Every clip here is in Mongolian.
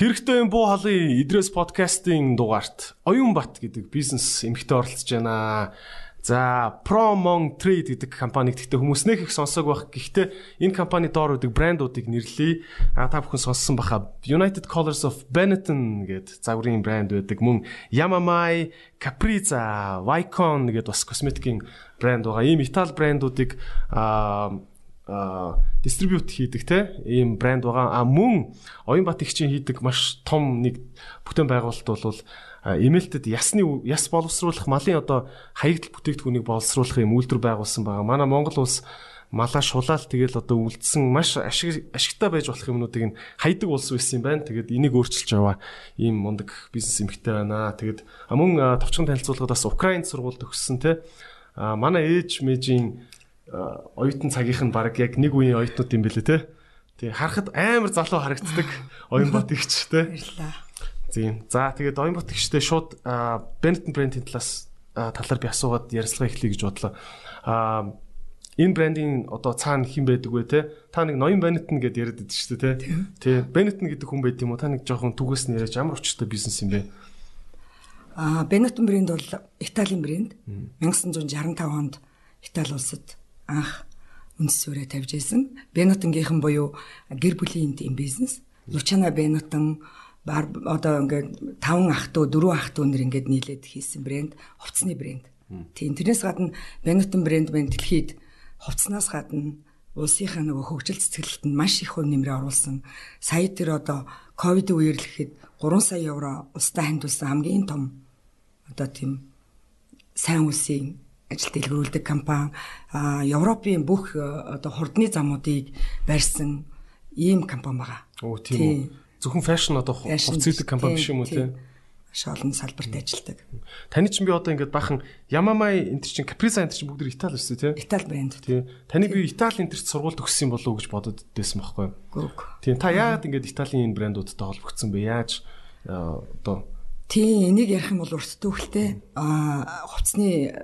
Хэрэгтэй юм буу халын Идрээс подкастын дугаарт Оюнбат гэдэг бизнес эмэгтэй оролцож байна. За Promon Trade гэдэг компаниг гэхдээ хүмүүс нэх их сонсог байх. Гэхдээ энэ компани доор үүдэг брэндуудыг нэрлэе. А та бүхэн сонссон баха United Colors of Benetton гэдэг загварын брэнд байдаг. Мөн Yamamai, Capriza, Vicon гэдэг бас косметикийн брэнд байгаа. Ийм Итали брэндуудыг а дистрибьют хийдэг те ийм брэнд байгаа. А мөн Оюнбат их чинь хийдэг маш том нэг бүтээн байгуулалт бол эмээлтэд ясны яс боловсруулах малын одоо хаягдл бүтээгдэхүүнийг боловсруулах юм үйлдвэр байгуулсан байгаа. Манай Монгол улс малаа шулаал тэгэл одоо үлдсэн маш ашиг ашигтай байж болох юмнуудыг нь хайдаг улс байсан юм байна. Тэгээд энийг өөрчилж яваа ийм мундаг бизнес эмхтэй байна. Тэгээд мөн товчхон танилцуулгад бас Украинд сургуульд төгссөн те. А манай ээж мэжийн оюутан цагийнх нь баг яг нэг үеийн оюутнууд юм бэлээ те. Тэг харахад амар залуу харагддаг оюун бат ихч те. Тийм. За тэгээд Оюнбот гişтэй шууд Benetton брэндийн талаас талаар би асуугаад ярилцлага эхлэе гэж бодлоо. Аа энэ брендийн одоо цаана хэн байдаг вэ те? Та нэг ноён Benetton гэдээ яриад байдаг шүү дээ те. Тий. Benetton гэдэг хүн байд юм уу? Та нэг жоохон түгээс нь яриач ямар өчтэй бизнес юм бэ? Аа Benetton брэнд бол Италийн брэнд. 1965 онд Итали улсад анх үндэс суурэ тавьж исэн. Benetton-гийнхэн буюу гэр бүлийн энд бизнес. Luciana Benetton бар одоо ингээд таван ах トゥ дөрвөн ах トゥ нэр ингээд нийлээд хийсэн брэнд хувцсны брэнд. Тийм тэрнээс гадна Benetton брэнд мэн дэлхийд хувцснаас гадна улсынхаа нөгөө хөгжил цэцгэлэлтэнд маш их хувь нэмрээ оруулсан. Сая тэр одоо ковид үеэр л гэхэд 3 сая евро улстай хандуулсан хамгийн том одоо тийм сайн үлсийн ажил дэлгэрүүлдэг компани Европын бүх одоо хурдны замуудыг барьсан ийм компани байгаа. Оо тийм үү. Зөвхөн фэшн одоо хувцсдаг компани биш юм уу те? Маш олон салбарт ажилладаг. Таны чинь би одоо ингээд бахан Yamamai энэ чинь Capriza энэ чинь бүгд Итали өссөн тий? Итали брэнд. Тий. Таны би Итали энэ сургуульд өгсөн болов уу гэж бодод байсан байхгүй юу? Гүг. Тий. Та яагаад ингээд Италийн энэ брэндуудтай холбогдсон бэ? Яаж одоо Тий, энийг ярих юм бол урт төвхөлтэй аа хувцсны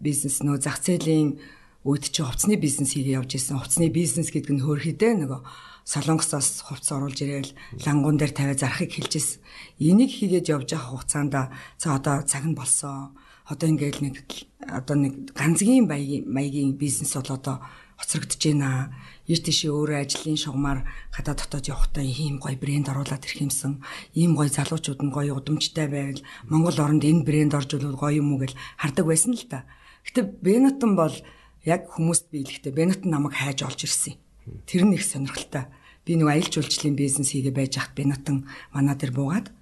бизнес нөө зах зээлийн үед чи хувцсны бизнес хийгээ явж исэн. Хувцсны бизнес гэдэг нь хөөрхөдөө нөгөө солонгосоос хувц оруулж ирээл лангуун дээр тавиа зарахыг хэлж ирсэн. Энийг хийгээд явж байгаа хугацаанд за одоо цаг нь болсон. Одоо ингээл нэг одоо нэг ганцгийн маягийн бизнес бол одоо хоцрогдож байна. Ер тийшээ өөрөө ажлын шугамар гадаа дотоод явахдаа ийм гоё брэнд оруулаад ирэх юмсан. Ийм гоё залуучууд нь гоё удамжтай байвал Монгол оронд энэ брэнд орж ирвэл гоё юм уу гэж хардаг байсан л та. Гэтэ Бенетон бол яг хүмүүст биелэхдээ Бенетон намайг хайж олж ирсэн. Тэр нь их сонирхолтой. Би нэг аялал жуулчлалын бизнес хийгээ байж хат би натан манай дээр буугаад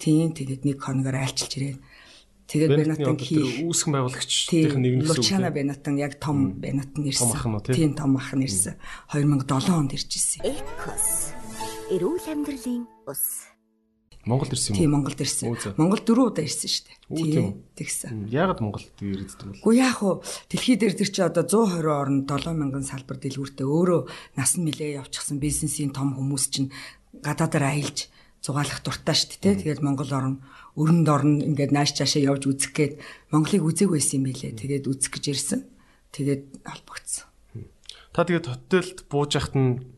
тийм тэгээд нэг хоногоор айлчилж ирээд тэгээд би натан хий үүсгэн байгуулагчдын нэг нь. Лучана Бенатан яг том Бенатан ирсэн. Тийм том ах нь ирсэн. 2007 онд ирж ирсэн. Экос. Эрүүл амьдралын ус. Монголд ирсэн юм уу? Тийм Монголд ирсэн. Монгол дөрөв удаа ирсэн шүү дээ. Тийм тэгсэн. Яагаад Монголд ирээддэг бол? Уу яах вэ? Дэлхий дээр тэр чи одоо 120 орнд 7000 салбар дэлгүүртээ өөрөө нас нь нилээ явчихсан бизнесийн том хүмүүс чинь гадаадаар аялж зугаалах дуртай шүү дээ. Тэгээд Монгол орн өрөнд орн ингээд нааш цаашаа явж үзэх гээд Монголыг үзег байсан юм билээ. Тэгээд үзэх гэж ирсэн. Тэгээд албагдсан. Та тэгээд хотелд бууж яхад нь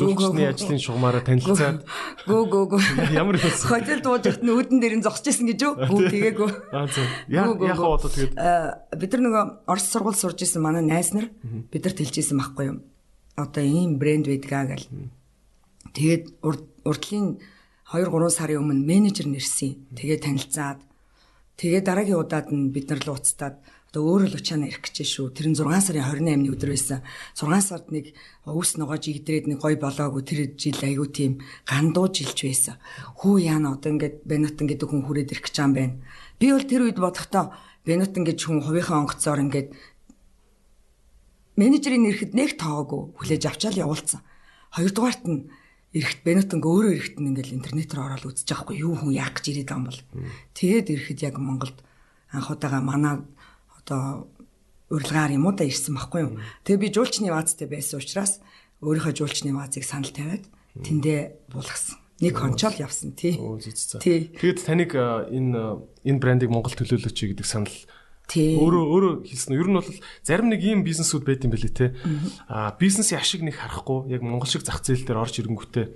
Жуулчны ажлын шугамаараа танилцаад гөө гөө гөө ямар бэ? Хотел дуужихт нь үүдэн дээр нь зогсож исэн гэж үү? Тэгээгүй. Аа зөв. Яа яах вэ одоо тэгээд бид нар нөгөө Орос сургууль сурж исэн манай найз нар бидэрт хэлжсэн байхгүй юу? Одоо ийм брэнд байдгаа гэл. Тэгээд урдлын 2 3 сарын өмнө менежер нэрсэн. Тэгээд танилцаад тэгээд дараагийн удаад нь бид нар л ууцтаад одоо өөрөө л учаана ирэх гэж шүү. Тэр нь 6 сарын 28-ны өдөр байсан. 6 сард нэг өвс ногоож игдрээд нэг гой болоогүй тэр жил айгу тийм гандуу жилч байсан. Хүү яана одоо ингээд Бенатон гэдэг хүн хүрээд ирэх гэж юм байна. Би бол тэр үед бодохдоо Бенатон гэж хүн хувийнхаа онгоцоор ингээд менежерийн нэрэхэд нэг тоогүй хүлээж авчаал явуулсан. Хоёрдугаарт нь эрэхт Бенатонг өөрөө эрэхт нь ингээл интернетээр ороод үзэж байгаа хгүй юу хүн яах гэж ирээд байгаа юм бол. Тэгээд эрэхэд яг Монголд анх удаага манай одоо урилгаар юм уу да ирсэн байхгүй юу. Тэгээ би жуулчны ваазтай байсан учраас өөрийнхөө жуулчны ваазыг санал тавиад тэндээ буулгасан. Нэг хончоол явсан тий. Тэгээд таныг энэ энэ брендийг Монгол төлөөлөөч гэдэг санал өөрөө өөрөө хэлсэн. Ер нь бол зарим нэг ийм бизнесүүд байт юм бэлээ те. Аа бизнесийн ашиг нэг харахгүй яг монгол шиг зах зээл дээр орж ирэнгүүтээ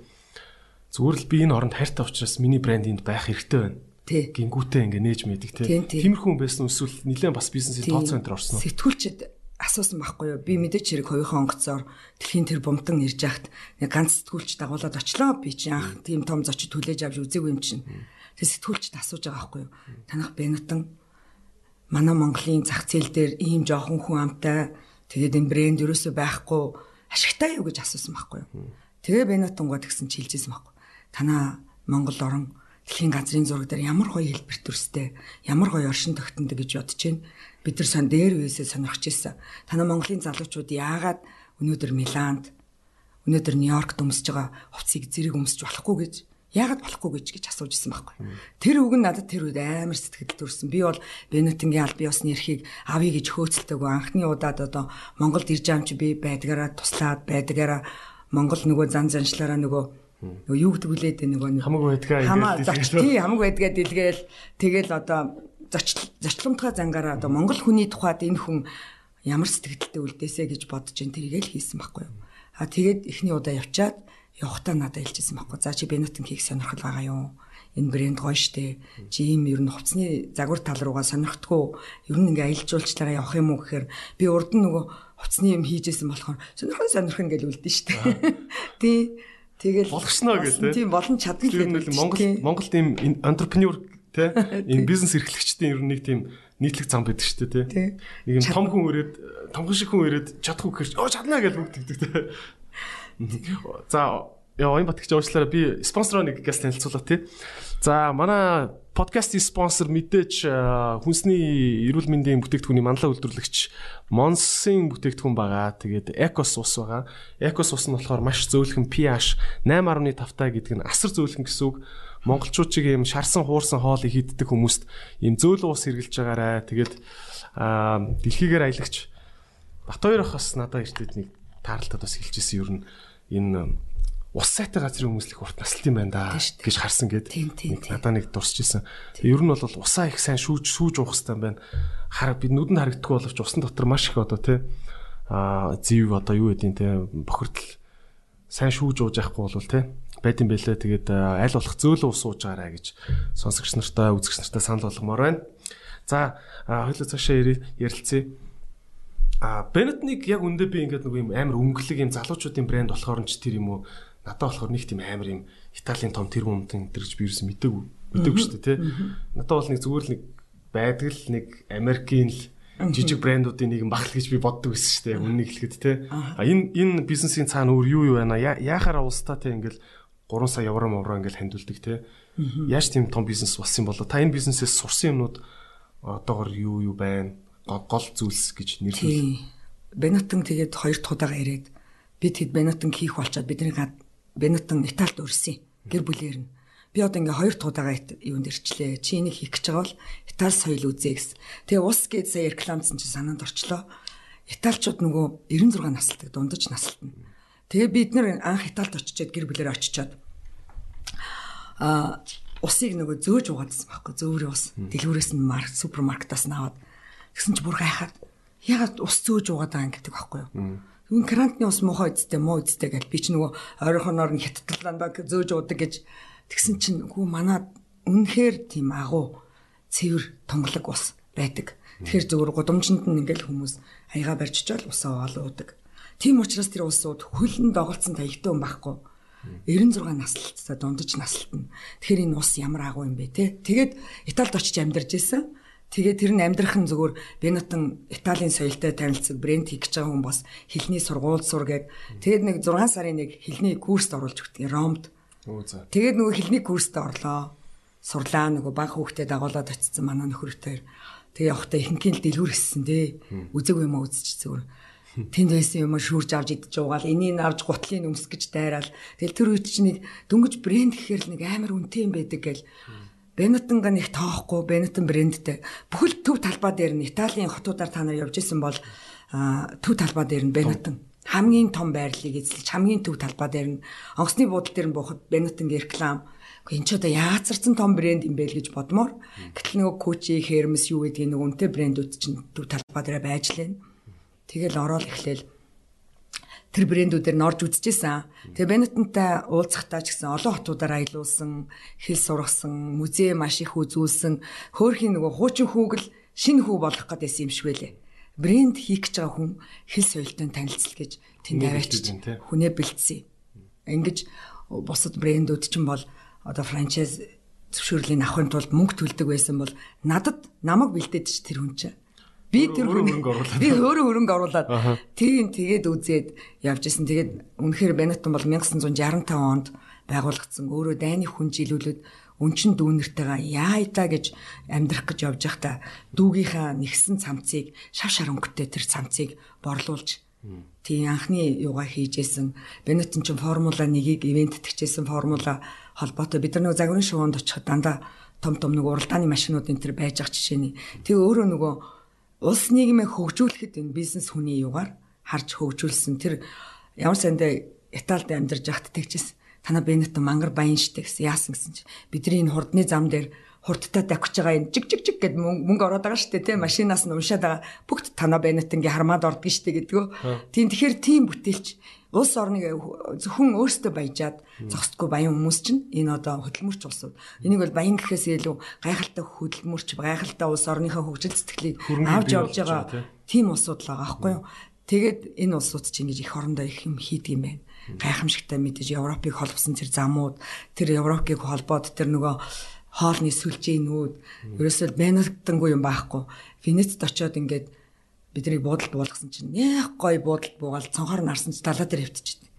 зүгээр л би энэ оронд хайртай учраас миний брэнд энд байх хэрэгтэй байна. Тий. Гингүүтээ ингээ нээж мэдэг те. Тийм, тийм. Тиймэрхүү хүн байсан эсвэл нэлээд бас бизнесийн тооцоо энэ төр орсон уу? Сэтгүүлчд асуусан байхгүй юу? Би мэдээч хэрэг хоёрхан онгоцоор дэлхийн тэр бумтан ирж яхад нэг ганц сэтгүүлч дагуулад очлоо. Би чи анх тийм том зочид хүлээж авч үзээгүй юм чинь. Тэгээ сэтгүүлчд асууж байгаа байхгүй юу? Танах Бенутан манай Монголын зах зээл дээр ийм жоохон хүн амтай тэгээд энэ брэнд ерөөсөө байхгүй ашигтай юу гэж асуусан байхгүй юу? Тэгээ Бенутангууд гэсэн чи хэлжсэн байхгүй. Танаа Монгол орон дэлхийн газрын зураг дээр ямар гоё хэлбэр төрстэй, ямар гоё оршин тогтнод гэж бодож байна. Бид нар сон дээр үесээ сонирхож ирсэн. Танаа Монголын залуучууд яагаад өнөөдөр Миланд, өнөөдөр Нью-Йоркт өмсөж байгаа хувцсыг зэрэг өмсөж болохгүй гэж яагаад болохгүй гэж гэж асууж исэн байхгүй. Тэр үг нь надад тэр үед амар сэтгэл төрсэн. Би бол Бенетингийн аль бие усны эрхийг авъя гэж хөөцөлтөөгөө анхны удаад одоо Монголд ирж чи би байдгаараа туслаад байдгаараа Монгол нөгөө зан заншлаараа нөгөө Нөгөө юу гэдэг үлээд нөгөө хамаг байдгаа хамаа зоч тий хамаг байдгаа дэлгээл тэгэл одоо зочломтгой зангаараа одоо монгол хүний тухайд энэ хүн ямар сэтгэлдээ үлдээсэ гэж бодож ин тэргээл хийсэн байхгүй юу. А тэгээд эхний удаа явчаад явахтаа надад хэлчихсэн байхгүй. За чи Бенутин хийх сонирхол байгаа юу? Энэ брэнд гоё штэ. Чи ийм ер нь хувцсны загвар тал руугаа сонирхдгоо ер нь ингээ аялжуулчлаараа явах юм уу гэхээр би урд нь нөгөө хувцсны юм хийжсэн болохоор сонирхон сонирхон гэж үлдэн штэ. Тий Тэгэл болгосноо гэх тийм болон чадна юм. Монгол Монголд ийм entrepreneur те энэ бизнес эрхлэгчдийн ер нь нэг тийм нийтлэг зам байдаг шүү дээ те. Нэг юм том хүн өрөөд том шиг хүн өрөөд чадахгүй гэхэрч оо чадна гэж бүгддэг те. За энэ батгч уучлаарай. Би спонсороо нэг газ танилцуулаа тий. За, манай подкастын спонсор мэдээж хүнсний эрүүл мэндийн бүтээгдэхүүний манлай үйлдвэрлэгч Monson бүтээгдэхүүн байгаа. Тэгээд Ecos ус байгаа. Ecos ус нь болохоор маш зөөлхөн pH 8.5 таа гэдэг нь асар зөөлхөн гэсэн үг. Монголчууд чиг юм шарсан хуурсан хоолыг хийддэг хүмүүст ийм зөөлөн ус хэрглэж байгаарэ. Тэгээд дэлхийгээр аялагч Батбаяр ах бас надад иртэд нэг таарлалтад бас хэлчихсэн ер нь энэ ус сайтай газрын хүмүүс л их урт наслт юм байна да гэж харсан гээд нэг надаа нэг дурсж исэн. Ер нь бол усаа их сайн шүүж сүүж уух хэрэгтэй юм байна. Хар бид нүдэнд харагддаггүй боловч усан дотор маш их одоо тий а зэв одоо юу гэдیں те бохирдол сайн шүүж ууж яахгүй бол те байд юм бэлээ тэгээд аль болох зөөлөн ус ууж байгаарэ гэж сонсогч нартай үзэгч нартай санал болгомоор байна. За хоёул цаашаа ярилцъя. А Бенетник яг үндэ би ингээд нэг юм амар өнгөлөг юм залуучуудын брэнд болохоор нь ч тэр юм уу надад болохоор нэг тийм амар юм Италийн том тэр хүмтэн тэрж би юусэн мэдээгүй мэдээгүй шүү дээ тий. Надад бол нэг зүгээр л нэг байдаг л нэг Америкийн л жижиг брэндуудын нэг багт гэж би боддог байсан шүү дээ. Үннийг хэлэхэд тий. А энэ энэ бизнесийн цаана өөр юу юу байна? Яахаар улстай тий ингээл 3 сая евро мовро ингээл хандуулдаг тий. Яаж тийм том бизнес болсон юм болоо? Та энэ бизнесээс сурсан юмнууд одоогор юу юу байна? Гол зүйлс гэж нэрлэв. Бенатон тэгээд хоёр дахь удаага ирээд би тэгэд Бенатон хийх болчоод бидний Бенетон Италид өрсөн гэр бүлээр нь. Би одоо ингээ хоёр туудаага юунд ирчлээ. Чи энийг хийх гэж байгаа бол Итали соёл үзье гэсэн. Тэгээ ус гээд сая рекламцсан чи санаанд орчлоо. Италичууд нөгөө 96 насалдаг дундаж насалтна. Тэгээ бид нэр анх Италид очичоод гэр бүлээр очичоод а усыг нөгөө зөөж угаадсан байхгүй зөөврийн ус. Дэлгүүрээс нь марк супермаркетаас нь тэгсэн чи бүр гайхаад ягаад ус зөөж угаад байгаа юм гэдэг байхгүй юу? Юу грантны ус муухай үсттэй муу үсттэй гэж би ч нөгөө ойрхоноор нь хятадландаа зөөж уудаг гэж тэгсэн чинь хүү манаа үнэхээр тийм агуу цэвэр тонголог ус байдаг. Тэгэхээр зөвөр гудамжинд нь ингээл хүмүүс аяга барьж чаал усаа олоодаг. Тийм учраас тэр усууд хөлн доголцсон таягтай юм байхгүй. 96 наслалттай дундаж наслалтна. Тэгэхээр энэ ус ямар агуу юм бэ те. Тэгээд Италид очиж амьдарч исэн. Тэгээд тэр нь амьдрахын зүгээр Бенетон Италийн соёлтой танилцсан брэнд хийх гэж байгаа хүн бас хэлний сургууль сур гээд тэгээд нэг 6 сарын нэг хэлний курст оруулж өгдөг Ромд. Тэгээд нөгөө хэлний курст орлоо. Сурлаа нөгөө баг хүүхдэд дагуулад очсон манай нөхөртэй. Тэгээ явахдаа ихэнхийн л дэлгүр гисэн дээ. Үзэг юм үзчих зүгээр. Тэнд байсан юм шүүрж авч идэж уугаал энийг авч гутлыг өмс гэж дайраал. Тэгэл тэр үед чинь нэг дөнгөж брэнд гэхээр л нэг амар үнэтэй юм байдаг гэл Бенетонга нэг тоохгүй Бенетон брэндтэй. Бүхэл төв талбай дээр нь Италийн хотуудаар та нар явж исэн бол төв талбай дээр нь Бенетон. Хамгийн том байрлалыг эзлэж хамгийн төв талбай дээр нь онгоцны буудлын дээр нь буухад Бенетонгийн реклам. Энэ ч одоо яацарсан том брэнд юм бэ л гэж бодмоор. Гэтэл нөгөө Кучи, Hermes юу гэдгийг нөгөө үнэтэй брэндүүд чинь төв талбай дээр байж лээ. Тэгэл ороод эхлээл тэр брэндүүдээр норж үзчихсэн. Тэгээ Бенетонтай уулзахтаа ч гэсэн олон хотуудаар аялуулсан, хэл сургасан, музей маш их үзүүлсэн. Хөөхийн нөгөө хуучин хүүгэл шинэ хүү болох гэдээсэн юм шиг байлээ. Брэнд хийх гэж байгаа хүн хэл соёлтой танилцал гэж тэнд аваачиж хүнээ бэлдсэн. Ингэж бусад брэндүүд ч юм бол одоо франчайз зөвшөөрлийг авахын тулд мөнгө төлдөг байсан бол надад намайг бэлдээд ч тэр хүн чинь Би тэр хөрөнгө оруулаад би өөрөө хөрөнгө оруулаад тийм тэгээд үзээд явж исэн. Тэгээд үнэхээр Бенетон бол 1965 онд байгуулагдсан. Өөрөө дайны хүн жилүүлээд өнчин дүүнэртэйгээ яайта гэж амьдрах гэж явж байхдаа дүүгийнхаа нэгсэн цамцыг шав шар өнгөтэй тэр цамцыг борлуулж тийм анхны юугаа хийжсэн. Бенетон ч формула 1-ийг ивент тгчээсэн формула холбоотой бид нар нэг загварын шувуунд очиход дандаа том том нэг уралдааны машинууд энэ төр байж ах жишээний. Тэгээ өөрөө нөгөө улс нийгмээ хөгжүүлэхэд энэ бизнес хүний югаар харж хөгжүүлсэн тэр ямар сандаа Италид амьдарч байхад тэгчихсэн. Танаа Бенето мангар баян штэ гэсэн яасан гэсэн чи бидний энэ хурдны зам дээр хурдтай давхиж байгаа энэ жиг жиг жиг гэд мөнгө ороод байгаа штэ тий машинаас нь уншаад байгаа бүгд танаа Бенетонгийн хармаад ордгоо штэ гэдгөө. Тийм тэгэхээр тийм бүтээлч улс орныг зөвхөн өөртөө баяжаад зогсдгүй баян хүмүүс чинь энэ одоо хөдөлмөрч улсууд. Энийг бол баян гэхээс илүү гайхалтай хөдөлмөрч гайхалтай улс орныхоо хөгжил сэтгэлийг авч явж байгаа тийм улсууд л байгаа байхгүй юу? Тэгээд энэ улсууд чинь ингэж их орондоо их юм хийдэг юм байна. Гайхамшигтай мэдээж Европыг холбосон тэр замууд, тэр Европыг холбоод тэр нөгөө хоолны сүлжээнүүд ерөөсөө бэнэлтэнгүй юм байхгүй. Венецд очиод ингээд биднийг буудалд буулгасан чинь яг гой буудалд буугаал цонхоор нарсан ч далаа дээр хөвтчихсэн.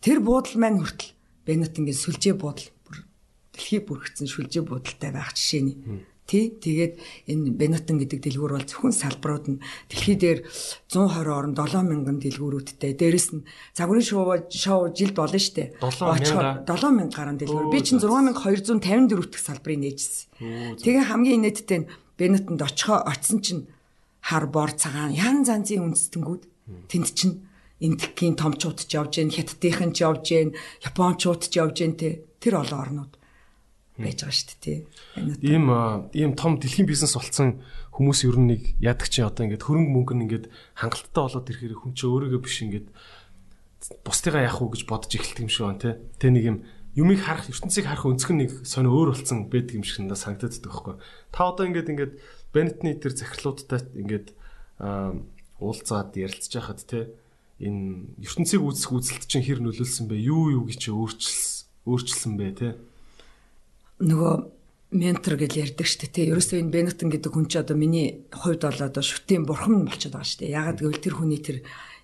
Тэр буудал маань хүртэл Бенетингийн сүлжээ буудал бүр дэлхий бүрхсэн сүлжээ буудалтай байх жишээний. Тий. Тэгээд энэ Бенетон гэдэг дэлгүүр бол зөвхөн салбарууд нь дэлхий дээр 120 орн 7000 дэлгүүрүүдтэй. Дээрэс нь загварын шоу шоу жилд болно штэ. 7000 7000 гаруй дэлгүүр. Би чинь 6254 дэх салбарыг нээжсэн. Тэгээ хамгийн инээдтэй нь Бенетонд очихоо очисон чинь хар бор цагаан ян занзын үндэстэнгүүд тэнд чинь энтхийн томчууд ч явж гэн хятадынхан ч явж гэн японочууд ч явж гэн те тэр олон орнууд байж байгаа шүү дээ тий. Ийм ийм том дэлхийн бизнес болцсон хүмүүс ер нь нэг яадаг чи одоо ингээд хөрөнгө мөнгө нь ингээд хангалттай болоод ирэхээр хүн чи өөрийгөө биш ингээд бусдыгаа яах уу гэж бодож эхэлдэг юм шиг байна тий. Тэ нэг юм юмыг харах ертөнцийг харах өнцг нь нэг сонио өөр болсон байдаг юм шиг надад санагдаад байгаа байхгүй. Та одоо ингээд ингээд Бенетний тэр захирлуудтай ингээд уулзаад ярилцж байхад те энэ ертөнцийг үүсэх үзэлт чинь хэр нөлөөлсөн бэ? Юу юу гэж өөрчилсөн өөрчилсөн бэ те? Нөгөө ментор гэж ярьдаг шүү дээ. Ерөөсөө энэ Бенетон гэдэг хүн чи одоо миний хувьд бол одоо шүтийн бурхан болчиход байгаа шүү дээ. Ягаад гэвэл тэр хүний тэр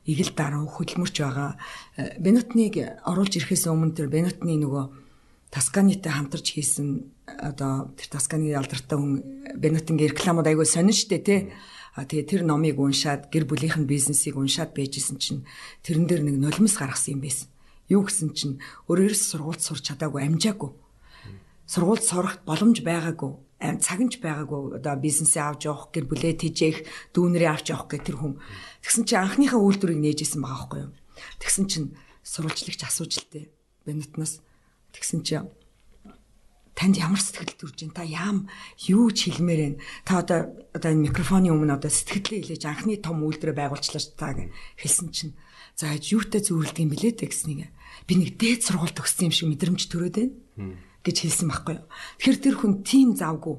игэл даруй хөдөлмөрч байгаа. Бенетныг оруулж ирэхээс өмнө тэр Бенетны нөгөө Тасканитай хамтарч хийсэн одоо тэр Тасканы алдартай хүн Бенетингийн рекламууд айгүй сонин штэ тий. А тэгээ тэр номыг уншаад гэр бүлийнх нь бизнесийг уншаад байжсэн чинь тэрэн дээр нэг нулимс гаргасан юм байсан. Юу гэсэн чинь өөрөөс сургуульд сурч чадаагүй амжаагүй. Сургуульд сурах боломж байгаагүй цагнч байгаагүй одоо бизнесээ авч явах гэр бүлээ тэжээх дүүнэрээ авч явах гэх тэр хүн тэгсэн чинь анхныхаа үйлдвэрийг нээжсэн байгаа байхгүй юу тэгсэн чинь сурвалжлагч асууж л тээ бенетнаас Тэгсэн чи танд ямар сэтгэл төрж байна? Та яам юу ч хэлмээр байна? Та одоо одоо энэ микрофоны өмнө одоо сэтгэлээ хэлээж анхны том үйлдвэрээ байгуулчлаа ш та гэж хэлсэн чинь за юутай зөвлөдөг юм блэ гэснийг би нэг дээд сургууль төгссөн юм шиг мэдрэмж төрөөд байна гэж хэлсэн байхгүй юу. Тэгэхээр тэр хүн тийм завгүй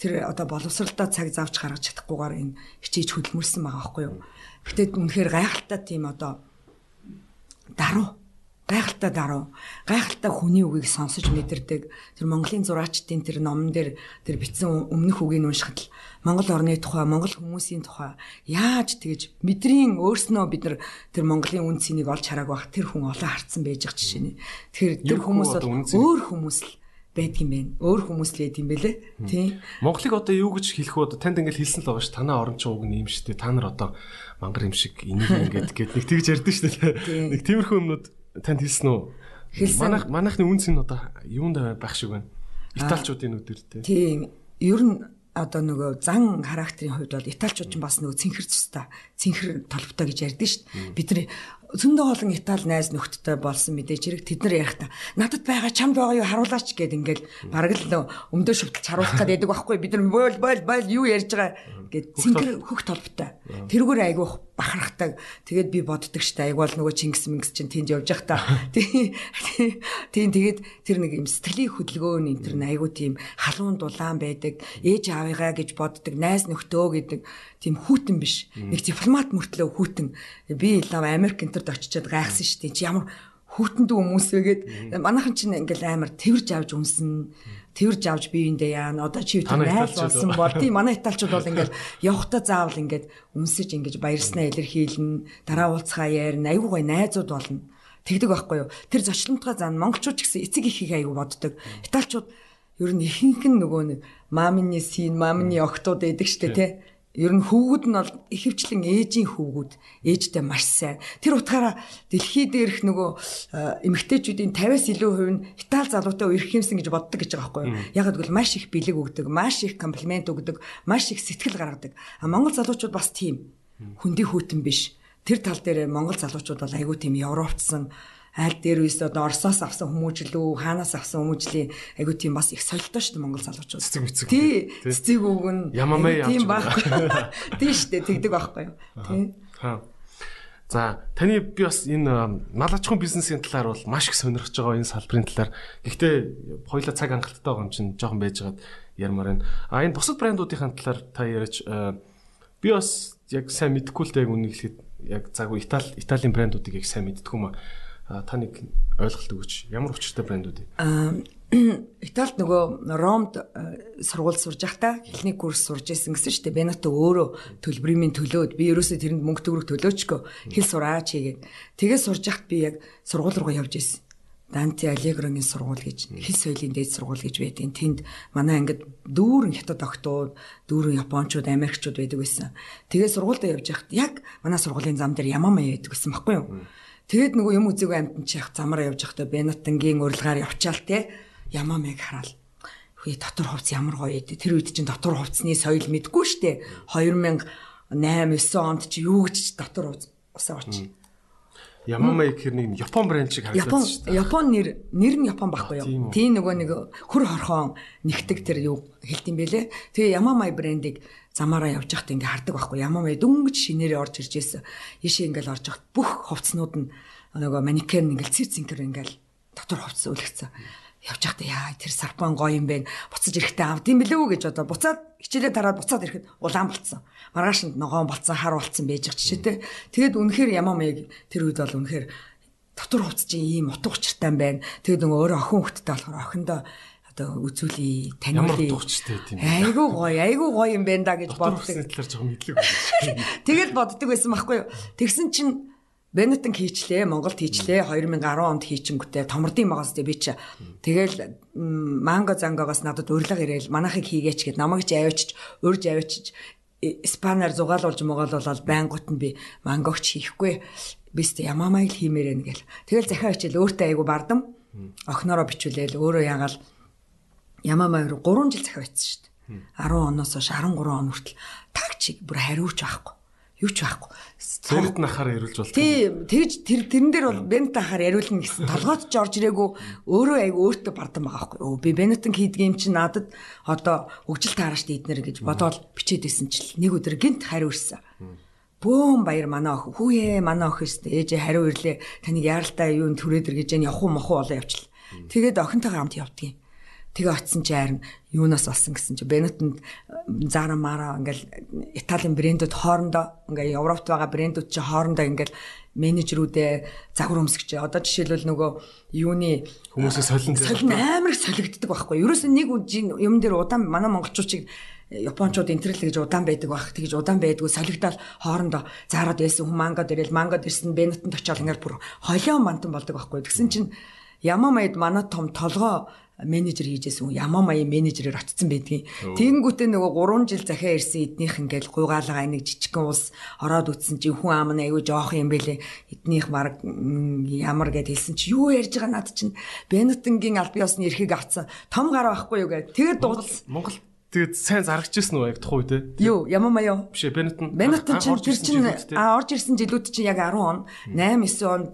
тэр одоо боловсралдаа цаг завж гаргаж чадахгүйгээр энэ хичээж хөдөлмөрсөн байгаа байхгүй юу. Гэтэ үнэхээр гайхалтай тийм одоо даруй гайхалтай даруй гайхалтай хүний үгийг сонсож мэдэрдэг тэр Монголын зураачдын тэр номон дээр тэр бичсэн өмнөх үгийг уншихад л Монгол орны тухай Монгол хүмүүсийн тухай яаж тэгэж мэдрийн өөрснөө бид нар тэр Монголын үн цэнийг олж хараагүй бах тэр хүн олон харцсан байж байгаа жишээ нь тэгэхээр тэр хүмүүс бол өөр хүмүүс л байдаг юм байна. Өөр хүмүүс л байд юм бэлээ. Тийм. Монголыг одоо юу гэж хэлэх вэ? Танд ингээл хэлсэн л байгаа ш. Танаа оронч ууг нь юм штэ. Та нар одоо мангар юм шиг энийг ингээд гээд нэг тэгж ярьдэн штэ. Нэг тиймэрхүү юмнууд танд хэлсэн үү? Хэлсэн. Манайх манайхны үнц нь одоо юунд байх шиг байна? Италичуудын үдэр тий. Тийм. Ер нь одоо нөгөө зан характерын хувьд бол италичууд ч бас нөгөө цэнхэр цустай цэнхэр толботой гэж ярьдэн шүү дээ. Бид нар зөндөө олон Итали найз нөхдөдтэй болсон мэдээж хэрэг тэд нар ярих та надад байгаа чамд байгаа юу харуулаач гэд ингээл бараг л өмдөө шүтэлж харуулах гэдэг байхгүй бид нар бойл бойл бойл юу ярьж байгаа гэд зингэр хөх толботой. Тэрүүгээр айгуух бахархдаг. Тэгээд би боддог штэ айгуул нөгөө Чингис Мингс чинь тэнд явж явах та. Тийм тэгээд тэр нэг юм сэтгэлийн хөдөлгөөн энэ тэр айгуу тийм халуун дулаан байдаг. Ээж аавыгаа гэж боддог. Найз нөхдөө гэдэг тийм хүүтэн биш. Нэг дипломат мөртлөө хүүтэн. Би лав Америк энтерд очичоод гайхсан дээ. Чи ямар хүүтэнд хүмүүс вэ гээд манайхан чинь ингээл амар тэрж авч үнсэн тэрж авч биеиндээ яана? Одоо чи тэр найз болсон бол. тийм манай италчууд бол ингээл явхдаа заавал ингээд үнсэж ингэж баярснаа илэрхийлнэ дараа уулзхаа ярина айгуу гой найзууд болно. Тэгдэг байхгүй юу? Тэр зочлонтгой зан монголчууд ч гэсэн эцэг ихийг айгуу боддог. Италчууд ер нь ихэнх нь нөгөө нэг мамины син мамины октод байдаг штэ тий Ер нь хөвгүүд нь бол ихэвчлэн ээжийн хөвгүүд ээжтэй маш сайн. Тэр утгаараа дэлхий дээрх нөгөө э, эмэгтэйчүүдийн 50-аас илүү хувь нь Итали залуутай үерх юмсан гэж боддог гэж байгаа байхгүй юу? Яг гэвэл маш их бэлэг өгдөг, маш их комплимент өгдөг, маш их сэтгэл гаргадаг. А Монгол залуучууд бас тийм хүндий хүйтэн биш. Тэр тал дээр Монгол залуучууд бол айгүй тийм европцсан аль дээр үс одоо Оросоос авсан хүмүүжлүү, хаанаас авсан хүмүүжлийн айгу тийм бас их солилдоо шүү дээ Монгол залуучууд. Цэцэг мэцэг. Тий. Цэцэг үг нь ямамаа тийм байхгүй. Тий шүү дээ тэгдэг байхгүй юу. Тий. За таны би бас энэ мал аж ахуйн бизнесийн талаар бол маш их сонирхож байгаа энэ салбарын талаар. Гэхдээ хоёулаа цаг хангалттай байгаа юм чинь жоохон байжгаад ярмаар байна. А энэ бусад брэндуудын талаар та яриач би бас яг сайн мэдэхгүй л дээ үнийг хэлэхэд яг заагүй Итали Италийн брэндуудыг яг сайн мэддэг юм аа та нэг ойлголт өгөөч. Ямар учиртай брэндүүд вэ? Италид нөгөө Ромд сургууль сурж байхдаа эхний курс сурж исэн гэсэн дээ. Бенато өөрөө төлбөрийн төлөөд би ерөөсөө тэрэнд мөнгө төгрөг төлөөчгөө хэл сураач хийгээд. Тэгээ сурж байхад би яг сургууль руу явж исэн. Данти Аллегрогийн сургууль гэж хэл соёлын дээд сургууль гэж байдیں۔ Тэнд манай ангид дүүрэн хятад октод, дүүрэн японочууд, америкчууд байдаг байсан. Тэгээ сургуультай явж байхад яг манай сургуулийн зам дээр Ямамаа байдаг гэсэн баггүй юу? Тэгэд нөгөө юм үзээгүй амтан чих замаараа явж байхдаа Бенатангийн урилгаар явчаал те ямаа мэг хараал. Хөөе дотор хувцс ямар гоё ээ. Тэр үед чинь дотор хувцсны соёл мэдгүй штэ. 2008 9 онд чи юу гэж дотор хувцс усаа очив. Ямамай гэхэр нэг Япон брэнд шиг харагдсан шүү дээ. Япон нэр нэр нь Япон байхгүй юу? Тийм нөгөө нэг хөр хорхон нэгтэг тэр юу хэлт юм бэлээ. Тэгээ Ямамай брэндийг замаараа явж байхад ингээ хардаг байхгүй ямаа дөнгөж шинээрээ орж ирж байсан. Ийшээ ингээл орж байхад бүх хувцснууд нь нөгөө манекен ингээл цэр цэнкэр ингээл дотор хувцс үлгцсэн. Явж байхдаа яа тэр сарпан гоё юм бэ? Буцаж ирэхдээ авд юм билүү гэж одоо буцаад хичээлээ тараад буцаад ирэхэд улаан болцсон. Маргаашнд ногоон болцсон, хар болцсон байж байгаа жишээтэй. Тэгэд үнэхээр ямаа мэг тэр үед бол үнэхээр дотор чинь ийм утга учиртай юм байна. Тэгэд нөгөө өөрөө охин хөлттэй болохоор охиндоо одоо үзүүлээ таниулъя. Айгуу гоё, айгуу гоё юм байна да гэж боддог. талаар жоохон мэдлэг байна. Тэгэл боддог байсан байхгүй юу? Тэгсэн чинь Бенетон хийчлээ, Монголд хийчлээ. 2010 онд хийчингүүтээ томордын магаас би чи. Тэгэл манго зангогоос надад урилга ирээл манахыг хийгээч гэд намайг ч аваачч, урьж аваачч Испанаар зугаалуулж могололол байнгут нь би мангогч хийхгүй. Бист ямаамай л хиймээрэн гэл. Тэгэл захиа хичээл өөртөө айгу бардам. Охноороо бичүүлээл өөрөө ягаал Ямамаа руу 3 жил захиа байсан шүү дээ. 10 оноос хойш 13 он хүртэл тагчиг бүр хариуч байхгүй. Юу ч байхгүй. Бенет нахаар яриулж болтой. Тий, тэгж тэр тэрэн дээр бол Бенет нахаар яриулна гэсэн толгойд ч орж ирээгүй өөрөө айгу өөртөө бардам байгаа байхгүй. Өө би Бенетэн хийдэг юм чинь надад одоо хөгжил таараш дийднэр гэж бодоод бичээд исэн чил нэг өдөр гинт хариу ирсэн. Бөөм баяр манай охин хүүе манай охин шүү дээ. Ээжээ хариу ирлээ. Таныг яаралтай юу түрээд ир гэж яах явах уу мохоо болоо явчихлаа. Тэгээд охинтойгоо хамт явдгийн. Тэгээ очисон чи харин юунаас болсон гэсэн чи Бенетонд Zara Mara ингээл Италийн брэндүүд хоорондоо ингээл Европт байгаа брэндүүд чи хоорондоо ингээл менежерүүдээ загвар өмсгч. Одоо жишээлбэл нөгөө юуны хүмүүсээ солин солин амар солигддог байхгүй. Ерөөс нэг юм дээр удаан манай монголчуудыг Япончууд интернет гэж удаан байдаг байх. Тэгэж удаан байдгүй солигдоод хоорондоо заарад байсан хүмүүс мангад ирэл мангад ирсэн Бенетонд очиод ингээл бүр холион мантан болдог байхгүй. Тэгсэн чинь Ямаа маяд манай том толгоо менежер хийжсэн ямаа маяа менежерээр очсон байдгийн. Тэгэнгүүтээ нөгөө 3 жил захиа ирсэн эднийх ингээл гуйгаалгаа нэг жижигхэн ус ороод үтсэн чи хүн аам нь аягүй жоох юм бэлээ. Эднийх баг ямар гэд хэлсэн чи юу ярьж байгаа над чинь Бенетингийн аль биесны эрхийг авцсан. Том гар байхгүй юу гэд. Тэгээд дуудсан. Монгол Тэгээд сайн зарагчсэн уу яг тухай те? Юу, Ямамаа юу? Биш ээ, Бенетон. Бенетон чинь тэр чинь орж ирсэн жилүүд чинь яг 10 он, 8 9 онд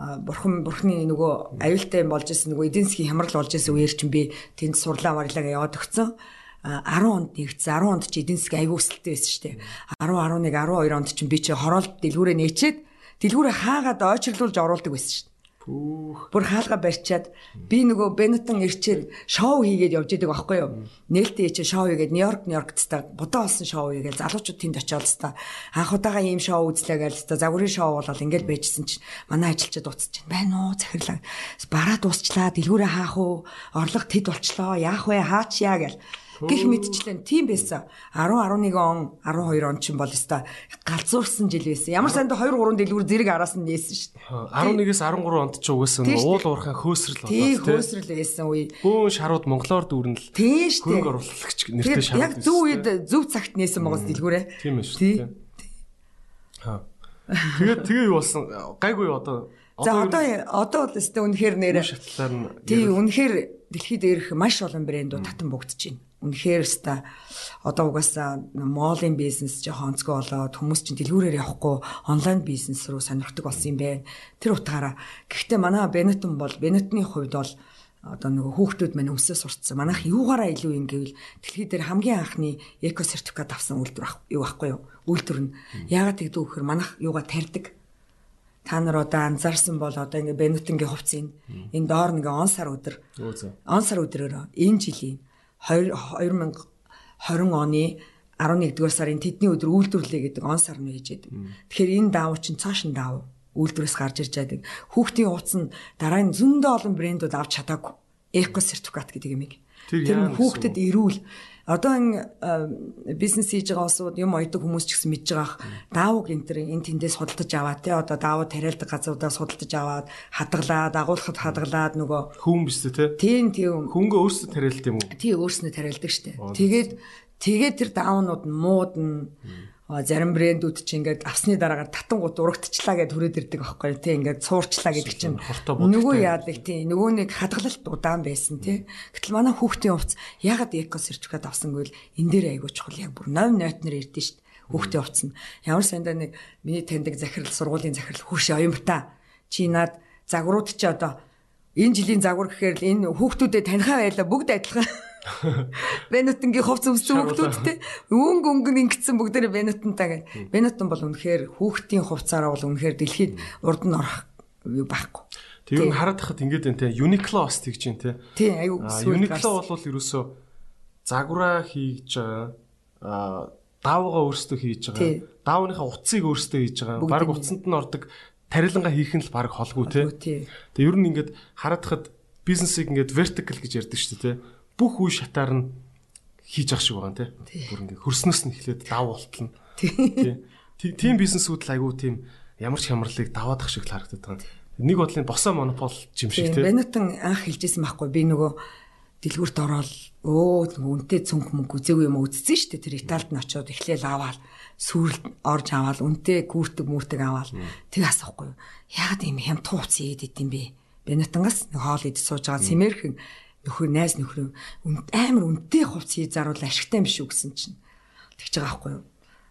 бурхан бурхны нөгөө аюултай болж исэн нөгөө эдийн засгийн хямрал болж исэн үеэр чинь би тэнд сурлаа марлаагаа яваад өгсөн. 10 онд нэгдсэн 10 онд чи эдийн засгийн аюул өсөлттэй байсан шүү дээ. 10 11 12 онд чинь би чи хороолт дэлгүүрээ нээчээд дэлгүүрээ хаагаад ойчрлуулж оруулдаг байсан шүү Пүүх. Бүр хаалга барьчаад би нөгөө Бенетон ирчээд шоу хийгээд явж идэг байхгүй юу? Нээлттэй ичээ шоу хийгээд Нью-Йорк, Нью-Йоркт та будаа болсон шоу хийгээл залуучууд тэнд очиод та анх удаага ийм шоу үзлээ гээл та загварын шоу болол ингээл байжсэн чинь манай ажилчид уцаж байна уу захирлаа. Бараа дуусчлаа, дэлгүүрээ хаах уу? Орлого тэд болчлоо. Яах вэ? Хаач яа гээл гих мэдчлэн тийм байсан. 10 11 он 12 он ч юм бол өста галзуурсан жил байсан. Ямар санд 2 3 дэлгүүр зэрэг араас нь нээсэн шүү дээ. 11-ээс 13 онд ч угаасан уул уурхай хөөсрөл болоод тийм хөөсрөл байсан үе. Бөөн шарууд монголоор дүүрнэл. Тийм шүү дээ. Хөрөнгө оруулагч нэртэй шарууд. Яг зөв үед зөв цагт нээсэн байгаа дэлгүүрээ. Тийм шүү дээ. Аа. Тэгээд тэгээ юу болсон? Гайгүй одоо За одоо одоо бол өстэй үнэхээр нэрэ шатлаар нь тийм үнэхээр дэлхийд ирэх маш олон брэндүүд татан богдож байна үнэхээр ста одоо угаасаа моолын бизнес жоохон онцгой болоод хүмүүс чинь дэлгүүрээр явахгүй онлайн бизнес руу сонирхдаг болсон юм байна. Тэр утгаараа гэхдээ манай Бенетон бол Бенетны хувьд бол одоо нөгөө хүүхдүүд мань өмсөө сурцсан. Манайх юугаараа илүү юм гэвэл дэлхий дээр хамгийн анхны эко сертификат авсан үйлдвэр юу байхгүй юу? Үйлдвэр нь яагаад тэгдэг вэ гэхээр манайх юугаа тарьдаг. Та нар одоо анзаарсан бол одоо ингээ Бенетонгийн хувцсыг энэ доор ингээ он сар өдөр. Он сар өдрөөр энэ жилийн 2020 оны 11 дугаар сарын тэдний өдөр үйлдвэрлэе гэдэг он сар нь ээжээд. Тэгэхээр энэ даав чинь цааш нь даав үйлдвэрээс гарч ирж байдаг. Хүүхдийн хувцс нь дараа нь зөндөө олон брэндүүд авч чадаагүй. Эко сертификат гэдэг юм. Тэр хүүхдэд эрүүл одоо энэ бизнес хийж байгаа улсууд юм ойдог хүмүүс ч гэсэн мэдж байгаах. Даавууг энэ төр энэ тэндээс судалдаж аваад те одоо даавуу тариалдаг газруудаа судалдаж аваад хадгалаад агуулхад хадгалаад нөгөө хүн биш те? Тийм тийм хөнгө өөрсдөө тариалдаг юм уу? Тий өөрсдөө тариалдаг штэ. Тэгээд тэгээд тэр даавнууд нь муудна зарим брэндүүд чи ингээд авсны дараагаар татангууд урагдчихлаа гэд хүрээд ирдэг байхгүй тий ингээд цуурчлаа гэдэг чинь нөгөө яадаг тий нөгөө нэг хадгалалт удаан байсан тий. Гэтэл манай хүүхдийн хувцс ягаад эко сертификат авсангүй л энэ дээр айгуу чухал. Яг бүр 8 нотнер ирдэ штт хүүхдийн хувцс нь. Ямар сандаа нэг миний таньдаг захирал сургуулийн захирал хурш оюумта чи над загварууд чи одоо энэ жилийн загвар гэхээр энэ хүүхдүүдэд танихаа байла бүгд адилхан Бенутонгийн хувц өмсөн хүүхдүүдтэй өнгө өнгө ингэсэн бүгдээрээ Бенутонтаа гэх. Бенутон бол үнэхээр хүүхдийн хувцаараа бол үнэхээр дэлхийд урд нь орох байхгүй. Тэг нь хараад хахад ингэж байна те. Uniqlo бас тэгж байна те. Тийм аюу. Uniqlo бол ерөөсөө загвараа хийж байгаа. Аа даавгаа өөрсдөө хийж байгаа. Даавныхаа утсыг өөрсдөө хийж байгаа. Бараг утсанд нь ордог тарилангаа хийх нь л баг холгүй те. Тэг ер нь ингэж хараад хахад бизнесийг ингэж vertical гэж ярьдаг шүү дээ те бүх үе шатаар нь хийж ах шиг байгаа нэ. Бүр ингээ хөрснөөс нь эхлээд дав болтолно. Тийм. Тийм бизнесүүд л айгүй тийм ямар ч хямралыг даваадах шиг л харагдаад байгаа. Нэг бодлын босоо монопол юм шиг тийм. Бенетон анх хэлжсэн байхгүй би нөгөө дэлгүүрт ороод өө үнтэй цүнх мөнгө үзээгүй юм үзсэн шүү дээ. Тэр Италид нь очиод эхлээл аваад сүрэлд орж аваад үнтэй гүртэг мүүтэг аваад тэг асахгүй. Яагаад ийм хямд тууц ийд идэм бэ? Бенетонгаас нэг хоол идэж сууж байгаа сэмэрхэн нөхөр найз нөхрөө амар үнэтэй хувц хий заруул ашигтай юм биш үү гэсэн чинь. Тэгж байгаа байхгүй юу?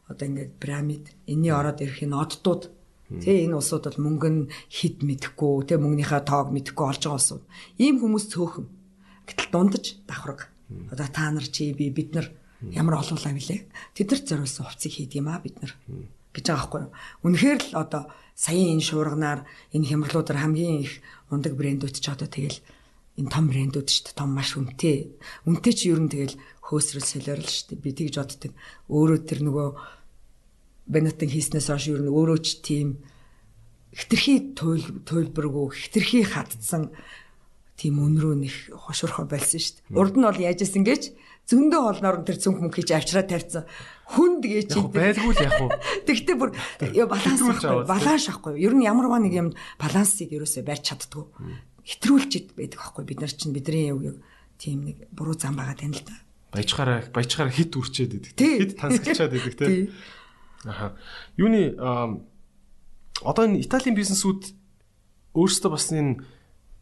Одоо ингээд пирамид энэний ороод ирэх энэ оддууд. Тий энэ улсууд бол мөнгө нь хид мэдэхгүй тий мөнгөнийхөө тоог мэдэхгүй олж байгаа улсууд. Ийм хүмүүс цөөхөн. Гэтэл дундаж давхраг. Одоо та нар чи би бид нар ямар олуулаа вүлээ тэдэрт зориулсан хувцсыг хийд юм а бид нар. Гэж байгаа байхгүй юу? Үнэхээр л одоо саяын энэ шуурганаар энэ хямралуудаар хамгийн их ундаг брэндүүд ч одоо тэгэл энэ том брэндүүд шүү дээ. Том маш үнэтэй. Үнэтэй чи ер нь тэгэл хөөсрөл солиорл шүү дээ. Би тэгж боддог. Өөрөө тэр нөгөө Бенетон хийснээс хойш ер нь өөрөө ч тийм хитрхи туйл туйлбаргүй хитрхи хатцсан тийм өнрөө нэг хошуурхоо болсон шүү дээ. Урд нь бол яаж исэн гэж зөндөө холноор тэр цүнх мөнх хийж авчраа тавьсан. Хүнд гээ чи байлгүй л яг уу. Тэгтээ бүр баланс баланс шахгүй. Ер нь ямар нэг юм балансыг ерөөсөө барьж чаддгүй хэтрүүлчихэд байдаг аахгүй бид нар чинь бидний яг тийм нэг буруу зам байгаа тань л да. Баяжхаараа баяжхаараа хит үрчээд байдаг. Хит тансгалчаад байдаг тийм. Аха. Юуны одоо энэ Италийн бизнесүүд өөрсдөө бас энэ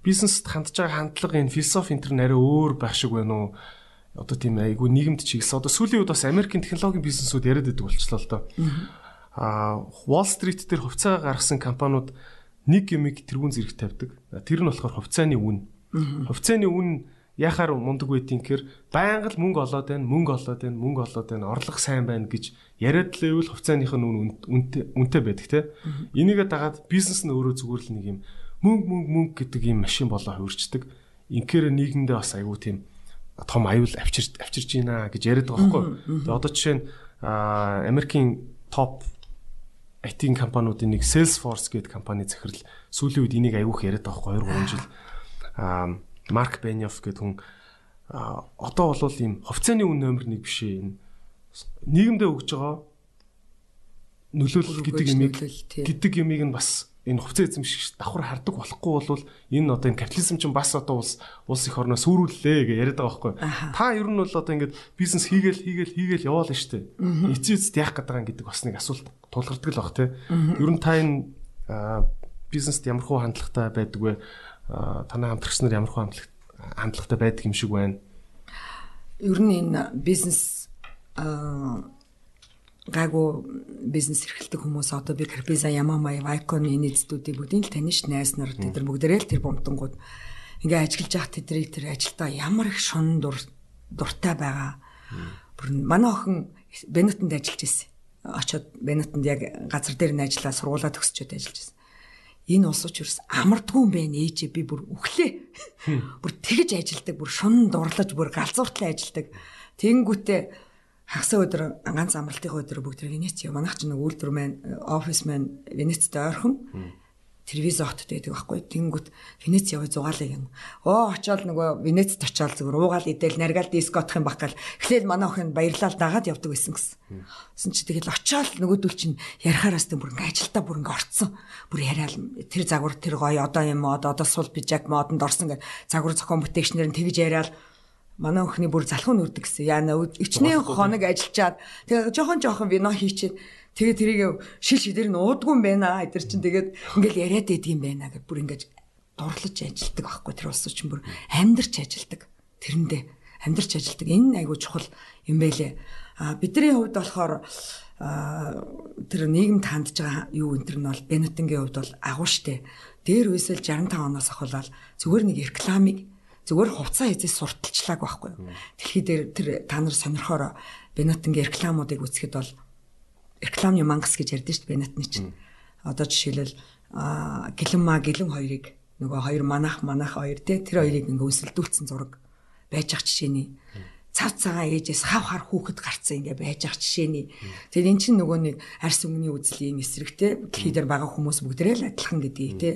бизнест хандж байгаа хандлага энэ философи энэ төр нэрээ өөр байх шиг байна уу? одоо тийм айгүй нийгэмд чиглэсэн. Одоо сүүлийн үед бас Америкийн технологийн бизнесүүд яриад байдаг болчихлоо л доо. Аа Wall Street дээр хувьцаа гаргасан компаниуд нэг юмыг тэрүүн зэрэг тавьдаг. Тэр нь болохоор хувьцааны үн. Хувьцааны үн яхаар мундаг байдгийг гэхээр байнга л мөнгө олоод байна, мөнгө олоод байна, мөнгө олоод байна, орлого сайн байна гэж яриад л байвал хувьцааных нь үн үнэтэй үнэтэй байдаг те. Энийгээ дагаад бизнес нь өөрөө зүгээр л нэг юм мөнгө мөнгө мөнгө гэдэг юм машин болоо хувирчдаг. Инхээр нийгэмдээ бас айгүй тийм том аюул авчирч авчирч байна гэж яриад байгаа байхгүй. Тэгээ одоо жишээ нь Америкийн топ IT компаниудын нэг Salesforce гэдэг компани захирал сүүлийн үед энийг аюух яриад байгаа байхгүй 2 3 жил. Аа Марк Беньоф гэдэг хүн одоо бол ийм хувьцааны үн номер 1 биш ээ. Нийгэмдээ өгж байгаа нөлөөлөл гэдэг юмыг гэдэг юмыг нь бас энэ хувьцаа эзэмшигч давхар хардаг болохгүй бол энэ одоо энэ капитализм чинь бас одоо улс улс их орноо сүрүүллээ гэж яриад байгаа байхгүй. Та ер нь бол одоо ингээд бизнес хийгээл хийгээл хийгээл яваал нь штэ. Эцсийн эцэд яах гэдэг юм гэдэг бас нэг асуулт тулгардаг л баг те. Ер нь та энэ бизнест ямар хуу хандлагатай байдаг вэ? танай хамтрагч нар ямар хөө хандлагатай байдаг юм шиг байна. Ер нь энэ бизнес гайгүй бизнес эрхэлдэг хүмүүс одоо би Карпиза, Ямамай, Вайкон энэ эзэдүүдийг бүгдийг л таних найз нар тэд нар бүгдээрээ л тэр бомтонгууд ингээ ажиллаж явах тэдрийг тэр ажилдаа ямар их шунан дур дуртай байгаа. Бүр манай охин Бенетонд ажиллаж ирсэн. Очоод Бенетонд яг газар дээр нь ажиллаа сургуулаа төгсчөөд ажиллаж ирсэн энэ улс учраас амардгүй юм байна. Ээжээ би бүр өглөө бүр тэгж ажилдаг бүр шунан дурлаж бүр галзууртлаа ажилдаг. Тэнгүүтээ хагас өдөр ганц амралтын өдөр бүгд Венец яа манайх ч нэг үйлдвэр маань офис маань Венецтэй ойрхон телевиз хотод байдаг байхгүй тэнгүүт Венец яваа зугаалаа юм. Оо очоод нөгөө Венецд очоод зүгээр уугаал идэл наргаал дискотх юм бахгал эхлээл манай охин баярлал дагаад явдаг байсан гэсэн. Гэсэн чи тэгэл очоод нөгөөдөл чинь ярихаараас тийм бүр ингээ ажилдаа бүр ингээ орцсон. Бүр яриад тэр загвар тэр гоё одоо юм мод одоо сул бижак модонд орсон гэ загвар зохион бүтээгчнэр нь тэгж яриад манай өхний бүр залхуу нүрдэг гэсэн. Яа нэ ичнээ хоног ажиллаад тэгээ жоохон жоохон вино хийчихэд Тэгээ тэрийг шил шидэр нь уудгүй юм байна. Эдэр чинь тэгээд ингээл яриад идэг юм байна гэж бүр ингээд дурлаж ажилтдаг байхгүй тэр улс чинь бүр амьдарч ажилтдаг. Тэрэндээ амьдарч ажилтдаг. Энэ айгүй чухал юм байлээ. А бидний хувьд болохоор тэр нийгэмд хандж байгаа юу энэ төр нь бол Бенетингийн хувьд бол агуу штэ. Дээр үесэл 65 оноос ахуулаад зүгээр нэг рекламыг зүгээр хувцас хийжээ сурталчлааг байхгүй. Дэлхий дээр тэр та нар сонирхоор Бенетингийн рекламуудыг үзэхэд бол рекламны мангас гэж ярьдэн шүү дээ Бенатны чинь. Одоо жишээлбэл гэлэнма гэлэн хоёрыг нөгөө хоёр манах манах хоёр те тэр хоёрыг ингээ өсөлдүүлсэн зураг байж ах жишээний цав цагаан ээжээс хав хар хүүхэд гарцсан ингээ байж ах жишээний тэр эн чинь нөгөө нэг арс өмнөний үзлийн эсрэгтэй дэлхий дээр байгаа хүмүүс бүгдээ л адилхан гэдгийг те.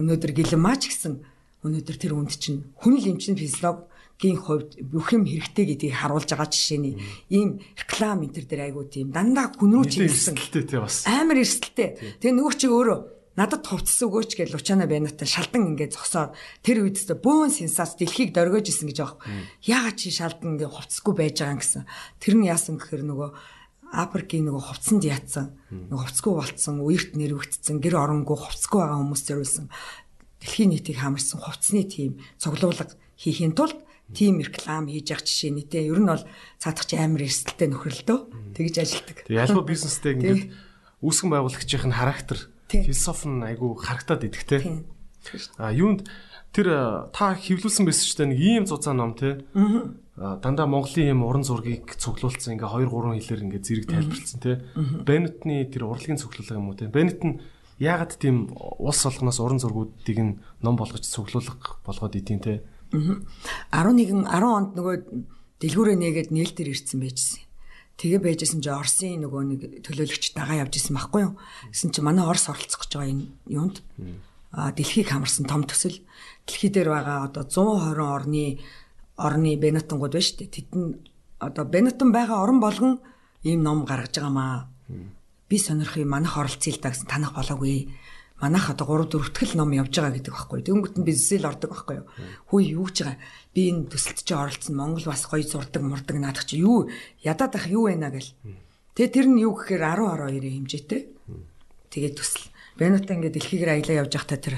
Өнөөдөр гэлэнмаач гэсэн өнөөдөр тэр үнд чинь хүн л эмчин физиолог гийн хувьд бүх юм хэрэгтэй гэдгийг харуулж байгаа жишээний ийм реклам энэ төр дээр айгуу тийм дандаа хүн рүү чиглэсэн амар эрсдэлтэй. Тэгээ нөгөө чи өөрөө надад хувцас өгөөч гэж Лучана Бенатаа шалдан ингээд зогсоод тэр үед өстө бөөн сенсац дэлхийг дөргиж исэн гэж аах. Яагаад чи шалдан ингээд хувцасгүй байж байгаа юм гэсэн. Тэр нь яасан гэхээр нөгөө Африкийн нөгөө хувцсанд яатсан, нөгөө хувцсгүй болцсон, үерт нэрвэгдсэн, гэр оронгүй хувцсгүй байгаа хүмүүс зориулсан дэлхийн нийтийг хамарсан хувцсны тийм цуглуулга хийхийн тулд тийм реклам хийж явах жишээ нь те ер нь бол цаадах чи амар эрсдэлтэй нөхрөл дөө тэгж ажилтдаг. Тэг ялбаа бизнестэй ингээд үүсгэн байгуулагчийн характер философи нь айгүй харагтаад идэх те. А юунд тэр та хэвлүүлсэн байсан ч нэг ийм зузаан ном те. Дандаа Монголын юм уран зургийг цуглуулсан ингээ 2 3 хэлээр ингээ зэрэг тайлбарлсан те. Беннетны тэр урлагийн цуглуулга юм уу те. Беннет нь яагаад тийм улс олгоноос уран зургуудыг нь ном болгож цуглуулга болгоод идэв те. 11 10 онд нөгөө дэлгүүрээ нээгээд нээлтээр ирсэн байжсэн. Тэгээ байжсэн чи Оросын нөгөө нэг төлөөлөгч дагаа явж исэн байхгүй юу? Гэсэн чи манай Орос оролцох гэж байгаа энэ юунд а дэлхийг хамарсан том төсөл дэлхий дээр байгаа одоо 120 орны орны Бенетонгууд байна шүү дээ. Тэд нь одоо Бенетон байгаа орн болгон ийм ном гаргаж байгаа маа. Би сонирхыг манах оролцъё л да гэсэн танах болоогүй манайх одоо 3 4 тгэл ном явж байгаа гэдэг байхгүй. Тэнгүүт нь бизнесэл ордог байхгүй юу. Хүү юу гэж байгаа. Би энэ төсөлт чи оролцсон Монгол бас гоё зурдаг мурдаг наадах чи юу ядаад ах юу байна гэл. Тэгээ тэр нь юу гэхээр 10 12-ийн хэмжээтэй. Тэгээ төсөл Бенута ингээд дэлхийгээр аялаа явж байхдаа тэр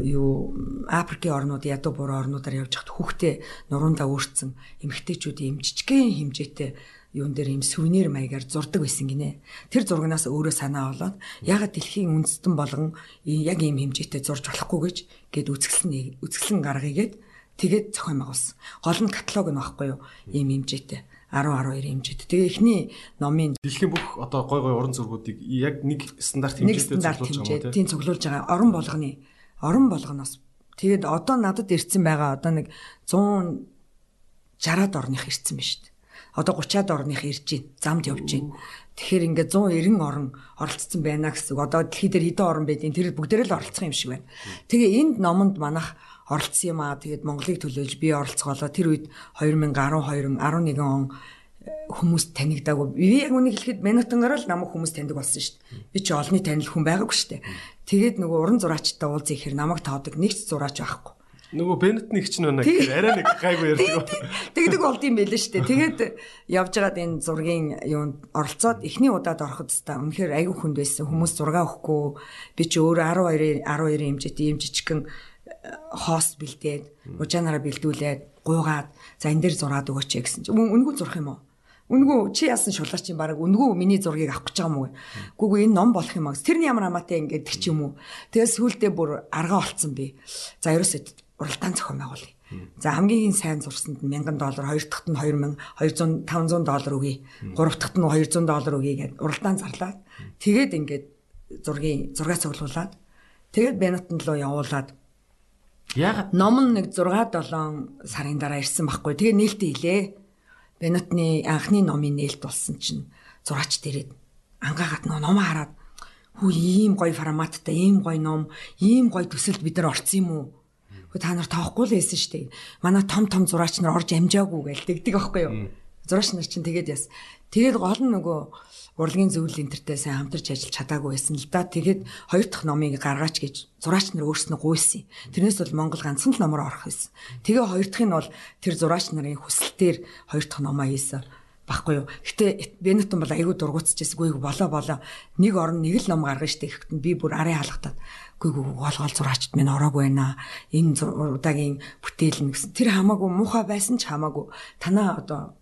юу Африкийн орнууд ядуу буруу орнуудаар явж байхад хүүхдээ нурундаа өөрцсөн эмгтээчүүдийн эмжичгэн хэмжээтэй юун дээр юм сүвнэр маягаар зурдаг байсан гинэ. Тэр зургнаас өөрөө санаа болоод ягаад дэлхийн үндэстэн болгон яг ийм хэмжээтэй зурж болохгүй гэж гээд үзэсгэлэн үзэсгэлэн гаргаягээд тэгээд зохион байгуулсан. Гол нь каталог нь багхгүй юу? Ийм хэмжээтэй. 10 12 хэмжээтэй. Тэгээ эхний номын дэлхийн бүх одоо гой гой уран зургуудыг яг нэг стандарт хэмжээтэй цуглуулж байгаа юм тийм цуглуулж байгаа. Орон болгоны орон болгоноос тэгээд одоо надад ирсэн байгаа одоо нэг 160-аад орных ирсэн байна шүү дээ. Одоо 30-аад орных ирж байна. Замд явж байна. Тэгэхээр ингээд 190 орон оролцсон байна гэсэн. Одоо дэлхий дээр хэдэн орон байдیں۔ Тэр бүгдээрээ л оролцох юм шиг байна. Тэгээ энд номонд манах оролцсон юм аа. Тэгээд Монголыг төлөөлж би оролцголоо. Тэр үед 2012 11 он хүмүүс танигдаагүй. Би яг үнийг хэлэхэд минутангаар л намайг хүмүүс таньдаг болсон шүү дээ. Би чи олонний танил хүн байгаагүй шүү дээ. Тэгээд нөгөө уран зураачтай уулзах ихэр намайг таадаг нэг ч зураач байхгүй. Нөгөө Бенет нэг ч нэг арай нэг гайгүй ярьдаг. Тэгдэг болд юм байлээ шүү дээ. Тэгээд явж байгаад энэ зургийн юунд оролцоод эхний удаад ороход та үнэхээр айгүй хүнд байсан. Хүмүүс зураг өгөхгүй. Би чи өөрөө 12 12 хэмжээтэй юм жижигхэн хост бэлдээд, ужаанаараа бэлдүүлээд, гуугаад за энэ дээр зураад өгөөч гэсэн чинь үнгүү зурх юм уу? Үнгүү чи яасан шулаач юм баг үнгүү миний зургийг авах гэж байгаа юм уу? Гүгүү энэ ном болох юм аа. Тэрний ямар хамаатай ингээд тэг ч юм уу. Тэгээс сүултээ бүр аргаа олцсон би. За ерөөсөө уралдаан зохион байгуулъя. За хамгийн сайн зурсанд нь 1000 доллар, хоёр дахьт нь 2000, 200 500 доллар өгье. Гурав дахьт нь 200 доллар өгье гэд уралдаан зарлаад тэгээд ингээд зургийн зураг цуглуулад тэгээд Бенутон руу явуулаад Ягаад ном нь нэг 6 7 сарын дараа ирсэн байхгүй. Тэгээ нээлттэй хэлээ. Бенотны анхны номын нээлт болсон чинь зураач дээрээд ангаагаад ном хараад хүү ийм гоё форматтай ийм гоё ном, ийм гоё төсөлд бид нар орсон юм уу? Та нар тоохгүй л байсан шүү дээ. Манай том том зураач нар орж амжаагүй гээл тэгдэг аахгүй юу? Зураач нар чинь тэгээд яс. Тэгээд гол нь нөгөө урлагийн зөвлөл энтертэй сайн хамтарч ажиллаж чадаагүй байсан л да. Тэгээд хоёр дахь номыг гаргаач гэж зураач нар өөрснөө гуйсан. Тэрнээс бол Монгол ганцхан л номоор орох байсан. Тэгээ хоёр дахь нь бол тэр зураач нарын хүсэлтээр хоёр дахь номоо хийсэн баггүй юу. Гэтэ Бенетон бол айгүй дургуутсажсэн. Үгүй болоо болоо. Нэг орн нэг л ном гаргана штэ гэхэд би бүр арай халахтаад үгүй гол гол зураачд минь ороогүй байна. Энэ удаагийн бүтээл нь гэсэн. Тэр хамаагүй муухай байсан ч хамаагүй. Танаа одоо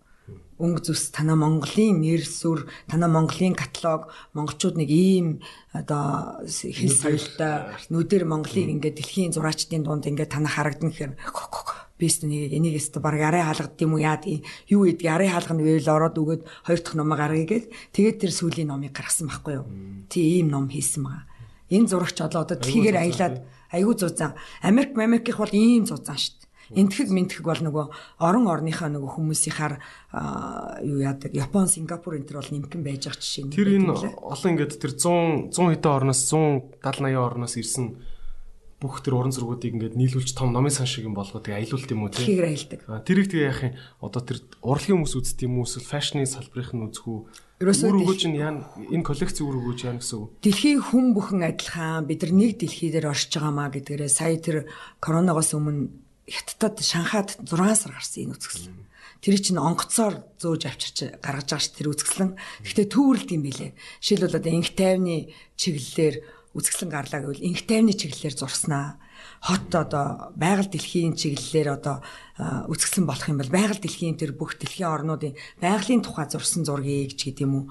өнгө зүс танаа Монголын нэр сүр танаа Монголын каталог монголчууд нэг ийм одоо хэл соёлтой нүдэр Монголыг ингээд дэлхийн зураачдын дунд ингээд танаа харагдана гэхээр бист нэг энийг өстө баг арай хаалгад юм уу яа юу гэдэг арай хаалганы үйл ороод өгөөд хоёр дахь номоо гаргая гээд тэгээд тэр сүүлийн номыг гаргасан байхгүй юу? Тийм ийм ном хийсэн байгаа энэ зурагч одоо одоо дэлхийгээр аялаад айгүй зузаан Америк Америкийнх бол ийм зузаан шүү дээ Энтхэг мэнтхэг бол нөгөө орон орныхаа нөгөө хүмүүсийнхаар юу яадаг Япон, Сингапур энэ төр бол нэмгэн байж байгаа жишээ. Тэр энэ олон ингээд тэр 100 100 хэдэн орноос 170 80 орноос ирсэн бүх тэр уран зургуудыг ингээд нийлүүлж том номын сан шиг юм болгоод тэгээ аялуулт юм уу тийм. Тэрийг аялдаг. Тэрийг тэгээ яах юм одоо тэр урлагийн хүмүүс үздэг юм уу эсвэл фэшны салбарынх нь үзэх үү? Ерөөсөө үр өгөөж нь яа энэ коллекц үр өгөөж яа гэсэн үг. Дэлхийн хүн бүхэн адилхан бид нар нэг дэлхий дээр оршиж байгаамаа гэдгээрээ сая тэр коронавигоос өмнө хятадд Шанхайд 6 сар гарсан энэ үзэсгэлэн. Тэр чинь онгоцоор зөөж авчирч гаргаж байгаа ш тэр үзэсгэлэн. Гэхдээ төвөрлөлт юм билэ. Жишээлбэл одоо инх тайвны чиглэлээр үзэсгэлэн гарлаа гэвэл инх тайвны чиглэлээр зурснаа. Хот одоо байгаль дэлхийн чиглэлээр одоо үзэсгэлэн болох юм бол байгаль дэлхийн тэр бүх дэлхийн орнуудын байгалийн тухай зурсан зургийг ч гэдэм үү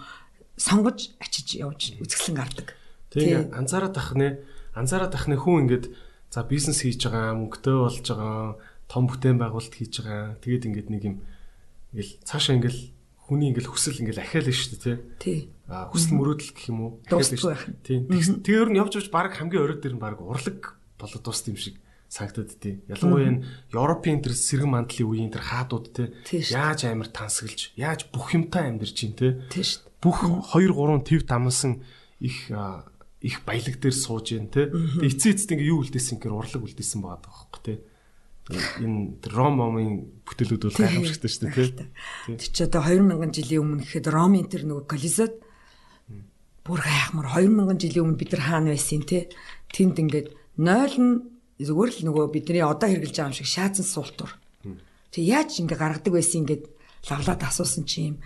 сонгож ачиж явж үзэсгэлэн гардаг. Тэгээ анзаараад ах нэ анзаараад ах нэ хүн ингээд за бизнес хийж байгаа, мөнгөтэй болж байгаа, том бүтээн байгуулалт хийж байгаа. Тэгээд ингээд нэг юм ингээл цаашаа ингээл хүний ингээл хүсэл ингээл ахиал нь шүү дээ тий. А хүсэл мөрөөдөл гэх юм уу? Ахиал шүү. Тий. Тэгээ ер нь явж явж баг хамгийн оройд дээр нь баг урлаг болоод дууст юм шиг санагдаад тий. Ялангуяа энэ Европын тэр сэргэн мандлын үеийн тэр хаадууд тий. Яаж амар тансаглаж, яаж бүх юмтай амьдарч чинь тий. Тий шүү. Бүх 2 3 төв дамсан их их баялаг дээр сууж те. Тэгээ эцээ эцэд ингээ юу үлдээсэн гэхээр урлаг үлдээсэн байгаа байхгүй те. Энэ Ром момын бүтээлүүд бол гайхамшигтай шүү дээ те. Тэг чи одоо 2000 жилийн өмнө гэхэд Ромын тэр нөгөө Колизод бүр гайхмар 2000 жилийн өмнө бид нар хаана байсан те. Тэнд ингээд 0 нь зүгээр л нөгөө бидний одоо хэрглэж байгаа юм шиг шаазан суултур. Тэг яаж ингээ гаргадаг байсан ингээд лавлаад асуусан чи юм?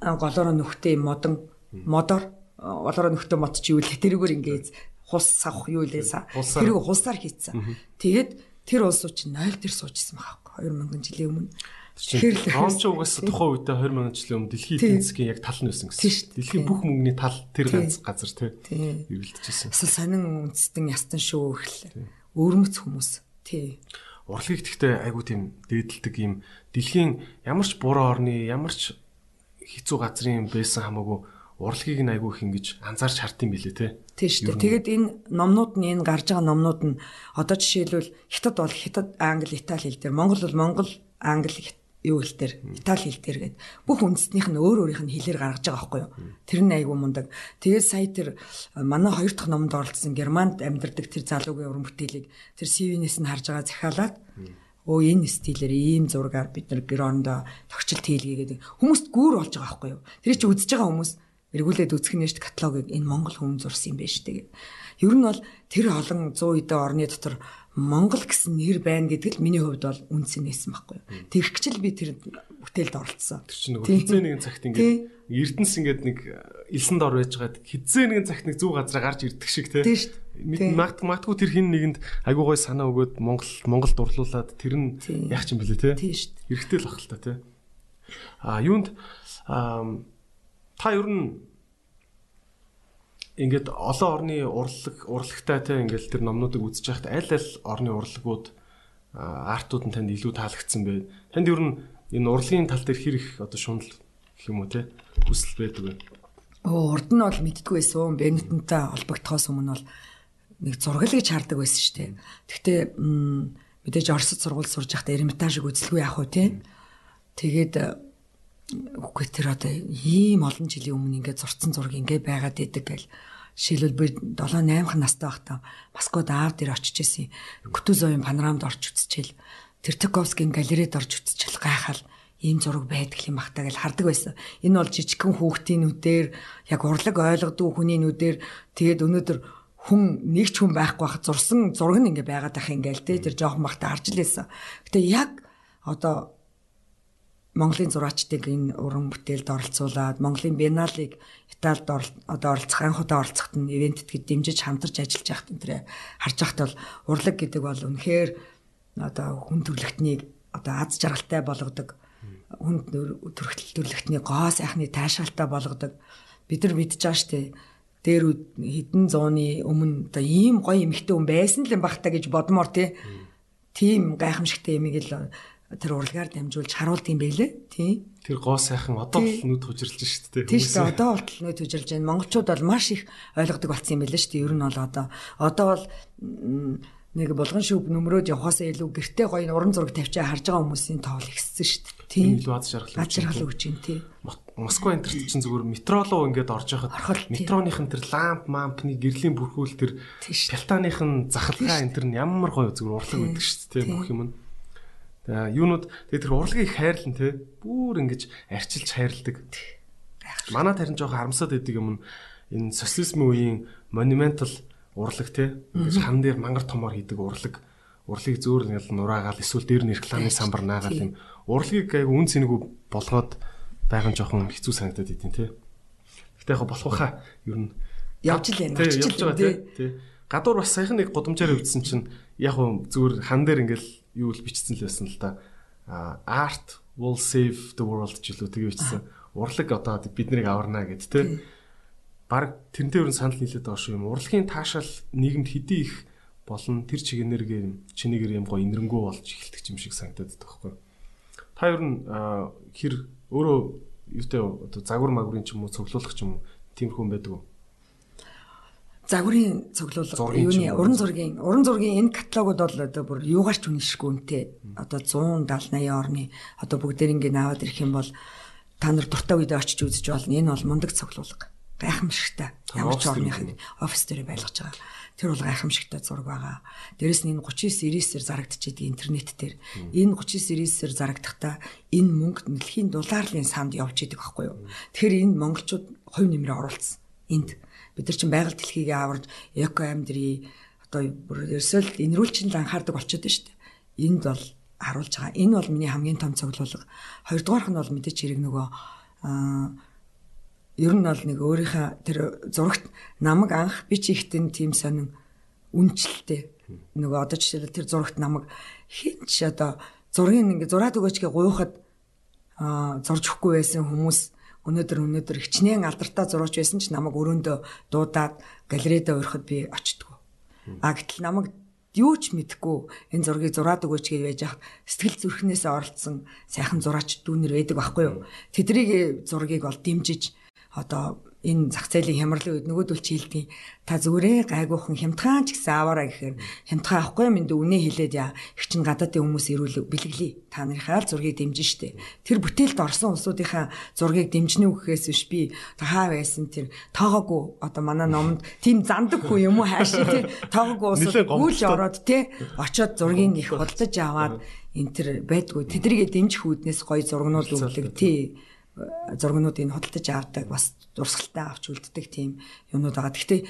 Голоороо нүхтэй модон модоор олороо нөхтө мод чи юу л тэрүүгээр ингээд хус савх юу лээ тэрийг хусаар хийцэн. Тэгээд тэр улсууд чинь 0 дээр суужсэн байгаа байхгүй 2000 жилийн өмнө. Тэгэхээр Ромч угаас тухайн үедээ 20 жилийн өмнө дэлхийн эдийн засгийн яг тал нь байсан гэсэн. Дэлхийн бүх мөнгөний тал тэр ганц газар тий. Эргэлдэжсэн. Эсвэл сонин үндэстэн ястан шүү гэхлээ. Өрмөц хүмүүс. Тий. Урлагийг гэхдээ айгуу тийм дээдэлдэг юм дэлхийн ямар ч буруу орны ямар ч хэцүү газрын байсан хамаагүй урлагийг нь айгүй их ингэж анзаарч хартсан билээ те. Тийм шүү дээ. Тэгээд энэ номнууд нь энэ гарч байгаа номнууд нь одоо жишээлбэл хятад бол хятад англи итали хэл дээр монгол бол монгол англи юу хэл дээр итали хэл дээр гээд бүх үндэстнийх нь өөр өөрийнх нь хэлээр гаргаж байгаа байхгүй юу. Тэр нь айгүй мундаг. Тэгээд сая тэр манай хоёр дахь номонд оролцсон германд амьдардаг тэр залуугийн уран бүтээлийг тэр CV-нээс нь харж байгаа захиалаад өө энэ стилээр ийм зургаар бид нар герондо тогтчлт хийлгээгээд хүмүүст гүүр болж байгаа байхгүй юу. Тэр чинь үзэж байгаа хүмүүс эргүүлээд үзэх нь шүү каталогийг энэ Монгол хүн зурсан юм байна шүү дээ. Ер нь бол тэр олон 100 эдэн орны дотор Монгол гэсэн нэр байна гэдэг л миний хувьд бол үнсэн нээсэн байхгүй юу. Тэгвчл би тэр бүтээлд оролцсон. Тэр чинь нөгөө хизээ нэгэн цагт ингээд Эрдэнэс ингээд нэг элсэн дор байж байгаад хизээ нэгэн цагт нэг зүг газараа гарч ирдэг шиг тий. Тийм шүү дээ. Магт магтгүй тэр хин нэгэнд айгуу гой санаа өгөөд Монгол Монголд урлуулад тэр нь яах юм бэлээ тий. Тийм шүү дээ. Хэрэгтэй л ах л та тий. А юунд та ер нь ингээд олон орны урлаг урлагтай те ингээд тэр номнуудыг үзэж байхад аль аль орны урлагууд артууд нь танд илүү таалагдсан бэ? Танд ер нь энэ урлагийн тал дээр хэр их одоо шунал гэх юм уу те хүсэл байдаг вэ? Оо урд нь бол мэддгүй байсан. Бенетэнтэй холбогдохоос өмнө бол нэг зургал гэж хардаг байсан шүү дээ. Гэхдээ мэдээж Оросд сургууль сурж байхдаа Эрмитажийг үзэлгүй яах вэ те? Тэгээд үгүй тэр одоо ийм олон жилийн өмнө ингээд зурцсан зураг ингээд байгаад идэг гэл шилбэл би 7 8хан настай байхдаа Москвад аар дээр очиж исэн. Кутузовын панорамд орж үзчихэл Тертаковскийн галерейд орж үзчихэл гайхал ийм зураг байдаг юм бахтаа гэж хардаг байсан. Энэ бол жижигхэн хүүхдийн нүдээр яг урлаг ойлгодог хүний нүдээр тэгээд өнөөдөр хүн нэг ч хүн байхгүй хах зурсан зураг нь ингээ байгаад ах ингээл те тэр жоохон бахта харж лээсэн. Гэтэ яг одоо Монголын зураачдыг энэ уран бүтээлд оролцуулаад Монголын биеналыг Италид одоо оролцох анхудаа оролцоход нь ивентэд гээд дэмжиж хамтарч ажиллаж байхад энэ төрөө харж байхад бол урлаг гэдэг бол үнэхээр одоо хүн төрөлхтнийг одоо аз жаргалтай болгодог хүн төрөлхтөл төрөлхтний гоо сайхны таашаалтай болгодог. Бид нар мэдж байгаа штэ дээр хэдэн зууны өмнө одоо ийм гоё эмхтэй хүн байсан л юм бах та гэж бодмоор тийм гайхамшигтай эмийг л тэр урлагаар дамжуулж харуулд юм байлээ. Тий. Тэр гоо сайхан одоо л нүд хужирлж шít те. Тий шүү дээ. Одоо бол нүд хужирлж байна. Монголчууд бол маш их ойлгодог болсон юм байлээ шүү дээ. Ер нь бол одоо одоо бол нэг булган шүүп нөмрөөд явахаас илүү гэрте гоё уран зураг тавьчаа харж байгаа хүмүүсийн тоол ихссэн шүү дээ. Тий. Илүү аз жаргал. Аз жаргал өгч юм тий. Москва энтерт чинь зүгээр метро руу ингээд орж байхад метроных нь тэр ламп мампны гэрлийн бүрхүүл тэр пялтааных нь захалгаа энэ тэр ямар гоё зүгээр урлаг байдаг шүү дээ. Бүх юм нь. Юунууд тэгээ тэр урлагийг хайрлан те бүр ингэж арчилж хайрладаг. Манай тарин жоох харамсаад идэг юм энэ социализмын үеийн монументал урлаг те ингэж хан дээр мангар томоор хийдэг урлаг урлагийг зөөр нэг нураагаал эсвэл дээр нь рекламын самбар наагаал юм урлагийг айгу үн цэнэгүй болгоод байгаа нь жоохон хэцүү санагдаад идэв те. Гэтэ яг болох хаа ер нь явж л байна. Явж байгаа те. Гадуур бас саяхан нэг гудамжаар өвдсөн чинь яг зүгээр хан дээр ингээл юу л бичсэн л байсан л да. Art will save the world үлээ тэгээ бичсэн. Урлаг одоо бид нарыг аварна гэд тэ. Бараг тэрнтэй өрн санал нийлээд байгаа шүү юм. Урлагийн таашаал нийгэмд хэдий их болон тэр чиг энерги чинийгэр юм гоо инэрэнгүү болж эхэлдэг юм шиг санагдаад байгаа байхгүй. Та ер нь хэр өөрөө юутай одоо загвар магврын ч юм уу цуглуулах ч юм уу тиймэрхүү байдаг уу? Загварын цуглуулга юуны уран зургийн уран зургийн энэ каталогууд бол одоо бүр юугаарч үнэшгүй үнэтэй. Одоо 170 80 орны одоо бүгдээр ингэ наваад ирэх юм бол та нар дуртай үедээ очиж үзэж болно. Энэ бол мундаг цуглуулга. Гайхамшигтай. Ямар ч орных офис дээр байлгаж байгаа. Тэр бол гайхамшигтай зураг байгаа. Дээрэс нь энэ 39 90-ээр зарагдчихэдэг интернет дээр. Энэ 39 90-ээр зарагдахдаа энэ мөнгө дэлхийн дулаарлын санд явж идэг байхгүй юу? Тэгэхээр энэ монголчууд хувь нэмрээ оруулсан? Энд бид нар чинь байгаль дэлхийг аварж эко амьдрий одоо бүр ерөөсөө энрүүлчин л анхаардаг болчиход байна шүү дээ. Энд бол харуулж байгаа. Энэ бол миний хамгийн том цуглуулга. Хоёрдугаарх нь бол мэдээч хэрэг нөгөө ер нь бол нэг өөрийнхөө тэр зурагт намайг анх би ч ихтэн тийм сонин үнчлэлтэй. Нөгөө одоо жишээлбэл тэр зурагт намайг хинч одоо зургийг ингээ зураад өгөөч гэ гуйхад аа зурж өгөхгүй байсан хүмүүс өнөөдөр өнөөдөр хичнээн алдартай зурууч байсан ч намайг өрөөндөө дуудаад галерейдээ урихад би очтгоо. А гэтэл намайг юу ч мэдгүй энэ зургийг зураад өгөөч гэж байж хат сэтгэл зүрхнээс оролцсон сайхан зураач дүүнер байдаг байхгүй юу. Тэдрийг зургийг бол дэмжиж одоо энэ зах зээлийн хямралын үед нөгөөдөл чи хэлдэг та зүгээрээ гайгүйхан хямдхан ч гэсэн аваараа гэхээр хямдхан авахгүй юм дэ үнэ хэлээд яа? Их чин гадаадын хүмүүс ирүүл бэлгэлээ та нарынхаа л зургийг дэмжин штэ тэр бүтээлд орсон улсуудынхаа зургийг дэмжнэ үхэхээс биш би хаа байсан тэр тоогоогүй одоо манай номонд тийм зандаг хүн юм уу? Хаашаа тий. Тоогоогүй улсууд гүйл ороод тий очоод зургийг их худалдаж аваад энэ тэр байдгүй. Тэдрийгэ дэмжих үүднээс гоё зургнууд өглөг тий зургнуудыг худалдаж авдаг бас дурсгалтай авч үлддэг тийм юмнууд байгаа. Гэхдээ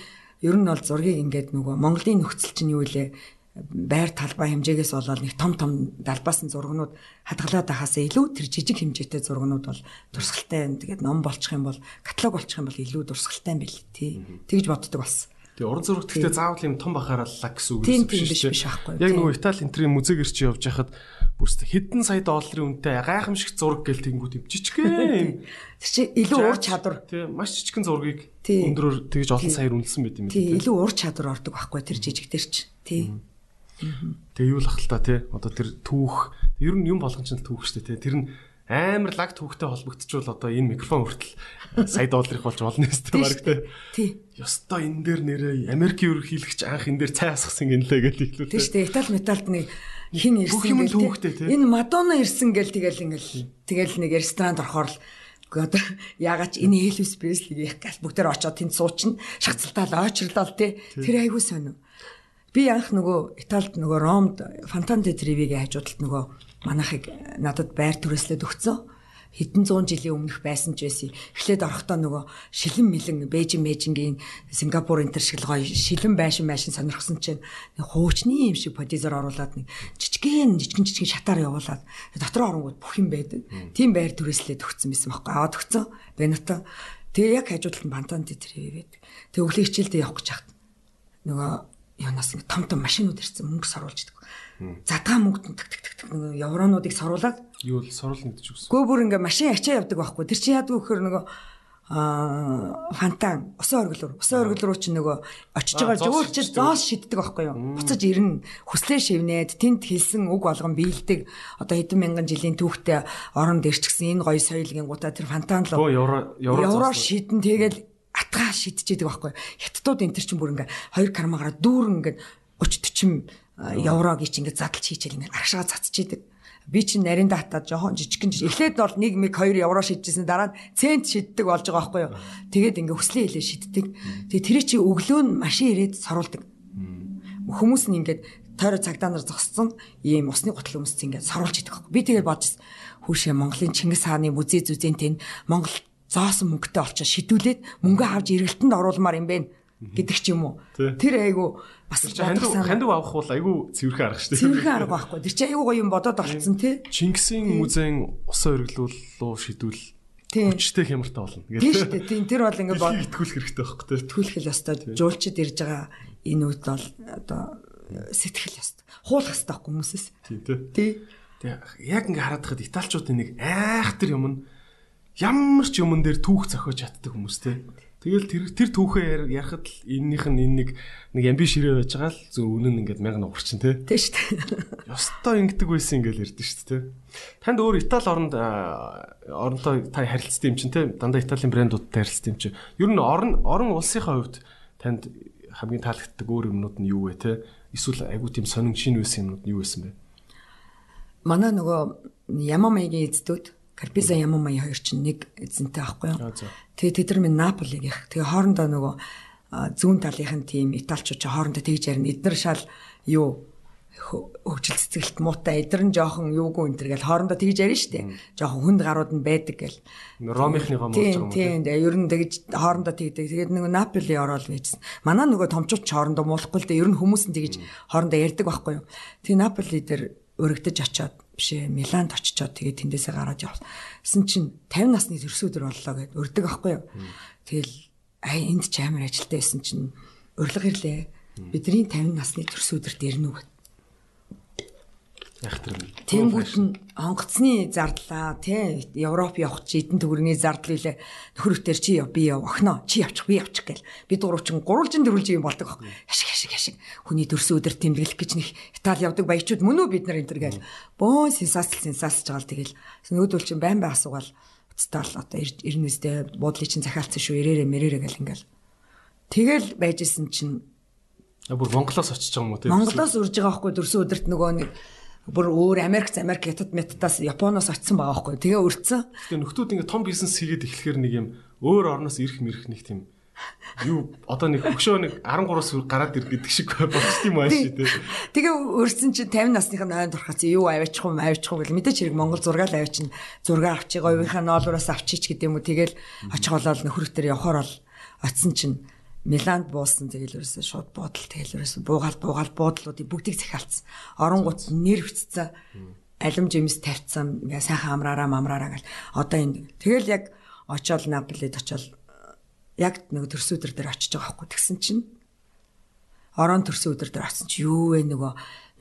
ер нь бол зургийг ингээд нөгөө Монголын нөхцөл чинь юу вэ? байр талбай хэмжээгээс болоод нэг том том далбаасан зургнууд хадгалаад байхаас илүү тэр жижиг хэмжээтэй зургнууд бол дурсгалтай. Тэгээд ном болчих юм бол каталог болчих юм бол илүү дурсгалтай юм бэл тий. Тэгж боддог болсон. Тэгээ уран зурагт гэхдээ заавал юм том бахаараллаа гэсэн үг биш биш аахгүй. Яг нөгөө Итали энтрийн музейг ирч явж хахад бүрстэ хэдэн сая долларын үнэтэй гайхамшиг зураг гэл тэнгууд юм жижигхэн. Тэр чи илүү ур чадвар. Тий, маш жижигхэн зургийг өндрөөр тэгж олон саяар үнэлсэн байт юм тий. Тий, илүү ур чадвар ордог байхгүй тэр жижиг дээр чи. Тий. Тэгээ юу л ах л та тий. Одоо тэр түүх ер нь юм болгон ч түүх штэ тий. Тэр нь амар лаг түүхтэй холбогдчихвол одоо энэ микрофон хүртэл сая долларыг болж болно өстэй баг те. Тий. Ёстой энэ дээр нэрээ Америкийн ерөнхийлөгч анх энэ дээр цай асгасан гинлээ гэж хэлүүлээ. Тий шүү дээ. Итали металд нэг хин ирсэн гэл. Энэ Мадонна ирсэн гэл тэгэл ингээл тэгэл нэг ресторанд орохоор л одоо ягаад ч энэ Элвис Преслиг их гал бүгдээр очоод тэнд суучна шахацалтаа очрлоо те. Тэр айгүй сонио. Би анх нөгөө Италид нөгөө Ромд Фантанте Тревигийн хажуудалд нөгөө манайхыг надад байр түрээслээд өгцөө хэдэн зуун жилийн өмнөх байсан ч байсан. Эхлээд орохдоо нөгөө шилэн мэлэн Бээжин Мэжингийн Сингапур энэ төр шиг гоё шилэн байшин байшин сонирхсан чинь хуучны юм шиг подизер оруулаад нэг жижигэн жижигэн жижигэн шатаар явуулаад дотроо оронгууд бүх юм байдаг. Тийм байр түрээслээд өгсөн байсан байхгүй аваад өгцөө. Бенато. Тэгээ яг хажуудалд нь бантан тэтрээ байдаг. Тэг өглөө хичээлдээ явах гэж хат. Нөгөө юунаас ингэ том том машинууд ирсэн мөнгө саруулж идэг задгаа мөнгөнд тэг тэг тэг нэг евронуудыг соруулаад юу л соруулна гэж үгсэн. Гөө бүр ингээ машин ачаа явдаг байхгүй. Тэр чинь яадаг вөхөр нөгөө аа фантан усан оргил руу усан оргил руу чинь нөгөө очиж байгаа жуулчид зоос шиддэг байхгүй юу. Буцаж ирнэ. Хүслээ шивнээд тэнд хэлсэн үг болгон биелдэг. Одоо хэдэн мянган жилийн түүхтэй оронд ирчихсэн энэ гоё соёлын гутаа тэр фантан л евро евро шидэн тэгэл атгаа шидчихэдэг байхгүй. Хятадууд энэ төр чинь бүр ингээ хоёр кармагаараа дүүрэн ингээ 30 40 еврогийн чинь ингээд задлж хийчихэл ингээд аргашгаа цацчихийдэг. Би чинь нарийн датаа жоохон жижигхэн эхлээд бол 1 мэг 2 евро шийдчихсэн дараа нь цент шиддэг болж байгаа байхгүй юу. Тэгээд ингээд хүслээ хэлээ шиддэг. Тэгээд тэр чи өглөө нь машин ирээд саруулдаг. Хүмүүс нь ингээд тойроо цагдаа нар зогссон ийм усны гутал өмсц ингээд саруулж идэг байхгүй. Би тэгээд бодсон хүүшээ Монголын Чингис хааны музей зүзэн тэнд Монгол зоосон мөнгөтэй олчоо шидүүлээд мөнгө авч эргэлтэнд оруулмаар юм бэ гэдэг ч юм уу. Тэр айгу бас хандив хандив авах бол айгу цэвэрхэн арга шүү дээ. Цэвэрхэн арга байхгүй. Тэр чинь айгу гоё юм бодоод олцсон тий. Чингисийн музейн усан өргөлүүлөө шидвэл хүчтэй хямртай болно гэдэг. Тийм шүү дээ. Тийм тэр бол ингээ бод итгүүлэх хэрэгтэй байхгүй тий. Итгүүлэх ёстой. Жуулчид ирж байгаа энэ үед бол одоо сэтгэл ёстой. Хуулах ёстой байхгүй хүмүүсээс. Тий тий. Тий. Яг ингээ хараад хахад италчуудын нэг айхтар юм нь ямар ч юмн дээр түүх зохиож чаддаг хүмүүс тий. Тэгэл тэр тэр түүхээ ярахад л эннийх нь энэ нэг нэг амби ширээ байж байгаа л зөв үнэн ингээд мянган уурчин тий. Тий шүү дээ. Ёстой ингэдэг байсан ингээл ярьдэн шүү дээ. Танд өөр Итали оронд оронтой та харилцсан юм чинь тий. Дандаа Италийн брэндуудтай харилцсан юм чинь. Ер нь орон орон улсынхаа хувьд танд хамгийн таалагддаг өөр юмнууд нь юу вэ тий? Эсвэл айгуу тийм сонин шин байсан юмнууд нь юу байсан бэ? Манай нөгөө Ямамагийн эздүүд Карпиза Ямамай хоёр чинь нэг эзэнтэй аахгүй юу? Тэгээ тэд нар минь Наполиг их. Тэгээ хоорондоо нөгөө зүүн талынхын тим италчууд ч хоорондоо тэгж ярина. Эднэр шал юу хөгжил цэцгэлт муутай эдэр нь жоохон юугүй энэ төр гэл хоорондоо тэгж ярина штэ. Жоохон хүнд гарууд нь байдаг гэл. Ромынхны гом болж байгаа юм. Тийм тийм. Ер нь тэгж хоорондоо тэгдэг. Тэгээд нөгөө Наполи ороод байжсан. Манай нөгөө томчууд ч хоорондоо муулахгүй л дээ. Ер нь хүмүүс нь тэгж хоорондоо ярьдаг байхгүй юу. Тэгээ Наполи дээр өргөдөж очоод бишээ Миланд очичоод тэгээд тэндээсээ гараад явсан чинь 50 насны төрсөдөр боллоо гэд өрдөг аахгүй юу. Тэгэл ай энд ч амар ажилтаа байсан чинь урилга ирлээ. Бидний 50 насны төрсөдөрт ирнэ үү Яах тэр. Тэнгүүд нь онгоцны зардлаа тий Европ явах чи эдэн төгрөгийн зардал илээ нөхрөтөр чи би яв охноо чи явчих би явчих гэл. Бид гурвчин гурвалжин дөрвөлжин юм болдог хашиг хашиг хашиг хүний дөрсөн өдөр тэмдэглэх гэж нэг Итали явдаг баячууд мөн үү бид нар энэ төр гэл. Бөөн сенсацл сенсацж байгаа л тэгэл. Нүүдүүл чин байн бай асуугаал уцтаал одоо ирнэ үстэй буудлын чин захиалцсан шүү ирээрэ мэрээрэ гэл ингээл. Тэгэл байжсэн чин бүр Монголоос очиж байгаа юм уу тий Монголоос урж байгаа байхгүй дөрсөн өдөрт нөгөө нэг бүр өөр Америк, Америк хятад метадаас Японоос очсон байгаа байхгүй. Тэгээ өрцөн. Тэгээ нөхдүүд ингээ том бизнес хийгээд эхлэхээр нэг юм өөр орноос ирэх мэрэх нэг тийм юу одоо нэг хөшөө нэг 13-аас гараад ир гэдэг шиг болчих юм ааш тий. Тэгээ өрсөн чинь 50 насных нь ойн дурхац юу аваачих юм аваачих юм гэл мэдээч хэрэг Монгол зургаал аваач нь зураг авчиг оюуныхаа ноолоороос авчиж гэдэг юм уу тэгэл очих болол нөхрөтөр явахаар бол очсон чинь Миланд буусан тэгэл ерөөсөө шууд буудал тэгэл ерөөсөө буугаал буугаал буудлуудыг бүгдийг захиалцсан. Оронгууд нэр хвцсэн. Алим жимс тавьцсан. Ингээ сайхан амраараа мамраараа гэл. Одоо энэ тэгэл яг очоод Наполид очоод яг нэг төрсөн өдөр дээр очиж байгаа хгүй тэгсэн чинь орон төрсөн өдөр дээр очсон чи юу вэ? Нөгөө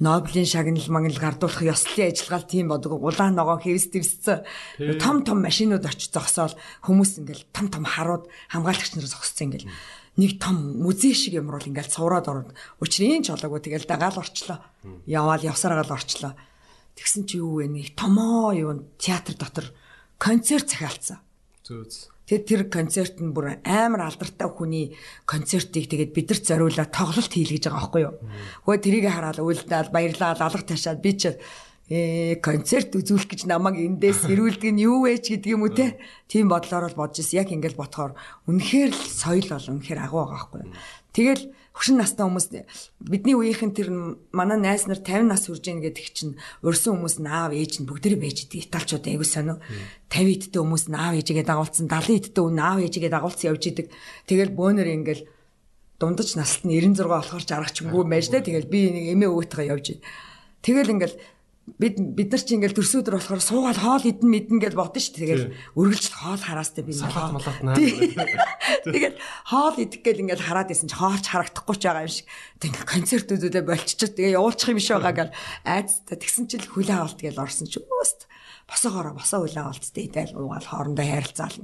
Нобелийн шагнал магнал гардуулах ёслолын ажиллагаал тийм бодог улаан ногоо хэвс твссэн том том машинууд очиж зогсоол. Хүмүүс ингээл том том харууд хамгаалагч нар зогссон ингээл нэг том музей шиг юм бол ингээл цувраад орно. Учрын чолоогүй тэгэл дагаал орчлоо. Яваал явсараагаал орчлоо. Тэгсэн чи юу вэ нэг томоо юу театр дотор концерт захиалцсан. Зөөз. Тэгээд тэр концерт нь бүр амар алдартай хүний концертыг тэгээд бидэрт зориулаад тоглолт хийлгэж байгаа байхгүй юу. Хөөе тэрийг хараад уйлдаал баярлаад алга ташаад би ч э концерт үзүүлэх гэж намайг эндээс ирүүлдэг нь юу вэ ч гэдэг юм уу те. Тийм бодлоор л бодож ирсэн. Яг ингээд бодохоор үнэхээр л соёл бол үнэхээр агуу байгаа байхгүй. Тэгэл хөшин настай хүмүүс бидний үеийнхэн тэр манай найз нар 50 нас хүрж ийн гэдэг чинь урьсан хүмүүс наав ээж нь бүгдээрээ байж идэг. Италчууд айгуу сонио. 50 идтэй хүмүүс наав ээжигээ дагуулсан, 70 идтэй хүн наав ээжигээ дагуулсан явж идэг. Тэгэл бөөнөр ингээл дундаж наст нь 96 болохоор жаргачгүй байж таа. Тэгэл би нэг эмээ өвгөтэйгээ явж. Тэгэл ингээл бид бид нар чи ингээл төрсөдөр болохоор суугаад хоол идэн мэдэн гэж бодсон шүү. Тэгэл үргэлж хоол хараастай би салат малат наа. Тэгэл хоол идэх гээл ингээл хараад исэн чи хоолч харагдахгүй ч байгаа юм шиг. Тэг концертүүдээ болчихчих. Тэгээ явуулчих юм биш байгаа гал айцтай тэгсэн чил хүлээ авалт гээл орсон чи өөст босоогоороо босоо хүлээ авалттай идэл уугаал хоорондоо харилцаал.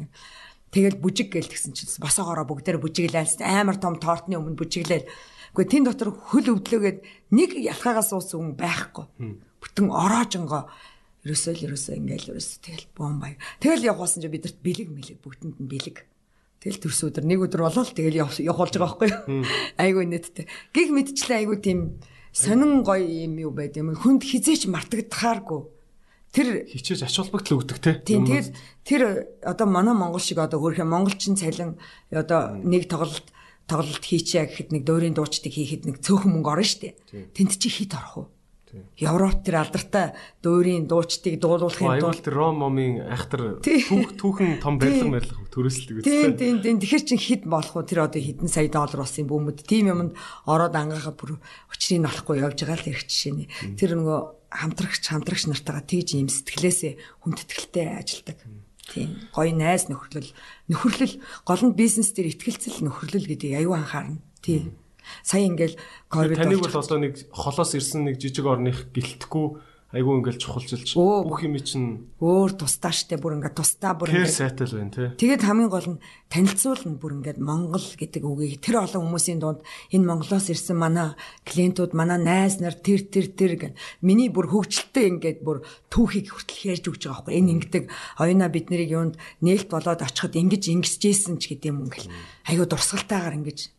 Тэгэл бүжиг гээл тэгсэн чи босоогоороо бүгдээр бүжиглээ амар том тортны өмнө бүжиглээ. Гэхдээ тэн дотор хөл өвдлөөгээд нэг ялхаагаас уусан хүн байхгүй бүтэн ороожонго ерөөсөө л ерөөсөө ингээл ерөөсөө тэгэл бомбай. Тэгэл явуулсан чи бидэрт бэлэг мэлэг бүгдэнд нь бэлэг. Тэгэл төрс өдөр нэг өдөр болол тэгэл явуулж байгаа байхгүй юу? Айгу нэттэй. Гих мэдчлээ айгу тийм сонин гоё юм юу байд юм. Хүнд хизээч мартагдахааргүй. Тэр хичээж ач холбогдол өгдөг те. Тийм тэгэл тэр одоо манай монгол шиг одоо хөрхөө монголчин цалин одоо нэг тоглолт тоглолт хийчээ гэхэд нэг дөөрийн дуучдыг хийхэд нэг цөөхөн мөнгө орно штэ. Тэнд чи хит орох уу? Европ тэр алдартай дуурийн дуучдыг дуулуулахын тулд тэр Ром момын айхтар түүх түүхэн том барилга барилга төрөсөлдөг үстэй. Тийм тийм тийм тэгэхэр чин хит болох уу тэр одоо хэдэн сая доллар болсон бүүмэд тийм юмд ороод ангахаа бүр өчрийг олохгүй явж байгаа л хэрэг жишээний. Тэр нөгөө хамтрагч хамтрагч нартайгаа тэгж юм сэтгэлээсээ хүндэтгэлтэй ажилдаг. Тийм гоё найз нөхөрлөл. Нөхөрлөл. Гол нь бизнес дээр ихтгэлцэл нөхөрлөл гэдгийг аюу анхаарна. Тийм Сая ингээл ковид таныг бол одоо нэг холоос ирсэн нэг жижиг орных гэлтэхгүй айгүй ингээл чухалчилж. Бүх юм чинь өөр тусдаа штэ бүр ингээд тусдаа бүр ингээд сайтай л байна тий. Тэгээд хамгийн гол нь танилцуулна бүр ингээд Монгол гэдэг үгийг. Тэр олон хүмүүсийн дунд энэ Монголоос ирсэн манай клиентууд манай найз нар тэр тэр тэр гэн. Миний бүр хөвгчлөлтөө ингээд бүр түүхийг хүртэл ярьж өгч байгаа байхгүй. Энэ ингээд оюуна бид нарыг юунд нээлт болоод очиход ингэж ингэсжсэн ч гэдэм юм ингээл айгүй дурсгалтайгаар ингэж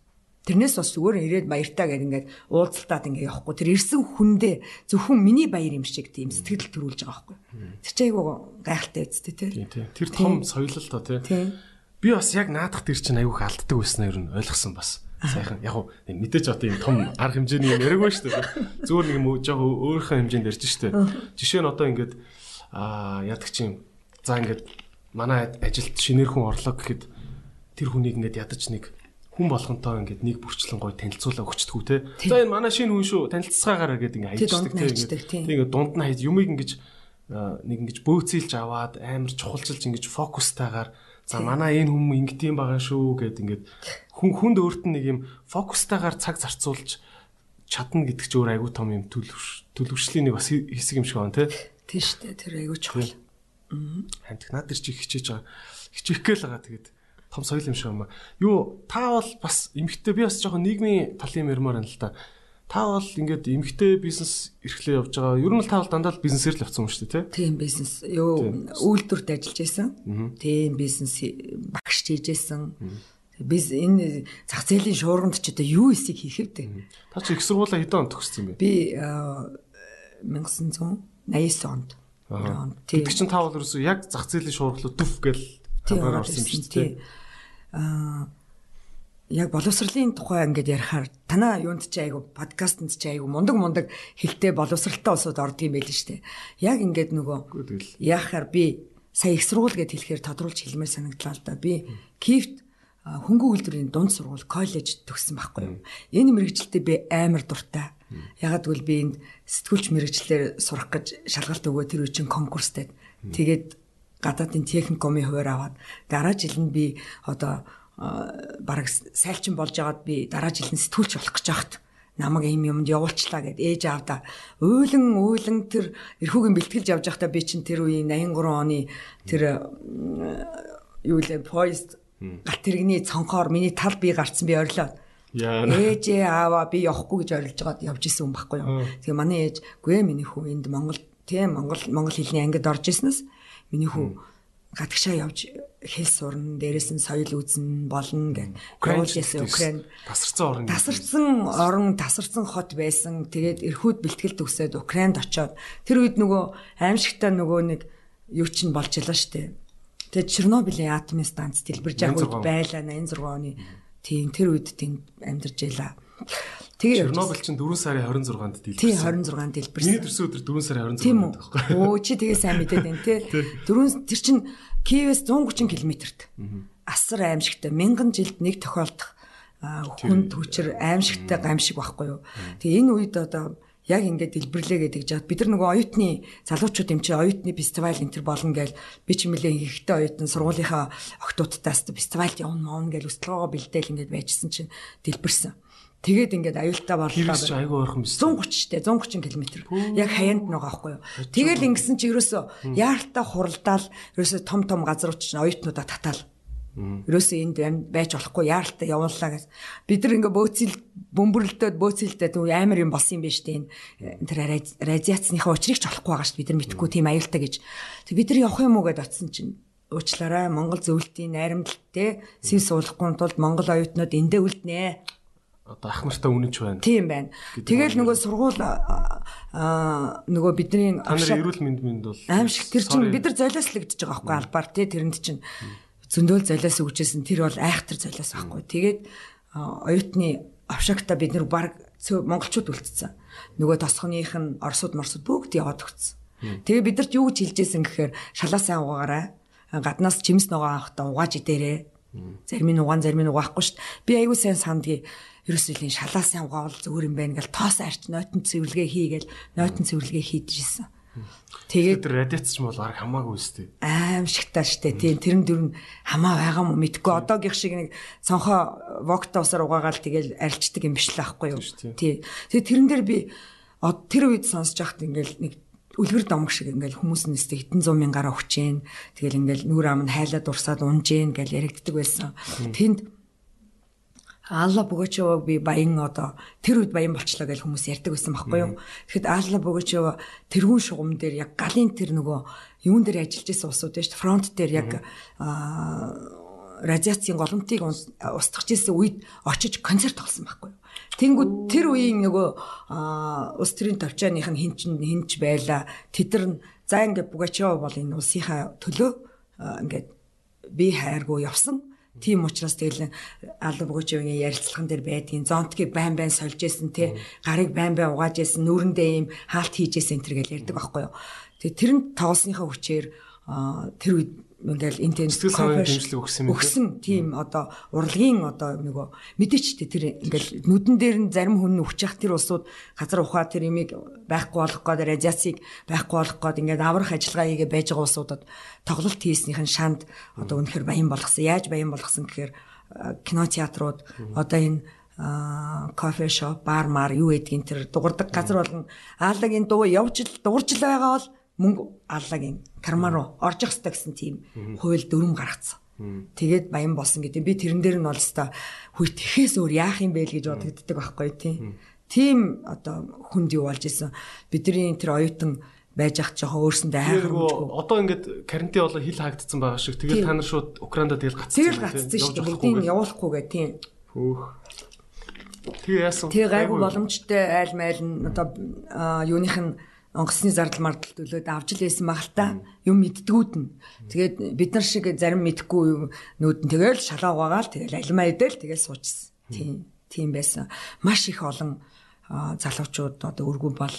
Тэрнээс бас зүгээр ирээд баяртаа гэдэг ингээд уулзалтаад ингээд явахгүй. Тэр ирсэн хүндээ зөвхөн миний баяр юм шиг тийм сэтгэл төрүүлж байгаа байхгүй. Тэр чинь айгүй гайхалтай үсттэй тий. Тэр том соёлол тоо тий. Би бас яг наадах тэр чинь айгүйх алддаг байснаа ер нь ойлгосон бас. Сайхан яг уу мэдээж одоо юм том арга хэмжээний юм яриаг ба шүү дээ. Зүгээр нэг юм жоо өөрийнхөө хэмжээнд ярьж шүү дээ. Жишээ нь одоо ингээд аа яадаг чинь за ингээд манай ажилд шинээр хүн орлоо гэхэд тэр хүнийг ингээд ядаж нэг хүн болгонтой ингээд нэг бүрчлэн гой танилцуулаа өгчдгүү те. За энэ манай шинэ хүн шүү танилцсаагаараа гэдэг ингээд аялждаг те. Тэг ингээд дунд нь хайж юмыг ингээд нэг ингэж бөөцөөлж аваад амар чухалчилж ингэж фокустайгаар за манай энэ хүмүүс ингэдэм байгаа шүү гэд ингээд хүн хүнд өөрт нь нэг юм фокустайгаар цаг зарцуулж чадна гэдэг чинь өөр айгүй том юм төлөвшлийн нэг бас хэсэг юм шиг байна тий. Тийм шүү дээ тэр айгүй чухал. Хамт над тэр чи хичээж байгаа хичээх гээл байгаа тэгээд том соёл юм шиг юм аа. Юу та бол бас эмгтээ би бас жоохон нийгмийн талын ярмаар байна л та та бол ингээд эмгтэй бизнес эрхлээ явж байгаа. Ер нь та бол дандаа бизнесээр л явцсан юм шүү дээ, тийм бизнес. Юу үйлдвэрт ажиллаж байсан. Тийм бизнес багш хийж байсан. Biz энэ зах зээлийн шуурганд ч одоо юу эсийг хийх вэ? Та чи их сургуулаа хэдэн онд төгссөн бэ? Би 1989 онд. Тийм. Тэг чин та бол ерөөсөө яг зах зээлийн шуургалуу төв гэл хамгаар орсон юм шүү дээ. Аа яг боловсролын тухай ингээд ярихаар танаа юунд ч айгу подкастт ч айгу мундаг мундаг хэлтэй боловсралтай улсууд ордог юм байл нь штэ. Яг ингээд нөгөө яахаар би сая их сургууль гэд хэлэхээр тодруулж хэлмээр санагдлаа л да. Би кифт хөнгөн үйлдвэрийн дунд сургууль коллеж төгссөн байхгүй юу. Энэ мэрэгчлэлтэд би амар дуртай. Ягаад гэвэл би энд сэтгүүлч мэрэгчлэлээр сурах гэж шалгалт өгөө тэр үе чинь конкурстэй. Тэгээд гадаадын техникумын хуваар аваад дараа жил нь би одоо бараг сайлчин болж байгаад би дараа жил нь сэтгүүлч болох гэж байхад намайг ийм юмд явуулчлаа гэд ээж аавда. Уйлан уйлан тэр эрхүүгийн бэлтгэлж явж байхдаа би чинь тэр үеийн 83 оны тэр юу лээ поезд галт тэрэгний цонхоор миний тал би гарцсан би орилоо ээжээ аава би явахгүй гэж орилж байгаад явж исэн юм баггүй юу? Тэгээ манай ээж гүй миний хүү энд Монгол тийм Монгол монгол хэлний ангид орж ирснээс миний хүү гадагшаа явж хэл сурна, дээрэс нь соёл үзнэ болно гэх. Украинээс Украин тасарсан орн. Тасарсан орн, тасарсан хот байсан. Тэгээд эрхүүд бэлтгэл төгсөөд Украинд очоод тэр үед нөгөө аимшигтай нөгөө нэг юу ч нь болж ялаа штэ. Тэгээд Чернобылийн атомын станц дэлбэрж явах үед байлаа 86 оны. Тийм тэр үед тэнд амьдарч ялаа. Тэгээ Чернобыль чинь 4 сарын 26-нд дэлбэрсэн. Тийм 26-нд дэлбэрсэн. Миний төрсөн өдөр 4 сарын 26-нд байхгүй. Өө чи тэгээ сайн мэдээд байна те. 4 тэр чинь Киевээс 130 км-т. Асар аимшигтай мянган жилд нэг тохиолдох хүнд хүчээр аимшигтай гамшиг байхгүй юу. Тэгээ энэ үед одоо яг ингээд дэлбэрлээ гэдэг жаад бид нар нөгөө оюутны залуучууд юм чи оюутны фестивал энэ төр болно гээл би ч мөлий ихтэй оюутан сургуулийнхаа октоудтаас фестивальд явна моон гээл өсөлгөөгөө бэлдээл ингээд байжсэн чинь дэлбэрсэн. Тэгээд ингээд аюултай боллоо. Айгүй ойрхон биз. 130 штэ 130 км. Яг хаяанд байгаа байхгүй юу. Тэгэл ингэсэн чи ерөөсө яаралтай хуралдаал ерөөсө том том газрууд чинь оюутнуудаа татаал. Ерөөсө энд байж болохгүй яаралтай явууллаа гэж. Бид нар ингээ бөөцөл бөмбөрлөлтөд бөөцөлтөд амар юм болсон юм байна штэ энэ тэр радиацныхаа учрыг ч олохгүй байгаа штэ бид нар мэдхгүй тийм аюултай гэж. Тэг бид нар явах юм уу гэд очсон чинь уучлаарай Монгол зөвлөлтийн найрамдалтай сэв суулгахгүй тулд Монгол оюутнууд эндээ үлднэ одоо ах нартай үнэнч байна. Тийм байна. Тэгэл нөгөө сургууль аа нөгөө бидний авшаа эрүүл мэнд мэнд бол аимшиг тэр чинь бид нар золиослогдож байгаа байхгүй албаар тий тэрэнд чинь зөндөөл золиос өгчээсэн тэр бол айхтар золиос байхгүй. Тэгээд оюутны авшаагта бид нар баг монголчууд үлдсэн. Нөгөө тосхоных нь орсууд морсууд бүгд яваад өгсөн. Тэгээ бидэрт юу гэж хэлжсэн гэхээр шалаа сайн угаагаарай. Гаднаас чимс ногоо авахтаа угааж идээрэй. Зарим нь угаан зарим нь угаахгүй шүү дээ. Би аягүй сайн сандгийг ерөөсөлийн шалаасан угаавал зүгээр юм байна гэл тоос арч нойтон цэвэрлэгээ хийгээл нойтон цэвэрлэгээ хийжсэн. Тэгээд радиац ч бол арга хамаагүй үстэй. Аимшигтай штэ тийм тэрэн дөрн хамаа байгаа юм мэдгүй одоогийнх шиг нэг цонхоо вокта усаар угаагаал тэгэл арилчдаг юм биш л аахгүй юу. Тий. Тэгээд тэрэн дээр би тэр үед сонсож байхад ингээл нэг үлгэр домог шиг ингээл хүмүүс нэстэ хитэн 100 мянгаараа өгчээн. Тэгэл ингээл нүүр ам нь хайлаад урсаад унжээн гэл яригддаг байсан. Тэнд Алла Богочова би баян одоо тэр үед баян болчлоо гэж хүмүүс ярьдаг байсан байхгүй юу. Тэгэхэд Алла Богочова тэрүүн шугам дээр яг галын тэр нөгөө юун дээр ажиллаж байсан усууд байж фронт дээр яг радиацийн голомтыг устгах гэсэн үед очиж концерт тоглосон байхгүй юу. Тэнгүүд тэр үеийн нөгөө улс төрийн төвчааных нь хинч хинч байла. Тэд нар за ингээд Богочова бол энэ улсынхаа төлөө ингээд би хайргуу явсан Тийм учраас тэгэл алба бөгөөчийн ярилцлаган дээр байдгийн зонтгийг байн байн сольж исэн те гарыг байн байн угааж исэн нүрэндээ ийм хаалт хийж исэн энэ төр гэж ярьдаг байхгүй юу. Тэгээ тэр нь тоглосныхаа хүчээр тэр үед ингээл энэ Сэтгэл санааны дэмжлэг өгсөн юм. Өгсөн. Тийм одоо урлагийн одоо нөгөө мэдээч тэр ингээл нүдэн дээр нь зарим хүн өвчих тэр улсууд газар ухаа тэр имийг байхгүй болох гээд радиацийг байхгүй болох гээд ингээд аврах ажиллагаа хийгээ байж байгаа улсуудад тоглолт хийснийхэн шанд одоо үнэхээр баян болгосон. Яаж баян болгосон гэхээр кино театрууд одоо энэ кофе шоп, бар мар юу гэдгийг тэр дуурдаг газар болгон ааллагын дуу явж л дуурж л байгаа бол мөнгө аллагийн карма руу орж явах хэрэгтэй гэсэн тийм хууль дүрм гаргацсан. Тэгээд баян болсон гэдэг. Би тэрэн дээр нь бол өстой хүй тэхээс өөр яах юм бэ л гэж бодогддаг байхгүй тийм. Тийм одоо хүнд юу болж исэн. Бидний тэр оюутан байж ах жоохон өөрсөндөө хайхрамжгүй. Одоо ингээд карантин болоо хил хаагдсан байгаа шиг. Тэгээд та нар шууд Украинд тэгэл гацсан. Тэгэл гацсан шүү дээ. Бүгдийг явуулахгүйгээ тийм. Хөөх. Тэгээ яасан. Тэгээ гайгүй боломжтой айл майл нь одоо юуных нь онгоцны зардал мардал төлөөд авч л байсан баг л та юм мэддгүүд нь. Тэгээд бид нар шиг зарим мэдхгүй нүүд нь тэгэл шалаа угаагаал тэгэл алимаа идэл тэгэл суучсан. Тийм тийм байсан. Маш их олон залуучууд одоо өргөн бол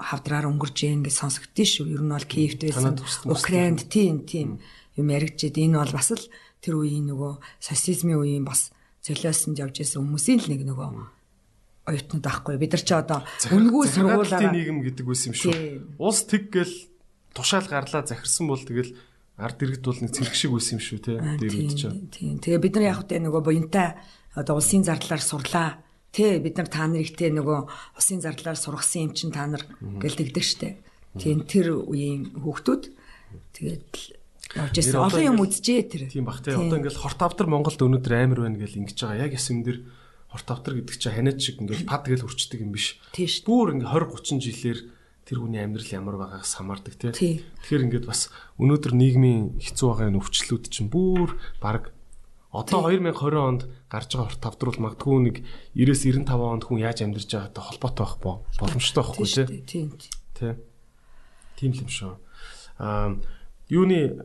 хавдраар өнгөрж ийн гэж сонсогдсон шүү. Ер нь бол Киевт байсан. Украинд тийм тийм юм яригчээд энэ бол бас л тэр үеийн нөгөө социализмын үеийн бас золиосонд явж исэн хүмүүсийн л нэг нөгөө оюутнууд байхгүй бид нар ч одоо үнгүй сургуулаа нийгэм гэдэг үс юм шүү. Улс тэг гэл тушаал гарлаа захирсан бол тэгэл ард иргэд бол нэг цэрэг шиг үс юм шүү те. Дээр үд ч. Тийм. Тэгээ бид нар яг хөтэ нөгөө буянтай одоо улсын зардлаар сурлаа. Тэ бид нар та нарыгтэй нөгөө улсын зардлаар сургасан юм чин та нар гэлдэгдэг штэ. Тийм тэр үеийн хүүхдүүд тэгээд явж ирсэн. Олон юм үзжээ тэр. Тийм бах те. Одоо ингээл хорт автар Монголд өнөөдөр амар байна гэл ингэж байгаа. Яг яс юм дэр хорт автар гэдэг чинь ханиад шиг ингээд пад гэл хүрчдэг юм биш. Бүр ингээд 20 30 жилээр тэр хүний амьдрал ямар байгаагаас хамаардаг тий. Тэгэхээр ингээд бас өнөөдөр нийгмийн хэцүү байгаа энэ өвчлүүд чинь бүр баг одоо 2020 онд гарч байгаа хорт автар бол магадгүй нэг 90-95 онд хүн яаж амьдарч байгаатай холбоотой байх бо боломжтой байхгүй тий. Тийм. Тий. Тийм л юм шүү. Аа юуны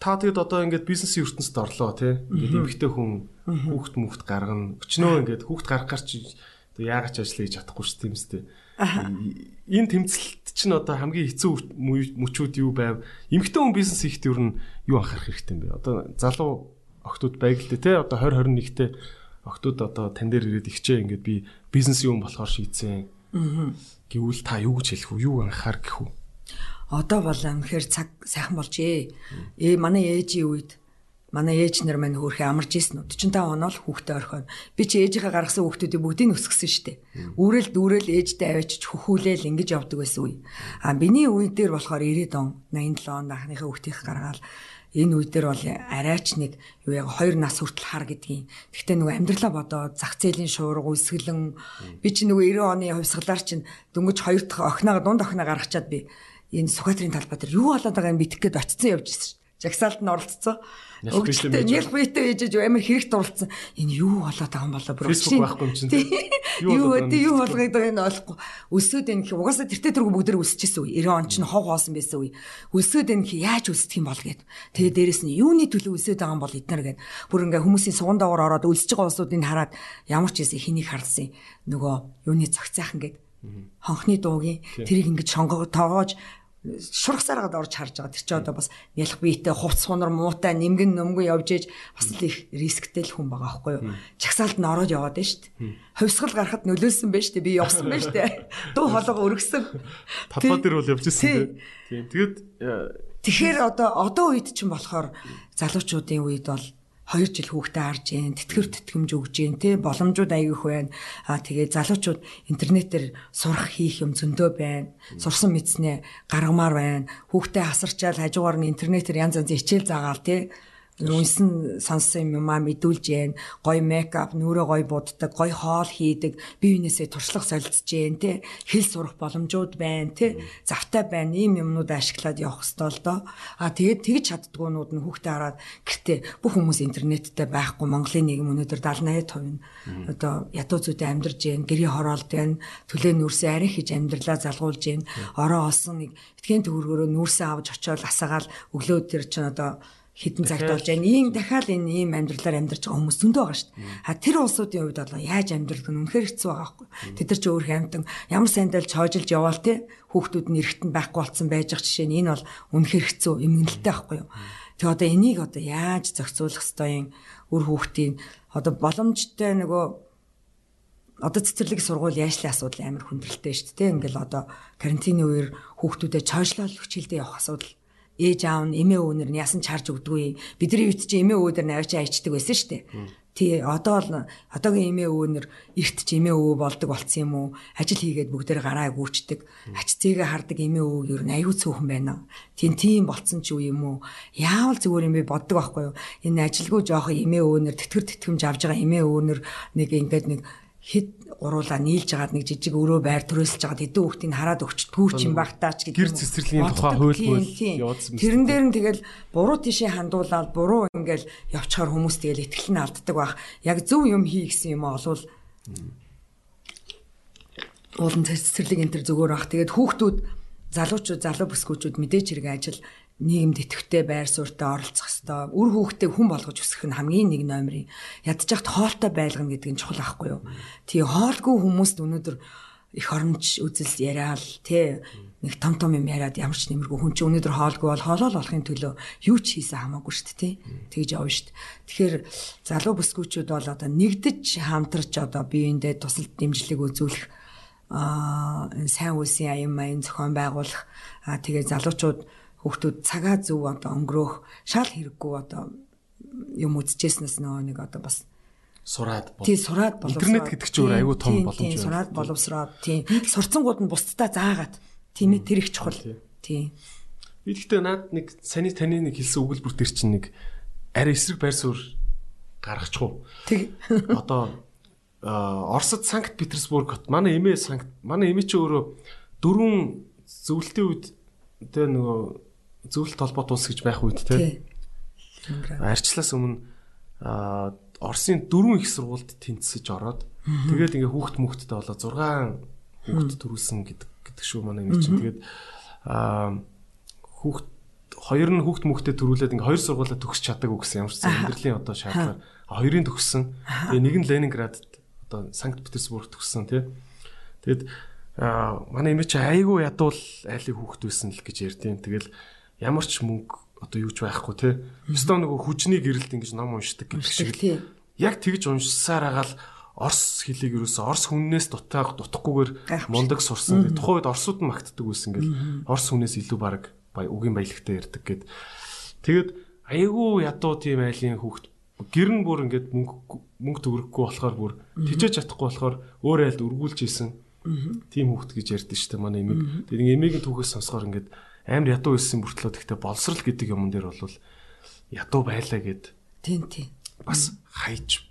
та тэгэд одоо ингээд бизнесийн ертөнцид орлоо тий. Ингээд эмгтэй хүн хүүхд мөхт гаргана. Өчнөө ингээд хүүхд гарах гарч яагаад ч ажиллая гэж чадахгүй шүү тийм үстэй. Энэ тэмцэлт чинь одоо хамгийн хэцүү мөчүүд юу байв? Эмгтэй хүн бизнес хийхдээ ер нь юу анхаарах хэрэгтэй юм бэ? Одоо залуу охтууд байг л дээ тий. Одоо 20 21-тэй охтууд одоо тань дээр ирээд ихчээ ингээд би бизнес юм болохоор шийдсэн. Гэвүүл та юу гэж хэлэх вэ? Юу анхаар гэх вэ? Одоо бол амхээр цаг сайхан болжээ. Ээ манай ээжийн үед манай ээж нар маань хөөрхөн амарч ийсэн үү 45 оноо л хүүхдээ орхино. Би чи ээжийнхээ гаргасан хүүхдүүдийг бүгдийг өсгсөн штеп. Үүрэл дүүрэл ээжтэй аваачиж хөхүүлээл ингэж явдаг байсан үе. А биний үе дээр болохоор 90 он 87 он анхныхаа хүүхдийг гаргаад энэ үе дээр бол арайч нэг юу яг хоёр нас хүртэл хар гэдгийг. Гэхдээ нөгөө амьдралаа бодоод зах зээлийн шуурга үсгэлэн би чи нөгөө 90 оны хувьсгалаар чинь дөнгөж хоёр дахь охиноо дунд охиноо гаргачаад би энэ Сүхбаатарын талбай дээр юу болоод байгаа юм битэх гээд очсон явж ирсэн. Жагсаалд нь оролцсон. Өгчтэй нэлх битээ ээжэж амар хэрэг дурлцсан. Энэ юу болоод байгаа юм болоо бүр. Facebook байхгүй юм чинь. Юу өдөө юу болгоод байгаа нь ойлгохгүй. Өсөөд энэ гэх угаасаа тэртээ тэргүй бүгд өсчихсэн үе. 90 он чинь хов хоосон байсан үе. Өсөөд энэ гэх яаж өсдөх юм бол гээд. Тэгээ дээрэс нь юуны төлөө өсөөд байгаа юм бол эднэр гээд. Бүр ингээ хүмүүсийн суган доогоор ороод өлсөж байгаа улсуудыг хараад ямар ч юм хэнийг харлсан. Нөгөө юуны цогцайхан гээд хонхны дуугийн тэрийг ингэж шонгоо тоогоож шургасаараад орж харж байгаа. Тэр чинь одоо бас нялх биетэй хувц сунар муутай нэмгэн нөмгөн явж ээж бас л их рисктэй л хүн байгаа байхгүй юу. Чагсаалд нь ороод яваад байна шүү дээ. Хувьсгал гарахад нөлөөлсөн байна шүү дээ. Би явсан байна шүү дээ. Дуу хоолойгоо өргөсөн. Талбай дээр бол явж ирсэн тийм. Тэгээд Тэгэхээр одоо одоо үед чинь болохоор залуучуудын үед бол 2 жил хүүхдээ харж гин тэтгэр тэтгэмж өгж гин те боломжууд аягих байна. А тэгээ залуучууд интернетээр сурах хийх юм зөндөө байна. Сурсан мэдснээ гаргамаар байна. Хүүхдээ хасарчаал хажуугаар нь интернетээр янз янз хичээл заагаал те үнсэн сонссон юм аа мэдүүлж яана. Гой мейкап нүрэ гой буддаг гой хоол хийдэг. Бие биенээсээ туршлага солилцож яана те. Хэл сурах боломжууд байна те. Завтай байна. Ийм юмнууд ашиглаад явах ёстой л доо. А тэгээд тэгж чаддгуунууд нь хүүхдээ хараад гэртээ бүх хүмүүс интернеттэй байхгүй Монголын нийгэм өнөөдөр 70 80% нь одоо ядуу зүйтэй амьдарч яана гэрийн хороолт байна төлөө нүрсээ арай хийж амьдралаа залгуулж яана. Ороо олсон нэг этгээний төгөргөөрөө нүрсээ авч очиод асаагаал өглөө тэр чинь одоо хідэн цагт болж байна. Ийм дахиад энэ ийм амьдралаар амьдарч байгаа хүмүүс зөндөө байгаа шүү дээ. А тэр улсуудын хувьд бол яаж амьдрах нь үнэхээр хэцүү байгаа байхгүй. Тэд нар ч өөрх амтан ямар сайндал чойжилж яваал те хүүхдүүд нь эрэхтэн байхгүй болсон байж байгаа жишээ нь энэ бол үнэхээр хэцүү эмгэнэлтэй байхгүй юу. Тэгээ одоо энийг одоо яаж зохицуулах ёстой юм үр хүүхдийн одоо боломжтой нөгөө одоо цэцэрлэг сургууль яашлын асуудал амар хүндрэлтэй шүү дээ. Ингээл одоо карантины үеэр хүүхдүүдэд чойшлол хичээлдээ явах асуудал ээж аав нь эмээ өвнөр нь ясан чарж өгдөггүй. Бидний үед чи эмээ өвдөр навч аячдаг байсан шүү дээ. Тий одоо л одоогийн эмээ өвнөр эрт ч эмээ өвөө болдог болцсон юм уу? Ажил хийгээд бүгдээр гараа гүйчдэг. Ач зээгээ хардаг эмээ өвөө ер нь аюу цөөхөн байна. Тийм тийм болцсон ч үе юм уу? Яавал зүгээр юм бэ боддог байхгүй юу? Энэ ажилгүй жоохон эмээ өвнөр тэтгэр тэтгэмж авж байгаа эмээ өвнөр нэг ингээд нэг хэд гуруула нийлж хагаад нэг жижиг өрөө байр төрөөсөлж хагаад хэдэн хүүхдийг хараад өгчдгүү ч юм багтаач гэдэг. Гэр цэцэрлэгийн тухай хуйлбал явуулсан юм. Тэрэн дээр нь тэгэл буруу тишээ хандуулаад буруу ингээл явчихаар хүмүүс тэгэл итгэл нь алддаг байх. Яг зөв юм хий гэсэн юм олвол уулын цэцэрлэг энэ төр зүгээр бах. Тэгээд хүүхдүүд залуучууд залуу бүсгүүчүүд мэдээж хэрэг ажил нийгэмд идэвхтэй байр суурьтай оролцох хэвээр үр хүүхдээ хүн болгож өсгөх нь хамгийн нэг номерын ядчихт хоолтой байлгана гэдэг нь чухал аахгүй юу. Тэгээ хоолгүй хүмүүст өнөөдөр их оромж үзэл яриад тий нэг том том юм яриад ямар ч нэмэргүй хүн чинь өнөөдөр хоолгүй бол хоолоо болохын төлөө юу ч хийсэн хамаагүй шүү дээ тий тэгж явна шүү дээ. Тэгэхээр залуу бүсгүүчүүд бол одоо нэгдэж хамтарч одоо биеиндээ тусалд дэмжлэг үзүүлэх аа сайн үсийн аян маян зохион байгуулах аа тэгээ залуучууд хүүхдүүд цагаа зөв одоо өнгөрөөх шал хэрэггүй одоо юм үзчихснээс нөө нэг одоо бас сураад тий сураад боловсроод интернет гэдэг чинь өөр аюу том боломж байна. Сураад боловсроод тий сурцсангууд нь бусдаа заагаад тийм ээ тэр их чухал. Тий. Би гэхдээ наад нэг саний таны нэг хэлсэн өгүүлбэр төр чинь нэг арай эсрэг байр суурь гаргачихв. Тэг. Одоо Оросд Санкт Петербург хот манай эмээ Санкт манай эмээ чи өөрөө дөрвөн зөвлөлтийн үед тэ нөгөө зөвлөлт холбоот улс гэж байх үед те. Арчлаас өмнө Оросын дөрвөн их сургуульд тэнцсэж ороод тэгээд ингээ хүүхд мөхтдээ болоо 6 хүүхд төрүүлсэн гэдэг гэдэг шүү манай нэг чинь. Тэгээд хүүхд хоёр нь хүүхд мөхтдээ төрүүлээд ингээ хоёр сургуулаа төгсч чадаагүй гэсэн ямар ч амьдралын одоо шаардлага. Хоёрын төгссөн. Тэгээд нэг нь Ленинград одоо Санкт Петербург төгссөн тий. Тэгээд манай эмээ чи айгүй ядуул айлын хүүхд байсан л гэж ярьдیں۔ Тэгэл ямар ч мөнгө одоо юу ч байхгүй те. Өстөө нөгөө хүчний гэрэлт ингэж ном уншдаг гэдэг шиг. Яг тэгж уншсаар агаал Орс хэлийг юусэн Орс хүннээс дутааг дутахгүйгээр мундаг сурсан. Тухайн үед Орсууд нь магтдаг байсан гэл Орс хүнээс илүү баг үгийн баялагтай ярьдаг гэд. Тэгэд айгүй ядуу тийм айлын хүүхд гэр нь бүр ингээд мөнгө мөнгө төгрөхгүй болохоор бүр тижээж чадахгүй болохоор өөр айлд өргүүлж исэн. Тийм хүүхд гэж ярьдэн дээ манай эмийг. Тэгээд эмээгийн түүхээс сонсохоор ингээд амар ядуу байсан бүртлөө тэгтээ боловсрал гэдэг юмн дээр бол ядуу байлаа гэд. Тийм тийм. Бас хайж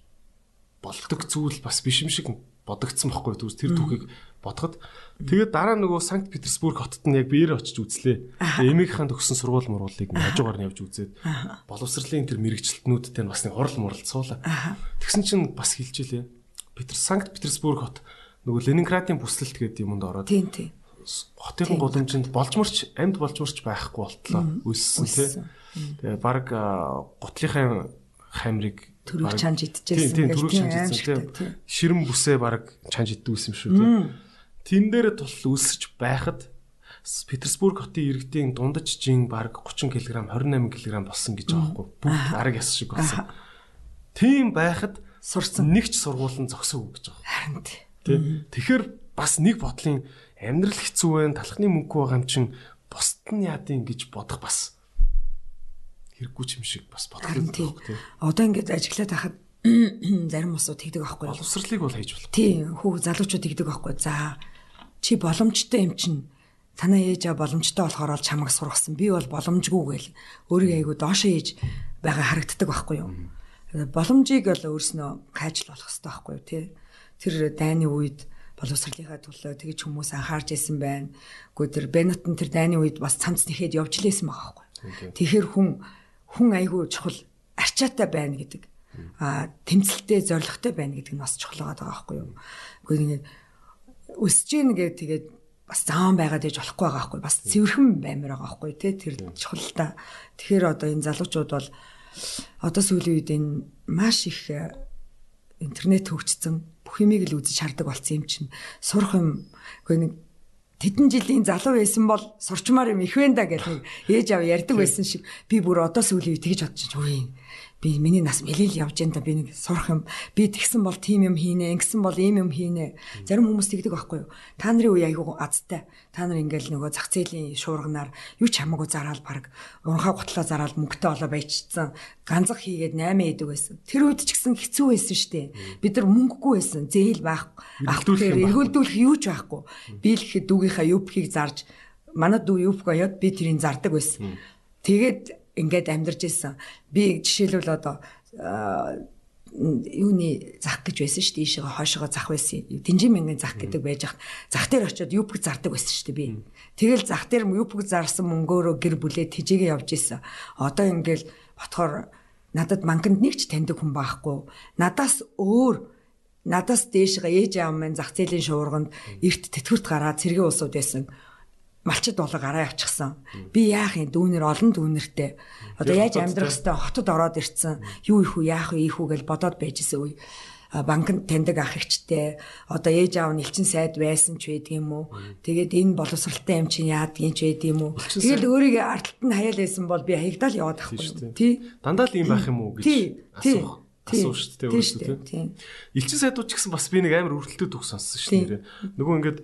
болдог зүйл бас биш юм шиг бодогдсон байхгүй түр тэр түүхийг бодоход тэгээд дараа нөгөө Санкт Петербург хотод нь яг биеэр очиж үзлээ. Эмээгийнхэн төгссөн сургууль муруулыг хажуугаар нь явж үзээд боловсролын тэр мэрэгчлэтнүүдтэй нь бас нэг хурал мурал цуула. Тэгсэн чинь бас хэлжээ лээ. Питер Санкт Петербург хот нөгөө Ленинградын бүслэлт гэдэг юмд ороод хотын гудамжинд болжморч амьд болжморч байхгүй болтлоо өссөн тий. Тэгээ баг гутлынхаа хамрыг төрөг чанж идчихсэн. Тийм төрөг чанж идсэн тий. Ширэн бүсээ баг чанж иддэг байсан шүү тий. Тэн дээр тул үлсэж байхад Петербург хотын иргэдийн дундаж жин баг 30 кг 28 кг болсон гэж байгаа байхгүй. Бүгд арга яс шиг болсон. Тийм байхад сурсан нэг ч сургууль нь зогсоогүй гэж байгаа. Харин тий. Тэ. Тэгэхээр бас нэг бодлын амьдрал хэцүү байх, талхны мөнгө байгаа юм чин бусд нь яадын гэж бодох бас хэрэггүй юм шиг бас бодох хэрэгтэй. Одоо ингээд ажиглаад хахад зарим усууд тэгдэг байхгүй? Боловсрлыг бол хийж болох. Тий, хүүхд залуучууд тэгдэг байхгүй. За чи боломжтой юм чин танаа ээж аа боломжтой болохоор л чамайг сургасан. Би бол боломжгүй гээл. Өөрийгөө айгу доошоо ээж байгаа харагддаг байхгүй юу? Боломжийг л өөрснөө хайж болох хэрэгтэй байхгүй юу? Тий тэр дайны үед боловсролынхаа төлөө тэгж хүмүүс анхаарч исэн байна. Гэхдээ тэр Бенетон тэр дайны үед бас цамц нэхэд явж лээсэн байгаа байхгүй. Тэгэхээр хүн хүн айгүй чухал арчаатай байна гэдэг. Аа тэмцэлтэй зоригтой байна гэдэг нь бас чухал байгаа байхгүй юу. Гэхдээ ингээд өсөж ийн гэдэг тэгээд бас заан байгаад ээж болохгүй байгаа байхгүй бас цэвэрхэн баймир байгаа байхгүй тий тэр чухал та. Тэгэхээр одоо энэ залуучууд бол одоо сүүлийн үед энэ маш их э, интернет хөгжсөн юмыг л үзэж хардаг болсон юм чинь. Сурах юм үгүй нэг тэдэн жилийн залуу байсан бол сурчмаар юм их вэ да гэх нэг ээж аав ярьдаг байсан шиг би бүр одоо сүүлийн үед тэгж бодчих үгүй би миний нас мэлэл явж энэ да. Би нэг сурах юм. Би тэгсэн бол тийм юм хийнэ ингэсэн бол ийм юм хийнэ. Зарим хүмүүс тэгдэг байхгүй юу? Та нарын үе айгуу азтай. Та нар ингээл нөгөө зах зээлийн шуурганаар юу ч хамаагүй зараал баг унхаа гутлаа зараал мөнгөтэй олоо байчсан ганцх хийгээд 8 идэг байсан. Тэр үед ч гэсэн хэцүү байсан штэ бид нар мөнгөгүй байсан. Зээл байх юм байхгүй. эргүүлдүүлэх юу ч байхгүй. Би л ихэд дүүгийнхаа юпхийг зарж манай дүү юпг оёод би тэрийг зардаг байсан. Тэгээд ингээд амьдарч ирсэн. Би жишээлбэл одоо аа, юуны зах гэж байсан шүү дээ. Ийшээ хойшоо зах байсан. Динжин мянган зах гэдэг байж хат. Зах дээр очиод юпг зардаг байсан шүү дээ би. Тэгэл зах дээр юпг зарсан мөнгөөрөө гэр бүлээ тижээгээ явж исэн. Одоо ингээл ботхоор надад банкнд нэг ч таньдаг хүн байхгүй. Надаас өөр надаас дээшгээ ээж аав минь зах зээлийн шуурганд эрт тэтгэврт гараад цэргийн улсууд байсан малчид болго гараа явчихсан. Би яах юм? Дүүнэр олон дүүнэртэй. Одоо яаж амьдрах хэвээр хотод ороод ирцэн. Юу их үү яах вэ их үү гэж бодоод байжсэн үе. Банкнд таньдаг ах ихчтэй. Одоо ээж аав нь элчин сайд байсан ч байдаг юм уу? Тэгээд энэ боловсралтай юм чинь яадгийн ч байдаг юм уу? Тэгээд өөрийгөө арталт нь хаяал байсан бол би хаягдаал яваад ахгүй тий. Дандаа л ийм байх юм уу гэж асуух асуух шүү дээ өөрөөсөө тий. тий. Элчин сайдууд ч гэсэн бас би нэг амар өрөлтөд үг сонссон шүү дээ. Нөгөө ингээд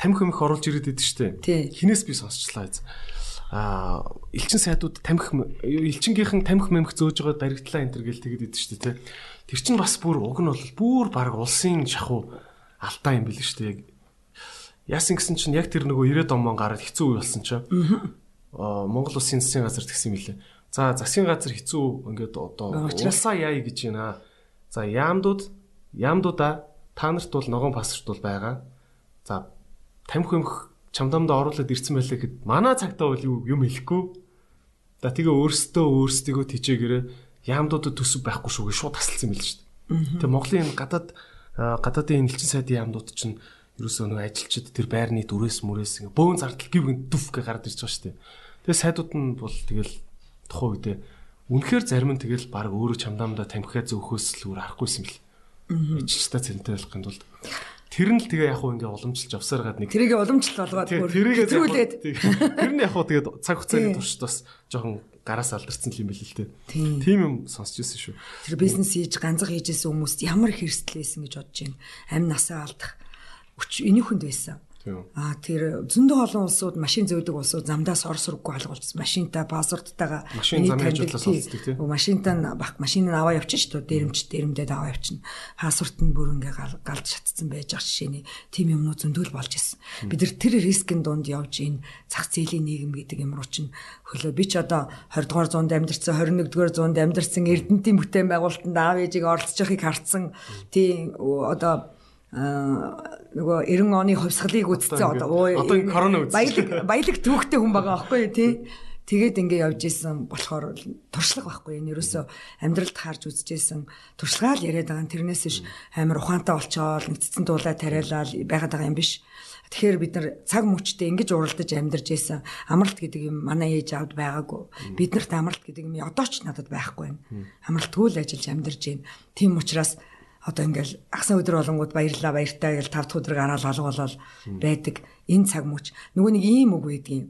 тамхи хэмх оруулж ирээд идэв дээ. Хинээс би сонсчлаа. эз. Аа элчин сайдууд тамхи элчингийнхэн тамхи мэмх зөөж байгаа баригдлаа энэ төр гэл тэгэд идэв дээ. тий. Тэр чинь бас бүр уг нь бол бүр баг улсын шахуу алдаа юм шүү дээ. Яг яасан гэсэн чинь яг тэр нөгөө 90-ад он гараад хэцүү үе болсон чинь. Аа Монгол улсын засгийн газар тэгсэн мэлээ. За засгийн газар хэцүү ингээд одоо улсаа яая гэж байна. За яамдууд яамдуудаа та нарт бол ногоон паспорт бол байгаа. За тамхи өмх чамдамдаа оруулаад ирсэн байлаа гэхэд манай цагтаа бол юм хэлэхгүй. За тэгээ өөрсдөө өөрсдийгөө тижээгээрээ яамдуудад төсөв байхгүй шүү гэж шууд тасалсан юм л шүү дээ. Тэгээ Монголын энэ гадаад аа, гадаадын энэ элчин сайдын яамдууд чинь ерөөсөө нэг ажилчид тэр байрны дүрээс мүрээс ингээ бөөн зардал гівгэн дүф гэ гараад ирж байгаа шүү дээ. Тэгээ сайдууд нь бол тэгэл тухайн үедээ үнэхээр зарим нь тэгэл баг өөрөө чамдаамдаа тамхиа зөөхөөс л үр харахгүйсэн бэл. Ижилчтэй цэнтэй болохын тулд тэр нь л тэгээ яг хуу ингээ уламжилж авсаар гад нэг тэрийг уламжлал болгоод хэтрүүлээд Тэр нь яг хуу тэгээд цаг хугацааны туршид бас жоохон гараас алдарсан юм байл л дээ. Тийм. Юм сонсч ирсэн шүү. тэр бизнес хийж ганцхан хийжсэн хүмүүст ямар хэрсэл байсан гэж бодож байна. Амь насаа алдах өч энийхэнд байсан. Тийм. Аа тэр зөндөө олон улсууд машин зөөдөг улсууд замдаас ор сурггүй алгуулсан. Машинтай пассвордтайгаа Машин замын таньдаг, хажуудлаас тий. олцдог, тий. Өө, Машинтай нь бах машин нь аваа явчих шүү дээ. Дэрэмч дэрэмдээд аваа явчихна. Пассворт нь бүр ингээ гал- галд шатцсан байж ах жишээний тим юмнууд зөндөл болж исэн. Бид нар тэр рискийн дунд явж энэ зах зээлийн нийгэм гэдэг юм руу чинь хөлөө би ч одоо 20 дугаар зуунд амьдарсан 21 дугаар зуунд амьдарсан Эрдэнтийн бүтээн байгуулалтанд аав ээжийг оролцож байхыг харсан. Тийм одоо нөгөө 90 оны хувьсгалыг үзсэн Одоо одоо ингээд- энэ корона үзсэн. баялаг баялаг түүхтэй хүн байгаа байхгүй юу тий Тэгээд ингээ явж исэн болохоор туршлага байхгүй энэ ерөөсөө амьдралд харж үзэж исэн туршлагаа л яриад байгаа нь тэрнээс биш амар ухаантай болчоол нэгдсэн дуулаа тариалал байгаад байгаа юм биш. Тэгэхээр бид нар цаг мөчтэй ингэж уралдаж амьдарч исэн амралт гэдэг юм манай ээж аавд байгаагүй. Биднэрт амралт гэдэг юм одоо ч надад байхгүй байна. Амралтгүй л ажиллаж амьдарч байна. Тийм учраас одоо ингээл агсан өдөр болонгууд баярлаа баяртай гэж тав дахь өдрөг араал алга болол байдаг энэ цаг мөч нөгөө нэг ийм үг байдаг юм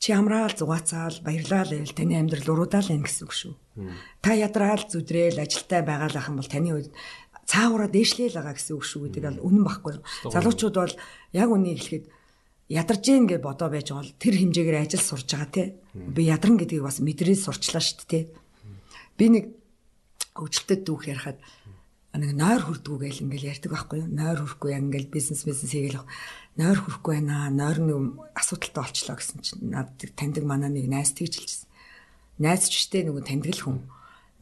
чи амраал зугаацаал баярлаа л таны амьдрал уруудаал байна гэсэн үг шүү. Та ядраал зүдрээл ажилтай байгаалах юм бол таны үед цаагаараа дээшлээл байгаа гэсэн үг шүү гэдэг бол үнэн байхгүй юу. Залуучууд бол яг үнийг хэлэхэд ядарж гин гэж бодоо байж байгаа бол тэр хэмжээгээр ажил сурж байгаа те. Би ядарна гэдгийг бас мэдрээд сурчлаа шүү дээ те. Би нэг хөгжилтэд дүүх ярихад нэг нойр хүрдгүү гэл ингээл ярьдаг байхгүй юу. Нойр хүрхгүй яг ингээл бизнес бизнес хийгээл нойр хүрхгүй байна. Нойр нэг асуудалтай болчлоо гэсэн чинь надад таньдаг манай нэг найз тэгж хэлжсэн. Найз ч штэ нөгөө таньдаг л хүн.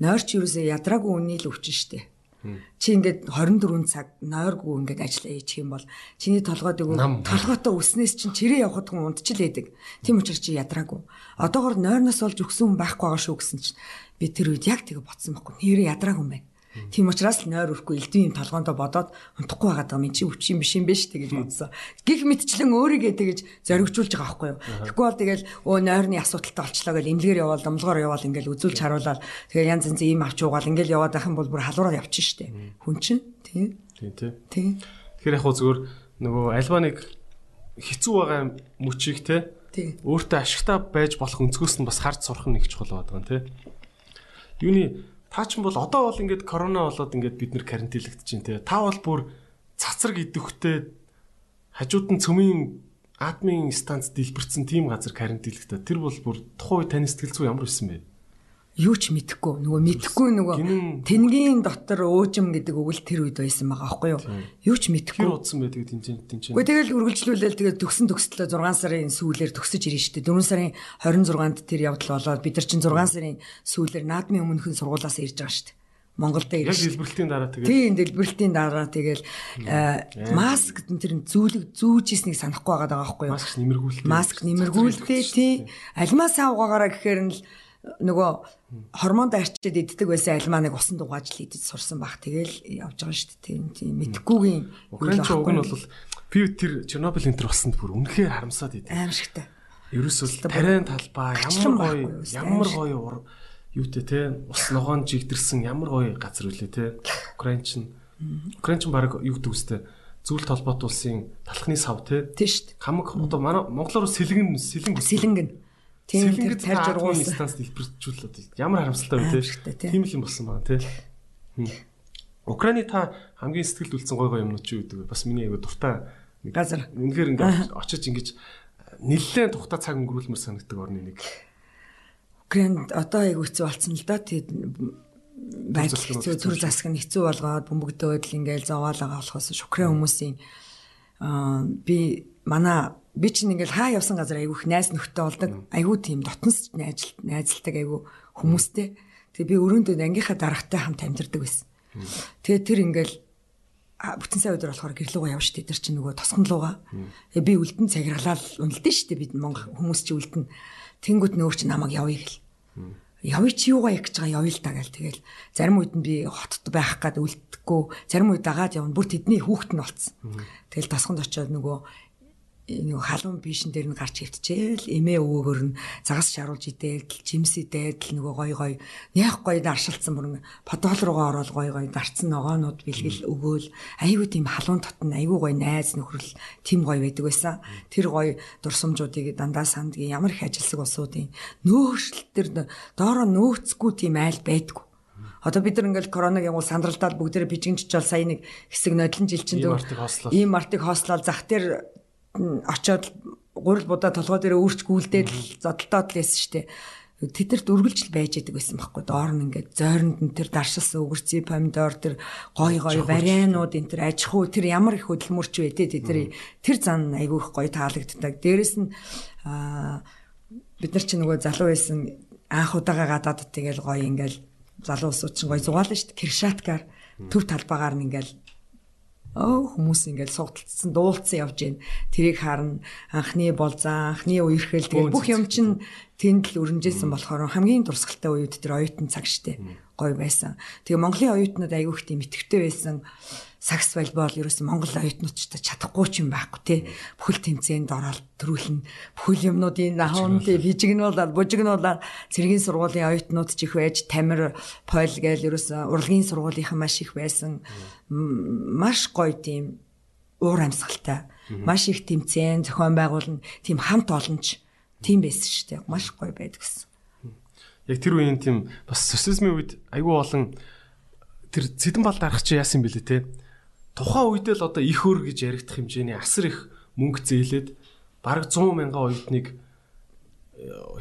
Нойр ч юусоо ядраагүй үний л өвчин штэ. Чи ингээд 24 цаг нойргүй ингээд ажиллаа хийчих юм бол чиний толгойд өгөө толгойтой өснөөс чинь чирээ явахд хүн унтчихлээдэг. Тийм учраас чи ядраагүй. Одоогор нойрноос олж өгсөн хүн байхгүй байгаа шүү гэсэн чинь би тэр үед яг тэгээ ботсон байхгүй. Нэрээ ядраагүй юм байна. Тийм учраас нойр өрөхгүй элдвийн юм толгоондоо бодоод унтахгүй байгаа юм чи өвч юм биш юм биш тэгэж бодсон. Гих мэдчлэн өөрийгөө тэгэж зоригжуулж байгаа байхгүй юу. Тэгэхгүй бол тэгэл өө нойрны асуудалтай болчлоо гэж эмнэлгээр яваал домлогоор яваал ингээл үзүүлж харуулаад тэгээ янз янз ийм авч уугаал ингээл яваад байх юм бол бүр халуураа явчих штэ. Хүн чинь тийм. Тийм тий. Тийм. Тэгэхээр яг хөө зүгээр нөгөө альва нэг хэцүү байгаа мөчийг те Тийм. өөртөө ашигтай байж болох өнцгөөс нь бас харж сурах нь их чухал байдаг нь те. Юуны та ч юм бол одоо бол ингээд корона болоод ингээд бид нэр карантинлэгдэж байна те. Та бол бүр цацраг идэвхтэй хажууд нь цөмийн админ станц дэлбэрсэн тийм газар карантинлэгдээ. Тэр бол бүр тухайн таны сэтгэл зүй ямар байсан бэ? Юу ч мэдэхгүй. Нөгөө мэдэхгүй нөгөө тэнгийн дотор өөжм гэдэг үг л тэр үед байсан байгаа аахгүй юу? Юу ч мэдэхгүй. Удсан байдаг тэнцэн тэнцэн. Гэхдээ тэгэл үргэлжлүүлэл тэгээд төгсөн төгсөлтөө 6 сарын сүүлээр төгсөж шүү дээ 4 сарын 26-нд тэр явдал болоод бид нар чинь 6 сарын сүүлээр наадмын өмнөхөн сургуулаас ирж байгаа дээ Монголд Яг ирж дэлбэрэлтийн дараа тэгээд. Тийм дэлбэрэлтийн дараа тэгэл э, маск тэр зүүлэг зүүжсэнийг санахгүй байгаа даа байхгүй юу? Маск нэмэргүүлэлт. маск нэмэргүүлтэй тий. альмаа сайн угаагаараа гэхээр нь л нөгөө хормонд арчид иддэг байсан альмаа нэг усан дугааж л идэж сурсан баг тэгэл явж байгаа шүү дээ. Тийм тийм мэдхгүйгийн Украинч уг нь бол би тэр Чернобыль энтер болсонд бүр үнэхээр харамсаад идэв. аимшигтай Ерөөсөө тариан талбай ямар гоё ямар гоё ур юутэй те ус ногоон жигдэрсэн ямар гоё газар үлээ те. Украинч нь Украинч баг юу гэдэг үстэй? Зүйл толгойт улсын талхны сав те. тий шүү дээ. Хамаг одоо манай монголоор сэлгэн сэлэн сэлэнгэн тийм тэр тарж ургуулсан станц дэлбэрчүүлээд ямар харамсалтай вэ тий. Тийм л юм болсон байна. Хм. Украины та хамгийн сэтгэлд үлдсэн гой гой юмнууд чи вэ? Бас миний аяга дуртай газар Үнэхээр ингээд очиж ингэж нэлээд тухта цаг өнгөрүүлмээр санагддаг орны нэг. Украинд одоо айгу хэцүү болсон л да тэгээд байдал хэцүү төр засаг нь хэцүү болгоод бөмбөгдөөд л ингээл зовоол байгаа болохоос Украин хүмүүсийн би манай би чинь ингээл хаа явсан газар айгу их найз нөхдөд болдог. Айгу тийм дотнос найз найзалдаг айгу хүмүүстэй. Тэгээ би өрөөндөө ангийнхаа даргатай хамт амьдардаг байсан. Тэгээ тэр ингээл бүтэн сая өдөр болохоор гэрлүүгээ явж штэ тэр чинь нөгөө тосгон лууга тэгээ би үлдэн цагиргалал үнэлдэн штэ бид монгол хүмүүс чи үлдэн. Тэнгууд нөөр чи намайг явъя гэл. Явъя чи юугаа яг гэж байгаа? Явъя л та гэл. Тэгэл зарим үед нь би хотод байх гад үлдэхгүй. Зарим үед дагаад явна. Бүр тэдний хүүхэд нь болцсон. Тэгэл тосгонд очиод нөгөө нэг халуун бишэн дээр нь гарч хөвтчихээл эмээ өвөөгөр нь загас шаруулж идээд жимс идээд л нөгөө гой гой яг гой даршилсан бүр подол руугаа ороод гой гой дарцсан ногоонууд бэлгэл өгөөл. Айгүй тийм халуун татна айгүй гой найз нөхрөл тийм гой байдаг байсан. Тэр гой дурсамжуудыг дандаа сандгийн ямар их ажилсаг улсуудын нөөцлөлт төр доороо нөөцгүй тийм айл байдгүй. Одоо бид нар ингээл короныг юм сандралдаад бүгдээрээ бижигч чал сая нэг хэсэг нодлон артыг хослол. ийм артыг хослол. Зах дээр очоод гурил будаа толгой дээр өөрч гүйлдээд л зодолтоод л байсан штэ. Тэднэрт үргэлжл байж идэг байсан байхгүй доор нь ингээд зойронд нь тэр даршилсан өгөрцөө помидор тэр гой гой варианууд энэ тэр аж ахуй тэр ямар их хөдөлмөрч вэ те тэр тэр зан айгүй их гой таалагддаг. Дээрэс нь бид нар чи нөгөө залуу байсан анх удаага гадаад тэгэл гой ингээл залуу усууд чинь гой зугаална шүү дээ. Киршаткаар төв талбаагаар нь ингээл Оо хүмүүс ингээл суугдалцсан дуулцсан явж гин. Тэрийг харна. Анхны болзан, анхны үерхэл тэгээд бүх юм чинь тэнд л өрнжсэн болохоор хамгийн дурсгалтай үед тэр оюутан цаг штэ. Гой байсан. Тэгээ Монголын оюутнууд аягүй их тийм итгэвтэй байсан. Сакс волейбол ерөөсөн Монгол оюутнуудтай чадахгүй ч юм байхгүй те. Бүхэл тэмцээнд ороод төрүүлнэ. Бүхэл юмнуудын те бижигнуулаад, бужигнуулаад цэргийн сургуулийн оюутнууд ч их байж тамир пойл гээл ерөөсөн урлагийн сургуулийнхан маш их байсан. Маш гоё тийм уур амьсгалтай. Маш их тэмцээн зохион байгуулна. Тийм хамт олонч тийм байсан шүү дээ. Маш гоё байдаг гэсэн. Яг тэр үеийн тийм бас социализмын үед айгүй олон тэр цэдэн бал дарах чи яасан бэлээ те. Тухайн үедээ л одоо их өр гэж яригдах хэмжээний асар их мөнгө зээлээд бараг 100 мянган оюутныг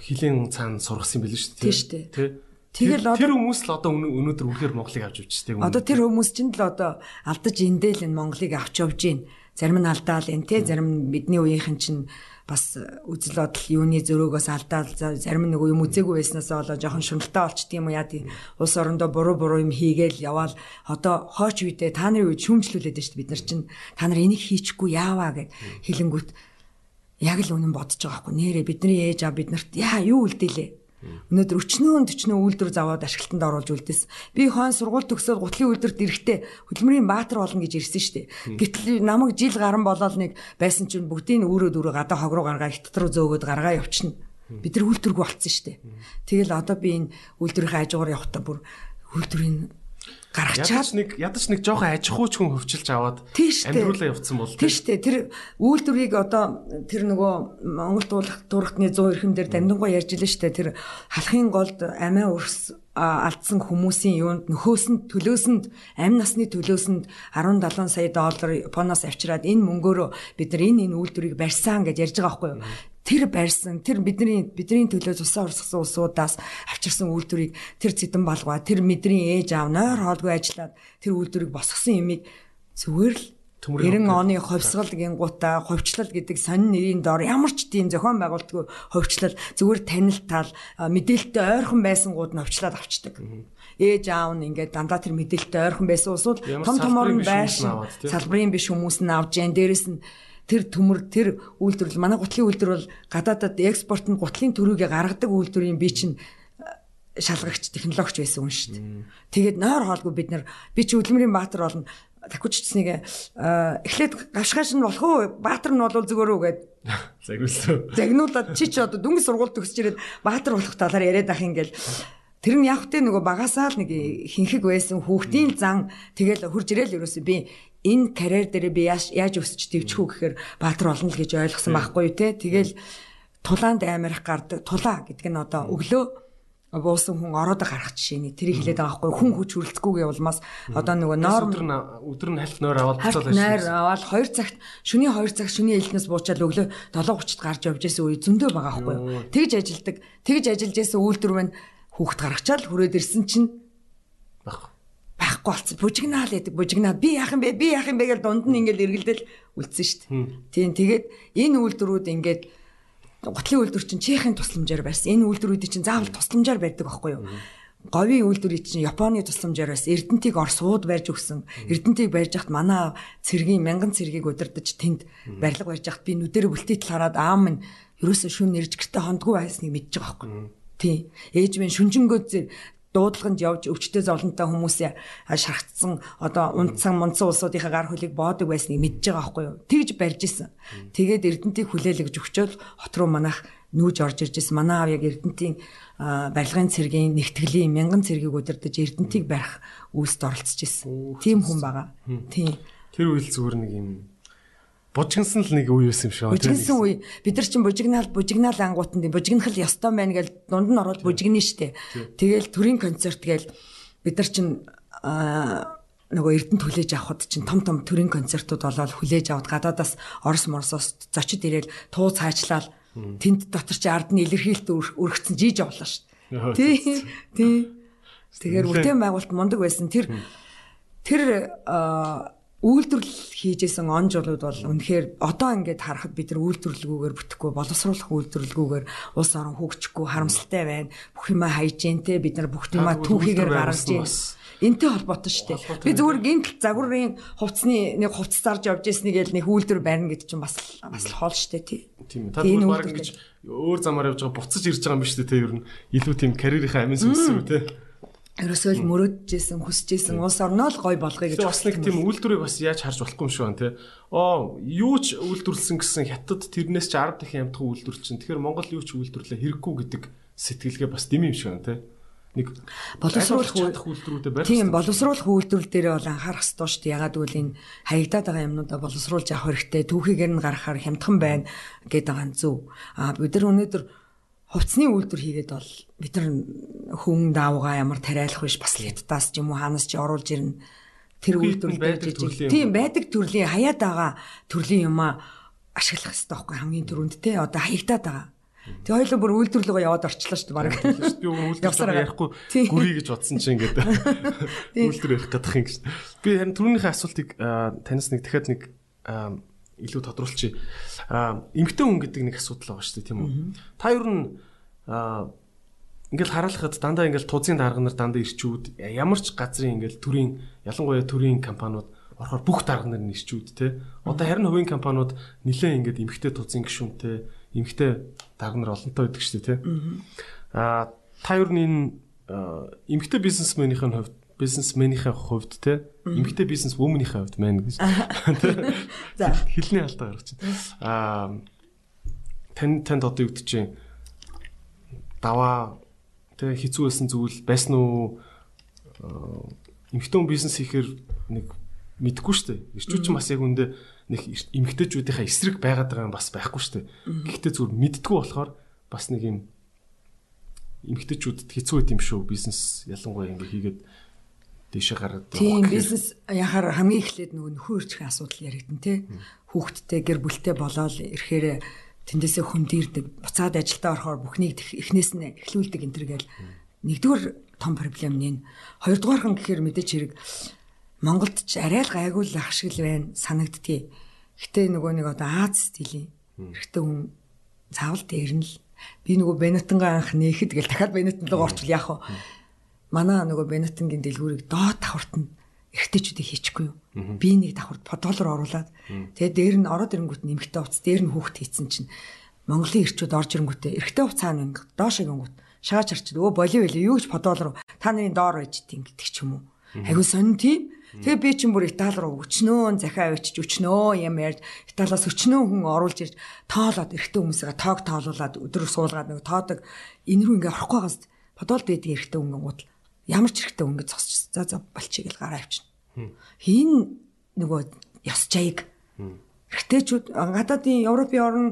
хилийн цаана сургасан билээ шүү Тийм шүү дээ. Тэ. Тэгэл одоо- тэр хүмүүс л одоо өнөө- өнөөдөр үнэхээр Монголыг авч явчихдаг юм. Одоо тэр хүмүүс чинь л одоо алдаж эндэл энэ Монголыг авч явж гин. Зарим нь алдаал энэ те зарим бидний үеийнхэн чинь бас үзэл бодол юуны зөрөөгөөс алдаал за- зарим нөгөө юм үзээгүй байснаас болоо жоохон шуналтай болчт юм уу? Яа тийм? Улс орондоо буруу буруу юм хийгээл яваал. Одоо хооч үедээ та нарын үед шүүмжлүүлээд шүү дээ бид нар чинь та нар энийг хийчихгүй яаваа гэд хэлэнгүүт яг л үнэн бодож байгаа хгүй нэрэ бидний ээж аа бид нарт яа юу үлдээлээ Өнөөдөр өчнөө төчнөө үйлдвэр заваад ашиглалтанд оруулж үлдээсэн. Би хаан сургууль төгсөөд гутлын үйлдвэрт ирэхдээ хөдөлмөрийн баатар болно гэж ирсэн шүү дээ. Гэтэл намайг жил гарan болоод нэг байсан чинь бүгдийг өөрөө дөрөв гадаа хог руу гаргаа их дотор зөөгөөд гаргаа явчихна. Бид нар үйлдвэргүй болцсон шүү дээ. Тэгэл одоо би энэ үйлдвэрийн хажуугаар явахдаа бүр үйлдвэрийн гаргачаад нэг ядаж нэг жоохон аж ахуйч хүн хөвчилж аваад амьдруулаа явцсан бол тийм шүү дээ. Тэр үйлдвэрийг одоо тэр нөгөө Монгол дуулахны 100 эрхэм дээр дамжингоо ярьж илэн шүү дээ. Тэр халахын голд амиа өрс алдсан хүмүүсийн юунд нөхөөсөнд төлөөсөнд амь насны төлөөсөнд 10 70 сая доллар Японоос авчираад энэ мөнгөөрөө бид нар энэ энэ үйлдвэрийг барьсан гэж ярьж байгаа байхгүй юу? тэр барьсан тэр бидний бидний төлөө цусаа урсгасан улсуудаас авчирсан үйлдвэрийг тэр цэдэн балгаа тэр мэдний ээж аав нойр хоолгүй ажиллаад тэр үйлдвэрийг босгосон юмыг зүгээр л 90 оны ховсгал гингуудаа ховчлал гэдэг сонин нэрийн дор. Ямар ч тийм зохион байгуулалтгүй ховчлал зүгээр танилтал мэдээлэлтэй ойрхон байсан гууд нь ховчлаад авчдаг. Ээж аав нь ингээд дандаа тэр мэдээлэлтэй ойрхон байсан усуд том томор нь байшин салбарын биш хүмүүс нь авж जैन дээрэс нь тэр төмөр тэр үйлдвэрлэл манай гутлын үйлдвэр бол гадаадад экспорт нь гутлын төрөйг гаргадаг үйлдвэрийн би чинь шалгагч технологич байсан хүн шүү дээ. Тэгээд нойр хоолгүй бид нар би чи хөдөлмөрийн баатар болно такуччсныг эхлээд гавшгааш нь болох уу? Баатар нь бол зөвгөрөө гэд. Загнуулсан. Загнуулаад чи чи одоо дүнгийн сургууль төгсөж ирээд баатар болох талаар яриад ах ингээл Тэр нь яг хөтэ нөгөө багасаа л нэг хинхэг байсан хүүхдийн зан. Тэгэл хурж ирэл ерөөсөө би энэ карьер дээр би яаж яаж өсч дэвчих үү гэхээр баатар болно л гэж ойлгосон байхгүй юу те. Тэгэл тулаанд амирах гардаг тулаа гэдэг нь одоо өглөө буусан хүн ороод гарах жишээний тэрийг хэлээд байгаа байхгүй хүн хүч хүрэлцэхгүйгээ улмаас одоо нөгөө норм өдөр нь өдөр нь хальт нойр аваад буцаад байсан. Нойр аваад 2 цагт шөнийн 2 цаг шөнийн элнээс буучаад өглөө 7:30-д гарч явж байсан үе зөндөө байгаа байхгүй. Тэгж ажилдаг. Тэгж ажиллаж байсан үйлдвэр маань хүүхд гаргачаал хүрээд ирсэн чинь байхгүй болсон. Бужигнаал гэдэг бужигнаа би яах юм бэ? Би яах юм бэ гэж дунд нь ингээл эргэлдэл үлдсэн шүү дээ. Тийм тэгээд энэ үйлдвэрүүд ингээд готлын үйлдвэр чинь Чехийн тусламжаар байсан. Энэ үйлдвэрүүдийг чинь заавал тусламжаар барьдаг байхгүй юу? говийн үйлдвэрийг чинь Японы тусламжаар бас Эрдэнтийг Оросууд барьж өгсөн. Эрдэнтийг барьж хахад манай цэргийн мянган цэргийг удирдах тэнд барилга барьж хахад би нүдэрэ бүлтийтэл хараад аам минь ерөөсөө шүн нэрж гэртээ хондгүй байсныг мэдж байгаа байхгүй. Тийм. Ээж минь шүнжэнгөө дуудлаганд явж өвчтөе зовлонтой хүмүүсээ шархтсан одоо унтсан мунцсан улсуудынхаа гар хөлийг боодог байсныг мэдж байгаа байхгүй юу. Тэгж барьж исэн. Тэгээд Эрдэнтийг хүлээлгэж өгчөөл хот руу манах нүүж орж ирж исэн. Манай аав яг Эрдэнтийн барилгын цэргийн нэгтгэлийн мянган цэргийг удирдах Эрдэнтийг барих үйлсд оролцож исэн. Тийм хүн байгаа. Тийм. Тэр үйл зүгээр нэг юм Бужигнсан л нэг үе байсан юм шиг. Бужигнсан үе. Бид нар чинь бужигнаал бужигнаал ангуутанд бужигнахал ёстой байна гэж дунд нь ороод бужигнэ штэ. Тэгэл төрийн концерт гээл бид нар чинь аа нөгөө эрдэнэ хүлээж авахд чинь том том төрийн концертууд болоод хүлээж аваад гадаадаас Орос Морсоос зочид ирээл туу цаачлал тэнд дотор чи ард нь илэрхийлэлт өргөцсөн жийж явлаа шүү. Тий. Тий. Тэгэхээр бүтээн байгуулалт мундаг байсан. Тэр тэр үйлдвэрлэл хийжсэн он жолууд бол үнэхээр одоо ингээд харахад бид нар үйлдвэрлэлгүйгээр бүтэхгүй боловсруулах үйлдвэрлэлгүйгээр улс орон хөгжихгүй харамсалтай байна. Бүх юмаа хайжэнтэй бид нар бүх юмаа түүхийгээр гаргаж байна. Энтэй холбоотой шүү дээ. Би зүгээр гинт загварын хувцсны нэг хувцс зарж явж ирснийг л нэг үйлдвэр барина гэдэг чинь бас бас хоол шүү дээ тий. Тийм. Та бол баг ингэж өөр замаар явж байгаа буцаж ирж байгаа юм биш үү те ер нь илүү тийм карьерийнхаа амин сүнсэн үү те ерөөсөө л мөрөөджсэн, хүсэжсэн улс орноо л гой болгоё гэж бас нэг тийм үйлдвэрийг бас яаж харж болохгүй юм шиг байна те. Оо, юу ч үйлдвэрлсэн гэсэн хятад тэрнээс ч 10 дахин амтхан үйлдвэрлэж чинь. Тэгэхээр Монгол юу ч үйлдвэрлэе хэрэггүй гэдэг сэтгэлгээ бас дэм юм шиг байна те. Нэг боловсруулах үйлдвэрүүдэд барих. Тийм, боловсруулах үйлдвэрлэл дээр бол анхаарах ёстой шүү дээ. Ягаад гэвэл энэ хаягдаад байгаа юмнуудаа боловсруулж авах хэрэгтэй. Түүхийгээр нь гаргахаар хямдхан байна гэдэг байгаа нь зөв. Аа бид нар өнөөдөр хувцсны үйлдвэр хийгээд бол бид нар хүн даавгаа ямар тариалах биш бас хятадаас ч юм уу хаанаас ч оруулж ирнэ. Тэр үйлдвэрлэл байдаг төрлийн тийм байдаг төрлийн хаяад байгаа төрлийн юм ашиглах хэрэгтэй байхгүй хамгийн түрүүнд те. Одоо хаягдаад байгаа. Тэгээ хоёул бүр үйлдвэрлэгөө яваад орчлоо шүү дээ баг. Би үйлдвэрлэл ярихгүй. Гүрий гэж бодсон чинь ингээд үйлдвэр ярих гэдэг юм гэж. Би харин түрүүнийхээ асуултыг танаас нэг дахиад нэг илүү тодруулчих. Эмгтэн хүн гэдэг нэг асуудал байгаа шүү дээ тийм үү? Та ер нь ингээл хараалахад дандаа ингээл тузын дарга нар дандаа ирчүүд ямар ч газрын ингээл төрийн ялангуяа төрийн компаниуд орохоор бүх дарга нар нэрчүүд те. Одоо харин хувийн компаниуд нэлээд ингээд эмгтээ тузын гишүүнтэй эмгтээ дарга нар олонтой байдаг шүү дээ те. А та юу энэ эмгтэй бизнесменийхэн хувьд бизнесменийхэн хувьд те эмгтэй бизнес вуменийхэн хувьд мэн гэж. За хэлний алдаа гаргаж байна. Аа тань танд одоо юу гэдэг чинь даваа тэг хэцүү байсан зүйл байсан уу эмэгтэй хүн бизнес хийхээр нэг мэдгүй шүү дээ. Ирчүүд ч бас яг үндэ нэг эмэгтэйчүүдийнхаа эсрэг байгаад байгаа юм бас байхгүй шүү дээ. Гэхдээ зүгээр мэддгүү болохоор бас нэг юм эмэгтэйчүүдэд хэцүү байт юм шүү бизнес ялангуяа ингэ хийгээд дэше гараад Тийм бизнес яхаар хамгийн эхлээд нөгөө нөхөрчих асуудал яригдэн тий. Хүүхдтэй гэр бүлтэй болоод ирэхээр тэндээсээ хөндөрдөг. Буцаад ажилдаа орохоор бүхнийг эхнээс нь эхлүүлдэг энэ төр гэл нэгдүгээр том проблем нь. Хоёрдугаархан гэхээр мэдээч хэрэг Монголд ч арай л гайгүй л ах шиг л байна санагдтыг. Гэтэ нөгөө нэг одоо Аз стилийн эрэгтэй хүн заавал дээр нь л би нөгөө Бенетонгаа анх нээхэд гэл дахиад Бенетон руу орчвол яах вэ? Манай нөгөө Бенетонгийн дэлгүүрийг доод давхурт нь эрэгтэйчүүдийг хийчихгүй юу? Би нэг давхурт подолоор оруулаад. Тэгээ дээр нь ороод ирэнгүүт нэмэгтэй уц дээр нь хүүхд хийцэн чинь. Монголын эрчүүд орж ирэнгүүтээ эрэгтэй уцаа нэг доош ирэнгүүт шаач арчид өө боли байли юу ч подолоор та нарын доор байж тийм гэдэг ч юм уу. Айгуу сонин тийм. Тэгээ би чинь бүр Итали руу өчнөө захиа авчиж өчнөө юм ярьж Италиас өчнөө хүн оруулж ирж тоолоод эрэгтэй хүмүүсээ тоог тоолуулаад өдөр суулгаад нэг тоодог. Энэ рүү ингээ орохгүй байгаас подол дээд эрэгтэй хүн гут ямар ч эрэгтэй хүн ингээ зогсож за за болчих гэл гараа авчихна. Хин нөгөө ёс жаяг эрэгтэйчүүд гадаадын Европын орн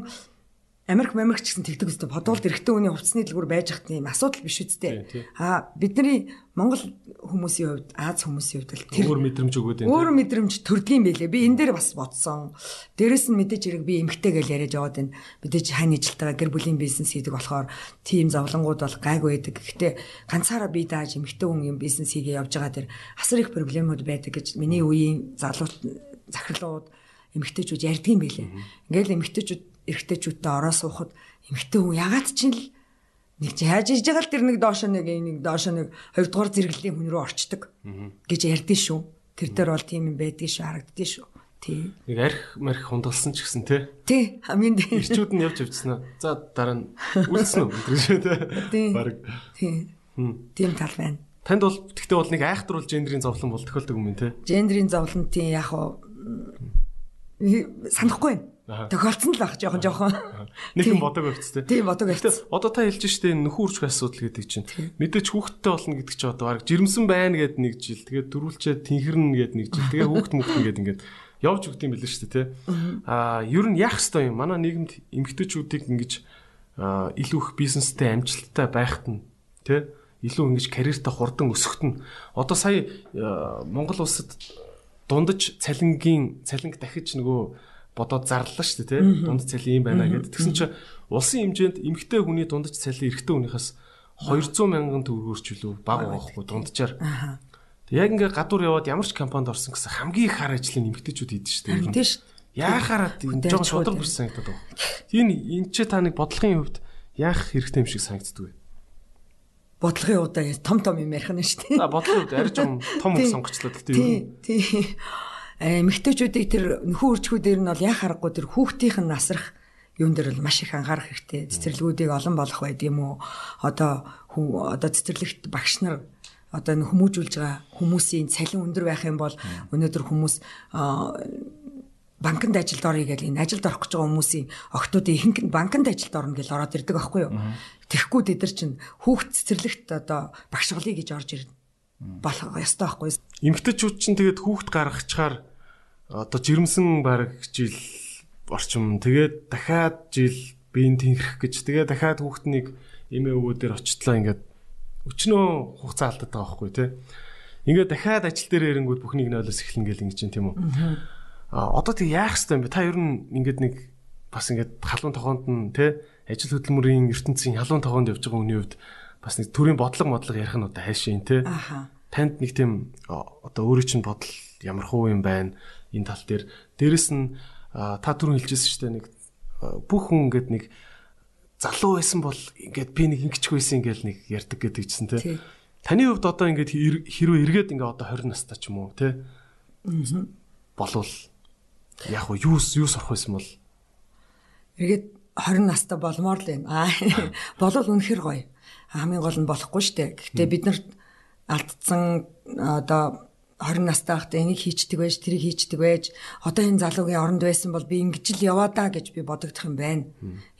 Америк Америк гэсэн тэгдэг үстэй подуулд эрэгтэй хүний хувцсны дэлгүүр байж хат юм асуудал биш үстэй. Аа бидний Монгол хүмүүсийн хувьд Аз хүмүүсийн хувьд тэр өөр мэдрэмж өгөөд энэ. Өөр мэдрэмж төрдгийм байлээ. Би энэ дээр бас бодсон. Дээрэс нь мэдээж хэрэг би эмгтэй гэж яриад яваад байна. Мэдээж хань ижилтайгаа гэр бүлийн бизнес хийдэг болохоор тийм зовлонгууд бол гайгүй байдаг. Гэхдээ ганцаараа би дааж эмгтэй хүн юм бизнес хийгээ явж байгаа тэр асар их проблемууд байдаг гэж миний үеийн залуу захирлууд эмгтэйчүүд ярьдгийм байлээ. Ингээл эмгтэйчүүд эрэгтэйчүүдтэй ороо суухад эмэгтэй хүн ягаад ч л нэг яаж иж байгаа л тэр нэг доош нэг нэг доош нэг хоёрдугаар зэрэглэлийн хүн рүү орчдөг гэж ярьдээ шүү. Тэр дээр бол тийм юм байдгийг шүү харагддээ шүү. Тий. Нэг арх марх хундалсан ч гэсэн тий. Тий, хамгийн дээр. Ирчүүд нь явж явцсан аа. За дараа нь үлдсэн үү гэдэг шүү тий. Бараг. Тий. Тийм тал байна. Танд бол тэгтээ бол нэг айхтар бол гендрийн зовлон бол тохиолдог юм тий. Гендрийн зовлон тий яг уу санахгүй байна. Тохиолдсон л баг жоохон жоохон. Нэг юм бодог байвц тээ. Тийм бодог байвц. Одоо та хэлж штэ нөхөр үржих асуудал гэдэг чинь. Мэдээч хүүхдтэй болно гэдэг чинь одоо баг жирэмсэн байна гэд нэг жил. Тэгээд дөрвөлчээ тэнхэрнэ гэд нэг жил. Тэгээд хүүхд мөхтөн гэд ингээд явж өгд юм билээ штэ тээ. Аа ер нь яах ёстой юм. Манай нийгэмд эмгтээчүүдийг ингэж илүү их бизнестэй амжилттай байхад нь тээ илүү ингэж карьертай хурдан өсөхт нь одоо сая Монгол улсад дундаж цалингийн цалинг дахиж нөгөө бодоод зарлаа шүү дээ тий. Дунд цалин юм байна гэдэг. Тэгсэн чинь улсын хэмжээнд эмэгтэй хүний дундаж цалин эрэгтэй хүнийхээс 200 мянган төгрөгөөр ч үлээ бага байхгүй дунджаар. Яг ингээ гадуур яваад ямар ч компанид орсон гэсэн хамгийн их хар ажлыг эмэгтэйчүүд хийдэж шүү дээ. Тийм шүү. Яахаараа энэ жоо шудраг биш санагдаад байна. Тийм энэ ч та нэг бодлогын хувьд яах хэрэгтэй юм шиг санагддаг вэ? бодлогын удаа том том юм ярих нь шүү дээ. За бодлогын хувьд арай жоохон том үг сонгочлоо гэхдээ юу. Тийм. Эмэгтэйчүүдийг тэр нөхөн үрчгүүдээр нь бол яа харахгүй тэр хүүхдийнх нь насрах юун дээр бол маш их анхаарах хэрэгтэй. Цэцэрлэгүүдийг олон болох байд юм уу? Одоо одоо цэцэрлэгт багш нар одоо хүмүүжүүлж байгаа хүмүүсийн цалин өндөр байх юм бол өнөөдөр хүмүүс банкнд ажилд орё гэж энэ ажилд орох гэж байгаа хүмүүсийн охтуудын ихэнх нь банкнд ажилд орно гэж ороод ирдэг аахгүй юу? Тэгэхгүй тэд нар чинь хүүхд цэцэрлэгт одоо багш голыг гэж орж ирнэ. болох ёстой байхгүй юу? Эмэгтэйчүүд чинь тэгээд хүүхд гаргахчаар одоо жирэмсэн баг жил орчим тэгээд дахиад жил биеийн тэнхрэх гэж тэгээд дахиад хүүхднийг эмээ өвөө дээр очтлоо ингээд өчнөө хугацаа алдаад байгаа байхгүй тий. Ингээд дахиад ажил дээр ирэнгүүт бүхнийг нойлоос эхлэн гэл ингэж чинь тийм үү. А одоо тэг яах хэвтэй юм бэ? Та ер нь ингээд нэг бас ингээд халуун тохоонд нь тий ажил хөдөлмөрийн ертөнцийн халуун тохоонд явж байгаа хүний хувьд бас нэг төрийн бодлого модлого ярих нь одоо хайшин тий. Танд нэг тийм одоо өөрийн чинь бодол ямар хуу юм байна? Энэ тал дээр. Дээрэс нь та түрүүн хэлжсэн шүү дээ нэг бүх хүн ингээд нэг залуу байсан бол ингээд би нэг ингэчих байсан ингээл нэг ярьдаг гэдэг чинь тий. Таны хувьд одоо ингээд хэрвээ эргээд ингээд одоо 20 настай ч юм уу тий. болвол яг уу юу юу сурах байсан бол эргээд 20 настай болмоор л юм. Аа болвол үнэхэр гоё. хамгийн гол нь болохгүй шүү дээ. Гэхдээ бид нарт алдсан одоо 20 настай байхдаа энийг хийчдэг байж, тэрийг хийчдэг байж, одоо энэ залуугийн оронд байсан бол би ингэж л яваа даа гэж би бодогдох юм байна.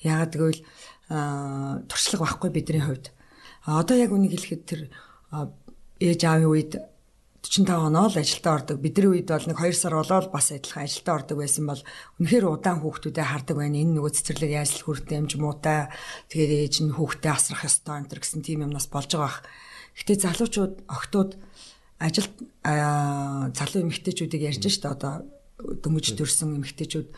Яагаад гэвэл туршлага байхгүй бидний хувьд. Одоо яг үнийг хэлэхэд тэр ээж аавын үед 45 оноо л ажилдаа ордог. Бидний үед бол нэг 2 сар болоод бас адилхан ажилдаа ордог байсан бол үнэхээр удаан хүүхдүүдэд хардаг байна. Энэ нөгөө цэцэрлэг яаж л хүртээ юм ч муутай. Тэгээд ээж нь хүүхдээ асрах ёстой энэ гэсэн тийм юмнаас болж байгаа. Гэтэ залуучууд, охтууд ажилд залуу эмэгтэйчүүдийг ярьж штэ одоо дөнгөж төрсэн эмэгтэйчүүд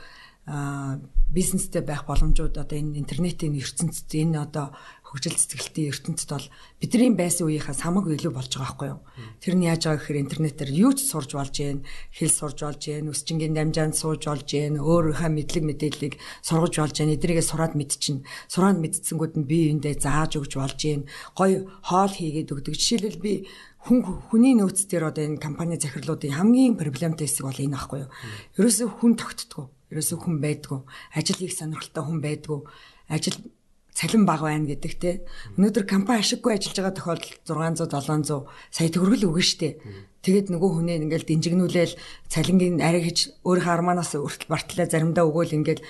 бизнестэй байх боломжууд одоо энэ интернетийн ертөнцид энэ одоо хөгжил цэцгэлтийн ертөнцид бол бидний байсан үеийнхээс хамаагүй илүү болж байгаа байхгүй юу. Тэр нь яаж байгаа гэхээр интернетээр юу ч сурж болж гэн, хэл сурж болж гэн, өсчингийн дамжаанд сууж болж гэн, өөрийнхөө мэдлэг мэдээллийг сургаж болж гэн, эдрийгээ сураад мэдчин. Сураад мэдсэнгүүд нь бие биендээ зааж өгч болж гэн. Гой хоол хийгээд өгдөг. Жишээлбэл би хүн хүний нөөц дээр одоо энэ компани захирлуудын хамгийн проблемтай хэсэг бол энэ байхгүй юу. Ерөөсөө хүн тогтдгоо. Ерөөсөө хүн байдгүй. Ажил хийх сонирхолтой хүн байдгүй. Ажил цалин бага байна гэдэг те. Өнөөдөр компани ашиггүй ажиллаж байгаа тохиолдолд 600 700 сая төгрөгөл өгнө штэ. Тэгээд нөгөө хүнээ ингээл динжигнүүлээл цалингийн арай хийж өөрийнхөө арманаас өртөл бартлаа заримдаа өгөөл ингээл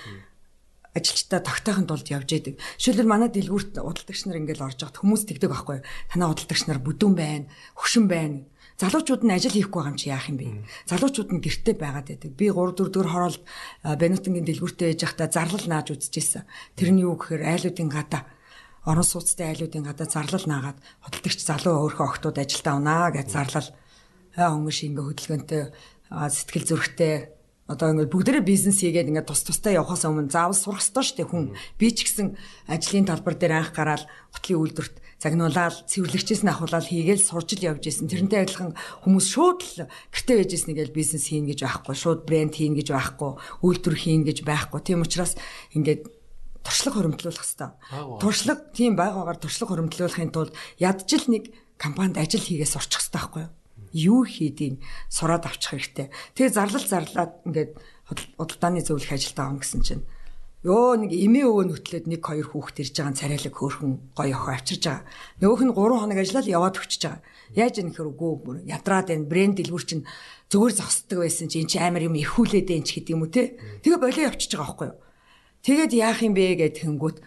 ажилчдаа тогтоохын тулд явж яадаг. Жишээлбэл манай дэлгүүрт удалдагч нар ингээл орж явахад хүмүүс тэгдэг байхгүй? Танаа удалдагч нар бүдүүн байна, хөшин байна. Залуучууд нь ажил хийхгүй байгаа юм чи яах юм бэ? Залуучууд нь гэртээ байгаад байдаг. Би 3 4 дэх хороолт Бенутингийн дэлгүүртээ яж байхдаа зарлал нааж үзчихсэн. Тэр нь юу гэхээр айлуудын гадаа орон сууцтай айлуудын гадаа зарлал наагаад худалдагч залуу өөрхөн охтууд ажилдаа унаа гэж зарлал өнгөш ингээ хөдөлгөөнтэй сэтгэл зүрхтэй одоо ингээд бүгдээрээ бизнес хийгээд ингээд тус тустай явахаас өмнө заавал сурах ёстой шүү дээ хүн. Би ч гэсэн ажлын талбар дээр анх гараад гутлын үйлдвэрт загнуулаад цэвэрлэгчээс нь ахуулаад хийгээл сурч л явж исэн. Тэрнтэй адилхан хүмүүс шууд л гэртээ байж исэнгээл бизнес хийн гэж байхгүй, шууд брэнд хийн гэж байхгүй, үйлдвэр хийн гэж байхгүй. Тийм учраас ингээд туршлага хоримтлуулах хэрэгтэй. Туршлага тийм байгаагаар туршлага хоримтлуулахын тулд ядчил нэг компанид ажил хийгээ сурчих хэрэгтэй байхгүй юу? Юу хийдгийг сураад авчих хэрэгтэй. Тэгээ зарлал зарлаад ингээд худалдааны зөвлөх ажилдаа авах гэсэн чинь ёо нэг эмээ өвөө нүтлээд нэг хоёр хүүхд ирж байгаа царайлаг хөөрхөн гоё охин авчирж байгаа. Нөгөөх нь 3 хоног ажиллаад яваад өчөж байгаа. Яаж юм нөхөр үгүй ядраад энэ брэнд дэлгүүр чинь зүгээр зогсдог байсан чинь чи амар юм эрхүүлээд энэ ч гэдэг юм уу те. Тэгээ болоо явчихж байгаа байхгүй юу. Тэгээд яах юм бэ гэд тэнгүүт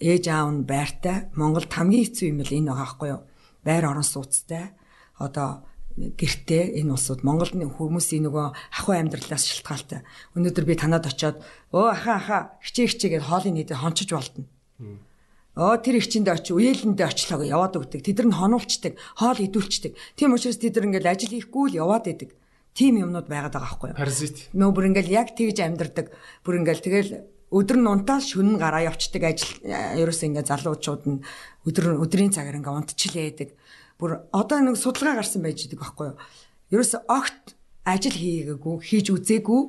ээж аав нь байртай Монголд хамгийн хэцүү юм л энэ байгаа байхгүй юу. Байр орон сууцтай одоо гэртээ энэ улсууд Монголд хүмүүсийн нөгөө ахуй амьдралаас шалтгаалтай. Өнөөдөр би танад очиод өө аха аха хичээ хичээ гэж хоолыг нийтэд хончиж болтно. Оо тэр ихчэндээ очи үеэлэндээ очлоо яваад өгдөг. Тэд нар хонуулцдаг, хоол идүүлцдэг. Тийм учраас тэд нар ингээл ажил хийхгүй л яваад идэг. Тийм юмнууд байгаад байгаа байхгүй юу? Паразит. Нөө бүр ингээл яг тэгж амьдардаг. Бүр ингээл тэгэл өдөр нь унтаал шүн гараа явцдаг ажил ерөөсөө ингээ залуучууд нь өдөр өдрийн цагаар ингээ унтчихлээдэг бүр одоо нэг судалгаа гарсан байж байгаа байхгүй юу. Ерөөсө огт ажил хийгээгүй, хийж үзээгүй.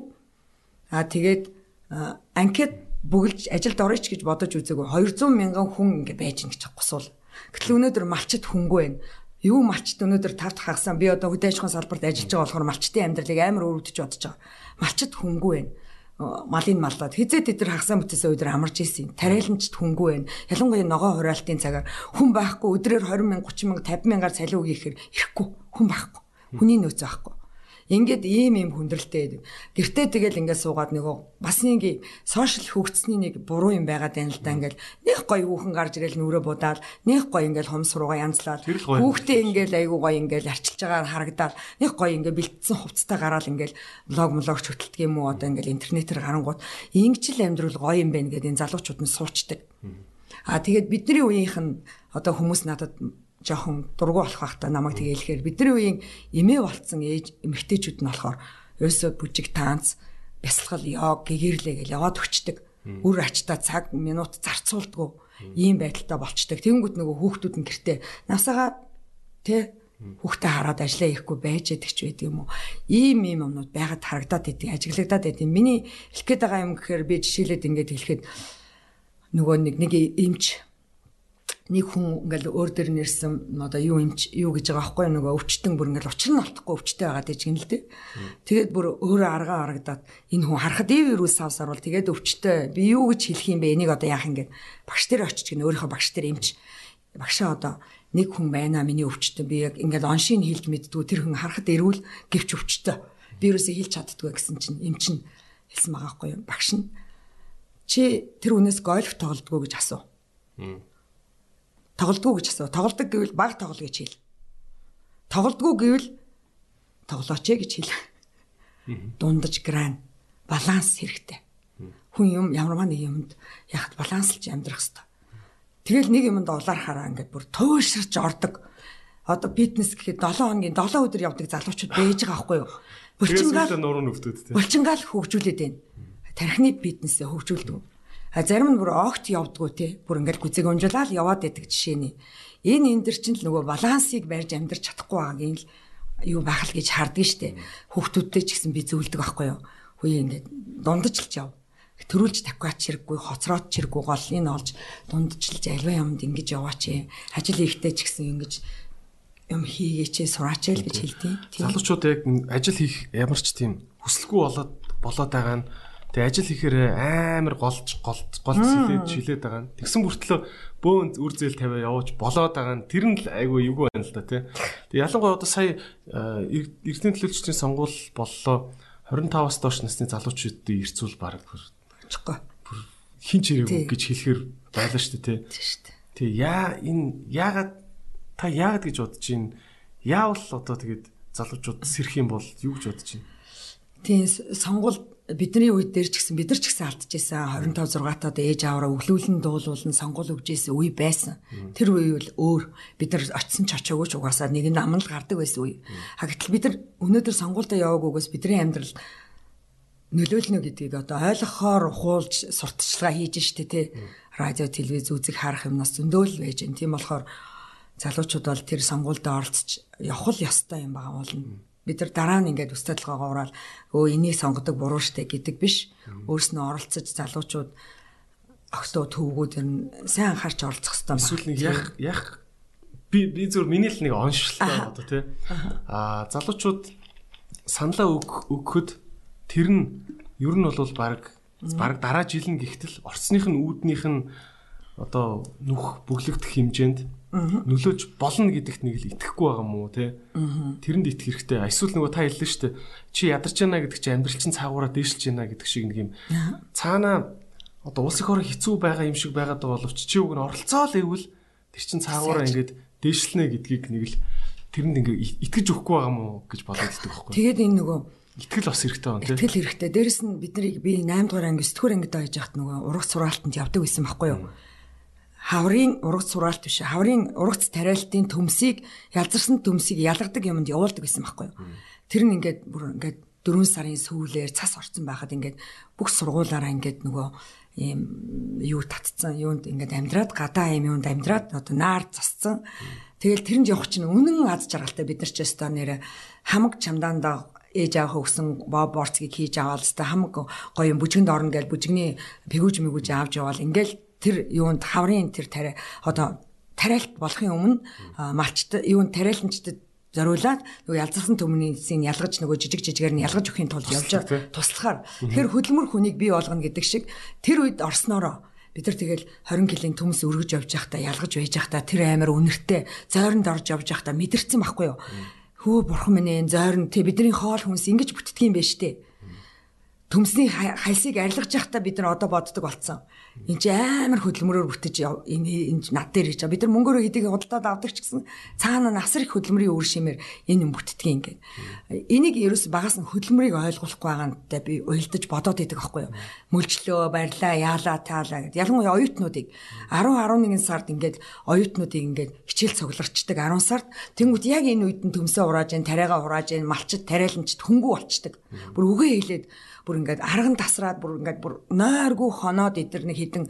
Аа тэгээд анкет бүгэлж ажилд орооч гэж бодож үзээгүй. 200 мянган хүн ингэ байж гин гэж гусвал. Гэтэл өнөөдөр малчит хөнгөө байна. Юу малчит өнөөдөр тавт хагасан би одоо хөдөө аж ахуйн салбарт ажиллаж байгаа болохоор малчтын амьдралыг амар өрөвдөж бодож байгаа. Малчит хөнгөө байна малын маллаад хизээ тэд нар хагасаа бүтээсээ өдөр амарч ийсэн. Тариаланчд хөнгүү байна. Ялангуяа ногоо хураалтын цагаар хүн байхгүй өдрөөр 20 мянга 30 мянга 50 мянгаар цалин өгье гэхээр ирэхгүй. Хүн байхгүй. Хүний нөөц байхгүй. Ингээд ийм ийм хүндрэлтэй. Гэртээ тэгэл ингээд суугаад нөгөө бас нэг сошиал хөгжсөний нэг буруу юм байгаад байна л да ингээд нэг гоё хүүхэн гарч ирэл нүрэ будаад нэг гоё ингээд хомс руугаа янзлаад хүүхдээ ингээд айгуу гоё ингээд арчилж байгаа харагдаад нэг гоё ингээд бэлдсэн хувцастай гараал ингээд блог блогч хөтэлдэг юм уу одоо ингээд интернетээр гарангууд ингэжл амьдрал гоё юм байна гэдэг энэ залуучууд нь суучдаг. А тэгээд бидний үеийнх нь одоо хүмүүс надад жоохон дургу болох байхдаа намайг тэгээ хэлэхээр бидний үеийн эмээ болцсон ээж эмэгтэйчүүд нь болохоор ерөөсөө бүжиг таанц бясалгал йог гэгэрлээ гэж яваад өчтдөг. Үр ачтаа цаг минут зарцуулдгүү ийм байдалтай болчдөг. Тэнгүүд нөгөө хүүхдүүд нь гэртээ насаага тэ хүүхдээ хараад ажиллаа хийхгүй байж яддаг ч байдаг юм уу. Ийм ийм юмнууд байгаад харагдаад идэг, ажиглагдаад идэг. Миний хэлэх гээд байгаа юм гэхээр би жишээлээд ингэж хэлэхэд нөгөө нэг нэг эмч нэг хүн ингээл өөр дөр нэрсэн одоо юу юм юу гэж байгаа байхгүй нөгөө өвчтөн бүр ингээл учир нь олдохгүй өвчтэй байгаа гэж гин л дээ. Тэгээд бүр өөрөө аргаа харагдаад энэ хүн харахад ив вирус авсаар бол тэгээд өвчтэй би юу гэж хэлэх юм бэ? Энийг одоо яах юм гээд багш дээр очиж гин өөрийнхөө багш дээр эмч. Багшаа одоо нэг хүн байна миний өвчтөн. Би яг ингээд оншийг хэлж мэддгүү тэр хүн харахад эрүүл гэвч өвчтөө би юусоо хэлж чаддгүй гэсэн чинь эм чин хэлсэн байгаа байхгүй юу? Багш нь. Чи тэр хүнээс гольф тоглодгоо гэж асуу. Тоглодгоо гэж асуу. Тоглодог гэвэл баг тоглоё гэж хэл. Тоглодгоо гэвэл тоглооч гэж хэл. Дундаж гран баланс хэрэгтэй. Хүн юм ямарваа нэг юмд яхад баланслж амьдрах хэрэгтэй. Тэгэл нэг юмд улаархаараа ингээд бүр туушрж ордог. Одоо фитнес гэхэд 7 хоногийн 7 өдөр явдаг залуучууд байж байгаа байхгүй юу? Булчингаал нуруу нүвтүүд тийм. Булчингаал хөгжүүлээд байна. Тархины фитнесээ хөгжүүлдэг. Зарим нь бүр огт явдггүй те. Бүр ингээд гүзэг унжуулаад яваад байдаг жишээний. Энэ энэ дэр чинь л нөгөө балансыг барьж амьдрч чадахгүй байгааг л юу байх л гэж харддаг штэ. Хүүхдүүдтэй ч гэсэн би зөвлөдөг байхгүй юу. Хөөе ингээд дундажлж яв. Төрүүлж таквач хэрэггүй, хоцроод чирэггүй гол энэ олж дунджилж альва юмд ингэж яваач. Ажил ихтэй ч гэсэн ингэж юм хийгээч сураач л гэж хэлдэг. Залуучууд яг ажил хийх ямар ч тийм хүсэлгүй болоод болоод байгаа нь Тэгээ ажил хийхээр амар голж голж голж сэлээд шилээд байгаа. Тэгсэн бүртлөө бөөн үр зээл тавиа явууч болоод байгаа тэр нь л айгүй эвгүй байна л да тий. Тэгээ ялангуяа одоо сая эрдэнэ төлөөлчдийн сонгуул боллоо 25-аас доош насны залуучуудын ирцүүл баг очихгүй. Хин ч ирээгүй гэж хэлэхэр байлаа шүү дээ тий. Тийм шүү дээ. Тэг яа энэ яагаад та яагаад гэж бодож байна? Яавал одоо тэгээд залуучууд сэрх юм бол юу гэж бодож байна? Тийм сонгуул бидний үед дээр ч гэсэн бид нар ч гэсэн алдчихсан 25 6 таад ээж аваараа өглөөлн дуулуулн сонгол өгжсэн үе байсан. Тэр үе бол өөр бид нар очисон ч очоогүй ч угаасаа нэг нь амнал гардаг байсан үе. Хагтал бид нар өнөөдөр сонгуультай яваагүйгээс бидний амьдрал нөлөөлнө гэдгийг одоо ойлгохоор ухуулж сурталчилгаа хийж штэ тий. Радио, телевиз үзэг харах юмнаас зөндөөл байж гэн. Тийм болохоор залуучууд бол тэр сонгуультай оролцож явах л ёстой юм байгаа болно бид нар дараа нь ингээд толгоогоо ураал өө энийг сонгодог буруу штэ гэдэг биш. Өөрснөө оролцож залуучууд огтоо төвгүүд ер нь сайн анхаарч оролцох хэрэгтэй байна. Эсвэл нэг яг яг би би зөв миний л нэг оншилттой одоо тий. Аа залуучууд саналаа өгөхөд тэр нь ер нь бол баг баг дараа жил нь гихтэл орцных нь үүднийх нь одоо нүх бүглэгдэх хэмжээнд нөлөөж болно гэдэгт нэг л итгэхгүй байгаа мó те. Тэрэнд итгэх хэрэгтэй. Эсвэл нөгөө та хэллээ шүү дээ. Чи ядарч байна гэдэг чи амьдрал чинь цаагаараа дээшилж байна гэдэг шиг нэг юм. Цаана одоо улс их орон хэцүү байгаа юм шиг байгаад байгаа боловч чи уг нь оролцоол ивэл тэр чин цаагаараа ингээд дээшлэнэ гэдгийг нэг л тэрэнд ингээд итгэж өгөхгүй байгаа мó гэж болоод идэх байхгүй. Тэгээд энэ нөгөө Итгэл бас хэрэгтэй байна тийм. Итгэл хэрэгтэй. Дээрэс нь бидний би 8 дугаар анги 9 дугаар ангид байж хахад нөгөө ураг сураалтанд явдаг байсан байхгүй юу? Хаврын ургац сураалт биш хаврын ургац тариалтын төмсийг ялзарсан төмсийг ялгадаг юмд явуулдаг гэсэн байхгүй юу. Тэр нь ингээд бүр ингээд 4 сарын сүүлээр цас орсон байхад ингээд бүх сургуулаараа ингээд нөгөө ийм юу татцсан юунд ингээд амьдраад гадаа ийм юунд амьдраад одоо наар засцсан. Тэгэл тэрэнд явах чинь үнэн аз жаргалтай бид нар ч өстой нэрэ хамаг чамдаандаа ээж аваа өгсөн борцгийг хийж аваад өстой хамаг гоё юм бүжгэнд орно гэж бүжгний пэгүүж мэгүүж авч яваал ингээл тэр юунд хаврын тэр тариа одоо тариалт болохын өмнө малчт юунд тариаланчдад зориулаад нөгөө ялзарсан төмнийсийг ялгаж нөгөө жижиг жижигээр нь ялгаж өгөхийн тулд явж туслахаар тэр хөдөлмөр хүнийг бий болгоно гэдэг шиг тэр үед орсноороо бид нар тэгэл 20 кг төмс өргөж явж байхдаа ялгаж байж байхдаа тэр амар үнэртэй зойронд орж явж байхдаа мэдэрсэн байхгүй юу? Хөө бурхан минь энэ зойрон тий бидний хоол хүнс ингэж бүтдгийм байж тээ төмсний хальсыг арилгаж явахдаа бид нар одоо боддог болцсон. Энд чи амар хөдөлмөрөөр бүтэж энэ энэ над дээр гэж. Бид нар мөнгөөрөө хэдийг худалдаад авдаг ч гэсэн цаана насар их хөдөлмөрийн үр шимээр энэ юм бүтдгийг ингээд. Энийг ерөөс багаас нь хөдөлмөрийг ойлгуулахгүй байгаантай би уйлдаж бодоод идэг аахгүй юу. Мөлчлөө барьлаа, яалаа, таалаа гэд. Ялангуяа оюутнуудыг 10 11 сард ингээд оюутнуудыг ингээд хичээл цугларчдаг 10 сард тэнгууд яг энэ үед нь төмсөө урааж, тариагаа урааж, малчд тариаланчд хөнгүү болчдаг. Бүр үгээ хэлээд бүр ингээд арган тасраад бүр ингээд бүр нойргүй хоноод эдэр нэг хідэн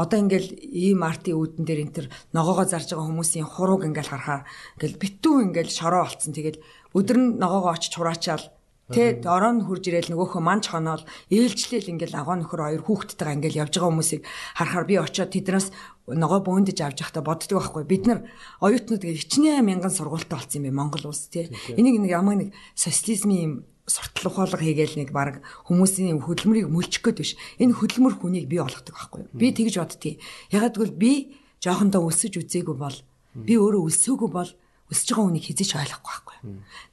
одоо ингээл ийм арти үүдэн дээр энэ төр ногоогоо зарж байгаа хүмүүсийн хурууг ингээл харахаар ингээл битүү ингээл шороо болцсон тэгэл өдөр нь ногоогоо очиж хураачаал. Тэ орон хурж ирээл нөгөөхөө манч хоноол ээлжлээл ингээл агоо нөхөр хоёр хүүхдтэйгээ ингээл явж байгаа хүмүүсийг харахаар би очиод тэднээс ногоо бөөндөж авч явахдаа боддөг байхгүй. Бид нар оюутнууд хичнээн мянган сургуультай болсон юм бэ Монгол улс тий энийг нэг ямар нэг социализмын суртал ухаалга хийгээл нэг баг хүмүүсийн хөдөлмөрийг мөлчих гээд биш. Энэ хөдөлмөр хүнийг бий болгодог байхгүй юу? Би тэгж боддتي. Ягаад гэвэл би жоохондоо өсөж үзээгүй бол би өөрөө өсөөгүй бол өсөж байгаа хүнийг хизэж ойлгохгүй байхгүй.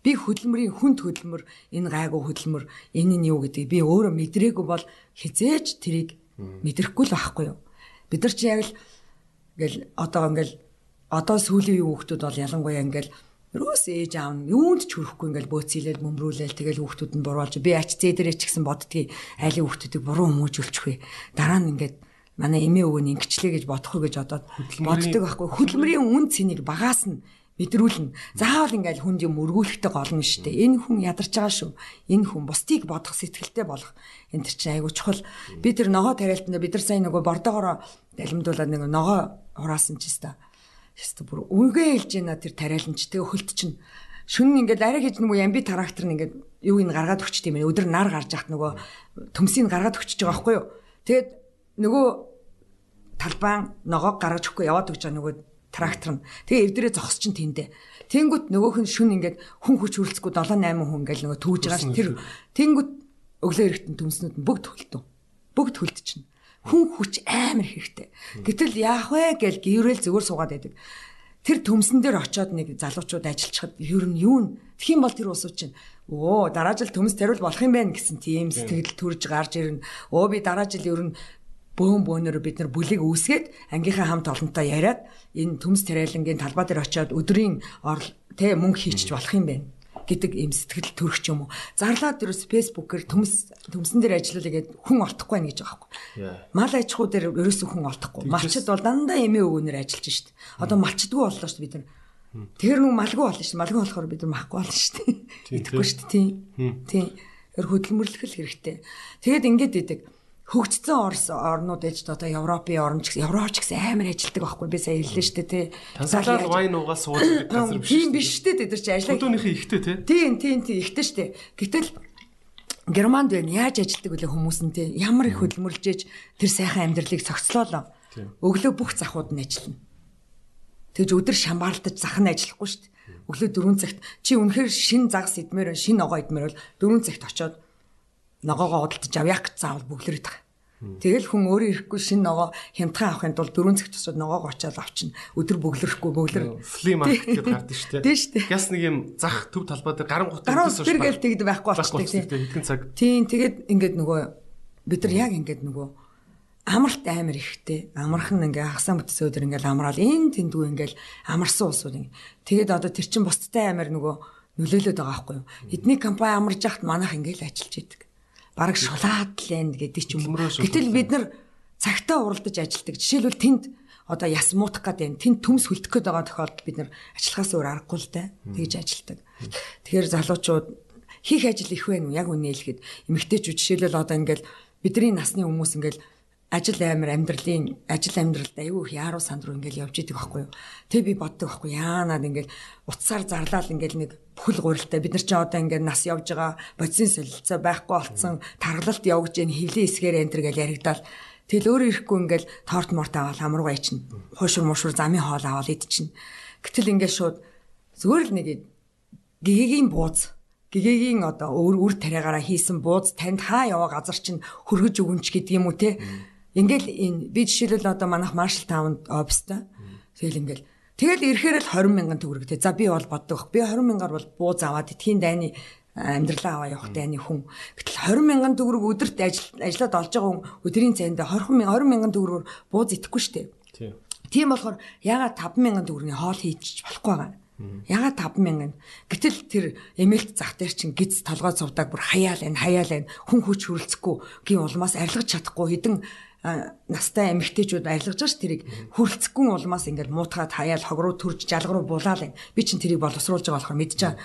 Би хөдөлмөрийн хүнд хөдөлмөр энэ гайгүй хөдөлмөр энэ нь юу гэдэг би өөрөө мэдрээгүй бол хизээж тэрийг мэдрэхгүй л байхгүй юу. Бид нар чи яг л ингээл одоо ингээл одоо сүүлийн хүүхдүүд бол ялангуяа ингээл Юус ээж аав нь юунд ч хүрэхгүй ингээл бөөцөөлөл мөмрүүлэл тэгэл хүүхдүүд нь буруулж би ач зээ дээрээ ч гэсэн боддгийг айлын хүүхдүүдийг буруу хүмүүжүүлчихвэ. Дараа нь ингээд манай эмээ өвөө нь ингэчлээ гэж бодох уу гэж одоод боддог байхгүй. Хөдөлмөрийн үн цэнийг багаас нь мэдрүүлнэ. Заавал ингээл хүнд юм өргүүлэхтэй гол нь шүү дээ. Энэ хүн ядарч байгаа шүү. Энэ хүн бусдыг бодох сэтгэлтэй болох. Төр чинь айгуу чухал. Би тэр ногоо тариалтанд бид нар сайн нөгөө бордоогоор далимдуулаад нэг ногоо хураасан ч гэсэн Яста бүр үнгээ хэлж байна тэр тариаланч тэгээ хөлт чинь. Шүн ингээд арай хийж нөгөө ямби трактор нь ингээд юу ин гаргаад өгч тийм ээ өдөр нар гарч яхад нөгөө төмсийг гаргаад өгч байгаа байхгүй юу? Тэгээд нөгөө талбайн ногоог гаргаж өгөхгүй яваад өгч байгаа нөгөө трактор нь. Тэгээ эвдэрээ зогс чинь тэндээ. Тэнгүүт нөгөөх нь шүн ингээд хүн хүч хөрөлцөхгүй 7 8 хүн ингээд нөгөө түүж байгаа ш тэр тэнгүүт өглөө эрэхтэн төмснүүд нь бүгд хөлтөө бүгд хөлт чинь хүн хүч амар хэрэгтэй. Гэтэл яах вэ гэж гэрэл зүгээр суугаад байдаг. Тэр төмсөн дээр очиод нэг залуучууд ажиллачхад ер нь юу н Тэгхийн бол тэр усуу чинь өө дараа жил төмс тариул болох юм байна гэсэн тийм сэтгэл төрж гарч ирнэ. Өө би дараа жил ер нь бөөн бөөнөр бид нар бүлийг үүсгээд ангийнхаа хамт олонтой яриад энэ төмс тариалангийн талбай дээр очиод өдрийн тэ мөнгө хийчих болох юм байна гэдэг ийм сэтгэл төрөх юм уу. Зарлаад ерөөс фэйсбүүкээр төмс төмсөн дээр ажиллуулъя гэд хүн олдохгүй байна гэж байгаа байхгүй. Мал аж ахуй дээр ерөөсөө хүн олдохгүй. Малчд бол дандаа эмээ өвгөнөр ажиллаж шít. Одоо малчдгүй боллоо шүү бид нар. Тэгэхээр нүг малгүй болно шүү. Малгүй болохоор бид нар махгүй болно шүү. Идэхгүй шүү. Тийм. Тийм. Тэр хөдөлмөрлөх л хэрэгтэй. Тэгээд ингээд идэг хөгжсөн орнууд ээж одоо Европын орн ч гэсэн Европч гэсэн амар ажилтдаг байхгүй би сая хэллээ шүү дээ тий. Танзаниар вайн уугаа сууж байгаа газар биш. Тийм биш шүү дээ тэд чи ажиллаа. Хөдөөнийхөө ихтэй тий. Тийм тийм тийм ихтэй шүү дээ. Гэтэл Германд байна яаж ажилтдаг вүлээ хүмүүс нь тий. Ямар их хөдөлмөрлж ээж тэр сайхан амьдралыг цогцлоолоо. Өглөө бүх захууд нь ажиллана. Тэгж өдөр шамбаалтаж зах нь ажиллахгүй шүү дээ. Өглөө 4 цагт чи үнэхээр шин загас идмээр шин ногоо идмээр бол 4 цагт очоод ногоогоо худалдаж авъях гэж заавал бөглөрөд байгаа. Тэгэл хүн өөрөө ирэхгүй шин ногоо хямдхан авахын тулд дөрөв цагт тусаад ногоог очиад авчна. Өдөр бөглөрөхгүй бөглөр. Фли маркет гэдэг гардаг шүү дээ. Тийм шүү дээ. Гяс нэг юм зах төв талбай дээр гаран гут шүү. Тэр гээл тэгд байхгүй болчихдаг тийм. Хэдхэн цаг. Тийм тэгээд ингээд нөгөө бид нар яг ингээд нөгөө амралт амар ихтэй. Амархан ингээ хагасаа бүтсээ өдөр ингээл амраал энэ тэндүү ингээл амарсан усууд ингээ. Тэгээд одоо тэр чин бусдтай амар нөгөө нөлөөлөд байгаа байхгүй юу. Эдний компани амарж яхад манайх ингээл ажиллаж идэг бараг шулаад лэнд гэдэг ч юм уу. Гэтэл бид нар цагтаа уралдаж ажилдаг. Жишээлбэл тэнд одоо яс муутах гэдэг тэнд төмс хөлдөх гээд байгаа тохиолдолд бид нар ажиллахаас өөр аргагүй л дээ. Тэгж ажилдаг. Тэгэхээр залуучууд хийх ажил их байна уу? Яг үнэ хэлэхэд эмэгтэйчүүд жишээлбэл одоо ингээл бидний насны хүмүүс ингээл ажил амир амьдралын ажил амьдралд аюу их яаруу санд руу ингээл явж идэг байхгүй юу. Тэг би боддог байхгүй яанаад ингээл утсаар зарлал ингээл нэг бүхэл гурилтай бид нар ч одоо ингээл нас явж байгаа бодисын солилцоо байхгүй болцсон таргалалт явж гэн хөвлөө эсгээр энтер гэж яригдал Тэгэл өөр ирэхгүй ингээл торт морт аваад амруугаа ичнэ. Хуушур мушур замын хоол аваад идчихнэ. Гэтэл ингээд шууд зүгээр л нэг гэгээгийн бууз гэгээгийн одоо өөр үр тариагаараа хийсэн бууз танд хаа яваа газар чинь хөргөж өгөнч гэдэг юм уу те Ингээл энэ би жишээлбэл одоо манайх Marshall Town офстой. Тэгэл ингээл тэгэл ирэхээр л 20 мянган төгрөг те. За би бол боддог. Би 20 мянгаар бол бууз аваад эдхийн дайны амьдралаа аваа явах дайны хүн. Гэтэл 20 мянган төгрөг өдөрт ажил ажиллаад олж байгаа хүн өдрийн цайнд 20 мянган 20 мянган төгрөгөөр бууз идэхгүй штэ. Тийм. Тийм болохоор ягаад 5 мянган төгрөгийн хоол хийж болохгүй байгаа. Ягаад 5 мянган. Гэтэл тэр эмээлт зах дээр чинь гиз толгой цувдаг бүр хаяал энэ хаяал энэ хүн хүч хөрөлцөхгүй гин улмаас арилгаж чадахгүй хэдэн настай эмэгтэйчүүд арилгаж ш тэрийг хүрлцэхгүй улмаас ингээд муутгаад хаяал хог руу төрж жалга руу булаал юм. Би чинь тэрийг боловсруулж байгаа болохоор байгаа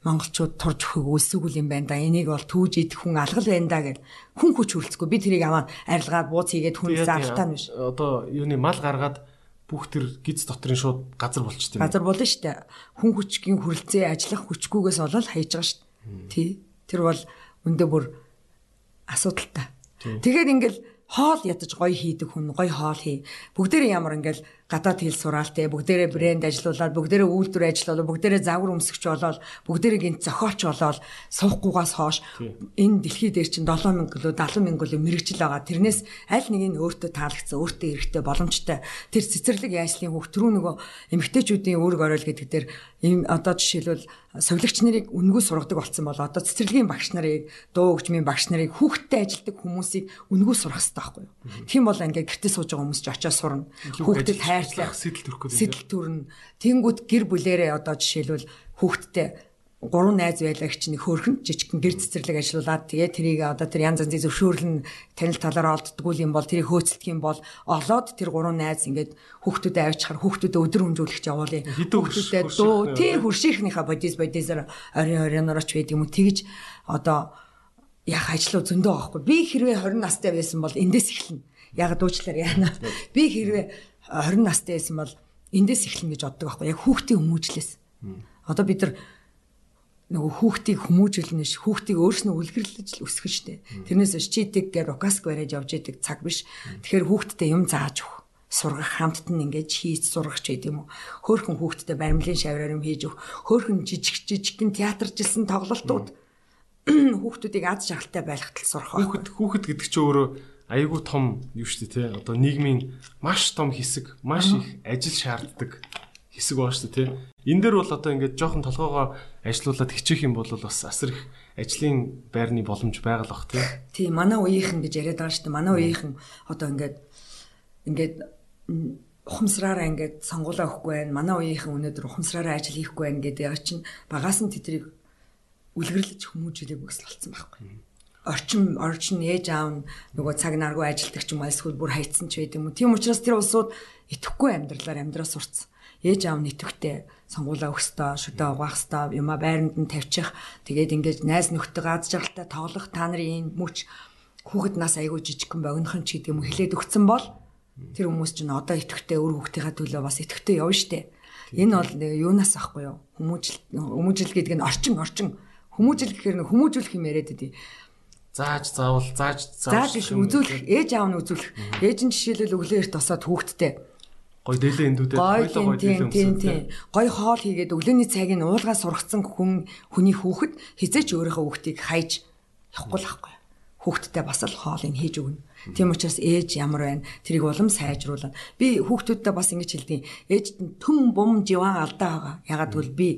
монголчууд турж өгөх үлсгүүл юм байна да. Энийг бол түүж идэх хүн алгал байна да гэд хүн хүч хөрөлцөхгүй. Би тэрийг аваад арилгаад бууц хийгээд хүн заалтаа нь биш. Одоо юуны мал гаргаад бүх тэр гиз дотрын шууд газар болчтой. Газар болно дээ. Хүн хүчгийн хүрлцээ ажиллах хүчгүйгээс болол хайж байгаа дээ. Тий. Тэр бол өндөө бүр асуудалтай. Тэгэхээр ингээл хоол ядаж гоё хийдэг хүн гоё хоол хий. Бүгдээр ямар ингээл гадаад хэл сураал те бүгдээрээ брэнд ажиллуулаад бүгдээрээ үйлдвэр ажиллуулаад бүгдээрээ загвар өмсгч болоод бүгдээрээ гинт зохиолч болоод суухгүйгаас хойш энэ дэлхий дээр чинь 7000 кг 70 мянга кг мэрэгжил байгаа. Тэрнээс аль нэг нь өөртөө таалагдсан, өөртөө эрэхтэй боломжтой. Тэр цэцэрлэг яашлын хөх түрүү нөгөө эмгтээчүүдийн үүрэг оройл гэдэг дээр ийм одоо жишээлбэл совилогч нарыг үнгүй сургадаг болсон бол одоо цэцэрлэгийн багш нарыг дуу хөгжмийн багш нарыг хүүхдтэй ажилдаг хүмүүсийг үнгүй сурах хэрэгтэй байхгүй юу. Тийм бол ингээд гэртээ сууж байгаа хүмүүс ч очиж сурна. Хүүхдэд хайрлах сэтэл төрөх гэдэг. Сэтэл төрнө. Тэнгүүд гэр бүлэрээ одоо жишээлбэл хүүхдтэй гурван найз байлаа чинь хөөрхөн жижигхэн гэр цэцэрлэг ажиллуулад тэгээ тэрийг одоо тэр янз янзын зөвшөөрлөн танил талаар олддгүй юм бол тэрийг хөөцөлдөх юм бол олоод тэр гурван найз ингээд хүүхдүүдэд авчихар хүүхдүүдэд өдөр хөнжүүлэх явуулъя. Хүүхдүүдэд дөө тий хуршийнхнийхаа бодис бодисоор орин оринорооч байдаг юм уу тэгж одоо яг ажлуу зөндөө байхгүй. Би хэрвээ 20 настай байсан бол эндээс эхэлнэ. Яг дуучлаар яана. Би хэрвээ 20 настай байсан бол эндээс эхэлнэ гэж боддог байхгүй. Яг хүүхдийн хүмүүжлээс. Одоо бид нар нөгөө хүүхдийг хүмүүжүүлнэ ш хүүхдийг өөрснөө үлгэрлэж өсгөх штэ. Тэрнээс чидэг гэ рокаск бариад явж идэг цаг биш. Тэгэхээр хүүхдтэй юм зааж өг сургах хамтд нь ингэж хийж сургах ч гэдэг юм уу. Хөөхөн хүүхдтэй баримлын шавраар юм хийж өг. Хөөхөн жижиг жижигхэн театржилсан тоглолтууд хүүхдүүдийг аз жаргалтай байлгахтал сурах. Хүүхэд хүүхэд гэдэг чинь өөрөө айгүй том юу шүү дээ тий. Одоо нийгмийн маш том хэсэг, маш их ажил шаарддаг хэсэг баа шүү дээ тий. Энэ дээр бол одоо ингээд жоохон толгоогоо ажилуулад хичээх юм бол бас асар их ажлын байрны боломж байгаа л бах тий. Тий, манай үеийнхэн гэж яриад байгаа шүү дээ. Манай үеийнхэн одоо ингээд ингээд ухамсараараа ингээд сонгуулаа өгөхгүй байх. Манай үеийнхэн өнөөдөр ухамсараараа ажил хийхгүй байх гэдэг яа чинь багаас нь тэдрийг үлгэрлэж хүмүүжүүлээг үгс болсон байхгүй. Орчин орчин ээж аав нөгөө цаг наргүй ажилдаг ч юм эсвэл бүр хайцсан ч байд юм. Тийм учраас тэр улсууд итгэхгүй амьдралаар амьдраа сурцсан ээж аав нэтвхтэй сонгуулаа өгсдөө шүдэ угаах хэвээр юма байранд нь тавьчих. Тэгээд ингээд найз нөхдөд аз жаргалтай тоглох та нарын энэ мөч хүүхэд нас айгүй жижигхэн богинохон ч гэдэг юм хэлээд өгсөн бол тэр хүмүүс чинь одоо итгэвтэй өр хүүхдийнхаа төлөө бас итгэвтэй явна штэ. Энэ бол юунаас ахгүй юу? Хүмүүжил хүмүүжил гэдэг нь орчин орчин. Хүмүүжил гэхээр нь хүмүүжүүлэх юм яриад байдیں۔ Зааж заавал зааж зааж биш үзүүлэх ээж аав нь үзүүлэх ээж нь жишээлбэл өглөө эрт тосоод хүүхдтэй Гой дээлээ эндүүдээ хоёлоо гой дээлээ өмсөв. Гой хоол хийгээд өглөөний цагийг уулгаа сургацсан хүн хүний хүүхэд хизээч өөрийнхөө хүүхдийг хайж явахгүй л ахгүй. Хүүхдтэй бас л хоолыг хийж өгнө. Тийм учраас ээж ямар байна? Тэрийг улам сайжруулаад би хүүхдүүдтэй бас ингэж хэлдэг. Ээжд нь төм бум живан алдаа байгаа. Ягаад гэвэл би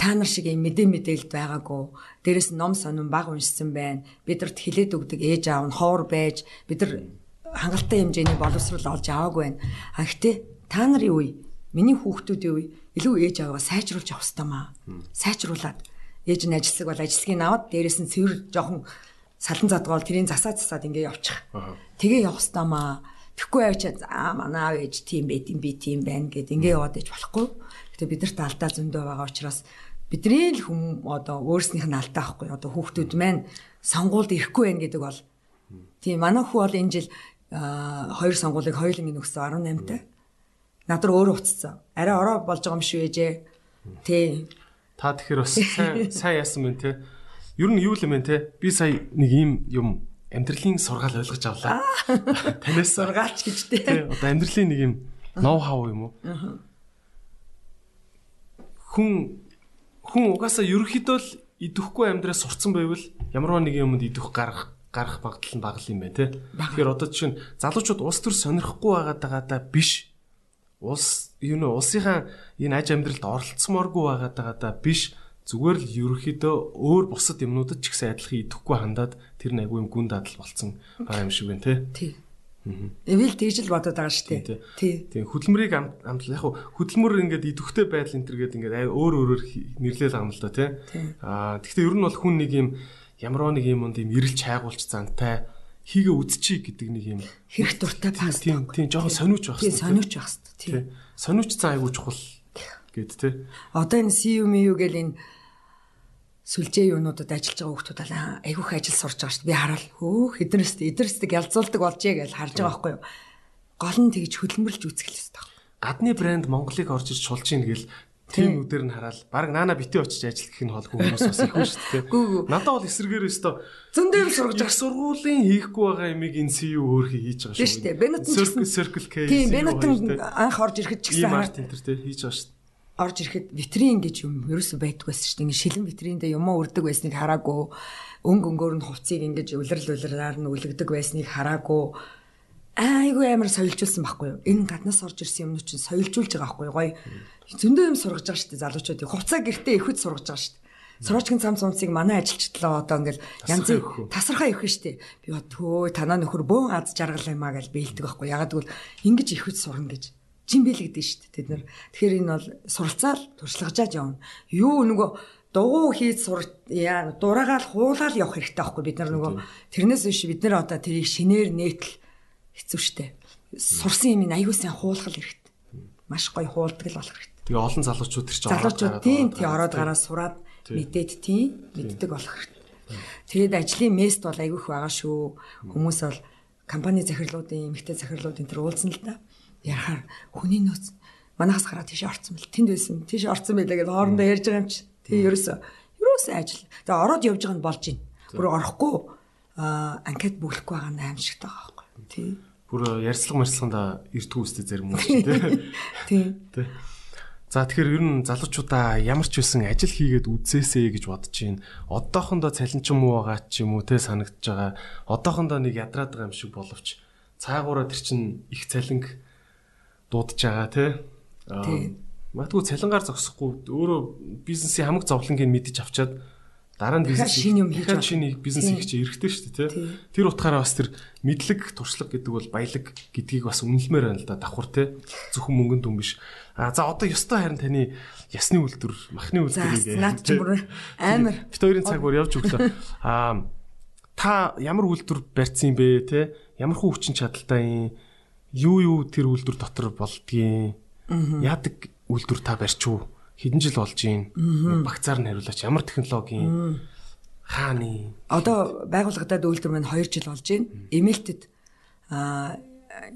та нар шиг юм мэдээ мэдээлэлд байгаагүй. Дээрэс ном сонин баг уншсан байна. Бидэрт хилээд өгдөг ээж аав нь ховор байж бид нар хангалттай хэмжээний боловсрол олж аваагүй байна. А гэтээ та нарын үе, миний хүүхдүүдийн үе илүү ээж аваагаа сайжруулж явах хэрэгтэй маа. Сайжруулад ээж нь ажилсаг бол ажилсгийг аваад дээрэс нь цэвэр жоохон салан задгаал тэрийн засаа засаад ингээ явчих. Тэгээ явах хэрэгтэй маа. Тэгэхгүй авч аа манай аав ээж тийм байт юм би тийм байна гэд ингээ яваад иж болохгүй. Гэтэ бидэрт алдаа зөндөө байгаа учраас бидний л хүм одоо өөрснийх нь алдаа байхгүй одоо хүүхдүүд маань сонгуульд ирэхгүй байх гэдэг бол тийм манай хүү бол энэ жил хоёр сонгуулийг хоёуланг нөгсөн 18-тай. Над руу өөрөө уцсан. Арай ороо болж байгаа юм шүү ээжээ. Тий. Та тэгэхээр бас сайн сайн яасан мэн те. Ер нь юу л юм те? Би сая нэг ийм юм амьдралын сургаал ойлгож авлаа. Танаас сургаалч гэж те. Одоо амьдралын нэг юм ноу хав юм уу? Хүн хүн угаасаа ерөөхдөө л идэхгүй амьдраа сурцсан байвал ямарваа нэг юмд идэх гарах гарах багтал нь багл юм байна те. Тэгэхээр одоо жишээ нь залуучууд улс төр сонирхгүй байгаад байгаадаа биш. Улс юу нэ улсынхаа энэ аж амьдралд оролцсомооргүй байгаад байгаадаа биш. Зүгээр л ерөөхдөө өөр бусад юмнуудад ч ихсэн адилхан идэхгүй хандаад тэр нэг юм гүн дадал болцсон байгаа юм шиг байна те. Тий. Эвэл тэгж л бодоод байгаа шүү дээ. Тий. Тийм хөдөлмөрийг амтл яг хөдөлмөр ингээд идэвхтэй байдал энэ төр гээд ингээд өөр өөрөөр нэрлээл юм л да тий. Аа гэхдээ ер нь бол хүн нэг юм ямар нэг юм юм ирэлж хайгуулч зантай хийгээ үдчихий гэдэг нэг юм хэрэг дуртай паст. Тийм тийм жоохон сониуч байх хэрэгтэй. Тийм сониуч байх хэрэгтэй. Тийм. Сониуч цаа айгуу чухал гэд те. Одоо энэ CU MU гэл энэ сүлжээ юунуудад ажиллаж байгаа хүмүүс бол айгүйх ажил сурж байгаа шүү дээ. Би хараад хөөх эднэрс эднэрсдэг ялцуулдаг болжээ гэж харж байгаа байхгүй юу. Гол нь тэгж хөдөлмөрлж үзэх л хэрэгтэй. Гадны брэнд Монголыг орж ирж шулж ийн гэл тийм үдээр нь хараад баг наана битээ очиж ажил гэх нь холгүй хүмүүс бас их шүү дээ. Надад бол эсрэгээр өстө зөндөө юм сургаж байгаа сургуулийн хийхгүй байгаа юмыг энэ CU өөрхий хийж байгаа шүү. Тийм Бенетон Circle Circle K. Тийм Бенетон анх орж ирэхэд ч гэсэн Мартин тэр тий хийж байгаа шүү. Орж ирэхэд витрин гэж юм ерөөсөө байдаг байсан шүү дээ. Ингээ шилэн витриндээ юм урдаг байсныг хараагүй өнг өнгөөр нь хувцсыг ингэж улирал улираар нь үлгдэг байсныг хараагүй айгүй амар соёлжуулсан байхгүй юу? Энэ гаднаас орж ирсэн юмнууд чинь соёлжуулж байгаа байхгүй юу? Гоё зөндөө юм сургаж байгаа шүү дээ залуучууд. Хувцаа гэртээ ихэд сургаж байгаа шүү дээ. Сургачгийн цам цумцыг манай ажилчдлаа одоо ингээл янзын тасархаа явах штеп. Би бод танаа нөхөр бөөн аз жаргал юмаа гэж бэлдэг байхгүй. Ягаад гэвэл ингэж ихэд сурна гэж жин бэлэгдэн штеп тэд нар. Тэгэхээр энэ бол суралцаал туршлагажааж явна. Юу нөгөө дугуй хийж сур яа дураагаал хуулаад явах хэрэгтэй байхгүй бид нар нөгөө тэрнээс биш бид нар одоо тэрийг шинээр нээтэл хэцүү штэ. Сурсан юм аягүй сайн хуулах хэрэгтэй. Маш гоё хуулдаг л болох хэрэгтэй. Тэгээ олон залуучууд тэр чинь залуучууд тийм тий ороод гараад сураад мэдээд тийм мэддэг болох хэрэгтэй. Тэгээд ажлын мест бол айгүйх байгаа шүү. Хүмүүс бол компани захирлуудын, эмэгтэй захирлуудын тэр уулзсан л да. Ярахаар хүний нөөц манахаас гараад тийш орцсон бэл. Тэнд байсан. Тийш орцсон байлаа гэж хоорондоо ярьж байгаа юм чи. Тэгээ ерөөсөө ерөөсөө ажил. Тэгээ ороод явж байгаа нь болж байна. Бүр орохгүй анкет бүглэхгүй байгаа нь аимшигтай байгаа байхгүй. Тий. Бүр ярьцлага марцлаганда эртгүү үстэй зарим юм дээ. Тий. Тий. За тэгэхээр ер нь залуучуудаа ямар ч үсэн ажил хийгээд үзээсэй гэж бодож байна. Одоохондоо цалинчин муу байгаа ч юм уу те санагдаж байгаа. Одоохондоо нэг ядраад байгаа юм шиг боловч цаагаараа тэр чин их цалинг дуудаж байгаа те. Магадгүй цалингаар зогсохгүй өөрөө бизнесийн хамаг зовлонгийг мэдэж авчаад дараа нь бизнес шинэ юм хийж. Шинэ бизнес хийх чинь эрэхтэй шүү дээ, тий. Тэр утгаараа бас тэр мэдлэг, туршлага гэдэг бол баялаг гэдгийг бас үнэлмээр байна л да давхар тий. Зөвхөн мөнгөнд дүн биш. А за одоо ёстой харин таны ясны үйлдвэр, махны үйлдвэрийг наад чи бүр амар. Бид хоёрын цаг бүр явж өглөө. А та ямар үйлдвэр барьсан бэ, тий? Ямар хүү хүчин чадалтай юм? Юу юу тэр үйлдвэр дотор болдгийг яадаг үйлдвэр та барьчуу? хэдэн жил болж юм багцаар нь хариулаач ямар технологийн хааны одоо байгууллагадад үйлдвэр маань 2 жил болж байна. Эмэлтэд а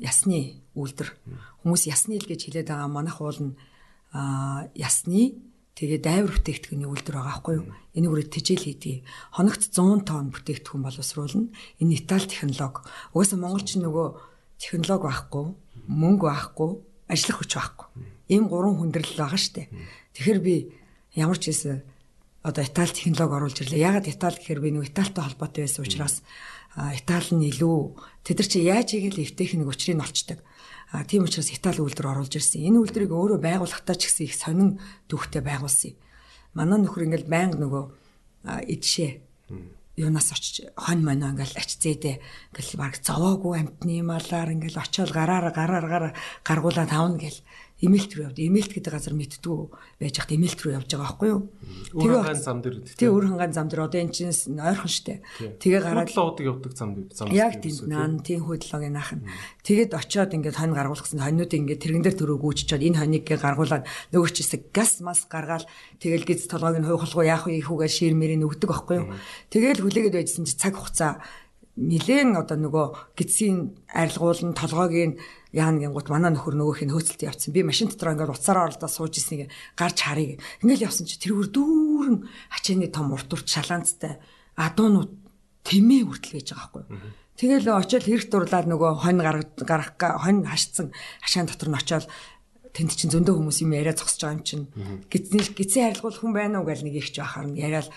ясны үйлдвэр хүмүүс ясны л гэж хэлээд байгаа манайх уул нь ясны тэгээ дайвар бүтээгдэхүүний үйлдвэр байгаа байхгүй юу? Энийг үрээ тижэл хийдэг. Хоногт 100 тонн бүтээгдэхүүн боловсруулна. Энэ Итали технологи. Угаасаа монголч нөгөө технологи байхгүй, мөнгө байхгүй, ажиллах хүч байхгүй. Ийм гурван хүндрэл байгаа штэ. Тэгэхээр би ямар ч хэлсэн одоо Итали технологи оруулж ирлээ. Ягаад Итали гэхээр би нэг Италитай холбоотой байсан учраас Итали нь илүү тэд нар чи яаж игээл эвтэйх нэг учрыг олцдог. А тийм учраас Итали үйлдвэр оруулж ирсэн. Энэ үйлдвэрийг өөрөө байгуулахтаа ч гэсэн их сонин түүхтэй байгуулсан юм. Манай нөхөр ингээл байнга нөгөө эдшээ юунаас очиж хонь моно ингээл ач зээдэ ингээл баг зовоогүй амтны малаар ингээл очиод гараар гараар гаргуулаад тавна гэл эмэлт рүү явд. Эмэлт гэдэг газар мэдтгүү байж хат эмэлт рүү явж байгаа байхгүй юу? Тэгээ хангаан зам дээр үү? Тэгээ өөр хангаан зам дээр одоо энэ чинь ойрхон штэ. Тэгээ гараад хөдлөөдөг явдаг зам дээр зам. Яг тийм наан тийм хөдлөөгийн наах нь. Тэгээд очиод ингээд хонь гаргуулах гэсэн хоньнуудыг ингээд тэрэн дээр төрөө гүйчичээд энэ хоньыг гаргуулад нөгөө ч хэсэг газ мас гаргаал тэгэл гиз толгойг нь хуйхалгуу яах вэ хүүгээ ширмэрийн өгдөг байхгүй юу? Тэгэл хүлээгээд байжсэн чи цаг хугацаа нилээн одоо нөгөө гидсийн арилгуул нь толгойг нь яана гингут манай нөхөр нөгөөх нь хөөцөлт явцсан. Би машин дотор ингээд уцаараа оролдоо сууж ирснийг гарч харъя. Ингээл явсан чи тэрүүр дүүрэн хачааны том урт урт шалаанцтай адуунууд тэмээ хүртэл байж байгаа байхгүй. Тэгэл очиод хэрэг дурлаад нөгөө хонь гарах хонь хашцсан хашаан дотор нь очиод тэнд чинь зөндөө хүмүүс юм яриа зогсож байгаа юм чинь. Гидсний гидсийн арилгуул хүн байна уу гэл нэг ихч байхаар нь яриад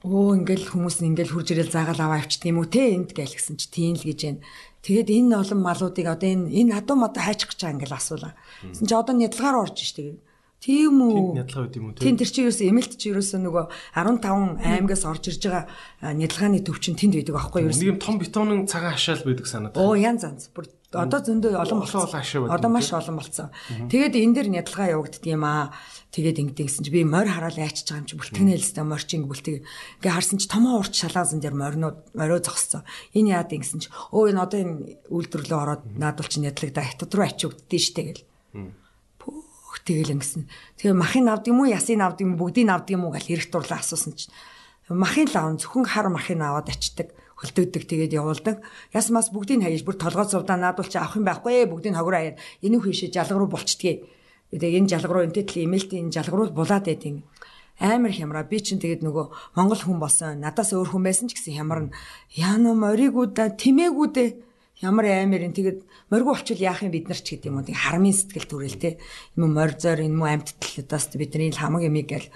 Оо ингээл хүмүүс нь ингээл хурж ирэл заагаал аваа авчт юм уу те энд гээл гисэн чи тийм л гэж байна. Тэгээд энэ олон малуудыг одоо энэ энэ адуу модо хайчих гэж байгаа ингээл асуулаа. Гэсэн чи одоо нядлгаар орж штеп. Тийм үү? Нядлага байд юм уу? Тийм тэр чи ерөөсөө эмэлт чи ерөөсөө нөгөө 15 аймагаас орж ирж байгаа нядлагааны төвчин тэнд байдаг аахгүй юу? Нэг юм том бетонын цагаан хашаал байдаг санаад. Оо янз янз. Бүр одоо зөндөө олон болсон. Одоо маш олон болсон. Тэгээд энэ дэр нядлагаа явагддаг юм аа. Тэгээд ингэдэг гэсэн чи би морь хараал яачиж байгаа юм чи бүлтгэнээ хэлстэй морчин бүлтэг. Ингээ харсан чи томоо урт шалаазан дээр моринууд морио зогссон. Энэ яад ингэсэн чи өө энэ одоо энэ үйлдвэрлэлөө ороод наадвал чи нядлагдаа хятад руу ачигддээ штэ гэл. Тэгэл ингэсэн. Тэгээ махын авд юм уу ясын авд юм бүгдийг авд юм уу гэл эрэх дурлаа асуусан чи. Махын лаун зөвхөн хар махын аваад ачдаг хөлтөөдөг тэгээд явуулдаг. Яс мас бүгдийг хаяж бүр толгой зовдаа наадвал чи авах юм байхгүй бүгдийг хогроо хаяад энэ хүүшээ жалга руу болчдгийг Тэгээ энэ жалгаруу энтэй тэл имэйлт энэ жалгаруу булаад байдیں۔ амар хямраа би чинь тэгээд нөгөө монгол хүн болсон надаас өөр хүн байсан ч гэсэн хямарна яана моригуда тимээгүүдээ ямар амар юм тэгээд моргу болчихвол яах юм бид нар ч гэдэг юм уу тийм харамын сэтгэл төрөл те юм морь зор энэ муу амьтдалаас бидний хамаг юм гээл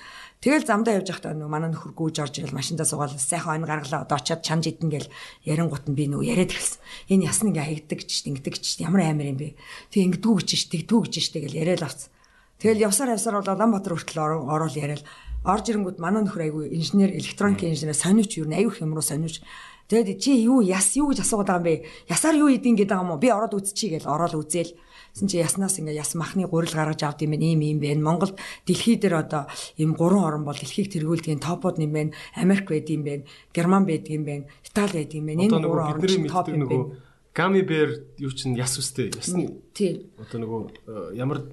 Тэгэл замдаа явж байхдаа нөгөө манай нөхөр гүйж орж ирэл машиндаа суугаад сайхан ойн гаргалаа одоо очиад чанж идэн гэл ярингут нь би нөгөө яриад эхэлсэн. Энэ ясна ингээ хаягдаг ч ингэдэг ч ямар амар юм бэ. Тэг ингэдэггүй гэж ш тэгдэггүй гэж ш тэгэл яриад авц. Тэгэл явсаар явсаар бол Улаанбаатар хүртэл орол яриад орж ирэнгүүт манай нөхөр айгүй инженер электроник инженер сониуч юу аюух юм руу сониуч Тэгэд чи юу яс юу гэж асуугаад байгаа юм бэ? Ясаар юу идэв гэдэг юм уу? Би ороод үзчихье гэж ороод үзээл. Тэсэн чи яснаас ингээ яс махны гурил гаргаж авд юм байна. Ийм юм байна. Монголд дэлхий дээр одоо ийм гурван орн бол дэлхийг тэргүүлдэг топод юм байна. Америк байд юм байна. Герман байд юм байна. Итали байд юм байна. Энэ гурван орн чинь топ юм байна. Гами бэр юу чинь яс үстэй. Яс нь. Тийм. Одоо нөгөө э, ямар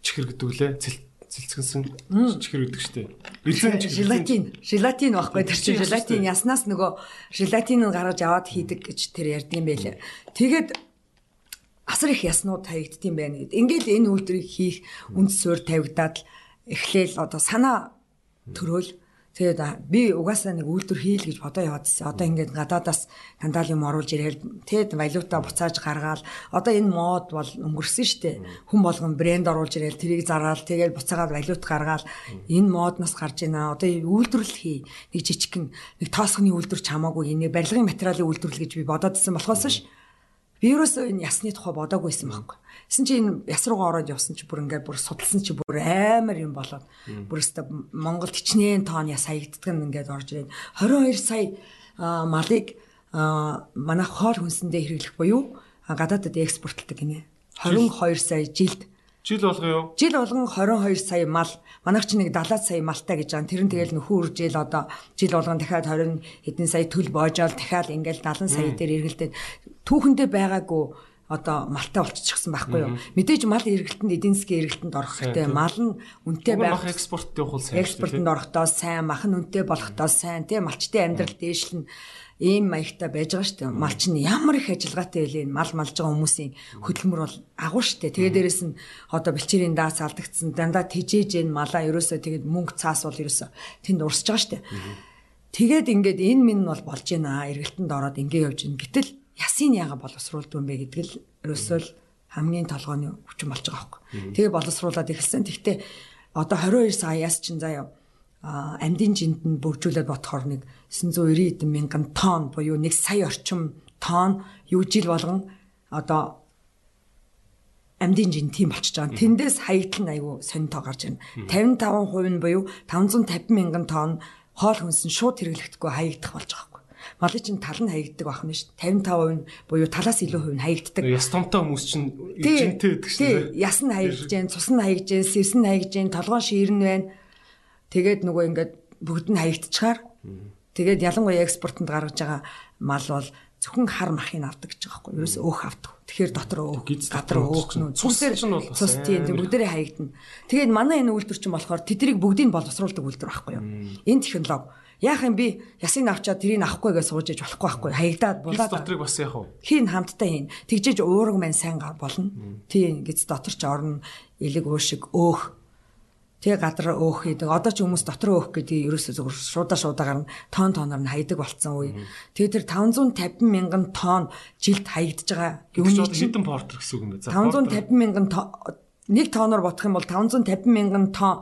чихэр гэдэг лээ. Цэлт цэлцгэнсэн чихэр өгдөг штеп. Эзэн желатин, желатин байхгүй тэр чинь желатин яснаас нөгөө желатиныг гаргаж аваад хийдэг гэж тэр ярьдсан байлээ. Тэгээд асар их яснууд тавигддсан байна гэд. Ингээд энэ үйлдвэрийг хийх үндэс суурь тавигдаад эхлээл одоо санаа төрөөл Тэгээд би угаасаа нэг үйлдвэр хийл гэж бодоо яваадсэн. Одоо ингээд гадаадаас кандал юм оруулж ирээл тэгэд валюта буцааж гаргаал. Одоо энэ мод бол өнгөрсөн дээ. Хүн болгон брэнд оруулж ирээл тэрийг зараал тэгээд буцаагаад валют гаргаал. Энэ модноос гарч ийна. Одоо үйлдвэрлэл хий. Нэг жижигхэн нэг тоосхны үйлдвэр ч хамаагүй энэ барилгын материалын үйлдвэрлэл гэж би бодоодсэн болохоос ш. Би ерөөсөө энэ ясны тухай бодоагүйсэн байхгүй. Тэсэн чи энэ яс руугаа ороод явсан чи бүр ингээд бүр судалсан чи бүр амар юм болоод бүр өстө Монголд хичнээн тоон яс хаягддаг нь ингээд орж ирээд 22 сая малыг манай хоол хүнсэндээ хэрэглэх буюу гадаадад экспортлдог гинэ. 22 сая жилд Жил болгоо юу? Жил болгон 22 сая мал. Манайх чи нэг 70 сая малтай гэж байгаа. Тэр нь тэгэл нөхөр үржил одоо жил болгон дахиад 20 хэдэн сая төл боожоол дахиад ингээл 70 сая дээр эргэлдээд түүхэндээ байгаагүй одоо малтай болчихсон байхгүй юу. Мэдээж мал эргэлтэнд эдийн засгийн эргэлтэнд орох хэрэгтэй. Мал нь үнэтэй байх. Экспорт явуул сайн. Экспортод орохдоо сайн, мах нь үнэтэй болохдоо сайн, тий малчтын амьдрал дээшлэн ийм маягтай байж байгаа шүү дээ. Мал чинь ямар их ажиллагаатай вэ? Мал малж байгаа хүмүүсийн хөдөлмөр бол агуу шүү дээ. Тэгээ дээрэс нь одоо бэлчээрийн даас алдагдсан дандаа тижээж энэ малаа ерөөсөө тэгээд мөнгө цаас бол ерөөсөө тэнд урсж байгаа шүү дээ. Тэгээд ингээд энэ минь бол болж байна. Эргэлтэнд ороод ингээд явж байна. Гэтэл ясын яга боловсруулдаг юм бэ гэдэг л ерөөсөө л хамгийн толгойн хүчин болж байгаа байхгүй. Тэгээ боловсруулад эхэлсэн. Тэгтээ одоо 22 саяас чинь заяа амьдын жинд нь бүржүүлээд бодохоор нэг 990 эдэн мянган тонн буюу 1 сая орчим тонн юу жил болгон одоо амьдын жин тийм болчихж байгаа. Тэндээс хаягдл нь айгүй сонь тоо гарч байна. 55% нь буюу 550 мянган тонн хоол хүнс нь шууд хэрэглэгдэхгүй хаягдах болж байгаа Малын чинь тал нь хаягддаг байх нь шүү дээ. 55% буюу талаас илүү хувь нь хаягддаг. Яс томтой хүмүүс чинь эжэнтэй гэдэг шүү дээ. Яс нь хаягдж जैन, цус нь хаягдж जैन, сэвс нь хаягдж जैन, толгоон шиирэн байна. Тэгээд нөгөө ингээд бүгд нь хаягдчихаар. Тэгээд ялангуяа экспортод гаргаж байгаа мал бол зөвхөн хар махыг авдаг гэж байгаа байхгүй юу? Ерөөс өөх авдаг. Тэгэхээр дотор өөх, гадар өөх нүү. Цусээр чинь бол цус тийм бүгдээрээ хаягдана. Тэгээд манай энэ үйлдвэр чинь болохоор тэдрийг бүгдийг боловсруулдаг үйлдвэр байхгүй юу? Энэ технологи Яах юм би ясыг авчаад тэрийг авахгүй гэж сууж иж болохгүй байхгүй. Хаягдаад булаад дотрыг бас яах вэ? Хийн хамтдаа хийн. Тэгжээж уураг маань сайн болно. Тийм гэц дотор ч орно элэг уушиг өөх. Тэгээ гадар өөх хийдэг. Одоо ч хүмүүс дотор өөх гэдэг ерөөсөө зөвхөн шуудаа шуудаа гарна. Тон тоноор нь хайдаг болцсон үе. Тэгээ тэр 550 мянган тонн жилд хаягдж байгаа. Юуны хитэн портер гэсэн үг юм байна. 550 мянган нэг тоноор бодох юм бол 550 мянган тонн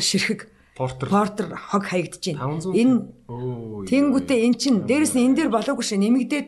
ширхэг Портер. Портер хог хаягдж байна. Энэ Тэнгүүтээ эн чин дээрэс нь энэ дээр болоогүй шээ нэмэгдээд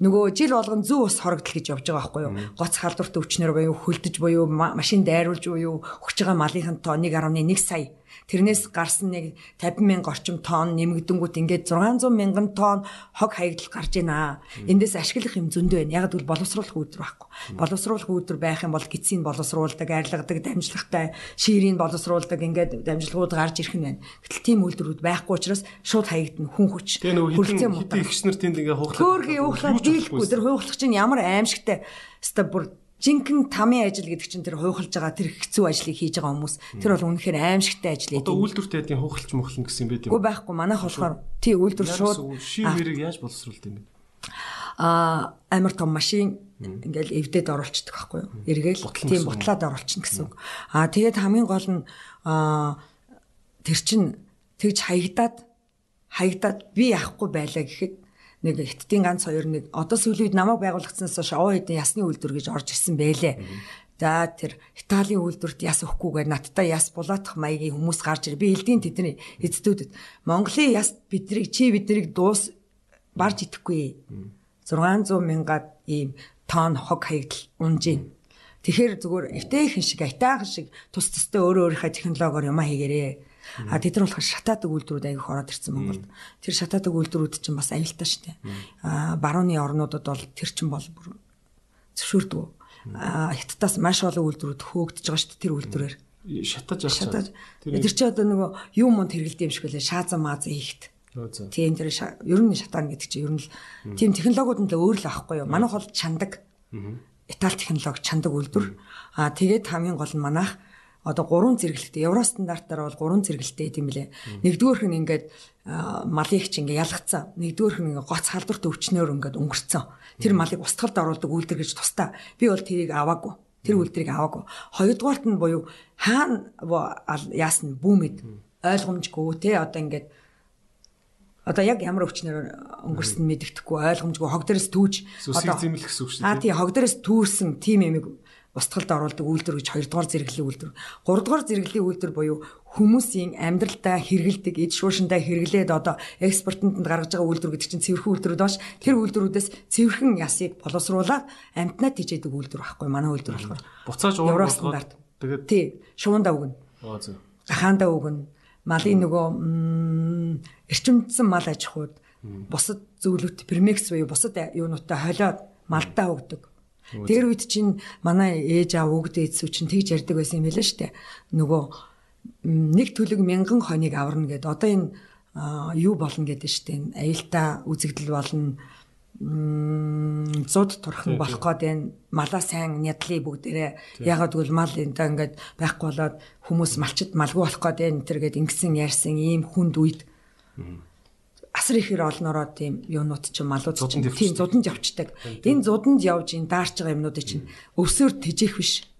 нөгөө жил болгон зүү ус хорогдол гэж явж байгаа байхгүй юу? Гоц халдварт өвчнөр буюу хөлдөж буюу машин дайруулж буюу өгч байгаа малынхын тоо 1.1 сая Тэрнээс гарсан нэг 50 мянга орчим тонн нэмэгдэнгүүт ингээд 600 мянган тонн хог хаягдл гарч байна. Эндээс ашиглах юм зөндөө байна. Яг гэвэл боловсруулах үйлдвэр байхгүй. Боловсруулах үйлдвэр байх юм бол гидсийг боловсруулдаг, арилгадаг, дамжлагтай, ширийг боловсруулдаг ингээд дамжлагууд гарч ирэх нь байна. Гэтэл тийм үйлдвэрүүд байхгүй учраас шууд хаягдна хүн хүч. Хүрэлцээ мутаа. Ихснэр тэнд ингээд хуухлаа. Хөөргийн хуухлаа дийлэхгүй. Тэр хуухлах чинь ямар аимшигтай. Ста бүр жинхэнэ тамийн ажил гэдэг чинь тэр хуйхалж байгаа тэр хэцүү ажлыг хийж байгаа хүмүүс тэр бол үнэхээр аимшигтай ажил ээ. Одоо үйлдвэртэй хэдийн хуйхалж мөхлөн гэсэн юм байт юм. Үгүй байхгүй манайх болохоор тий үйлдвэр шууд шив хэрэг яаж боловсруулдаг юм бэ? Аа амар том машин ингээл эвдээд оруулцдаг байхгүй юу? Эргээл тийм бутлаад оруулчихна гэсэн үг. Аа тэгээд хамгийн гол нь аа тэр чин тэгж хаягдаад хаягдаад би яахгүй байлаа гэхэд нэг хиттийн ганц хоёр нэг одоо сүүлийн үед намайг байгуулагдсанаас хойш овоо хэдэн ясны үйлдвэр гэж орж ирсэн байлээ. За тэр Италийн үйлдвэрт яс өгөхгүйгээр надтай яс булаатах маягийн хүмүүс гарч ир. Би хэлдгийн тэдний эцдүүдэд Монголын яс биднийг чи биднийг дуус барж идэхгүй. 600 мянгаад ийм тонн хог хаягдл унж ийн. Тэгэхээр зүгээр эвтэйхэн шиг айтаахан шиг тус тустай өөрөө өөрийнхөө технологиор юм хийгэрээ. А тэд нар болохоор шатаадаг үйлдвэрүүд аявих ороод ирсэн Монголд. Тэр шатаадаг үйлдвэрүүд чинь бас аюултай штэ. А барууны орнуудад бол тэр чинь бол бүр зөвшөөрдөг. А хятадаас маш олон үйлдвэрүүд хөөгдөж байгаа штэ тэр үйлдвэрээр. Шатаж явчихсан. Тэр чинь одоо нөгөө юм мод хэрэгэлдэм шиг үлээ шаазан мааз хийхт. Тийм тэр ер нь шатаан гэдэг чинь ер нь л тийм технологиуд нь л өөр л аахгүй юу. Манайх бол чандаг. Итали технологи чандаг үйлдвэр. Аа тэгээд хамгийн гол нь манайх одоо гурван зэрэглэлтэй евро стандартаар бол гурван зэрэглэлтэй тийм лээ. Нэгдүгüүрх нь ингээд малын их чинь ингээд ялгцсан. Нэгдүгüүрх нь гоц халдварт өвчнөөр ингээд өнгөрцөн. Тэр малыг устгалд оруулдаг үйлдвэр гэж тустай. Би бол тэрийг аваагүй. Тэр үйлдвэрийг аваагүй. Хоёрдугаарт нь буюу хаана яасан бүүмэд ойлгомжгүй те одоо ингээд одоо яг ямар өвчнөр өнгөрсөн мэддэхгүй ойлгомжгүй хог дээрээс түүж одоо зэмлэх гэсэн үг шүү дээ. Аа тий хог дээрээс түүрсэн тим эмиг устгалд оруулдаг үйлдвэр гэж хоёрдугаар зэрэглэлийн үйлдвэр. Гуравдугаар зэрэглэлийн үйлдвэр буюу хүмүүсийн амьдралдаа хэрэгэлдэг, эд шуушиндаа хэрэглээд одоо экспортонд гаргаж байгаа үйлдвэр гэдэг чинь цэвэрхэн үйлдвэрүүд бааш. Тэр үйлдвэрүүдээс цэвэрхэн ясыг боловсруулаад амтнаа тижээдэг үйлдвэр байхгүй манай үйлдвэр болохоор. Буцааж уур стандарт. Тэгээд тий шуунда өгнө. Аа зөв. Гахаанда өгнө. Малын нөгөө эрчимдсэн мал аж ахуйд бусад зөвлөлт премекс буюу бусад юунуудтай холиод малдаа өгдөг Тэр үед чинь манай ээж аав өгдөө эцүү чинь тэгж ярьдаг байсан юм байлаа штэ. Нөгөө нэг төлөг мянган хоног аварна гэд одоо энэ юу болно гэдэг штэ. Аюултай үзэгдэл болно зуд турхан болох гээд байна. Малаа сайн нядлаа бүгдээрээ. Ягаад гэвэл мал энэ ингээд байхгүй болоод хүмүүс малчд малгүй болох гээд байна. Тэр гээд ингэсэн ярьсан ийм хүнд үед асар ихээр олноороо тийм юунууд ч малууд ч тийм зуданд явцдаг. Энэ зуданд явж ин даарч байгаа юмнуудыг чинь өвсөөр тэжээх биш.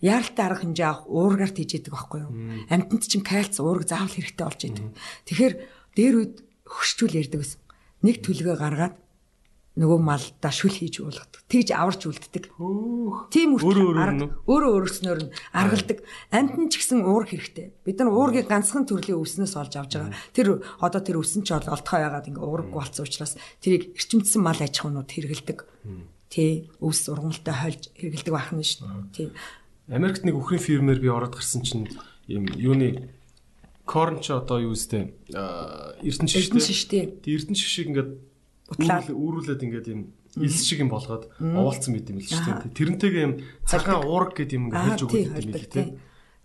Яаралтай арга хэмжээ авах уургаар тэжээдэг байхгүй юу? Амтнд чинь кальц уураг заавал хэрэгтэй болж идэг. Тэгэхээр дээр үед хөшчүүл ярьдаг гэсэн. Нэг төлгөө гаргаад нөгөө малдаа шүл хийж уулгадаг. Тэгж аварч үлддэг. Тийм үрт өөрөө өөрснөөр нь аргалдаг. Амтэн ч гэсэн уур хэрэгтэй. Бид нар уургийг ганцхан төрлийн өвснөөс олж авч байгаа. Тэр одоо тэр өвсөн ч олдохоо яагаад ингээ уург болцсон учраас тэрийг эрчимдсэн мал аж ахуйнууд хэрэгэлдэг. Тий, өвс ургамалтай хольж хэрэгэлдэг байх нь шүү дээ. Тий. Америкт нэг үхрийн фирмээр би ороод гарсан чинь юм юуны корн ч одоо юу үстэй эрдэнэ шиштэй. Эрдэнэ шиштэй. Эрдэнэ шишийг ингээд үүрүүлээд ингээд юм илс шиг юм болгоод овоолцсон байт юм л шүү дээ. Тэрнтэйгээ юм цагаан уураг гэдэг юм ингээд хэлж өгöd юм л тийм.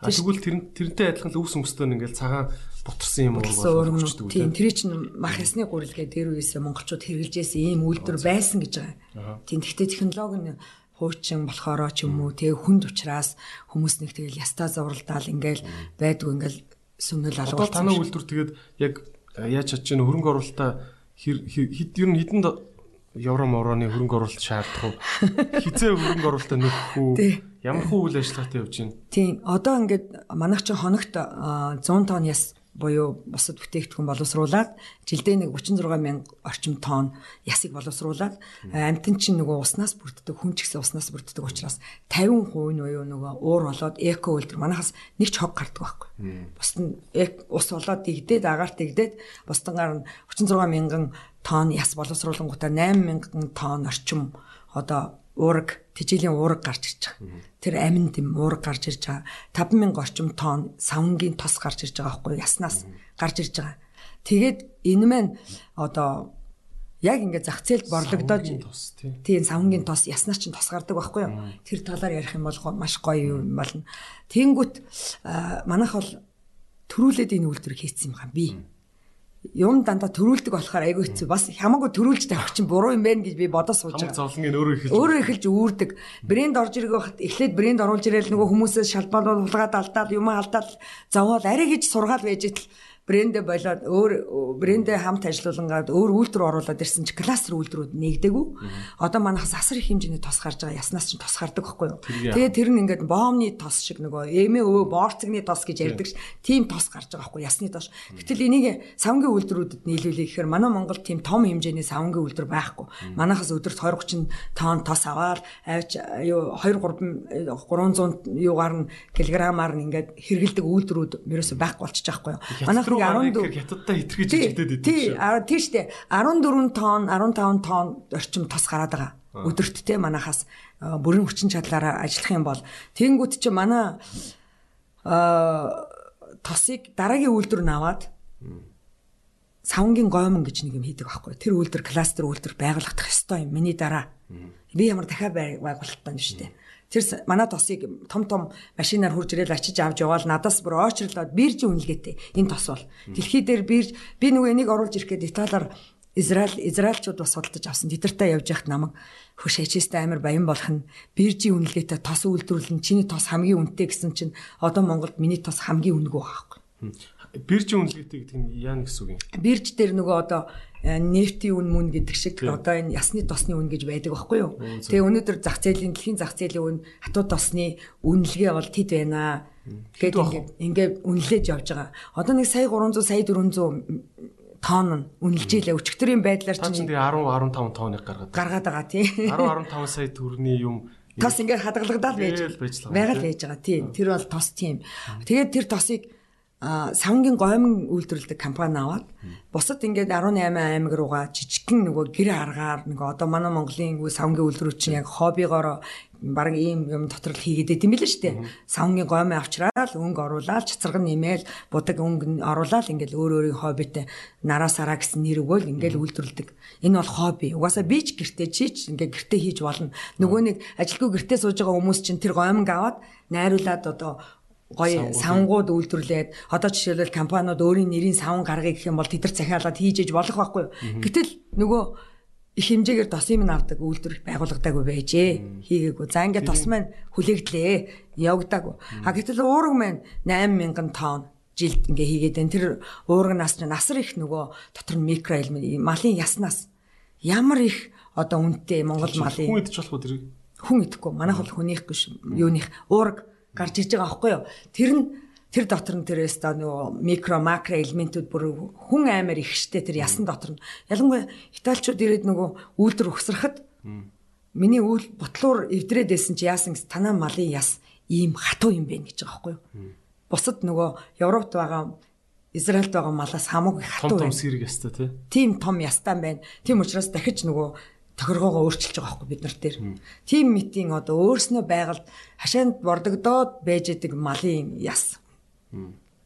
А тэгвэл тэр тэрнтэй адилхан л өвс өмсдөө ингээд цагаан бутарсан юм уу болчихдог. Тийм тэр чинь мах ясны гурилгээ дээр үесээ монголчууд хэрэгжилжсэн ийм үйлдвэр байсан гэж байгаа. Тийм гэхдээ технологи нь хуучин болохоор ч юм уу тэг хүнд учраас хүмүүс нэг тэгэл ястаа зуралдаал ингээл байдгүй ингээл сүмнэл алгуулсан. Одоо танай үйлдвэр тэгээд яг яаж чадж чинь хөрөнгө оруулалтаа хэд ер нь хэдэн евро мороны хөрөнгө оруулалт шаардах уу? Хизээ хөрөнгө оруулалтаа нөхөх үү? Ямар хүү үйл ажиллагаатай явж байна? Тийм. Одоо ингээд манайх чинь хоногт 100 тонн яс буюу бусад бүтээгдэхүүн боловсруулад жилдээ нэг 36 мянга орчим тонн ясыг боловсруулад амтэн чинь нөгөө уснаас бүрддэг хүн ч гэсэн уснаас бүрддэг учраас 50% нь буюу нөгөө уур болоод эко үйлдвэр. Манахаас нэг ч хог гардаг байхгүй. Бусд нь ус болоод дигдээд агаарт дигдээд бусдангаар нь 36 мянган тонн яс боловсруулангуудаа 8 мянган тонн орчим одоо уураг тижээлийн уураг гарч ирж байгаа. Тэр амин дэм уураг гарч ирж байгаа. 5000 орчим тонн савнгийн тос гарч ирж байгаа байхгүй яснаас гарч ирж байгаа. Тэгээд энэ маань одоо яг ингээд зах зээлд борлогдоод тийм савнгийн тос яснаас чинь тос гардаг байхгүй юу? Тэр талаар ярих юм бол маш гоё юм болно. Тэнгүүт манайх бол төрүүлээд энэ үйлдвэр хийсэн юм хаа би юм дандаа төрүүлдэг болохоор айгүй хэцүү. Бас хамаагүй төрүүлж тавих чинь буруу юм байна гэж би бодож сууж байгаа. Зовлонгийн өөрөө эхэлж өөрөө эхэлж үүрдэг. Брэнд орж ирэх байхад эхлээд брэнд оруулж ирээл нөгөө хүмүүсээс шалбарууд хулгаад алдаад юм алдаад зовоол арай гэж сургаал байж итл брэндэ болоод өөр брэндэ хамт ажиллуулангаад өөр үйлдвэр оруулаад ирсэн чи кластер үйлдвэрүүд нэгдэггүй. Одоо манайхаас асар их хэмжээний тос гарч байгаа. Яснаас ч тос гардаг байхгүй юу? Тэгээ тэр нь ингээд боомны тос шиг нөгөө эмээ өвөө боорцогны тос гэж ярьдаг ш. Тийм тос гарч байгаа байхгүй ясны тос. Гэтэл энийг савнгийн үйлдвэрүүдэд нийлүүлэх гэхээр манай Монгол тийм том хэмжээний савнгийн үйлдвэр байхгүй. Манайхаас өдөрт 20 30 тонн тос аваад авч юу 2 3 300 юугаар нь килограммаар нь ингээд хэрэгэлдэг үйлдвэрүүд ерөөсөй байхгүй болчихж байгаа байхгүй юу? Манайх нэг 14 хятадтай хэтэрхийж ижигдээд идэв шүү. Тий, тий штэ. 14 тонн, 15 тонн орчим тос гараад байгаа. Өдөрт те манахаас бүрэн хүчин чадлаараа ажиллах юм бол тэгэнгүүт чи манай а тосыг дараагийн үйлдвэр нь аваад савнгийн гомон гэж нэг юм хийдэг байхгүй. Тэр үйлдвэр кластер үйлдвэр байгуулагдах ёстой юм. Миний дараа. Би ямар дахиад байгуулалт байна шүү дээ. Тэр манай тосыг том том машинаар хурж ирэл ачиж авч яваал надаас бүр очрлоод биржийн үнэлгээтэй. Энэ тос бол. Дэлхий дээр бирж би нөгөө энийг оруулж ирэх гээд Италиар Израиль Израильчууд бас судалдаж авсан. Тэдэртэй явж яхад намайг хөш ачистэ амир баян болох нь. Биржийн үнэлгээтэй тос үйлдвэрлэн чиний тос хамгийн үнэтэй гэсэн чинь одоо Монголд миний тос хамгийн үнэгүй байхгүй. Биржийн үнэлгээтэй гэдэг нь яа гэсэн үг юм? Бирж дээр нөгөө одоо Э, нефтийн үн мөн гэдэг шиг одоо энэ ясны тосны үн гэж байдаг байхгүй юу. Тэгээ өнөөдөр зах зээлийн дэлхийн зах зээлийн үн хатуу тосны үнэлгээ бол тэд байна. Тэгээд ингээд ингээд үнэлж явж байгаа. Одоо нэг сая 300 сая 400 тонн үнэлж илээ өчигдрийн байдлаар чинь 10 15 тонныг гаргаад гаргаад байгаа тий. 10 15 сая төгрөгийн юм тос ингээд хадгалагдаад байж байгаа. Л байж байгаа тий. Тэр бол тос тийм. Тэгээд тэр тосыг савнгийн гомон үйлдвэрлэдэг компани аваад бусад ингээд 18 аймаг руугаа жижигхэн нөгөө гэр аргаар нөгөө одоо манай Монголын савнгийн үйлдвэрүүд чинь яг хоббигоор баг ийм юм дотор л хийгээд байт юм билээ шүү дээ. Савнгийн гомын авчраал өнгө оруулаад цацраг нэмээл будаг өнгө оруулаад ингээд өөр өөрийн хоббитэй нараа сараа гэсэн нэр өгөөл ингээд үйлдвэрлэдэг. Энэ бол хобби. Угаасаа би ч гэртээ чийч ингээд гэртээ хийж болно. Нөгөө нэг ажилгүй гэртээ сууж байгаа хүмүүс чинь тэр гомонг аваад найруулад одоо гоё савнгууд үйлдвэрлээд одоо жишээлбэл компаниуд өөрийн нэрийн савн гаргая гэх юм бол тэд нар захиалаад хийж иж болох байхгүй юу. Гэтэл нөгөө их хэмжээгээр тосын минь авдаг үйлдвэр байгуулагдаагүй байжээ. Хийгээгүй. За ингээд тос маань хүлээгдлээ. Явагдаагүй. А гэтэл уураг маань 8000 тонн жилд ингээ хийгээд энэ тэр уураг нас нь насар их нөгөө дотор нь микро элемент малын яснаас ямар их одоо үнэтэй Монгол малын хүн идэж болох уу тэр хүн идэхгүй манайх бол хүнийх биш юуных уураг гарч иж байгаа байхгүй юу. Тэр нь тэр дотор нь тэр өстө нөгөө микро макро элементүүд бүр хүн аймаар ихштэй тэр ясан дотор нь ялангуяа италичууд ирээд нөгөө үйлдвэр өгсрахад миний үйл ботлуур эвдрээд байсан чи яасан гэс танаа малын яс ийм хатуу юм бэ гэж байгаа байхгүй юу. Бусад нөгөө Европт байгаа Израильд байгаа малаас хамаагүй хатуу байна. Том том сэрэг ястай тий. Тийм том ястан байна. Тийм учраас дахиж нөгөө тохиргоогоо өөрчилж байгаа байхгүй бид нар дээр. Тим митийн одоо өөрснөө байгальд хашаанд бордогдоод байж идэг малын яс.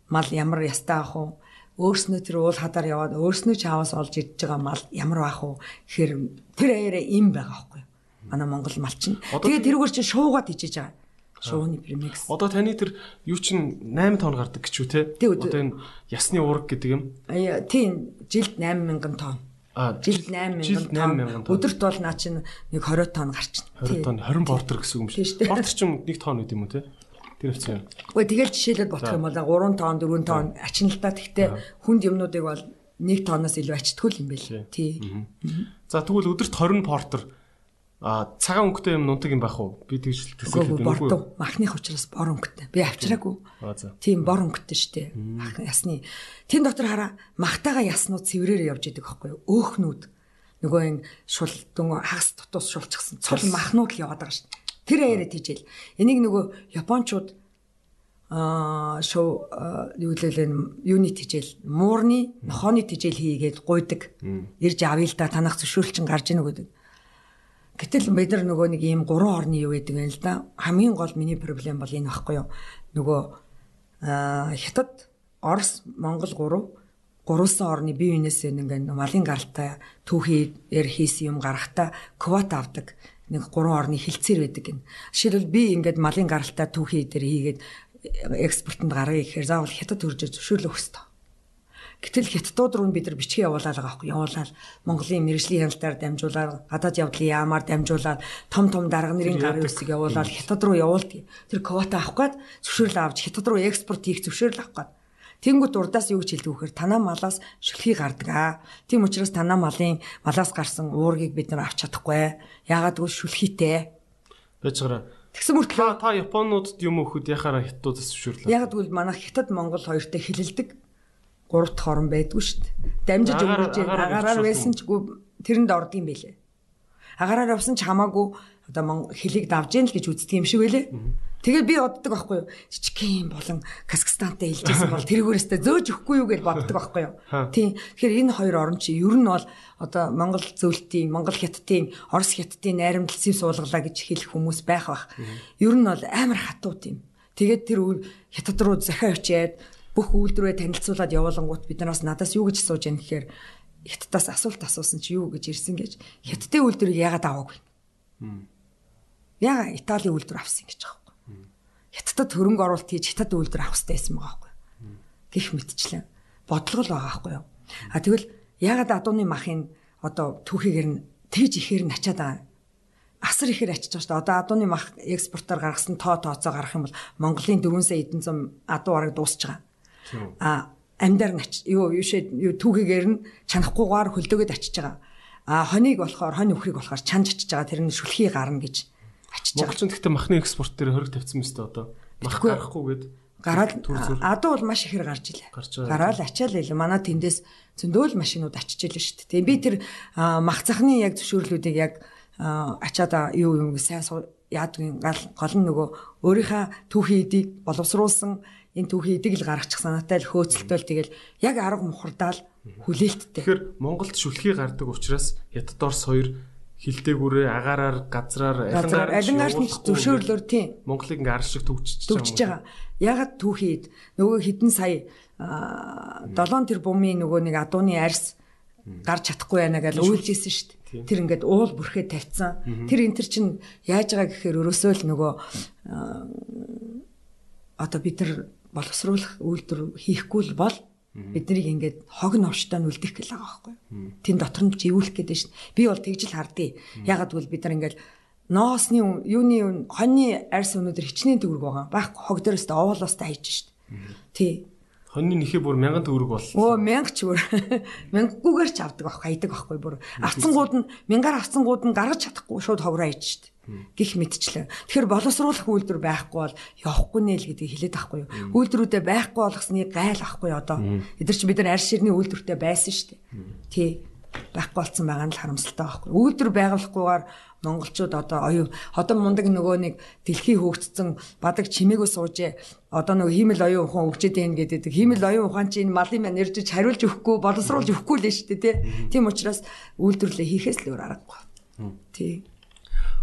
Мал ямар ястай ах уу? Өөрснөө тэр уул хадаар яваад өөрснөө чааваас олж идж байгаа мал ямар байх уу? Тэгэхээр тэр аяараа им байгаа байхгүй. Манай Монгол мал чинь. Тэгээд тэрүүгээр чинь шуугаад ичиж байгаа. Шууны премикс. Одоо таны тэр юу чинь 8 тонн гардаг гэж үү те? Одоо энэ ясны уураг гэдэг юм. Тийм жилд 8000 тонн жилд 8000 тонн. Өдөрт бол наа чинь нэг 20 тонн гарчна. 20 тонн 20 бортер гэсэн юм шиг. Бортер чинь 1 тонн үт юм уу те? Тэр хэвчээ. Үгүй тэгэл жишээлбэл бодох юм бол 3 тонн 4 тонн ачналтай. Гэхдээ хүнд юмнуудыг бол 1 тонноос илүү ачтгүй юм байл. Тий. За тэгвэл өдөрт 20 портер А цагаан өнгөтэй юм нунтаг юм байх уу? Би тэгж төсөөлөд юм уу? Махных учраас бор өнгөтэй. Би авчираагүй. Тийм бор өнгөтэй штэ. Мах ясны. Тэн дотор хараа махтайгаа яснууд цэврээр явж идэг байхгүй юу? Өөхнүүд. Нөгөө энэ шул дүн хагас дутуус шулчихсан. Цул махнууд л яваад байгаа штэ. Тэр аяараа тийжэл. Энийг нөгөө японочууд аа шоу юу лээ юуны тижэл муурны нохооны тижэл хийгээд гуйдаг. Ирж авъя л да танах зөвшөөрөл чин гарч ийн гэдэг Гэтэл бид нар нөгөө нэг ийм гурван орны юу гэдэг юм л да. Хамгийн гол миний проблем бол энэ байхгүй юу? Нөгөө хятад, Орос, Монгол гурав гурван орны бие биенээс ингээд малын гаралтай түүхээр хийсэн юм гарахта квота авдаг нэг гурван орны хилцээр байдаг гин. Жишээлбэл би ингээд малын гаралтай түүхий дээр хийгээд экспортод гаргая гэхээр заавал хятад төрж зөвшөөрлөх хэрэгтэй. Гэтэл хятадууд руу бид нар бичгээ явуулаад байгаа байхгүй явуулаад Монголын мэрэгжлийн хяналтаар дамжуулаад гадаад явдлын яамаар дамжуулаад том том дарга нарын гарын үсэг явуулаад хятад руу явуулдаг. Тэр квота авах гээд зөвшөөрөл авч хятад руу экспорт хийх зөвшөөрөл авах гээд Тэнгүүд урдаас юу гэж хэлдэг вэхээр танаа малаас шүлхий гардаг аа. Тийм учраас танаа малын малаас гарсан уургийг бид нар авч чадахгүй. Яагаад гэвэл шүлхийтэй. Бачгараа. Тэгсэн мөртлөө Та Японуудад юм өөхөд яхаараа хятадуудаас зөвшөөрлөө. яагаад гэвэл манайх Хятад Монгол хоёртой хэлэлдэг. Гурав дахь орн байдгүй шүү дээ. Дамжиж өнгөрч агаараар байсан ч тэрэнд ордгийм байлээ. Агаараар явсан ч хамаагүй одоо Монгол хэлийг давж яах л гэж үздэг юм шиг байлээ. Тэгээд би боддог байхгүй юу? Жижигхэн болон Казахстантай хэлжсэн бол тэргүүрээсээ зөөж өгөхгүй юу гэж боддог байхгүй юу? Тийм. Тэгэхээр энэ хоёр орн чи ер нь бол одоо Монгол зөвлөлтийн, Монгол хятадын, Орос хятадын найрамдал сэв суулгалаа гэж хэлэх хүмүүс байх бах. Ер нь бол амар хатуут юм. Тэгээд тэр хятад руу захиа очиад бүх үйлдвэрээ танилцуулаад явуулангууд бид нараас надаас юу гэж сууж яах гэхээр хятадаас асуулт асуусан чи юу гэж ирсэн гэж хятадын үйлдвэрийг яагаад аваагүй? Яагаад Италийн үйлдвэр авсан гэж байгаа юм. Хятадд хөрөнгө оруулалт хийж хятад үйлдвэр авах хэрэгтэй байсан байгаа байхгүй. Гэх мэтчлэн бодлого л байгаа байхгүй юу. А тэгвэл яагаад адууны махын одоо түүхийгэр нь тэгж ихээр нь ачаад байгаа. Асар ихээр ачиж байгаа шүү дээ. Одоо адууны мах экспортоор гаргасан тоо тооцоо гарах юм бол Монголын 4 сая эдэн зам адуу бараг дуусч байгаа. А амьдар нь юу юу шээ юу түүхийгэр нь чанахгүйгээр хөлдөөгд ачиж байгаа. А хоныг болохоор хонь өхрийг болохоор чанж ачиж байгаа. Тэр нь шүлхий гарна гэж ачиж байгаа. Монголчин гэхдээ махны экспорт дээр хөрөг тавьсан мэт одоо. Мах гарахгүйгээд Гараад адуу бол маш ихээр гарч илээ. Гараад ачаал илээ. Манай тэндээс зөндөөл машинууд очиж илээ шүү дээ. Би тэр мах цахны яг зөвшөөрлүүдийг яг ачаад юу юм сайн яадгийн гол нь нөгөө өөрийнхөө түүхийн эдийг боловсруулсан энэ түүхийн эдийг л гаргачих санаатай л хөөцөлтөөл тэгэл яг арга мухардаал хүлээлттэй. Тэгэхээр Монголд шүлхий гардаг учраас Хятад Орос хоёр хилдээгүүрээ агаараар газраар Газар алингаар нь зөвшөөрлөөр тийм Монголыг ингээ арш шиг төгчж төгжиж байгаа. Ягаад түүхийд нөгөө хідэн сая 7 тэрбумын нөгөө нэг адууны арьс гарч чадахгүй байна гэж үйлжсэн шүү дээ. Тэр ингээд уул бүрхээ тавьсан. Тэр энэ төр чинь яаж байгаа гэхээр өрөөсөө л нөгөө одоо бид нар боловсруулах үйлдвэр хийхгүй л бол биднийг ингээд хог новштой нь үлдэх гэл байгаа байхгүй. Тэн дотор нь живүүлэх гэдэг дээ. Би бол тэгж л хардъя. Ягаад гэвэл бид нар ингээд ноосны юуны хоньны арьс өнөдөр хичнээн төгрөг байгаа. Баг хог дээрээс та овоолоостай хайж дээ. Тий. Хоньны нэхээ бүр 1000 төгрөг бол. Өө мянга ч бүр мянгаггүйгээр ч авдаг байхгүй хайдаг байхгүй бүр авцсангууд нь мянгаар авцсангууд нь гаргаж чадахгүй шууд ховроо хийж штт гих мэдчлээ. Тэгэхээр боловсруулах үйлдвэр байхгүй бол явахгүй нэ л гэдгийг хэлээд байхгүй юу. Үйлдвэрүүдээ байхгүй болгосны gaйл ахгүй одоо. Эдгээр чи бид нар арьс ширний үйлдвэртэй байсан штт. Тий байхгүй болсон байгаа нь л харамсалтай байхгүй. Үйлдвэр байгуулахгүйгээр монголчууд одоо оюу одоо мундаг нөгөө нэг дэлхий хөөгдсөн бадаг чимээгөө суужээ одоо нөгөө хиймэл оюун ухаан өгчээд байна гэдэг. Хиймэл оюун ухаан чинь малын маань ирж хариулж өгөхгүй боловсруулж өгөхгүй л шүү дээ тий. Тийм учраас үйлдвэрлэлээ хийхээс л өөр аргагүй. Тий.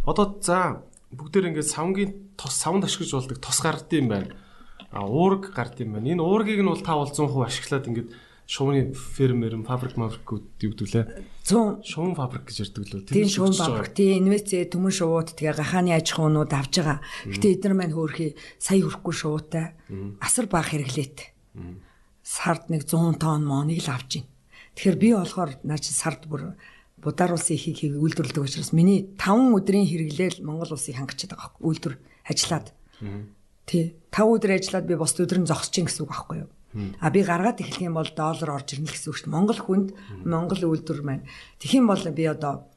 Одоо за бүгдээр ингээд савнгийн тос савнд ашиглаж болдог тос гардыг юм байна. А уург гардыг юм байна. Энэ уургийг нь бол та бол 100% ашиглаад ингээд шувны фермер, фабрик, фабрикүүд югдүүлээ. 100 Шувн фабрик гэж ярьдаг лөө. Тийм шуун баврах, тийм инвестиц төмөн шувууд тэгээ гахааны аж ахуйнууд авж байгаа. Гэтэ эдгээр маань хөөрхий сая хүрэхгүй шуутай. Асар баах хэрэглээт. Сард нэг 100 тонн моныг л авж байна. Тэгэхээр би болохоор наа чи сард бүр Будар улсын ихийг хийг үйлдвэрлэдэг учраас миний 5 өдрийн хэрэглээл Монгол улсыг хангачаад байгаа байхгүй үйлдвэр ажиллаад. Тий. 5 өдөр ажиллаад би бос өдөр нь зогсож чинь гэсэн үг байхгүй юу? А би гаргаад эхлэх юм бол доллар орж ирнэ гэсэн үг шүү дээ. Монгол хүнд Монгол үйлдвэр маань. Тэгэх юм бол би одоо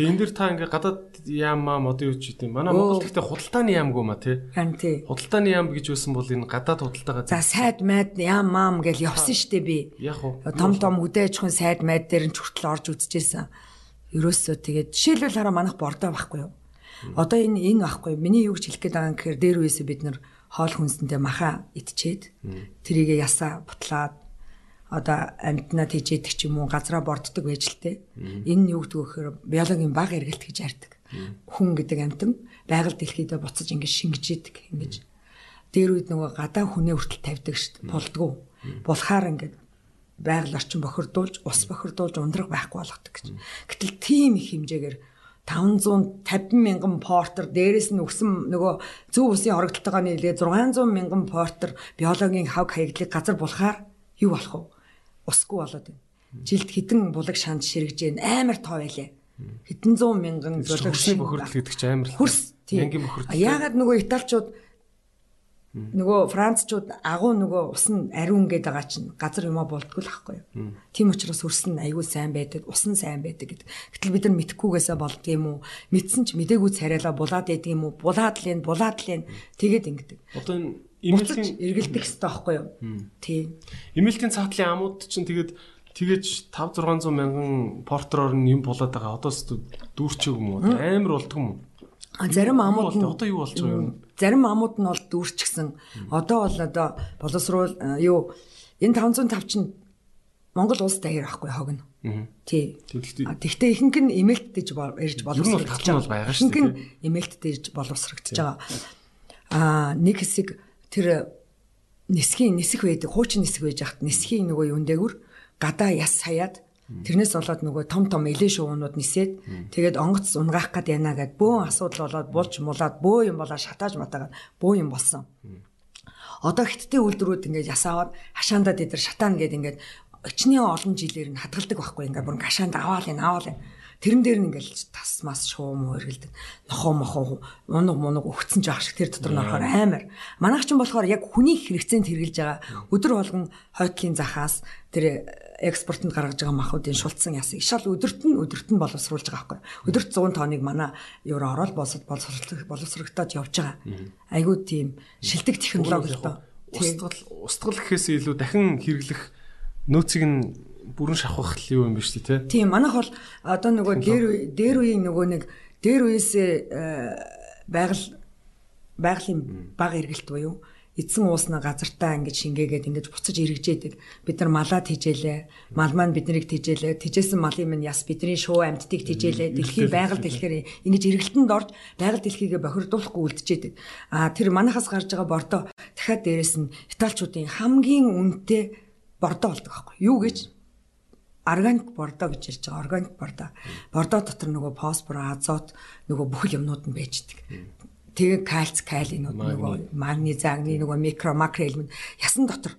Тэгээ энэ дэр та ингээд гадаад яамаа модын үуч гэдэг юм. Манай Монгол гэхдээ худалдааны яамгүй ма тий. харин тий. Худалдааны яам гэж үсэн бол энэ гадаад худалдаагаа За сайд майд яам маам гэж явсан штэ би. яг уу. Том том үдэ аж ахуйн сайд майд дээр нь ч хүртэл орж үзчихсэн. Ерөөсөө тэгээд жишээлбэл хараа манах бордоо байхгүй юу? Одоо энэ энэ байхгүй? Миний юу гэж хэлэх гээд байгаа юм гэхээр дээр үесээ бид нар хоол хүнсэндээ маха идчихэд тэрийг ясаа бутлаад одоо амьтнаа тийжээдэг ч юм уу газраа борддог байж л те. Энэ нь юу гэдэг вэ гэхээр биологийн баг эргэлт гэж ярьдаг. Хүн гэдэг амьтан байгаль дэлхийдээ буцаж ингэж шингэж идэг ингэж. Дээр үед нөгөө гадаа хүнээ хүртэл тавьдаг шүү дээ. Булдгүү. Булхаар ингэж байгаль орчин бохирдуулж, ус бохирдуулж ундраг байхгүй болгодог гэж. Гэтэл тийм их хэмжээгээр 550 мянган портер дээрэс нь өгсөн нөгөө зөв усын хоригдлтойгоо нийлээ 600 мянган портер биологийн хав хаягдлыг газар булахаар юу болох вэ? Усгүй болоод байна. Жилд хідэн булаг шанд ширэгж байна. Амар тоо байлаа. Хэдэн зуун мянган Хөрсний бохирдол гэдэг чинь амар. Хөрс тийм. Яагаад нөгөө италичууд нөгөө францчууд агуу нөгөө ус нь ариун гэдэг байгаа чинь газар юмаа болдгоо л ахгүй юу. Тийм учраас хөрс нь аягүй сайн байдаг, ус нь сайн байдаг гэдэг. Гэтэл бид нар мэдхгүйгээсээ болдго юм уу? Мэдсэн ч мдээгүй царайлаа булаад байдаг юм уу? Булаад л энэ, булаад л энэ тэгээд ингэдэг. Одоо энэ имэйлтийн эргэлдэх хэрэгтэй байхгүй юу? Тийм. Имэйлтийн цаатлын амууд чинь тэгээд тэгэж 5 600 мянган портроор нь юм болоод байгаа. Одоо дүүрчих юм уу? Амар болдго юм уу? Зарим амууд нь одоо юу болж байгаа юм? Зарим амууд нь бол дүүрчихсэн. Одоо бол одоо боловсруул юу энэ 505 чинь Монгол улс даяар ахгүй хогно. Тий. Тэгвэл ихэнх нь эмээлт дэж ирж боловсрогдож байгаа. Ихэнх нь эмээлт дэж боловсрогдож байгаа. Аа нэг хэсэг тэр нисхийн нисэх байдаг, хуучин нисэх байж хат нисхийн нөгөө юун дээгүр гадаа яс хаяад Тэрнээс болоод нөгөө том том элен шуунууд нисээд тэгээд онгоц унгаах гээд яана гэд бөөн асуудал болоод булж мулаад бөө юм болоо шатааж матаагаад бөө юм болсон. Одоо хиттийн үйлдвэрүүд ингээд ясаагаад хашаандаа дээр шатаана гэд ингээд өчнөө олон жилээр нь хадгалдаг байхгүй ингээд бүр гашаанд аваал энэ аваал энэ Тэрэн дээр нь ингээл тас мас шуу муу эргэлдэг. Нохоо мохоо унаг мунаг өгцөн жаах шиг тэр дотор нь орохоор амар. Манайх ч болохоор яг хүний хэрэгцээнд хэрглэж байгаа. Өдөр болгон хойтлын захаас тэр экспортод гаргаж байгаа махуудын шулцсан ясыг шал өдөрт нь өдөрт нь боловсруулж байгаа байхгүй. Өдөрт 100 тонныг манай евро ороод болсод боловсрогдоод явж байгаа. Айгуу тийм шилдэг технологи л доо. Устгал устгал гэхээс илүү дахин хэрэглэх нөөцийг нь бүрэн шавхах юу юм биш үү те. Тийм манайх бол одоо нөгөө дээр дээр үеийн нөгөө нэг дээр үеэсээ байгаль байгалийн баг эргэлт буюу эзэн уусна газартаа ингэж шингээгээд ингэж буцаж эргэжээдэг. Бид нар малаад хижээлээ. Мал маань биднийг тижээлээ. Тижээсэн малын минь яс бидний шуу амьтдыг тижээлээ. Дэлхийн байгаль дэлхээр ингэж эргэлтэнд орж байгаль дэлхийгээ бохирдуулахгүй үлдчихэд. А тэр манахаас гарч байгаа бордоо дахиад дээрэс нь италчуудын хамгийн үнэтэй бордоо болдог байхгүй юу гэж органик бордоо гэж ярьж байгаа органик бордоо. Бордоо дотор нөгөө фосфор, азот нөгөө бүхэл юмнууд нь байждаг. Тэгээ кальц, калинууд нөгөө магниз, агни нөгөө микро, макро элемент ясан дотор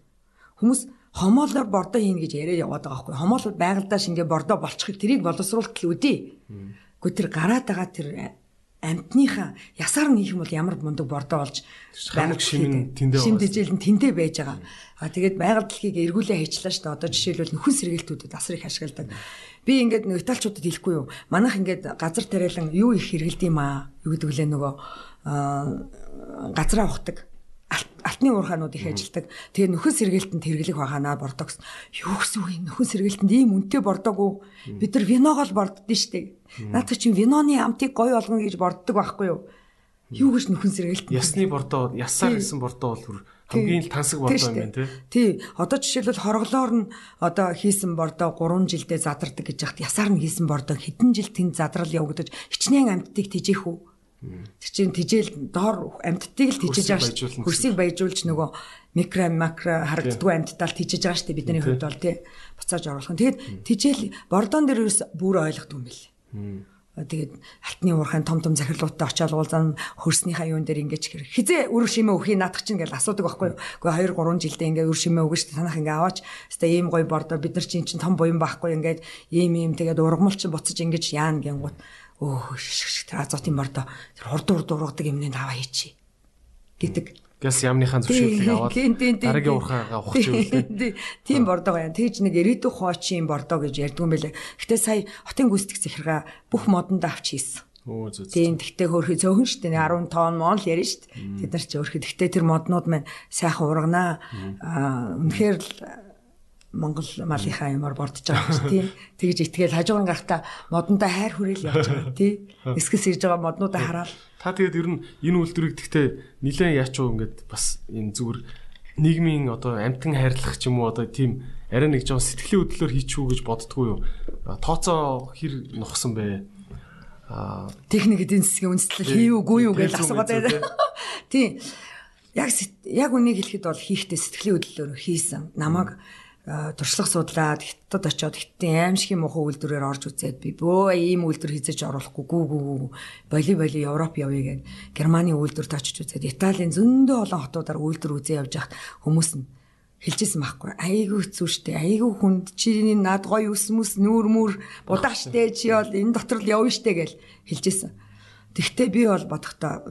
хүмүүс хомоолоор бордоо хийнэ гэж яриад яваад байгаа байхгүй. Хомоолууд байгальдаа шингээ бордоо болчихыг тэрийг боловсруулалт л үдээ. Гэхдээ тэр гараад байгаа тэр амтныхаа ясаар нөх юм бол ямар мундаг бордоо болж байгаль шим тэндээ шим дижэл нь тэндээ байж байгаа. А тэгээд байгаль дэлхийг эргүүлээ хийчлээ шүү дээ. Одоо жишээлбэл нөхөн сэргээлтүүдэд асар их ашигладаг. Би ингээд нэг италчуудад хэлэхгүй юу. Манайх ингээд газар тариалан юу их хэрэгэлд юм аа. Юу гэдэг лээ нөгөө газраа ухдаг алтны уурхаанууд их ажилдаг. Тэгээ нөхөн сэргээлтэнд хэрэглэх байгаанаа бордог. Юу гэсэн үг юм? Нөхөн сэргээлтэнд ийм үнэтэй бордог уу? Бид нар виногол борддоо штэ. Наадах чинь виноны амтыг гоё болгоно гэж борддог байхгүй юу? Юу гэж нөхөн сэргээлтэнд. Ясны бордоо, ясаар гэсэн бордоо бол хамгийн л тансаг бордоо юм байна тий. Тий. Одоо жишээлбэл хорглоор нь одоо хийсэн бордоо 3 жилдээ задардаг гэж яхад ясаар нь хийсэн бордоо хэдэн жил тэнд задрал явагдаж хичнээн амттыг тижээх үү? Тэр чинь тижэл доор амьдтыг л тижэж байгаа шүү. Хөрсийг баяжуулж нөгөө микро макро харагддгүй амьдтаал тижэж байгаа шүү бидний хувьд бол тий. Буцааж оруулах. Тэгэд тижэл бордон дээр ерөөс бүр ойлгохгүй юм бэл. Тэгээд алтны уурхайн том том захирлуудтай очиад уулзсан хөрснийхаа юун дээр ингэж хэрэг. Хизээ өр шимээ өхий наадах чинь гэж асуудаг байхгүй юу? Гэхдээ 2 3 жилдээ ингээ өр шимээ шүү танах ингээ аваач. Хэвээ ийм гоё бордоо бид нар чинь чинь том буян байхгүй ингээд ийм ийм тэгээд ургамалч буцаж ингэж яана гэнгүүт өөх шиш тэр азотын бордоо тэр хурд хурд ургадаг юмны аваа хийчи гэдэг. Гэс ямныхаа зөвшөөрлийг аваад дараагийн уурхаагаа ухаж ивэл тийм бордоо байна. Тэгж нэг ирээдүйн хоочийн бордоо гэж ярьдгүй юм байлээ. Гэтэ сая хотын гүйцэтгэх захиргаа бүх модонд авч хийсэн. Оо зү. Тийм тэгтээ хөөрхи цөөхөн штэ 10 тонн мон л ярина штэ. Тэд нар ч өөрхи тэгтээ тэр моднууд маань сайхан урганаа. Аа үнэхээр л Монгол малынхаа юмар бордож байгаа шүү тий. Тэгж итгээл хажууган гарахта модонтой хайр хүрээл явж байгаа тий. Эсгэс ирж байгаа моднуудаа хараад. Та тэгээд ер нь энэ үйлдвэрийг гэхдээ нилээн яачуу ингээд бас энэ зүгээр нийгмийн одоо амтан хайрлах ч юм уу одоо тийм арай нэг жоо сэтгэлийн хөдлөлөөр хийчихүү гэж боддггүй юу. Тооцоо хэр нухсан бэ? Аа техник эдийн засгийн үндэслэл хийвгүй юу гэж асуугаад байна. Тийм. Яг яг үнийг хэлэхэд бол хийхдээ сэтгэлийн хөдлөлөөр хийсэн. Намайг mm туршлага судлаад хятад очиод хиттийн аимшигын муухай үйлдвэрээр орж үзээд би бөө ийм үйлдвэр хийцэж оруулахгүй гүү гүү боли боли Европ явъя гэд Германы үйлдвэрт очиж үзээд Италийн зөндөө олон хотуудаар үйлдвэр үзээ явж хахад хүмүүс нь хэлжсэн байхгүй. Айгүй хэцүү шттэ айгүй хүнд чиний над гоё үсмүс нүүр мүр будаа шттэ чи бол энэ дотор л явна штэ гэл хэлжсэн. Тэгвэл би бол бодохдоо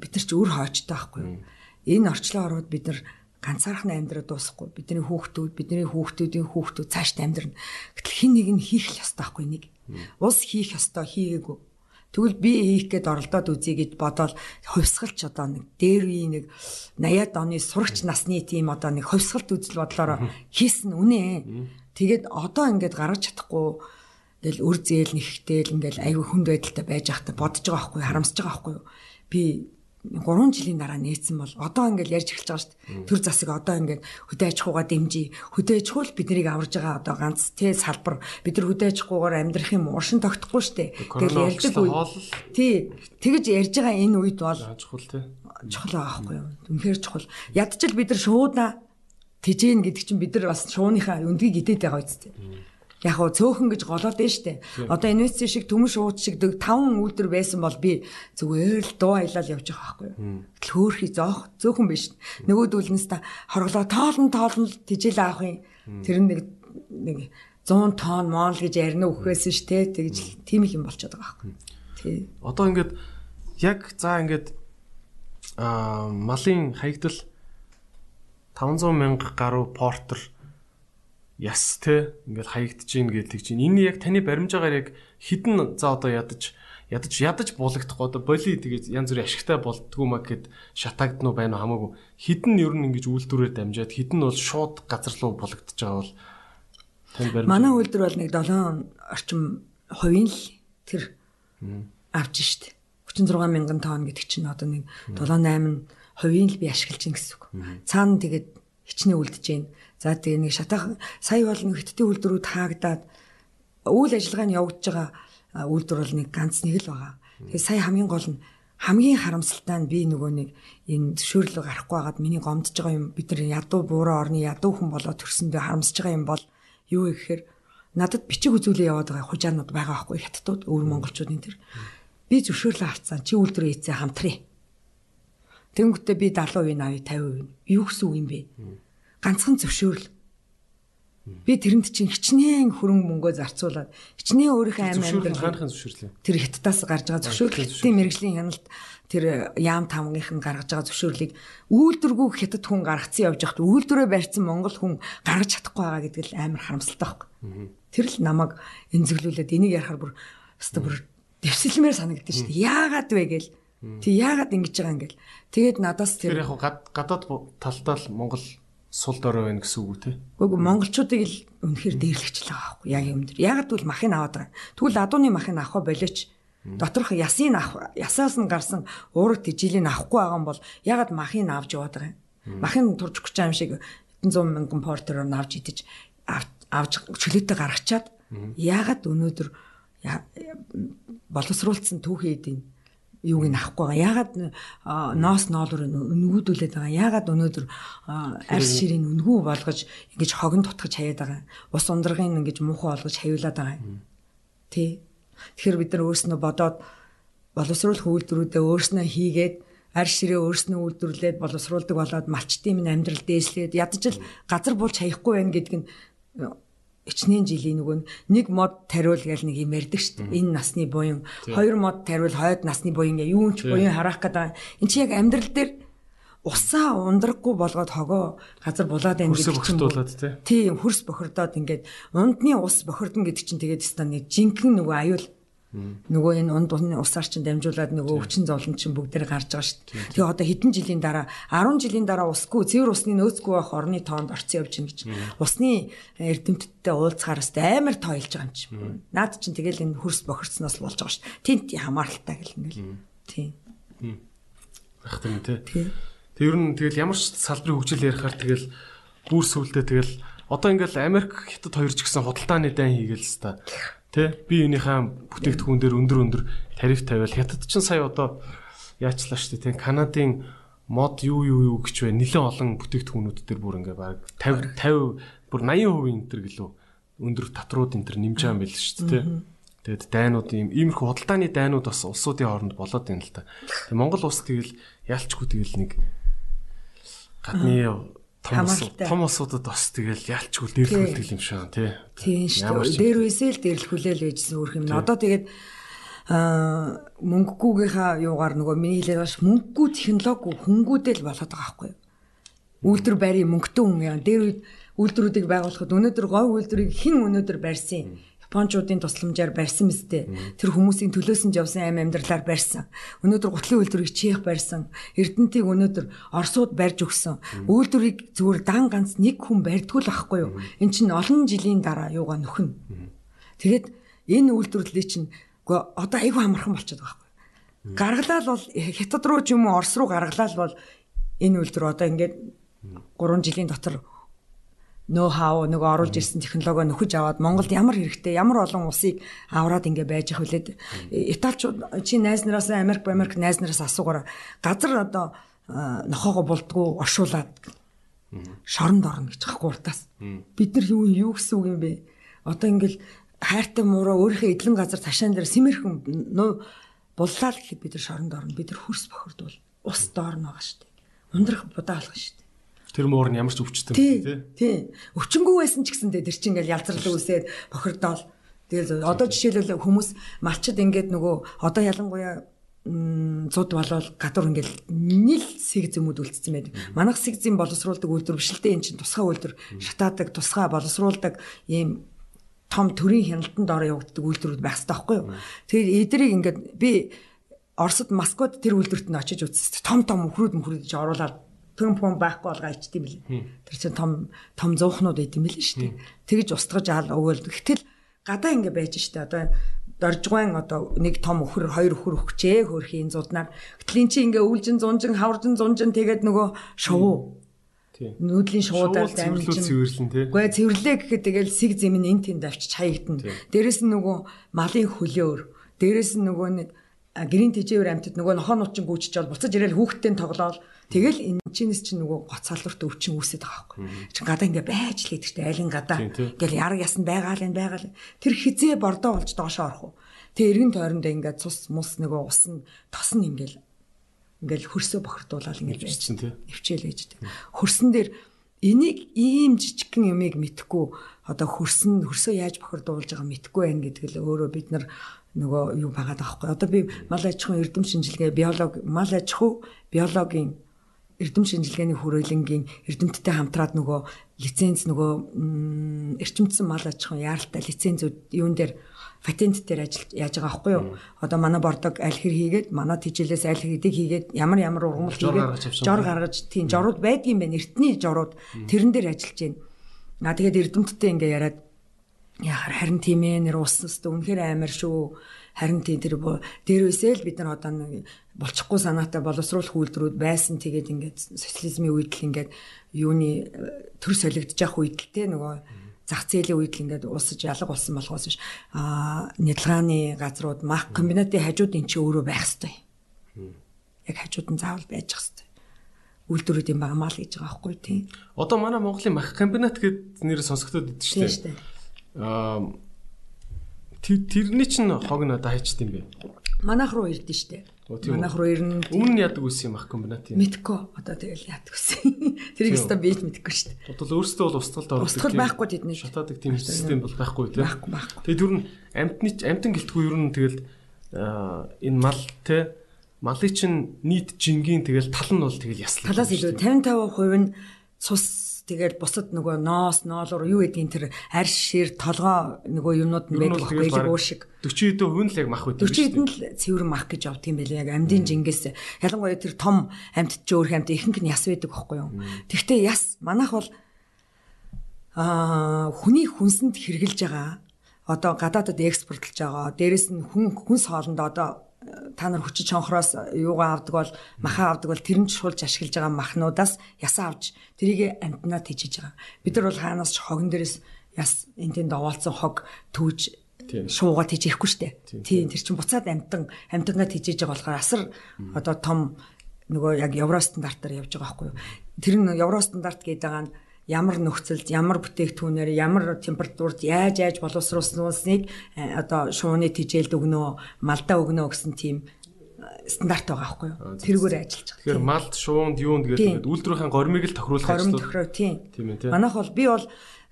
бид нар ч өөр хоочтой байхгүй энэ орчлон ороод бид нар ганцаархан амьдраад дуусахгүй бидний хүүхдүүд бидний хүүхдүүдийн хүүхдүүд цаашд амьдрна. Гэтэл хин нэг нь хийх л ёстой байхгүй нэг. Ус хийх ёстой хийгээгүй. Тэгвэл би хийх гээд оролдоод үзье гэж бодоод хувьсгалч одоо нэг дээр үе нэг 80-аад оны сурагч насны тийм одоо нэг хувьсгалт үзэл бодлоор хийсэн үнэ. Тэгээд одоо ингээд гаргаж чадахгүй тэгэл үр зээл нэхтэл ингээл айгүй хүнд байдалтай байж байхдаа бодож байгаа байхгүй харамсаж байгаа байхгүй би 3 жилийн дараа нээсэн бол одоо ингээл ярьж эхэлж байгаа шүү дээ. Төр засаг одоо ингээд хөдөө аж ахуйгаа дэмжиж, хөдөө аж ахуй биднийг аварж байгаа одоо ганц тэ салбар бид нар хөдөө аж ахуйгаар амьдрах юм уршин тогтохгүй шүү дээ. Тэгэл ярьдаг үе. Тий. Тэгэж ярьж байгаа энэ үед бол чухал тий. Чухал байгаа байхгүй юу? Үнэхээр чухал. Ядчил бид нар шуудаа тижээн гэдэг чинь бид нар бас шууныхаа өндгийг идээд байгаа үсттэй яг хөө цөөхөн гэж голоод дээ штэ. Одоо инвестици шиг төмөн шууд шиг 5 үйлдвэр байсан бол би зүгээр л дуу аялал байгаа байхгүй юу. Хөөхий зоох цөөхөн биш. Нөгөөдүүлнээс та хорглоо тоолн тоолн тижэл авах юм. Тэр нэг нэг 100 тонн моол гэж ярина өгөхөөс ш тэ тэгж тийм их юм болчиход байгаа байхгүй. Тий. Одоо ингээд яг за ингээд аа малын хаягдал 500 мянга гаруй портер яс те ингээд хаягдж гин гэдэг чинь. Энэ яг таны баримжаагаар яг хідэн за одоо ядаж ядаж ядаж буулгахгүй одоо боли тэгээд янз бүрийн ашигтай болдгоо маа гэд шатагдсан уу байна уу хамаагүй. Хідэн ер нь ингэж үйлдвэрээр дамжаад хідэн бол шууд газар руу буулгагдж байгаа бол тань баримж манай үйлдвэр бол нэг 7 орчим хувийн л тэр авч штт. 36 мянган тонн гэдэг чинь одоо нэг 7 8 хувийн л би ашиглаж гин гэсэн үг. Цаана тэгээд хичнээн үлдэж гин За тэгээ нэг шатаахан сая бол нэг хиттийн үйлдвэрүүд хаагдаад үйл ажиллагаа нь явагдаж байгаа үйлдвэр бол нэг ганц нэг л байгаа. Тэгээ сая хамгийн гол нь хамгийн харамсалтай нь би нөгөө нэг энэ зөвшөөрлөг гарахгүй байгаад миний гомдж байгаа юм бид нар ядуу буураа орны ядуу хүн болоод төрсөндөө харамсаж байгаа юм бол юу гэхээр надад бичиг үзүүлээ яваад байгаа хужаанууд байгаа байхгүй хятадууд өвөр монголчуудын тэр би зөвшөөрлөө авцсан чи үйлдвэрээ хийцээ хамтрий Тэнгүүтээ би 70% 80 50% юу гэсэн үг юм бэ? Ганцхан зөвшөөрөл. Би тэрэнд чинь хичнээн хөрөнгө мөнгөө зарцуулаад хичнээн өөрийнхөө амь амьдрал хаанхын зөвшөөрлөө. Тэр хятадаас гарч байгаа зөвшөөрлөлтийн мэрэгжлийн хяналт тэр яам тамгийнх нь гаргаж байгаа зөвшөөрлийг үйлдвэргүй хятад хүн гаргацсан явж байхад үйлдвэрээ барьсан монгол хүн гаргаж чадахгүй байгаа гэдэг л амар харамсалтай байхгүй. Тэр л намайг энзэглүүлээд энийг ярахаар бүр өстө бүр дэвсэлмээр санагдаж шүү дээ. Яагаад вэ гээл. Тэг яагаад ингэж байгаа юм гээл. Тэгээд надаас тэр яг гадаад талдаа л Монгол сул дорой байна гэсэн үг үү те? Үгүй монголчуудыг л үнэхээр дээрлэгч л байгаа байхгүй яг юм дээр. Яг тэгвэл махыг аваад байгаа. Тэгвэл адууны махыг авах болооч доторх ясыг авах ясаас нь гарсан уураг тижилийг авахгүй байгаа юм бол ягаад махыг авч яваад байгаа юм? Махыг турж өгч байгаа юм шиг 100 мянган портероор авч идэж авч чөлөөтэй гаргачаад ягаад өнөөдөр боловсруулсан түүхий эдийн юуг нь авахгүй байгаа. Ягаад ноос ноолор өнгүүдүүлээд байгаа. Ягаад өнөөдөр арьс ширийн өнгөө болгож ингэж хогн тутгаж хаяад байгаа. Ус ундрагын ингэж муухай болгож хавиулаад байгаа. Тэ. Тэгэхээр бид нар өөрснөө бодоод боловсруулах үйлдвэрүүдээ өөрснөө хийгээд арь ширээ өөрснөө үйлдвэрлээд боловсруулдаг болоод малчтын минь амьдрал дээслээд ядаж л газар болж хаяхгүй байх гэдэг нь ичнээн жилийн нөгөө нэг мод тариул гэл нэг юм ярьдаг шүү дээ. Энэ насны буян, хоёр мод тариул хойд насны буян гэ юун ч буян харах гэдэг. Энд чи яг амьдрал дээр усаа ундраггүй болгоод хогоо газар булаад байна гэдэг чинь. Тийм хөрс бохирдоод ингээд ундны ус бохирдно гэдэг чинь тэгээд ста нэг жинхэнэ нөгөө аюул Нөгөө энэ унд унны усаар чинь дамжуулаад нөгөө өвчин зовлон чинь бүгдээр гарч байгаа шүү дээ. Тэгээ одоо хэдэн жилийн дараа 10 жилийн дараа усгүй цэвэр усны нөөцгүй байх орны тоонд орцсон явж гин гэж. Усны эрдэмтдтэй уулзахаараас амар тойлж байгаа юм чинь. Наад чинь тэгэл энэ хөрс бохирцноос болж байгаа шүү дээ. Тинт хамааралтай гэл ингээл. Тийм. Ах тийм тий. Тэг ер нь тэгэл ямар ч салбарын хөгжил ярихаар тэгэл бүр сүултээ тэгэл одоо ингээл Америк хятад хоёр ч гэсэн худалдааны дан хийгээл л та Тэ би энийхээ бүтээгдэхүүн дээр өндөр өндөр тариф тавиал хятад ч сая одоо яачлаа шүү дээ. Тэ Канадын мод юу юу юу гэж бай нэлээд олон бүтээгдэхүүнүүд дээр бүр ингээ баг 50 50 бүр 80% энэ төр гэлөө өндөр татрууд энэ төр нэмж байгаа юм байл шүү дээ. Тэгэд дайнууд ийм иймэрхүү худалдааны дайнууд бас улсуудын хооронд болоод байна л та. Монгол улс тэгэл яалчгүй тэгэл нэг гадны том том усуудад бас тэгэл ялчгүй дээрлэхүүлдэг юм шиг тий. Тийм шүү дээ. Дээр үсэл дээрлэхүүлээл байжсэн өөр юм. Одоо тэгээд аа мөнгөгүйгийнхаа юугаар нөгөө миний хэлээд баш мөнгөгүй технологи хөнгүүдэл болоод байгаа байхгүй юу? Үйлдвэр барийн мөнгөтэй хүн яа. Дээр үед үйлдвэрүүдийг байгуулахад өнөөдөр говь үйлдвэрийг хэн өнөөдөр барьсан? Япончуудын тусламжаар барьсан мэт тэр хүмүүсийн төлөөсөн явсан аим амьдралаар барьсан. Өнөөдөр гутлын үйлдвэрийг Чех барьсан. Эрдэнтийг өнөөдөр Оросууд барьж өгсөн. Үйлдвэрийг зүгээр дан ганц нэг хүн барьдгүй л байхгүй юу? Эн чинь олон жилийн дараа юугаа нөхөн. Тэгээд энэ үйлдвэрлэлийг чинь одоо айгүй амархан болчиход байгаа байхгүй. Гаргалал бол хятад руу ч юм уу Орос руу гаргалал бол энэ үйлдвэр одоо ингээд 3 жилийн дотор нөө хав нөгөө оруулж ирсэн технологи нөхөж аваад Монголд ямар хэрэгтэй ямар олон улсыг авраад ингэ байж их хүлээд Италичууд чи найз нараас Америк Америк найз нараас асуугаар газар одоо нохоогоо болдгоо оршуулад шоронд орно гэж байхгүй уртаас бид нар юу юу гэсэн үг юм бэ? Одоо ингээл хайртай муураа өөрийнхөө эдлэн газар ташаан дээр симэрхэн нуу буллаа гэхэд бид нар шоронд орно. Бид нар хөрс бохирдвол ус доорно байгаа шүү дээ ундрах будаа алга шүү дээ Тэр муур нь ямар ч өвчтөн тий. Тий. Өвчнгүй байсан ч гэсэн тэр чинь ингээл ялзарлаг үсээд бохирдоол. Тэгэл одоо жишээлбэл хүмүүс малчд ингээд нөгөө одоо ялангуяа зуд болол гадуур ингээл нийл сэг зэмүүд үлдсэн байдаг. Манайх сэг зэм боловсруулдаг үйлдвэр биш л дээ эн чинь тусгай үйлдвэр шатаадаг, тусгай боловсруулдаг ийм том төрийн хяналтанд ороо явагддаг үйлдвэрүүд байх хэрэгтэй байхгүй юу? Тэгээд эдрийг ингээд би Оросд Москвад тэр үйлдвэрт нь очиж үзсэн. Том том өхрүүд мөхрүүд чи оруулаад пүн пүн байхгүй бол гайчт юм билээ. Тэр чинь том том зуухнууд байт юм билээ шүү дээ. Тэгж устгаж аал өгөөл. Гэтэл гадаа ингэ байж штэ одоо доржгоон одоо нэг том өхөр хоёр өхөр өгчээ хөрхийн зуднаар. Гэтэл эн чинь ингээ үүлжин зунжин хавржин зунжин тэгээд нөгөө шувуу. Нүүдлийн шуудаар дамжин цэвэрлэн тий. Гэхдээ цэвэрлээ гэхэд тэгэл сэг зэм нь эн тэнд авчиж хаягдана. Дээрэс нь нөгөө малын хөлөөр, дээрэс нь нөгөө нэг гэрийн тэжээвэр амтд нөгөө нохоо нуучин гүйчж бол буцаж ирээл хүүхдтэй тоглоол Тэгэл энэ чинээс чинь нөгөө гоц салварт өвчин үүсээд байгаа байхгүй. Чи гадаа ингээ байж л идэгтэй айлын гадаа. Ингээл яраг ясан байгаа л энэ байгаа л. Тэр хизээ бордоо болж доошоо орох уу. Тэг эргэн тойрондоо ингээ цус мус нөгөө ус нь тос нь ингээл ингээл хөрсөө бохирдуулаад ингээл байж чинь нэвчээл ээжтэй. Хөрсөн дээр энийг ийм жижигхэн юмыг мэдхгүй одоо хөрсөн хөрсөө яаж бохирдуулж байгаа мэдхгүй байх гэдэг л өөрөө бид нар нөгөө юу байгаа даахгүй. Одоо би мал аж ахуйн эрдэм шинжилгээ биологи мал аж ахуй биологийн эрдэм шинжилгээний хүрээлэнгийн эрдэмтдтэй хамтраад нөгөө лиценз нөгөө эрчимдсэн мал аж ахуйн яаралтай лицензүүд юун дээр патент дээр ажиллаж яаж байгаа аахгүй юу? Одоо манай бордог аль хэр хийгээд манай тижлээс аль хэдийг хийгээд ямар ямар ургамал хийгээд жор гаргаж тийм жорууд байдгийн байна. Эртний жорууд тэрэн дээр ажиллаж байна. Аа тэгээд эрдэмтдтэй ингээ яриад яхаар харин тийм ээ нэр уснаас үнэхээр амар шүү Харин тийм тэр дээрөөсөө л бид нар одоо нэг болчихгүй санаатай боловсруулах үйлдвэрүүд байсан. Тэгээд ингээд социализмын үед л ингээд юуны э, төр солигдож явах үед л те нөгөө зах зээлийн үед л ингээд уусаж ялга болсон болохоос биш. Аа нядалгааны газрууд мах комбинатын хажууд эн чинь өөрөө байх хэвээр. Яг хажууд нь заавал байж хэвээр үйлдвэрүүд юм байгаа маа л гэж байгаа байхгүй тийм. Одоо манай Монголын мах комбинат гэдэг нэр сонсогдоод идэв шүү дээ. Тэрний чинь хог одоо хайчт юм бэ? Манайх руу ирдэ штэ. Манайх руу ирнэ. Өмнө нь яадаг үсэн юм ах комбинат юм. Мэдгүй. Одоо тэгэл яадаг үсэн. Тэрийг өстө би ч мэдгүй штэ. Бодвол өөрөөсөө бол устгалд ордог. Устгал байхгүй тэдний. Шатаадаг тийм систем бол байхгүй тийм. Байхгүй байхгүй. Тэгээ түр нь амтны амтан гэлтгүй ер нь тэгэл энэ мал те малын чинь нийт жингийн тэгэл тал нь бол тэгэл яслаа. Талаас илүү 55% нь цус тэгэл бусад нөгөө ноос ноолоор юу гэдгийг тэр арш шир толгоо нөгөө юмнууд нь байдаг байхгүй л уур шиг. 40 хэдэн хүн л яг мах байдаг 40 хэдэн л цэвэр мах гэж авт юм байлээ яг амдын жингээс ялангуяа тэр том амьд ч өөр амьд ихэнх нь яс байдаг байхгүй юу? Тэгвэл яс манайх бол аа хүний хүнсэнд хэрглэж байгаа одоо гадаадад экспортлж байгаа дээрэс нь хүн хүнс хоолнд одоо та нар хүчит чонхроос юугаа авдаг бол махаа авдаг бол тэр нь шуулж ашиглаж байгаа махнуудаас ясаа авч тэрийг амтнаа тижиж байгаа. Бид нар бол хаанаас ч хогон дээрээс яс энэ тэнд овоолцсон хог түүж шуугаа тижихгүй штэ. Тийм тэр чинь буцаад амтан амтнаа тижиж байгаа болохоор асар одоо том нөгөө яг евро стандартаар явж байгаа байхгүй юу. Тэр нь евро стандарт гэдэг байгаа нь ямар нөхцөлд ямар бүтээгдэхүүнээр ямар температурт яаж яаж боловсруулсныг э, одоо шууны тижээлд өгнөө малдаа өгнөө гэсэн тийм э, стандарт байгаа байхгүй юу. Тэргээр ажиллаж байгаа. Тэгэхээр малд, шуунд, юунд гэдэг үйлдвэрийн гормыг л тохируулах ажил. Горим тохироо тийм. Тийм ээ тийм. Манайх бол би бол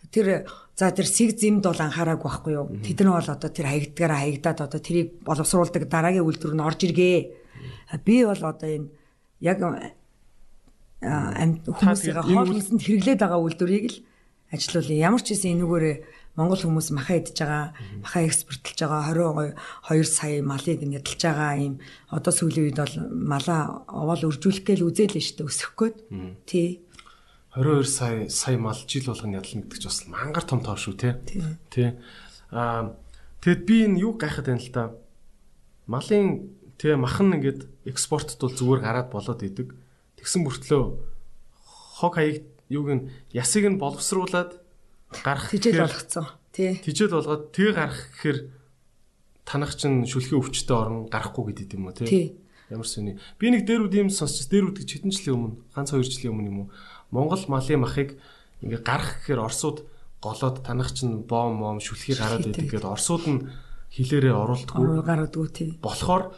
тэр За тэр сэг зэмд бол анхаараагүй байхгүй юу? Тэд нар бол одоо тэр хаягдгаараа хаягдаад одоо тэрийг боловсруулдаг дараагийн үйлдвэр нь орж иргээ. Би бол одоо энэ яг амьд хүмүүсийн хоол хүнсэнд хэрэглээд байгаа үйлдвэрийг л ажилуулъя. Ямар ч хэсэн энүүгээрээ Монгол хүмүүс маха идж байгаа, маха экспортлж байгаа 22 сая малыг нядалж байгаа юм. Одоо сүүлийн үед бол малаа овоол өржүүлэх гээл үзэл нь шүү дээ өсөх гээд. Тий. 22 сая сая мал жил болгоно ядална гэдэг чинь бас мангар том тоо шүү те. Тий. Аа тэгэд би энэ юу гайхаад байна л да. Малын тэгээ махан ингээд экспортт бол зүгээр гараад болоод идэг. Тэгсэн мөртлөө хог хаяг юуг нь ясыг нь боловсруулад гарах тижэл болгоцсон. Тий. Тижэл болгоод тэг гарах гэхээр танах чинь шүлхийн өвчтөй орон гарахгүй гэдэг юм уу тий. Ямар сони. Би нэг дээрүүд юм сонсч дээрүүд гэж хэдэн жилийн өмнө ганц хоёр жилийн өмнө юм уу Монгол малын махыг ингээ гарах гэхээр орсууд голоод танах чинь бом мом шүлхий гараад байдаг гэдээ орсууд нь хилээрээ оруулдаггүй. Гаруудгүй тий. Болохоор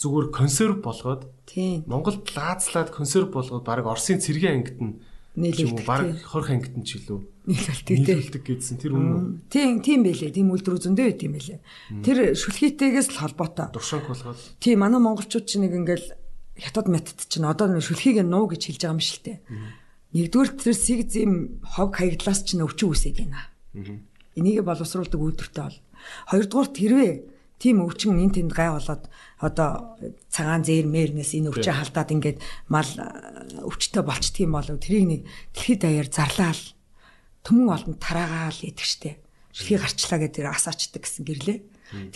зүгээр консерв болгоод тий. Монголд лаазлаад консерв болгоод баг Оросын цэргийн ангид нь нийлүүлдэг. Баг 20 ангид нь ч илүү нийлүүлдэг тий. Нийлүүлдэг гэсэн тэр үнэн. Тийм тийм байлээ. Тийм үйлдвэр зөндөө байт юм байлээ. Тэр шүлхийтэйгээс л холбоотой. Дуршанг болгоод. Тийм манай монголчууд чинь нэг ингээл хятад метод чинь одоо шүлхийг нуу гэж хэлж байгаа юм дээ Нэгдүгээр тэр сэг зэм хог хаягдлаас ч өвчин үсээд байна. Энийг боловсруулдаг үйлдвэртэй бол. Хоёрдугаар тэрвээ тийм өвчин эн тэнд гай болоод одоо цагаан зээр мээрнээс энэ өвчөө халдаад ингээд мал өвчтөй болчдөг юм болов. Тэрийг нэг дэлхийд даяар зарлаал. Төмөн олонд тараагаал идэх штеп. Шилхий гарчлаа гэдэг асаачдаг гэсэн гэрлээ.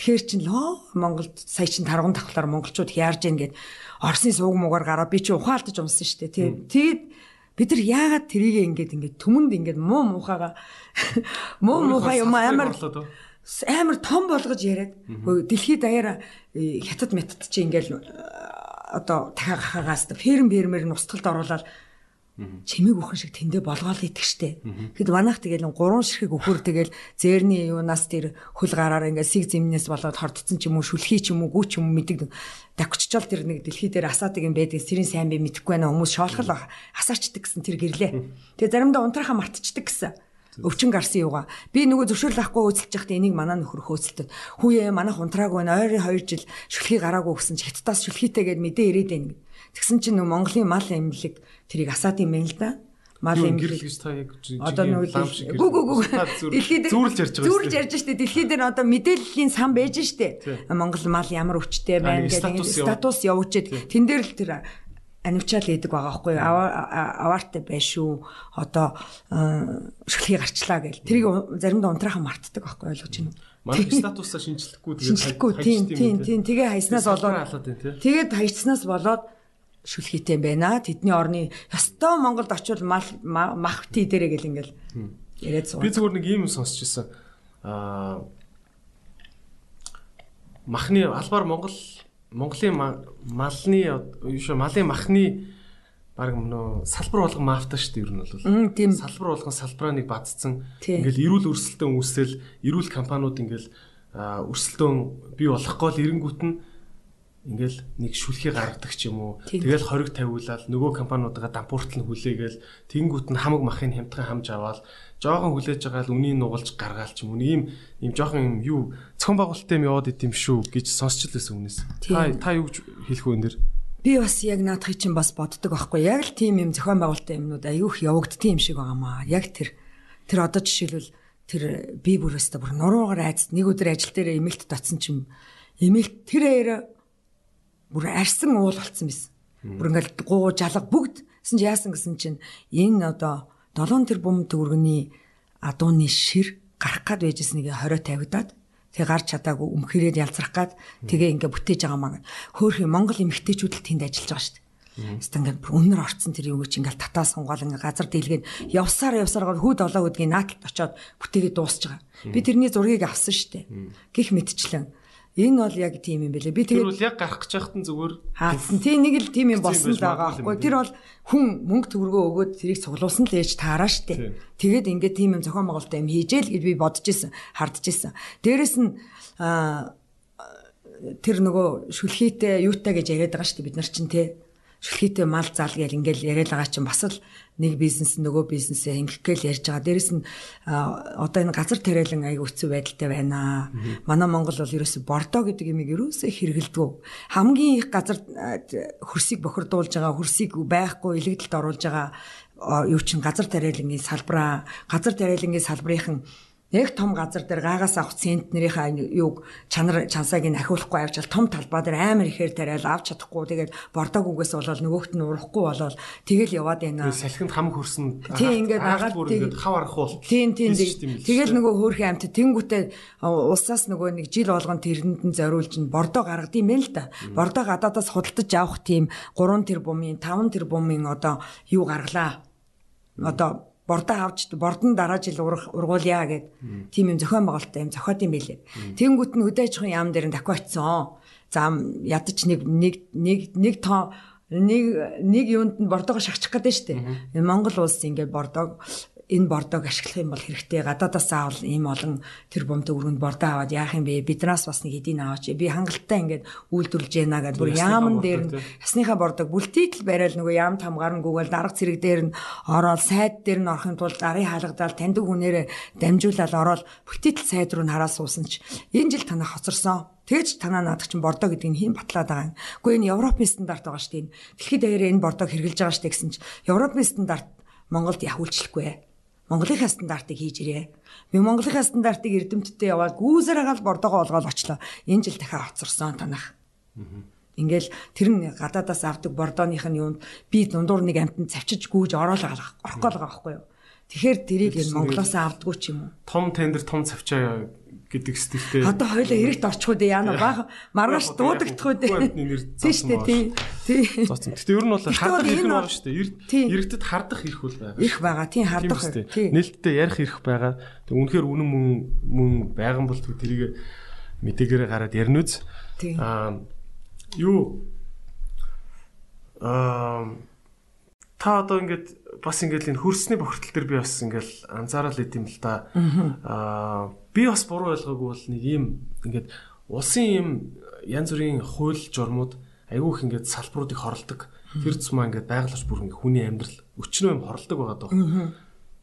Тэгэхээр чин лоо Монголд сая чин тарган давхлаар монголчууд яарж ийн гэд Оросны сууг муугаар гараа би чи ухаалтаж унсан штеп. Тэгээд Бид нар яагаад тэрийг ингээд ингээд түмэнд ингээд муу муухайгаа муу муухай юм амар амар том болгож яриад дэлхийд даяараа э, хятад метод чи ингээл э, одоо тахаагаас ферм фермер нь устгалд оруулаад чимээг өхөн шиг тэндээ болгоол идэх штэ. Тэгэд манайх тэгэл гурван ширхэг өхөр тэгэл зээрний юунаас тэр хөл гараар ингээ сиг зэмнээс болоод хордцсон ч юм уу шүлхий ч юм уу гүү ч юм уу мэддэг. Давччаал тэр нэг дэлхий дээр асаадаг юм байдаг. Сэрийн сайн би мэдэхгүй байна. Хүмүүс шоолхол асаачдаг гэсэн тэр гэрлээ. Тэгээ заримдаа унтрахаа мартчихдаг гэсэн өвчин гарсан юугаа. Би нөгөө зөвшөөрөл авахгүй хөөцөлж байхдаа энийг манаа нөхөр хөөцөлдөд. Хүүе манайх унтрааг байна. Ойрын 2 жил шүлхий гараагүй гэсэн чи хятадаас шүлхийтэй гэд мэдээ ирээд байна. Тэгсэн чинь нөгөө Монголын мал эмнэлэг тэрийг асаад юм байна л да. Мал эмнэлэг гэж та яг одоо нөгөө гүг гүг дэлхийд зүүрлж ярьж байгаа зүүрлж ярьж штэ дэлхийд дээр одоо мэдээллийн сан байж штэ. Монгол мал ямар өвчтэй байна гэдэг статус явуулчихэд тэн дээр л тэр анивчаал идэг байгаа байхгүй аваартай байшгүй. Одоо шүлхий гарчлаа гэл. Тэрийг заримдаа унтраахан мартдаг байхгүй ойлгож байна? Манай статусаа шинжлэхгүй тэгээд тийм тийм тийм тэгээ хайснаас болоод тэгээд хайснаас болоод шүлхийтэй байна. Тэдний орны ёстой Монголд очивол мах тий дээрээ гэл ингээл. Яриад суув. Би зүгээр нэг юм сонсч ирсэн. Аа махны албаар Монгол Монголын малны юу малын махны баг нөө салбар болгон мафта шүү дээ ер нь бол. Салбар болгон салбараа нэг бадцсан. Ингээл эрүүл өрсөлдөөн үүсэл эрүүл компаниуд ингээл өрсөлдөөн бий болохгүй л эренгүүт нь ингээл нэг шүлхий гаргадаг ч юм уу. Тэгэл хориг тавиулаад нөгөө компаниудаа дампууртал нь хүлээгээл тэнгүүт нь хамаг махын хямдхан хамж аваад жоохон хүлээж байгаа л үнийг нугалж гаргаал ч юм уу. Ийм ийм жоохон юм юу цохон байгуулалттай юм яваад идэм шүү гэж сонсч л байсан үнээс. Та та юу хэлэх вэ энэ дэр? Би бас яг наадахыг чинь бас боддог байхгүй. Яг л тийм юм зохион байгуулалттай юмнууд аюух явагддсан юм шиг байгаамаа. Яг тэр тэр одоо жишээлбэл тэр би бүрээсээ бүр нуруугаар айц нэг өдөр ажил дээр эмэлт татсан чинь эмэлт тэр аяра бүр арьсан уул болцсон байсан. Бүр ингээл гуу жалга бүгд гэсэн чи яасан гэсэн чинь энэ одоо 7 тэрбум төгрөгийн адууны шир гарах гад байжсэнийг 20 тавигдаад тэг гарч чадаагүй өмхөрөөд ялцрах гад тэгээ ингээ бүтээж байгаа маа. Хөөхи Монгол эмэгтэйчүүд л тэнд ажиллаж байгаа шүү дээ. Хэвээ ингээд өнөр орцсон тэр юм чи ингээл татаа сонгоол ингээ газар дийлгээд явсаар явсаар гол хүүд олоо гэдгийг нааталт очоод бүтээгээд дуусч байгаа. Би тэрний зургийг авсан шүү дээ. Гэх мэтчлэн Энэ бол яг тийм юм бэлээ. Би тэгээд Тэр бол яг гарах гэж байхад нь зүгээр хаацсан. Тийм нэг л тийм юм болсон л байгаа байхгүй. Тэр бол хүн мөнгө төгрөгөө өгөөд тэрийг цуглуулсан л ээж таараа штэ. Тэгээд ингээд тийм юм зохион байгуулалтаа юм хийжээ л гэж би бодож исэн, хардж исэн. Дээрэс нь тэр нөгөө шүлхийтэй юутай гэж яриад байгаа штэ бид нар чинь те шүлхийтэй мал зал гэл ингээл яриад байгаа чинь бас л нэг бизнес нөгөө бизнесээ ингэх гээл ярьж байгаа. Дээрэс нь одоо энэ газар тариалан аяг өцөө байдалтай байна. Манай Монгол бол ерөөсө бордоо гэдэг юмыг ерөөсө хэрэгэлдэг. Хамгийн их газар хөрсийг бохирдуулж байгаа, хөрсийг байхгүй илэгдэлд оруулж байгаа юу чин газар тариалангийн салбараа, газар тариалангийн салбарынхан яг том газар дээр гаагаас авах центнэрийнхаа юуг чанар чансааг нь ахиулахгүй авчаал том талбай дээр амар ихээр тариал авч чадахгүй тэгээд бордог үгээс болоод нөгөөхт нь урахгүй болоод тэгэл яваад байна. Салхинд хам хөрсөн тийм ингээд агаад ингээд хав арахгүй бол тийм тийм тэгэл нөгөө хөөрхөн амт тэнгүүтээ улсаас нөгөө нэг жил болгон тэрэнд нь зориулж нь бордоо гаргадсан юм л да. Бордоо гадаадаас худалдаж авах тийм 3 тэрбумын 5 тэрбумын одоо юу гаргалаа. Одоо бордоо авч бордон дараа жил ургуулъя гэд тийм юм зохион байгуулалттай юм зохиод юм билээ. Тэнгүүт нь өдөөж хон яам дээр нь очсон. За ядаж нэг нэг нэг нэг тоо нэг нэг юунд нь бордоогоо шахчих гэдэг дээ. Монгол улс ингээд бордоог энэ бордоог ашиглах юм бол хэрэгтэй гадаадаас аавал ийм олон тэр бомтой өргөнд бордоо аваад яах юм бэ биднаас бас нэг эдийн аваач би хангалттай ингээд үйлдвэрлэж яана гэдэг бүр яамн дээр нь ясныхаа бордоог бүлтийтэл барайл нөгөө яам там гарангүйгээл дарга цэрэг дээр нь ороод сайд дээр нь орохын тулд гарын хаалгадаал таньдаг хүнээрээ дамжуулаад ороод бүлтийтэл сайд руу нь хараад суусан ч энэ жил танаа хоцорсон Тэгэж танаа наадах чинь бордоо гэдэг нь хийн батлаад байгаа юм. Гэхдээ энэ Европын стандарт байгаа шүү дээ. Дэлхийд даяараа энэ бордоог хэрэгжилж байгаа шүү дээ гэсэн чинь Европын стандарт Монголд яг үйлчлэхгүй. Монголынхаа стандартыг хийж ирээ. Би Монголынхаа стандартыг эрдэмтдээ яваад гүйсээр хагаал бордоогоо олгоод очлоо. Энэ жил дахиад хоцорсон танах. Ингээл тэр нь гадаадаас авдаг бордооных нь юунд би дундуур нэг амтнд цавчиж гүйж ороолаа орохгүй байгаа байхгүй юу. Тэгэхээр тэрийг энэ Монголоос авдггүй ч юм уу. Том тендер том цавчаа гэдэг стилтэй. Одоо хоёлаа эрэгт орчих үү яана баг маргааш дуудагдах үү. Тийм шүү дээ. Тий. Гэтэ ер нь бол хардах ирэх нь байгаа шүү дээ. Эрэгтэд хардах ирэх үл байгаа. Ирэх байгаа. Тийм хардах. Нээлттэй ярих ирэх байгаа. Тэг үнэхээр үнэн мөн мөн байган бол тэрийг мэдээгээр гараад ярина үз. Аа юу аа та одоо ингээд бас ингээд энэ хөрсний бохирдол төр би бас ингээд анзаарал идэм л да. Аа би бас буруу ойлгоогүй бол нэг ийм ингээд улсын ийм янз бүрийн хууль журмууд айгүй их ингээд салбаруудыг хорлдог. Тэр цумаа ингээд байгаль бүр ингээд хүний амьдрал өчнөө юм хорлдог байгаа даа.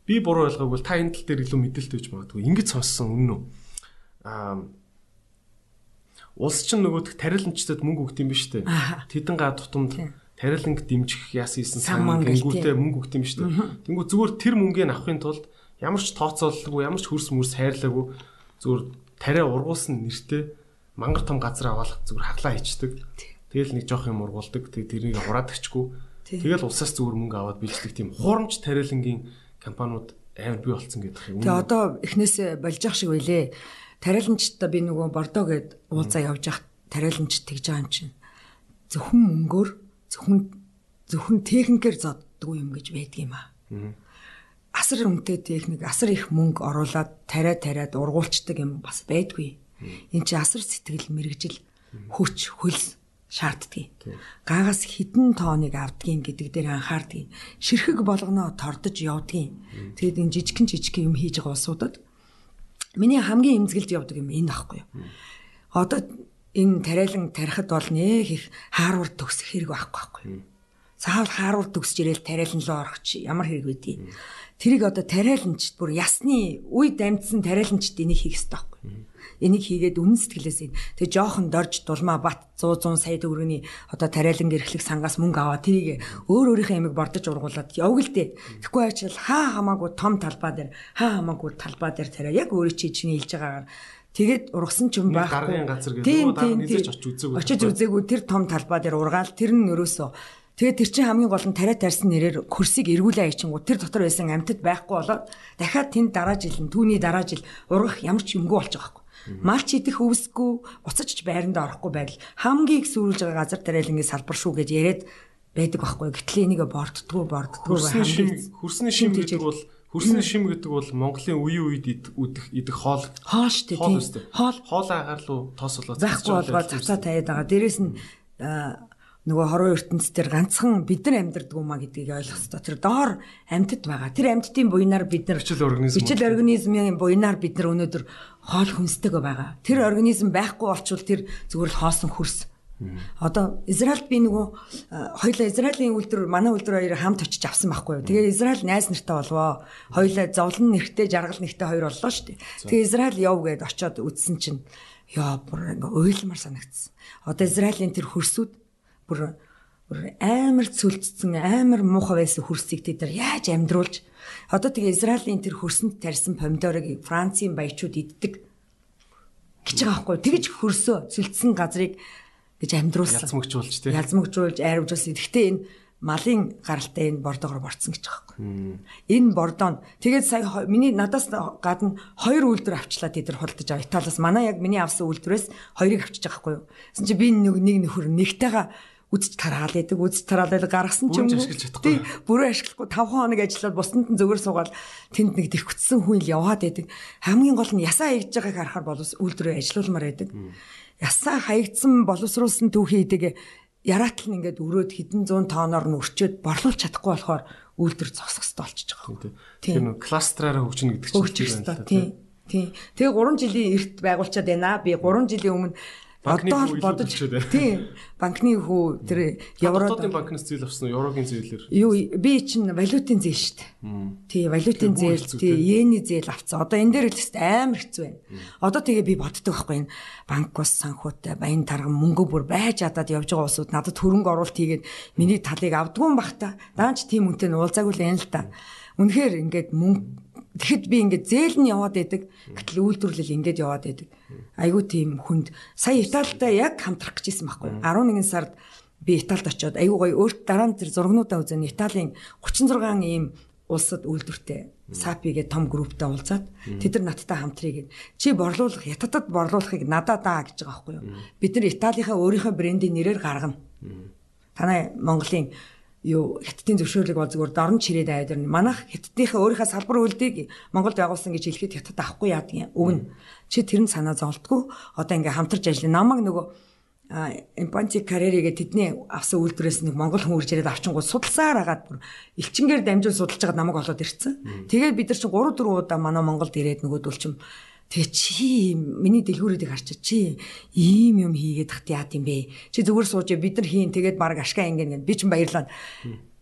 Би буруу ойлгоогүй бол та энэ тал дээр илүү мэдээлэлтэй гэж магадгүй. Ингээд сонссон үнэн үү? Аа улс чинь нөгөөдх тариланчдад мөнгө өгд юм биш үү? Тэдэн га тутамд тариланг дэмжих яасан исэн сан гэнгүүтээ мөнгө өгд юм биш үү? Тэнгүү зүгээр тэр мөнгөний авахын тулд ямар ч тооцоололгүй ямар ч хөрс мөрс хайрлаагүй зүгээр тариа ургуулсан нэртэй мангар том газар аваад зүгээр хаглаа хийчдэг. Тэгэл нэг жоох юм ургуулдаг. Тэг тэрийг хураадагчгүй. Тэгэл улсаас зүгээр мөнгө аваад бэлждэг тийм хурамч тариалангийн компаниуд амар бий болцсон гэдэг юм. Тэг одоо эхнээс болж явах шиг байлээ. Тариаламжтай би нөгөө бордоо гэд уулзаа явж явах тариаламж тэгж байгаа юм чинь. Зөвхөн мөнгөөр зөвхөн зөвхөн техникээр зоддгүй юм гэж байдаг юм аа. Асар өмтэй техник, асар их мөнгө оруулаад тариа тариад ургуулцдаг юм бас байдгүй. Энд чи асар сэтгэл мэрэгжил хүч хөлс шаарддаг. Гаагаас хідэн тооныг авдгийн гэдэг дээр анхаардгийг. Ширхэг болгоноо тордож явдгийн. Тэгэд энэ жижигхэн жижигхэн юм хийж байгаа улсуудад миний хамгийн эмзэгэлд явдаг юм энэ ахгүй юу. Одоо энэ тариалан тарихад бол нэг их Харвард төгсөх хэрэг байхгүй байхгүй. Заавал Харвард төгсөж ирээл тариалан руу орох чи ямар хэрэг байдгийг. Тэрийг одоо тариаланч бүр ясны үе дамжсан тариаланчд энийг хийх хэрэгтэй байхгүй. Энийг хийгээд үнэн сэтгэлээс ин. Тэгээ жоохон дорж дулмаа бат 100 100 сая төгрөгийн одоо тариалан гэрхлэх сангаас мөнгө аваа тэрийг өөр өөрийнхөө ямиг бордож ургуулад явг л дээ. Тэгэхгүй ачаал хаа хамаагүй том талбай дээр хаа хамаагүй талбай дээр тариа яг өөрөө чи чиний хэлж байгаагаар Тэгээд ургасан ч юм байхгүй. Гаргийн газар гэдэг нь дараа низэж очиж үзээгүй. Очиж үзээгүй тэр том талбай дээр ургаал тэр нь өрөөсөө Тэгээд тэр чинь хамгийн гол нь тариа тарьсан нэрээр хөрсийг эргүүлээ аячихгүй тэр дотор байсан амьтад байхгүй болоод дахиад тэнд дараа жил нь түүний дараа жил ургах ямар ч юмгүй болж байгаа байхгүй. Малч идэх өвсгүй уцаж ч байранд орохгүй байдал хамгийн их сүрүүлж байгаа газар тариалангийн салбар шүү гэж яриад байдаг байхгүй. Гэтэл энийг борддггүй борддггүй хөрсний шим гэдэг бол Хөрсний шим гэдэг бол Монголын үеийн үед идэх идэх хоол. Хоол шүү дээ. Хоол дээ. Хоол хоол агаар руу тоосолоо. Захгүй болгоод цавцаа таяад байгаа. Дээрээс нь нөгөө хорон ертөнцийн дээр ганцхан бид нар амьдардаг юм а гэдгийг ойлгох хэрэгтэй. Тэр доор амьтад байгаа. Тэр амьтдын буйнаар бид нар бичил организм бичил организмын буйнаар бид нар өнөөдөр хоол хүнсдэг байгаа. Тэр организм байхгүй болчвол тэр зүгээр л хоосон хөрс Одоо Израильд би нөгөө хоёлаа Израилийн үйлдвэр манай үйлдвэр хоёр хамт очиж авсан байхгүй юу. Тэгээ Израиль найз нартай болвоо. Хоёлаа зовлон нэрхтээ жаргал нэрхтээ хоёр боллоо шүү дээ. Тэгээ Израиль яв гээд очиод үзсэн чинь яа бүр ингээ уйлмар санагдсан. Одоо Израилийн тэр хөрсүүд бүр амар цөлцсөн амар муухай байсан хөрсийг тэд нар яаж амьдруулж одоо тэгээ Израилийн тэр хөрсөнд тарьсан помидорыг Францын баячууд иддэг гэж байгаа байхгүй. Тэгж хөрсөө цөлцсөн газрыг гэж амьдруулсан. Язмагжуулж тий. Язмагжуулж айрвжуулсан. Гэхдээ энэ малын гаралтай энэ бордоогоор борцсон гэж байгаа юм. Энэ бордоо тэгээд сая миний надаас гадна хоёр үйлдвэр авчлаа тэд нар худалдаж аваа. Италиас манай яг миний авсан үйлдвэрээс хоёрыг авчиж байгаа байхгүй юу. Тэсэн чи би нэг нэг нөхөр нэгтэйгээ үзэж тараал яадаг үзэж тараал байл гаргасан ч юм уу. Тий. Бүрэн ашиглахгүй 5 хоног ажиллаад бусдад нь зөвөр суугаад тэнд нэг дэвхцсэн хүн л яваад байдаг. Хамгийн гол нь ясаа хийж байгааг харахаар боловс үйлдвэрээ ажилуулмаар байдаг. Ясаа хаягдсан боловсруулсан түүхийдэг яраатал нь ингээд өрөөд хэдэн зуун тооноор нь өрчөөд борлуулж чадахгүй болохоор үйлдвэр зогсох хэрэгтэй болчихж байгаа. Тийм нэг кластераараа хөгжинэ гэдэг чинь. Тийм. Тийм. Тэгээ 3 жилийн эрт байгуулчаад байна. Би 3 жилийн өмнө Одоо бодож тийм банкны хүү тэр еврод банкнаас зээл авсан еврогийн зээлэр юу би чинь валютын зээл шүү дээ. Тий валютын зээл тий йений зээл авцсан. Одоо энэ дээр л тест амар хэцүү байна. Одоо тэгээ би боддог байхгүй энэ банк бас санхутай баян тарган мөнгө бүр байж адаад явж байгаа усуд надад хөрөнгө оруулалт хийгээд миний талыг авдгүй бах та. Даанч тийм үнтэй нь уулзаагүй л юм л та. Үнэхээр ингээд мөнгө Тэгэхэд би ингээд зээл нь яваад байдаг. Гэтэл үйлдвэрлэл ингээд яваад байдаг. Айгуу тийм хүнд. Сая Италитай яг хамтрах гэжсэн байхгүй юу? 11 сард би Италид очиод айгуу гоё өөрт дараа нь тэр зургнуудаа үзэн Италийн 36 ийм улсад үйлдвэртэй САПигээ том групптэй уулзаад тэд нар надтай хамтрыг гэд чи борлуулах хятадд борлуулахыг надад даа гэж байгаа байхгүй юу бид нар Италийнхаа өөрийнхөө брендийн нэрээр гаргана танай Монголын юу хятадын зөвшөөрлөг бол зүгээр дорн чирээд аваад ирнэ. Манайх хятадынхаа өөрийнхөө салбар үйлдийг Монголд байгуулсан гэж хэлэхэд хятад авахгүй яадаг юм. Өгнө. Чи тэр нь санаа зовлтгүй. Одоо ингээ хамтарч ажиллана. Намаг нөгөө импанти карьеригээ тэдний авсан үйлдвэрээс нэг Монгол хүн үрж ирээд авчингууд судалсаар агаад бүр элчингээр дамжуул судалж байгаа намайг олоод ирсэн. Тэгээд бид нар чинь 3 4 удаа манай Монголд ирээд нөгөөдөл чим Тэгээ чи миний дэлгүүрүүдийг харчаа чи ийм юм хийгээд тахт яат юм бэ? Чи зүгээр сууж бид нар хийн тэгээд баг ашгаа ингэн би ч баярлаад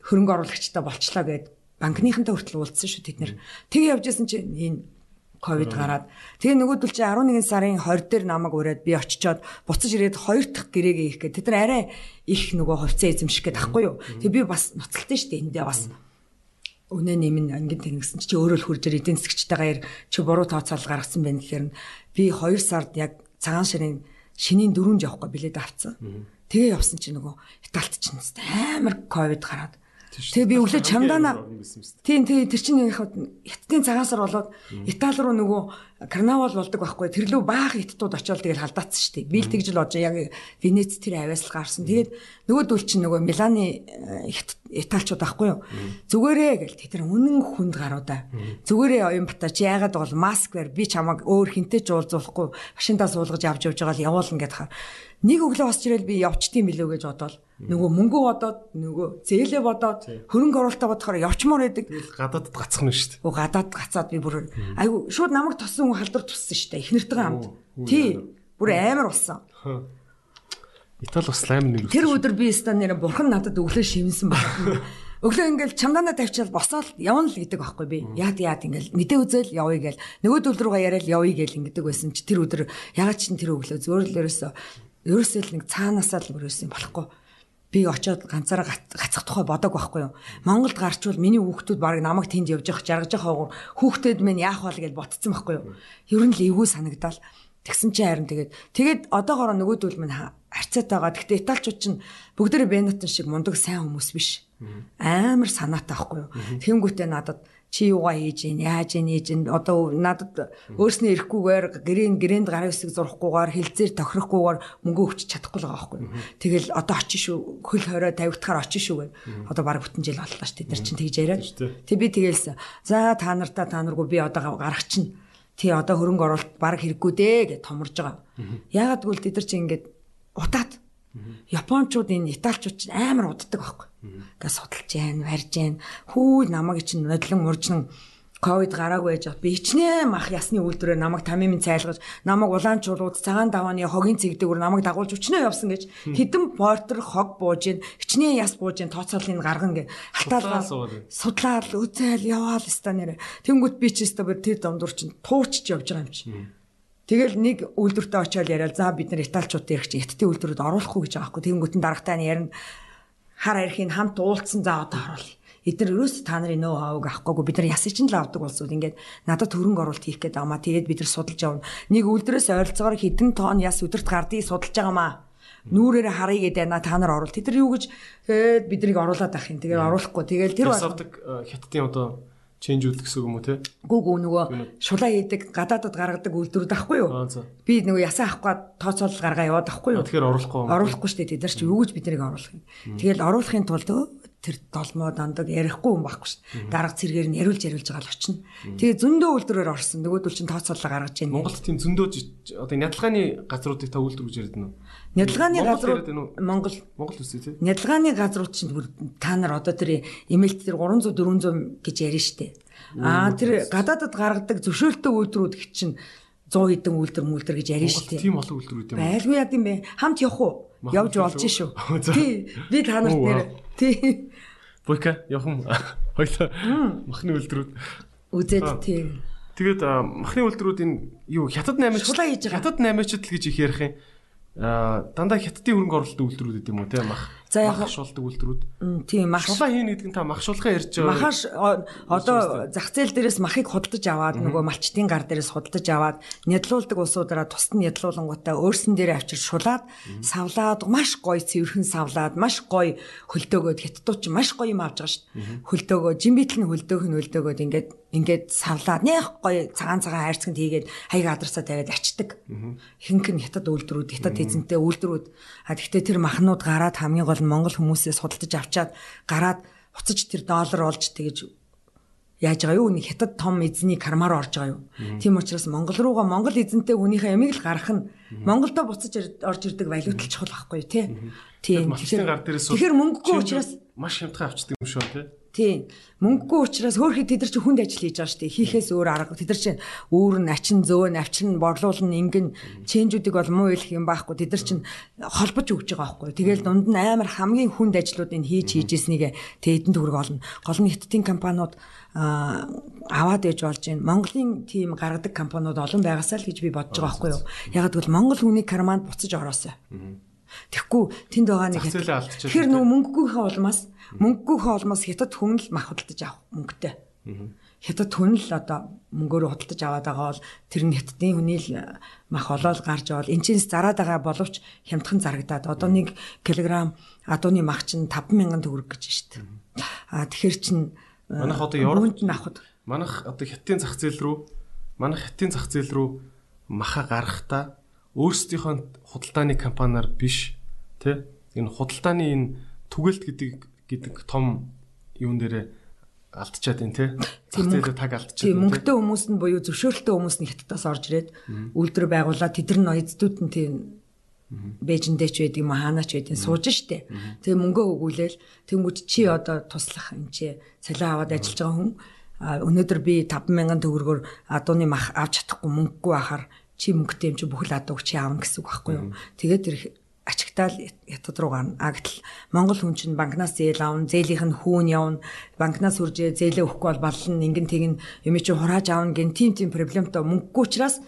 хөрөнгө оруулагчтай болчлоо гэд банкныхантай хүртэл уулзсан шүү тэд нэр. Тэгээ явжсэн чи энэ ковид гараад тэгээ нөгөөдөл чи 11 сарын 20 дээр намайг ураад би очичоод буцаж ирээд хоёр дахь гэрээгээ хийх гээд тэд нар арай их нөгөө хувьцаа эзэмших гээд ахгүй юу. Тэгээ би бас ноцолтой шүү дээ эндээ бас. Mm -hmm өнөө нэмэн ангид тэнгисэн чи өөрөө л хурж эдийн засгчтайгаар чи буруу тооцоол гаргасан байх гэхээр би 2 сард яг цагаан ширийн шинийн дөрөв явахгүй билет авцсан. Тэгээ явсан чи нөгөө Италид чинь амар ковид гараад Тэгээ би өглөө чамдаана тийм тийм тэр чинь яг хятадын цагаасар болоод Итали руу нөгөө карнавал болдог байхгүй. Тэр лөө баах хятадууд очиод тэгэл халдаацсан шүү дээ. Би л тэгж л бодож яг Венец тэр авиас л гарсан. Тэгээд нөгөөдөл чинь нөгөө Миланы э, Италичууд байхгүй юу. Зүгээрээ гэл тэр үнэн хүнд гаруудаа. Зүгээрээ оюун бата чи яагаад бол маск бэр би чамаг өөр хинтээ ч уулзуулахгүй машиндаа суулгаж авч явж байгаа л явуулна гэдээ нэг өглөө босч ирэл би явчтiin билүү гэж бодоод нөгөө мөнгө бодоод нөгөө зээлээ бодоод хөрөнгө оруулалтаа бодохоор явчмаар байдаг. Гадаадд гацх нь шүү дээ. Оо гадаад гацаад би бүр айгу шууд намайг тоссон хүн халдвар туссан шүү дээ. Эхнэртэйгээ хамт. Тий. Бүр амар болсон. Итали бас лайм нэг. Тэр өдөр би ста нэр бурхан надад өглөө шивнсэн байна. Өглөө ингээл чамдаанаа тавьчаал босоод явна л гэдэг байхгүй би. Яад яад ингээл мэдээ үзэл явъя гээл. Нөгөөдөл рүүгээ яриад явъя гээл ингэдэг байсан чи тэр өдөр ягаад ч тэр өглөө зөөр л ерөөсө ерөөсөө л нэг цаанаасаа л өрөөсөн болохгүй би очиод ганцаараа гацах тухай бодог байхгүй юу. Монголд гарчвал миний хүүхдүүд баг намайг тэнд явж явах жаргаж явах хүүхдүүд минь яах вэ гэж ботцсон байхгүй юу. Ер нь л эвгүй санагдал. Тэгсэн чинь харин тэгээд тэгээд одоогоор нөгөөдөл минь харьцаатайгаа. Гэхдээ италчууд чинь бүгдээрээ Бенатон шиг мундаг сайн хүмүүс биш. Амар санаатай байхгүй юу. Тэнгүүтээ надад чи юугаа хийж гин яаж гин хийж гин одоо надад өөрснөө ирэхгүйгээр гэрэн гэрээнд гарын хэсэг зурхгүйгээр хилцээр тохирохгүйгээр мөнгө өгч чадахгүй л байгаа байхгүй. Тэгэл одоо очиж шүү хөл хорой тавигдахаар очиж шүү гэв. Одоо баг бүтэн жил боллоо ш. Тэд нар чинь тэгж яриад. Тэг би тэгэлсэн. За та нартаа та наргүй би одоо гарах чинь. Тий одоо хөрөнгө оруулалт баг хэрэггүй дээ гэж томорж байгаа. Яагаад гэвэл тэд нар чинь ингээд утаад Япончууд энэ италичууд чинь амар уддаг байхгүй. Ингээ судалж जैन, барьж जैन. Хүү намайг чинь нодлон уржнан ковид гараагүй байж би хичнээн мах ясны үйлдвэрээр намайг тамийн цайлгаж намайг улаан чулууд цагаан давааны хогийн цэгдэгүр намайг дагуулж өчнөө явсан гэж хідэн портер хог бууж ин хичнээн яс бууж ин тооцоолын гарган гэ халтаалгаа судлаад үзэл яваал ста нэрэ тэнгүүт би ч ста тэр домдур чин туучч явж байгаа юм чи Тэгэл нэг үйлдвэртээ очиод яриад за бид нар италчуудын ирэх чи хятадын үйлдвэрүүд оруулахгүй гэж байгаа хгүй. Тэнгүүтэн дарагтай нь ярина хар архийн хамт уулцсан за одоо харуулъя. Эдгээр ерөөс та нарын нөө хааг авахгүйгүй бид нар ясыг чинь л авдаг болсууд ингээд надад хөрөнгө оруулалт хийх гээд байгаа маа. Тэгээд бид нар судалж явна. Нэг үйлдвэрээс ойролцоогоор хэдэн тонн яс өдөрт гардыг судалж байгаа маа нүүрээр харъя гэдэг байна та нар оруул. Тэд нар юу гэж тэгээд биднийг оруулаад ах юм. Тэгээд оруулахгүй. Тэгээд тэр хятадын одоо ченжүүд гэсэн юм уу те? Гүү гүү нөгөө шулаа хийдэг гадаадад гаргадаг үйлдвэрүүд ахгүй юу? Би нөгөө ясаа авахгүй тооцоолол гаргаа яваад ахгүй юу? Тэгэхээр оруулахгүй. Оруулахгүй шүү дээ. Тэд нар чи юу гэж биднийг оруулах юм. Тэгэл оруулахын тулд тэр долмоо дандаг ярихгүй юм байхгүй шүү. Дарга цэргээр нь яриулж яриулж байгаа л очино. Тэгээ зөндөө үйлдвэрээр орсон. Нөгөөдөл чинь тооцоолол гаргаж байна. Монголд тийм зөндөө одоо нядалгааны газруудыг та үйлдвэр гэж ярьдаг нь Нядалгааны газрууд Монгол Монгол үсэ тий. Нядалгааны газрууд чинь та нар одоо тэр имэйлт тэр 300 400 гэж ярина штэ. Аа тэр гадаадад гаргадаг зөвшөөрөлтөө үйлдвэрүүд их чинь 100 хэдэн үйлдвэр мүлдэр гэж ярина штэ. Тийм олон үйлдвэрүүд юм. Байлгүй яд юм бэ? Хамт явах уу? Явж болж шүү. Тий. Би та нарт нэр тий. Буйка явах юм. Хоёлаа махны үйлдвэрүүд үзээд тий. Тэгээд махны үйлдвэрүүдийн юу хятад 8 шулаа хийж байгаа. Хятад 8 ч гэж их ярих юм дандаа хятадын хөрөнгө оруулалт үйлдвэрүүд гэдэг юм уу те мах За яг шуулдаг үйлдвэрүүд. Тийм мах шулаа хийнэ гэдэг нь та мах шуулгаа ярьж байгаа. Махаш одоо зах зээл дээрээс махыг худалдаж аваад нөгөө малчтын гар дээрээс худалдаж аваад нядлуулдаг улсуудаараа тусад нь нядлуулангуудаа өөрсөн дээр авчир шулаад савлаад маш гоё цэвэрхэн савлаад маш гоё хөлдөөгөөд хятадууд ч маш гоё юм авч байгаа шүү дээ. Хөлдөөгөө жимбитл нь хөлдөөх нь хөлдөөгөөд ингээд ингээд савлаад нэх гоё цагаан цагаан хайрцагт хийгээд хаяг адарсаа тавиад ачдаг. Хинх нь хятад үйлдвэрүүд хятад эзэнтэй үйлдвэрүүд а тэгтээ тэр махнууд гараад хамгийн бол Монгол хүмүүсээс худалдаж авчаад гараад уцаж тэр доллар олж тэгэж яаж байгаа юу? Нэг хятад том эзний кармаар орж байгаа юу? Тийм учраас Монгол руугаа Монгол эзэнтэй хүнийхээ ямиг л гарах нь Монголдо буцаж орж ирдэг валютал чухал байхгүй юу, тий? Тийм. Тэгэхээр мөнгөгүй учраас маш хямдхан авчдаг юм шүү, тий? Тийм. Мөнгөгүй учраас хөөхий тэд нар чи хүнд ажил хийж байгаа шүү дээ. Хийхээс өөр арга. Тэд нар чи өөр нь ачин зөөн, авчин борлуулна, ингэн чэнжүүдийг бол муу хэлэх юм байхгүй. Тэд нар чи холбож өгч байгаа байхгүй. Тэгэл дунд нь амар хамгийн хүнд ажлуудыг хийж хийжсэнийг тэдэнд төгрөг олно. Гол нь хиттийн компаниуд аваад ээж болж байна. Монголын тийм гаргадаг компаниуд олон байгаасаа л гэж би бодож байгаа байхгүй юу. Яг гэвэл Монгол хүний карманд буцаж ороосоо. Тэгэхгүй тэнд байгаа нэг тэгэхээр нөгөө мөнгөгүйхээ улмаас мөнгөгүйхээ улмаас хятад хүн л мах худалдаж авах мөнгөтэй. Хятад хүн л одоо мөнгөөрөө худалдаж аваад байгаа бол тэр нь хятадын хүний л мах олоод гарч явал. Эн чинь зараад байгаа боловч хямдхан зарагдаад. Одоо 1 кг адууны мах чинь 5000 төгрөг гэж штт. А тэгэхэр чин манайх одоо Европт авахд манайх одоо хятадын зах зээл рүү манайх хятадын зах зээл рүү маха гарахтаа өөрсдийнхөө худалдааны компаниар биш тий энэ худалдааны энэ түгэлт гэдэг гэдэг том юун дээр алдчихад байна тий. Зах зээлээ таг алдчихад. Тийм мөнгөтэй хүмүүс нь буюу зөвшөөрөлтэй хүмүүс нь хятадаас орж ирээд үйлдвэр байгуулаад тэд нар эцдүүд нь тийм Бээжиндээ ч байдаг юм хаанач байдаг сууж штэ. Тэгээ мөнгөө өгүүлээл тэнгуүч чи одоо туслах юм чи цалин аваад ажиллаж байгаа хүн өнөөдөр би 5000 төгрөгөөр адууны мах авч чадахгүй мөнгөгүй байхаар чи мөнгөтэй юм чи бүхэл адууг чи аавна гэсэн үг байхгүй юу. Тэгээд тэр ачигтаал ятад руу гарна. А гэтэл Монгол хүн чинь банкнаас зээл авна, зээлийнх нь хүүн явна, банкнаас үржээ зээлээ өгөхгүй бол баллан ингэн тэгин юм чи хурааж авна гэн тим тим проблемтой мөнгөгүй учраас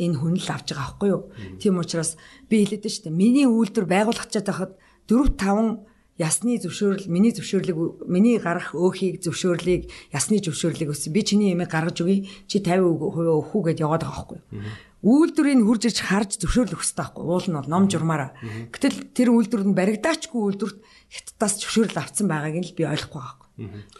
энэ хүн л авч байгаа байхгүй юу. Тийм учраас би хэлээд дээ. Миний үйлдвэр байгуулах чад байхад 4 5 ясны зөвшөөрөл миний зөвшөөрлийг миний гарах өөхийг зөвшөөрлийг ясны зөвшөөрлийг өссөн. Би чиний ямиг гаргаж өгье. Чи 50% өгөх үү гэдээ яваад байгаа байхгүй? Үйлдвэрийг хурж иж харж зөвшөөрөл өгөх хэрэгтэй байхгүй. Уул нь бол ном журмаараа. Гэтэл тэр үйлдвэрд нь баригдаачгүй үйлдвэрт хятадаас зөвшөөрөл авсан байгааг нь л би ойлгохгүй байхгүй.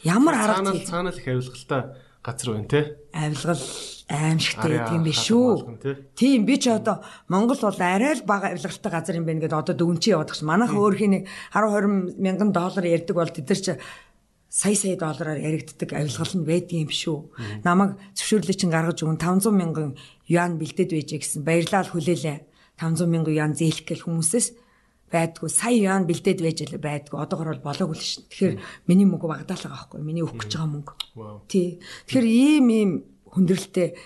Ямар арга цаанаа цаанаа л их авилгалтай газар байна те. Авилгал аимшигтэй тийм биш шүү. Тийм би ч одоо Монгол бол арай л бага авилгалтай газар юм байна гэдээ одоо дүнчээ яваад гэж. Манайх өөрхийн нэг 10 20 мянган доллар ярьдаг бол тэд нар ч сая сая доллараар яригддаг авилгал нь байдаг юм шүү. Намайг зөвшөөрлөө чинь гаргаж өгөн 500 мянган юан бэлдээд байжээ гэсэн баярлал хүлээлээ. 500 мянган юан зээлэх гэл хүмүүсээс байдгүй. Сая яан бэлдээд байж л байдгүй. Одоогор бол болоогүй л шин. Тэгэхээр миний мөнгө багдаал байгаа байхгүй. Миний өгөх гэж байгаа мөнгө. Тий. Тэгэхээр ийм ийм хүндрэлтэй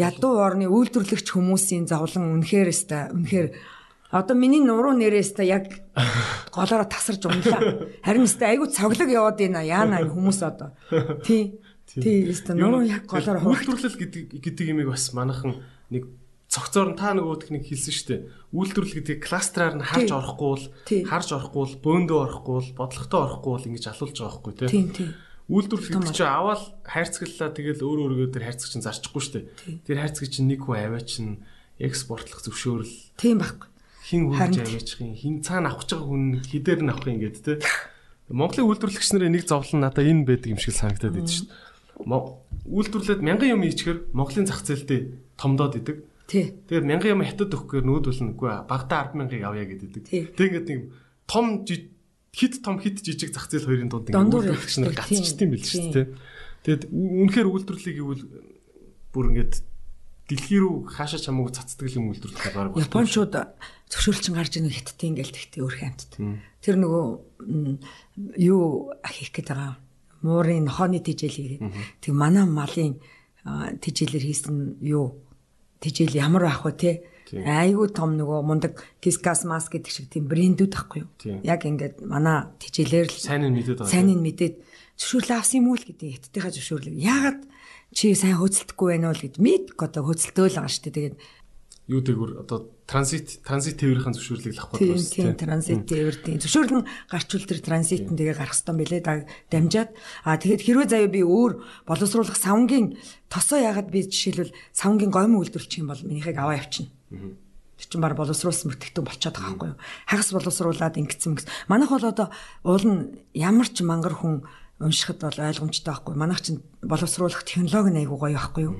ядуу орны үйлдвэрлэгч хүмүүсийн зовлон үнэхээр өста үнэхээр одоо миний нуруу нэрээс та яг голоороо тасарч унлаа. Харин өста айгүй цоглог яваад байна яана хүмүүс одоо. Тий. Тий, өста нуруу яг голоороо үйлдвэрлэл гэдэг гэдэг имийг бас манахан нэг цогцоор нь та нөгөө техник хэлсэн шүү дээ. Үйлдвэрлэл гэдгийг кластераар нь харж орохгүй бол харж орохгүй бол бөөндөө орохгүй бол бодлоготой орохгүй бол ингэж алуулж байгаа байхгүй тий. Тийм Үйлдвэрлэл гэдэг чинь аваад хайрцаглалаа тэгэл өөр өөргөө тэр хайрцаг чинь зарчихгүй шүү дээ. Тэр хайрцаг чинь нэг хүн аваа чинь экспортлох зөвшөөрөл. Тийм байхгүй. Хин хүнж аваачихын, хин цаана авах гэж байгаа хүн хідээр нь авах юм гээд тий. Монголын үйлдвэрлэгч нарын нэг зовлон надаа энэ байдаг юм шиг санагдаад идэв шүү дээ. Үйлдвэрлээд мянган юм ийчгэр Монголын зах зээлдээ томдоод идэг. Тэгээд мянган юм хятад өгөхгүй нүүдвэл нүггүй багада 100000-ыг авъя гэдэг. Тэгээд ингээд нэг том хит том хит жижиг зах зээл хоёрын дунд ингээд үйлдвэрлэгч нар гацчихдээ юм биш үү те. Тэгээд үнэхээр үйлдвэрлэлийг ивэл бүр ингээд дэлхий рүү хаашаа чамаагүй цацдаг юм үйлдвэрлэх байгаа. Япончууд зөвшөөрөлчин гарч ирэх хиттийн ингээл тэгтээ өөр хамтд. Тэр нөгөө юу хийх гээд байгаа муурын нохооны тижэл хийгээд. Тэг манай малын тижэлэр хийсэн юу тижэл ямар байх вэ те айгүй том нөгөө мундаг кискас маск гэдэг шиг тийм брэндүүд ахгүй юу? Яг ингээд манай тижэлэр л сайн нь мэдээд байгаа сайн нь мэдээд зөвшөөрлөө авсан юм уу л гэдэг хэттийнхаа зөвшөөрлөг ягаад чи сайн хөөцөлдөхгүй байна уу л гэд мэд одоо хөөцөлтөөл байгаа шүү дээ. Тэгээд юу дээгүр одоо транзит транзит тээврийн зөвшөөрлийг л авах гэдэг тийм транзит тээврийн. Зөвшөөрлөн гарчвал тэр транзитэн тэгээ гарах хэвтан билээ да дамжаад. А тэгэхэд хэрвээ заяа би өөр боловсруулах савнгийн тосоо ягаад би жишээлбэл савнгийн гомь үйлдвэрлэх юм бол минийхийг аваа явчихна Тэр чинь баг боловсруулсан мөртөгтөн болчиход байгаа байхгүй юу? Хагас боловсруулад ингэсэн мэс манайх бол одоо уул нь ямар ч мангар хүн уншихад бол ойлгомжтой байхгүй. Манайх чинь боловсруулах технологи айгуу гоё байхгүй юу?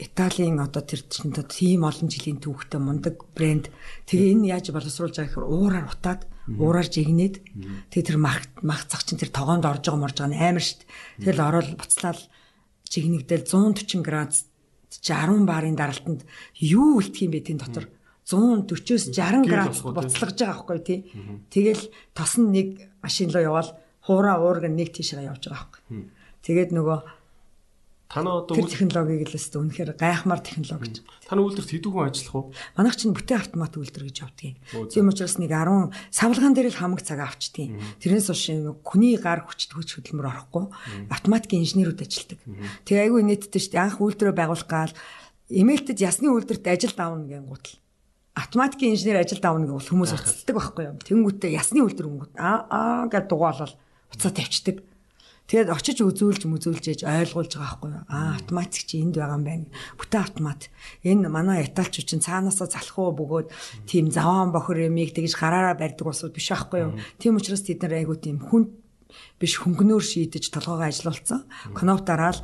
Италийн одоо тэр чинь тийм олон жилийн түүхтэй мундаг брэнд. Тэгээ энэ яаж боловсруулж байгаа гэхээр уураар утаад, уураар жигнээд тэгээ тэр мах мах зах чинь тэр тогоонд орж байгаа морж байгаа нь амар штт. Тэгэл ороод буцлаад жигнэгдэл 140 градус 10 барын даралтанд юу үлдэх юм бэ тийм дотор? 140-с 60 градус буцлагж байгаа байхгүй тий. Тэгэл тос нь нэг машин руу яваал хуураа уург нэг тийшээ явж байгаа байхгүй. Тэгээд нөгөө Танаа одоо тэр технологиг л өстө үнэхээр гайхмаар технологи. Таны үйлдвэрт хэдэн хүн ажиллах вэ? Манайх чинь бүтээн автомат үйлдвэр гэж явдаг юм. Тийм учраас нэг 10 савлгаан дээр л хамаг цаг авчдیں۔ Тэрнээс ууш хүний гар хүчт хүч хөдөлмөр орохгүй автоматикийн инженерүүд ажилладаг. Тэгээ айгүй нийтдээ шүү дээ. Анх үйлдвэрөө байгуулах гал эмээлтэд ясны үйлдвэрт ажил давна гэн гутал автоматикийн инженер ажил давна гэвэл хүмүүс уцалдаг байхгүй юу. Тэнгүүтээ ясны үйлдвэр өнгөт аа аа гэж дугаалал уцаа тавьчихдаг. Тэгээд очиж үзүүлж мүзүүлж ээж ойлгуулж байгаа байхгүй юу? Аа автоматик чи энд байгаа юм байна. Бүтэн автомат. Энэ манай италч чинь цаанаасаа залах уу бөгөөд тийм заваан бохор ямиг тэгж гараараа барьдаг усуд биш байхгүй юу? Тийм учраас тэд нар айгуу тийм хүн биш хөнгөнөөр шийдэж толгоогоо ажилуулсан. Кноп дараал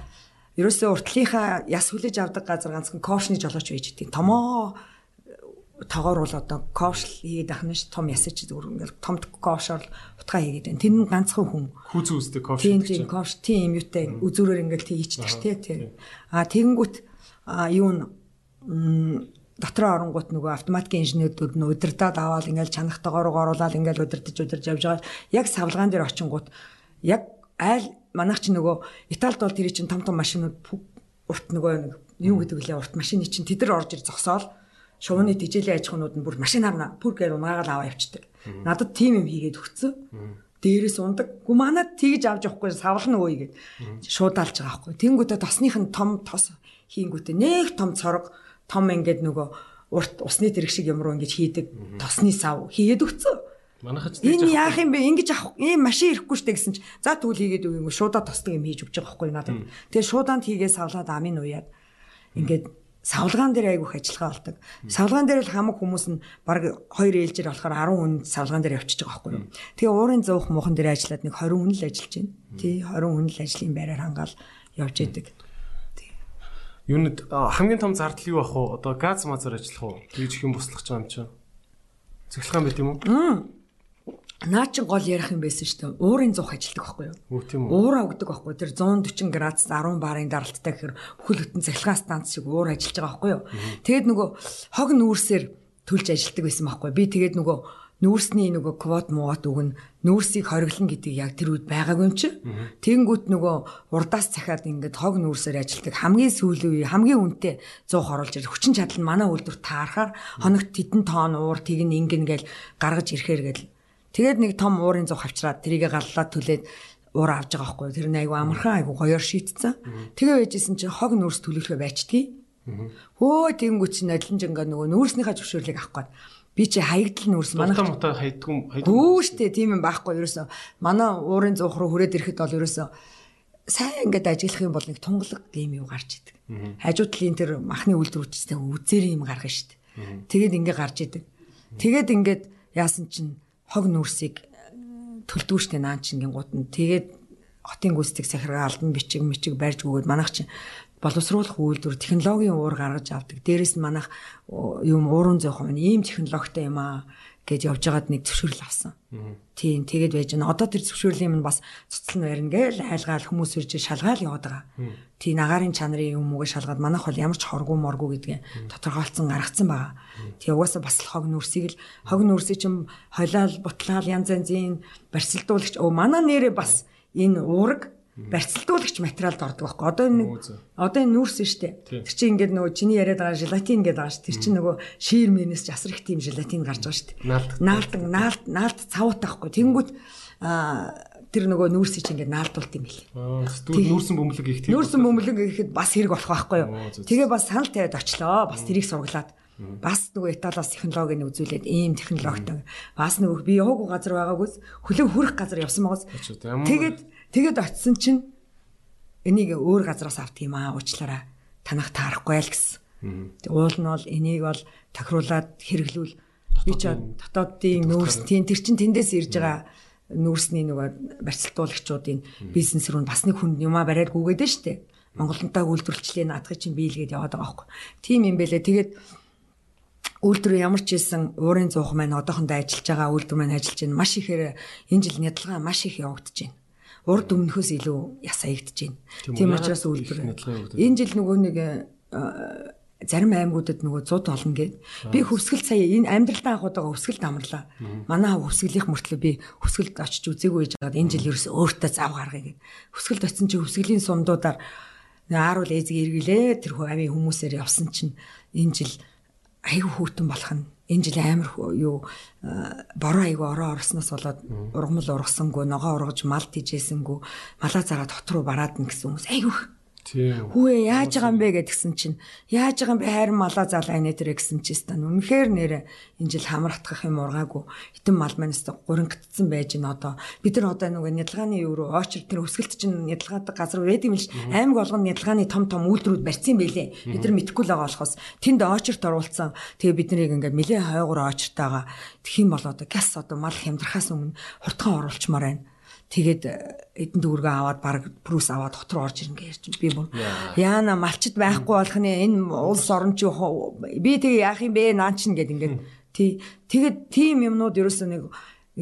ерөөсөө уртлынхаа яс хүлээж авдаг газар ганцхан кофшны жолооч байж идэв. Томоо тоогоор бол одоо кофш хийгээд ахна ш том ясаж зүгээр ингээл том кофшоор утгаа хийгээд байна. Тэр нь ганцхан хүн. Хүүз үздэг кофш. Тийм тийм кофш тийм юутай үзүүрээр ингээл тийчдэг ш тий. А тэгэнгүүт юу н дотроо оронгууд нөгөө автоматикийн инженерүүд нь удирдаад аваад ингээл чанахтайгаар оруулаад ингээл удирдах удирж явж байгаа. Яг савлгаан дээр очингууд яг айл манайх чи нөгөө Италид бол тэр чинь том том машинууд урт нөгөө юу гэдэг лээ урт машины чинь тэдэр орж ир зогсоол шувууны тижээлийн аж ахуйнууд нь бүр машинаар бүр гээр унаагаал аваа явчихдаг. Надад тийм юм хийгээд өгцөө. Дээрээс ундаг. Гү манад тэгж авч явахгүй савлах нөгөө игээд шуудаалж байгаа байхгүй. Тэнгүүтээ тосных нь том тос хийнгүүтээ нэг том цорог том ингээд нөгөө урт усны тэрэг шиг юм руу ингэж хийдэг тосны сав хийгээд өгцөө. Манайхад энэ яах юм бэ? Ингэж авах ийм машин ирэхгүй штэ гэсэн чи за тэгвэл хийгээд өгөө шуудаа тосдаг юм хийж өгч байгаа байхгүй надад. Тэгээ шуудаанд хийгээ савлаад амын уяад ингээд савлгаан дээр айгүйх ажиллагаа болдог. Савлгаан дээр л хамаг хүмүүс нь баг 2 ээлжээр болохоор 10 хүн савлгаан дээр явчихж байгаа байхгүй юу. Тэгээ уурын зуух муухан дээр ажиллаад нэг 20 хүн л ажиллаж байна. Тий 20 хүн л ажлын байраар хангаал явж идэг. Юунд хамгийн том зардал юу ах вэ? Одоо газ мазар ажиллах уу? Тэгж их юм буслах байгаа юм чинь. Цэглэхэн байт юм уу? Наа чи гол ярих юм байсан шүү дээ. Уурын зуух ажилдаг байхгүй юу? Үгүй тийм үү. Уур авдаг байхгүй. Тэр 140 градус 10 барын даралттай гэхээр бүхэл бүтэн цахилгаан станц шиг уур ажиллаж байгаа байхгүй юу? Тэгээд нөгөө хог нүүрсээр төлж ажилдаг байсан байхгүй. Би тэгээд нөгөө нүүрсний нөгөө квот муут өгн нүүрсийг хориглон гэдэг яг тэр үед байгаагүй юм чи. Тэгэнгүүт нөгөө урдаас цахиад ингээд хог нүүрсээр ажилтдаг хамгийн сүүлийн үе хамгийн үнэтэй 100 хоруулж ир хүчин чадал манай үйлдвэр таарахаар хоногт тэдэн тонн уур тийг нь ингэн гээл гаргаж ирэхээр гээл тэгээд нэг том уурын зух авчраад тэрийг галлаад түлээд уур авж байгаа байхгүй тэр нь айгу амархан айгу гоёор шийтцэн тэгээ байжсэн чинь хог нүүрс төлөвлөхөө байчдгийг хөө тэнгүүч чинь нодлонжингаа нөгөө нүүрснийхаа зөвшөөрлийг авах гээд Би чи хаягдл нүүрс манай мутаа хайдгүй хайдгүй. Үгүй штэ тийм юм байхгүй ерөөсөө. Манай уурын зуух руу хүрээд ирэхэд бол ерөөсөө сайн ингээд ажиллах юм бол нэг тунгалаг гэм юу гарч идэг. Хажуу талын тэр махны үйлдвэрчтэй үзээр юм гаргана штэ. Тэгээд ингээд гарч идэг. Тэгээд ингээд яасан чинь хог нүүрсийг төлдгүүштэй наан чинь гингууд нь. Тэгээд хотын гүйцэтгэх сахиргаа алдан бичиг мичиг барьж өгөөд манайх чинь боловсруулах үйлдвэр технологийн уур гаргаж авдаг. Дээрээс нь манайх юм уурын юм ийм технологитой юм аа гэж явж байгаад нэг зөвшөөрөл авсан. Тийм тэгээд байж байна. Одоо тэр зөвшөөрлийн юм бас цуцлан барина гээл хайлгаал хүмүүс ирж шалгаал яваад байгаа. Тийм агаарын чанарын юм уугаа шалгаад манайх бол ямар ч хоргуу моргуу гэдгийг тодорхойлцсон гаргацсан байгаа. Тэгээ угаасаа бас л хог нүрсийг л хог нүрсийг чим хойлол бутлаал янз янзын барьцалдуулагч оо манай нэрээ бас энэ уураг барьцалдуулагч материалд ордог байхгүй. Одоо энэ одоо энэ нүүрс нь штэ. Тэр чинь ингээд нөгөө чиний яриад байгаа желатин гэдэг байгаа штэ. Тэр чинь нөгөө шиир мэнэс жасар их тийм желатин гарч байгаа штэ. Наалдан наалт наалт цавуутай байхгүй. Тэнгүүт аа тэр нөгөө нүүрсийг чинь ингээд наалдуулт юм билээ. Тэгвэл нүүрсэн бөмбөлөг их тийм. Нүүрсэн бөмбөлөг ихэд бас хэрэг болох байхгүй юу? Тэгээ бас санал тавиад очлоо. Бас тэрийг сургалаад бас нөгөө Италиас технологиг үзүүлээд ийм технологитой. Бас нөгөө би яваагүй газар байгаагүйс хөлөг хүрэх газар явсан байгаас. Тэгээд Тэгээд очисон чинь энийг өөр газараас авт юм аа уучлаарай. Танах таарахгүй л гэсэн. Уул нь бол энийг бол тохируулаад хэрэглүүл би ч дотоодын тийм тэр чин тэндээс ирж байгаа нүүрсний нөгөө барьцалтуулагчдын бизнес рүү бас нэг хүнд юмаа бариад гүгээд нь штэ. Монголынтаа үйлдвэрлэлчлээ наадах чинь биелгээд яваад байгаа байхгүй. Тийм юм бэлээ. Тэгээд үйлдвэр ямар ч ийсэн уурын зуух маань одоохондоо ажиллаж байгаа үйлдвэр маань ажиллаж байна. Маш ихээр энэ жил нядалгаа маш их явагдаж байна урд өмнөхөөс илүү яс аягдж байна. Тийм учраас үйлдвэр энэ жил нөгөө нэг э, зарим аймагуудад нөгөө 100 олно гэд. Би хөвсгөл сая энэ амьдралтаа авах удаага хөвсгөлд амрлаа. Манай хөвсгөлийн мөртлөө би хөвсгөлд очиж үзээгүй байжгаад энэ жил ерөөс өөртөө зав гаргая гэд. Хөвсгөлд очисон чи хөвсгөлийн сумдуудаар ааруул эзэг эргэлээ тэр хувийн хүмүүсээр явсан чинь энэ жил аягүй хөтөн болох нь энэ жил амар юу бороо айгу ороо орсноос болоод ургамал ургасангүй ногоо ургаж мал тижээсэнгүү малаа зараад хот руу бараад н гэсэн хүмүүс. Айгу Хүүе яаж байгаа юм бэ гэдгсэн чинь яаж байгаа юм бэ? Хайр малаа залаа нэ тэр гэсэн чинь стан үнэхээр нэрэ энэ жил хамар атгах юм ургаагүй. Хитэн мал манаас гурангдсан байж гэн одоо. Бид нар одоо нөгөө нядалгааны юу руу очир тэр өсгөлт чинь нядалгаадаг газар байд юм л аймаг болгоно нядалгааны том том үйлдвэрүүд барьсан байлээ. Бид нар мэдхгүй л байгаа болохоос. Тэнд очирт оруулсан. Тэгээ бид нарыг ингээд нэлээ хойгоор очиртаага тэгэх юм бол одоо газ одоо мал хямдрахаас өмнө хурдхан оруулчмаар байна Тэгээд э, эдэн дүүргээ аваад баг прус аваад руу орж ирнэ гэж би бүр яана малчд байхгүй болох нь энэ улс орн чи би тэг яах юм бэ наа чин? гэд ингээд тий тэгээд тийм юмнууд ерөөсөө нэг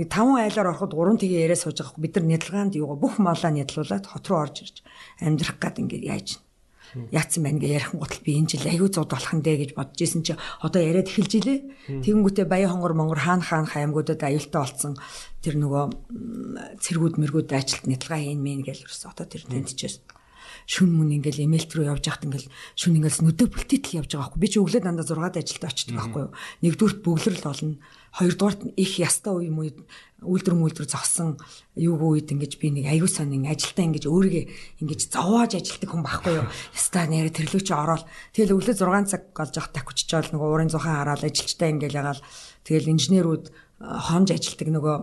таван айлаар ороход гурван тэгээ яриа сууж байгаа бид нар нядалгаанд юу бүх малаа нядлуулад хот руу орж ирж амьдрах гад ингээд яаж яатсан байна гэж ярих гутал би энэ жил аягүй зуд болох нь дээ гэж бодож исэн чи одоо яриад эхэлж илээ. Тэгэнгүүтээ Баян хонгор монгор хаан хаан хаймгуудад аюултай болсон. Тэр нөгөө цэргүүд мэргүүд ажилт нэтэлгаа хийн мэн гэж ерөөс одоо тэр тэнтчээс шүн мөн ингээл эмээлт рүү явж байхад ингээл шүн ингээс нүдэ бүлтийтэл явж байгаа байхгүй би ч өглөө дандаа 6-д ажилд очдөг байхгүй юу? Нэгдүгürt бөглөрл болно. Хоёрдугаарт нь их ястай үе юм уу үйлдвэр мүлдвэр зогсон юугүй үед ингэж би нэг аюу сонин ажилдаа ингэж өөрийгөө ингэж зовоож ажилтдаг хүн байхгүй юу? Ястаа нэрэ тэрлүү чи ороод. Тэгэл өглөө 6 цаг голж явах такучч жаал нөгөө уурын зухан хараад ажилчтай ингээл ягаал. Тэгэл инженерүүд хонж ажилтдаг нөгөө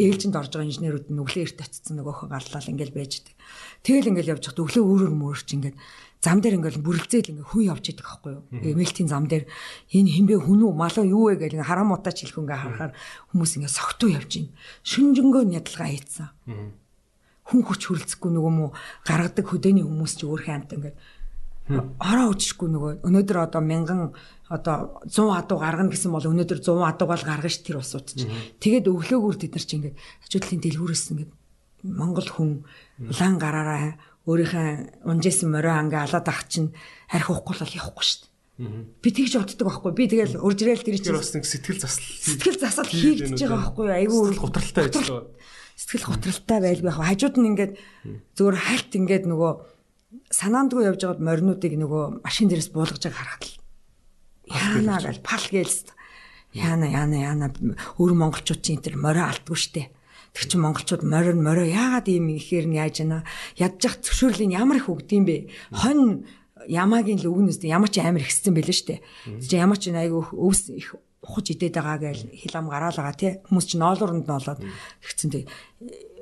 ээлжинд орж байгаа инженерүүд нь өглөө эрт очсон нөгөөхөө гарлал ингээл байждаг. Тэгэл ингээл явж хат өглөө өөрөөр мөрч ингээд зам дээр ингээл бүрэлзээл ингээ хүн явж идэг байхгүй юу. Эмэлтийн зам дээр энэ хинбэ хүн үү малуу юу вэ гэл ингээ хараа мутаач хэлэх ингээ харахаар хүмүүс ингээ согтуу явж байна. Шүнжэнгөө ядалгаа хийцэн. Хүн хүч хөрөлцөхгүй нөгөө мө гаргадаг хөдөөний хүмүүс ч өөр хэмт ингээ ороо өчшгүй нөгөө өнөөдөр одоо мянган одоо 100 адуу гаргана гэсэн бол өнөөдөр 100 адуугаал гаргана ш тэр усууд чинь. Тэгээд өглөөгөр тэд нар чинь ингээд хажуудлын дэлгүүрээс ингээд Монгол хүн улаан гараараа өөрийнхөө унжсэн морио ангаа алаад ах чинь арх уухгүй л явахгүй шүү дээ. Би тэгж боддог байхгүй. Би тэгэл уржрэл тэр чинь бас нэг сэтгэл засал сэтгэл засал хийгдэж байгаа байхгүй. Айгүй гутралтай ажиллаа. Сэтгэл гутралтай байлгүй яг хажууд нь ингээд зүгээр хальт ингээд нөгөө санаандгүй явж байгаад моринуудыг нөгөө машин дээрээс буулгаж байгаа харахад л яана гал пал гэлс яана яана яана өөр монголчууд чинь тэр морио алдгүй штэ Тэг чи монголчууд морин морио яагаад ийм ихээр нь яаж яана? Ядж зөвшөөрлийн ямар их өгд юм бэ? Хонь ямаагийн л өгнөс ямар ч амар ихсэн байлээ штэ. Чи ямар ч айгүй өвс их ухаж идээд байгаа гэж хил ам гараал байгаа тий хүмүүс чи ноолуурнд ноолоод тэгсэн тий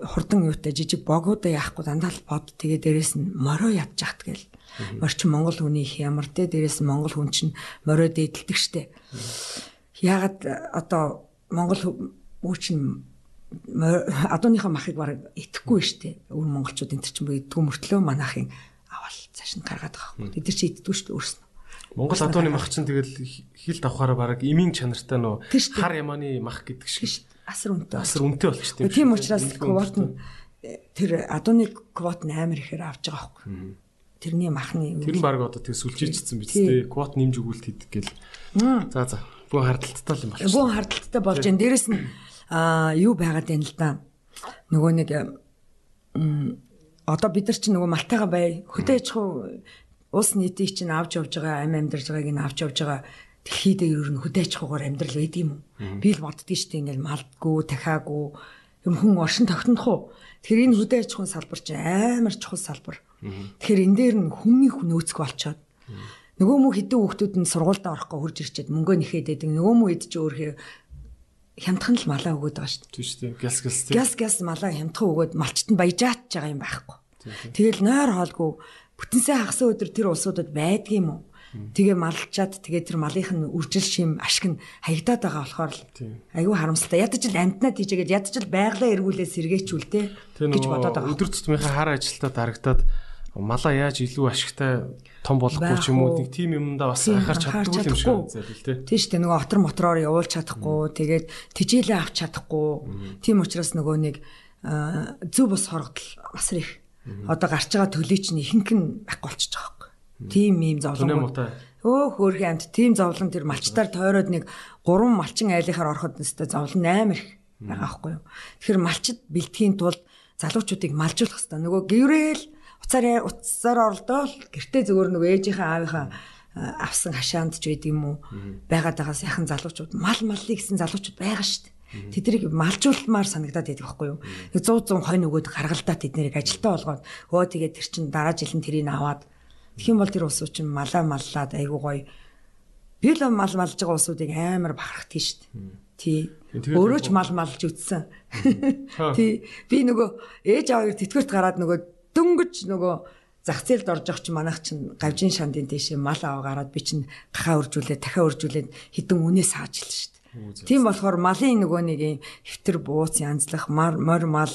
хурдан юутай жижиг богуудаа яахгүй дандаа л бод. Тэгээ дээрэс нь морио ядж яхт гээл морчин монгол хүний их ямар тий дээрэс нь монгол хүн чинь морио дээдэлдэг штэ. Ягаад одоо монгол үүчин адууныхаа махыг баг итгэхгүй штэ өвөр монголчууд энэ чинь идэггүй мөртлөө манайхын авал цааш нь гаргаад байгаа юм. Тэд нар чи идэггүй штэ өөрснөө. Монгол адууны мах чинь тэгэл хил давхаараа баг имийн чанартай нөө хар ямааны мах гэдэг шиг асар үнэтэй. Асар үнэтэй болчихтой. Тийм учраас квот нь тэр адууны квот нь амар ихээр авч байгаа байхгүй. Тэрний махны Тэр нь баг одоо тэг сүлжээжсэн биз дээ. Квот нэмж өгүүлт хийдэг гэл. За за. Бүх хардталтай юм байна. Бүх хардталтай болж байна. Дээрэс нь аа юу байгаад байна л да. Нөгөө нэг одоо бид нар чинь нөгөө малтайгаа бай хөдөөж хуу улс нийтийг чинь авч явж байгаа амь амьдарч байгааг нь авч явж байгаа дэлхийд ер нь хөдөөж хуугаар амьдрал байд юм уу? Би л боддгийг шүү дээ ингээл малдгүй, дахиагүй юм хүн оршин тогтнох уу? Тэгэхээр энэ хөдөөж хүн салбар чинь амар чухал салбар. Тэгэхээр энэ дээр нь хүмүүний нөөцг болчоод нөгөө мө хідэн хүүхдүүд нь сургуультай орохгүй хурж ирчээд мөнгөө нэхэд байдаг. Нөгөө мө ид чи өөрөө хямдхан л малаа өгöd байгаа шүү дээ. Тийм шүү дээ. Гяс гяс тийм. Гяс гяс малаа хямдхан өгöd малчт нь баяжаач байгаа юм байхгүй. Тэгэл нойр хоолгүй бүтэнсээ хагас өдөр тэр улсуудад байдг юм уу? Тэгээ малчаад тэгээ тэр малынх нь үржил шим ашиг нь хаягдаад байгаа болохоор л айгүй харамсалтай. Ядаж л амтнаа тийжгээд ядаж л байглаа эргүүлээ сэргээчүүлтэй гэж бодоод байгаа. Өдөр тутмынхаа хар ажилтаа дарагдаад малаа яаж илүү ашигтай том болохгүй ч юм уу нэг тийм юмдаа бас анхаарч чаддгүй юм шиг үзэл тий. Тийм шүү дээ нөгөө отор мотороор явуулж чадахгүй тэгээд тижээлээ авч чадахгүй. Тийм учраас нөгөө нэг зөв бос хоргодол бас их одоо гарч байгаа төлөй чинь ихэнх нь байхгүй болчихж байгаа юм. Тийм юм зовлон. Өө хөөрхөн амт тийм зовлон тэр малчтаар тойроод нэг гурван малчин айлынхаар ороход нэстэ зовлон амар их байгаа байхгүй юу. Тэгэхээр малчид бэлтгэхийн тулд залуучуудыг малжуулах хэрэгтэй. Нөгөө гэрэл уцаар уцаар оролдоол гэртээ зөвөр нөгөө ээжийнхээ аавынхаа авсан хашаанд ч байд юм уу байгаад байгаа сайхан залуучууд мал маллыг гэсэн залуучууд байгаа шүү дээ. Тэднийг малжуулмаар санагдаад байдаг байхгүй юу? 100 100 хонь өгөөд гаргалдаа тэднийг ажилтаа болгоод өө тэгээд тэр чин дараа жил нь тэрийг аваад тэгэх юм бол тэр улсууд чинь малаа маллаад айгуу гоё би л мал малж байгаа улсуудыг амар бахархдаг шүү дээ. Тий. Өөрөө ч мал малж үтсэн. Тий. Би нөгөө ээж аваа тэтгэврт гараад нөгөө дөнгөж нөгөө зах зээлд орж чинь манайх чинь гавжин шандын дэше мал аваа гараад би чинь гахаа өржүүлээд дахиад өржүүлээд хідэн үнээ сааж л шүү дээ. Тийм болохоор малын нөгөө нэг юм хэвтэр бууц янзлах мар мор мал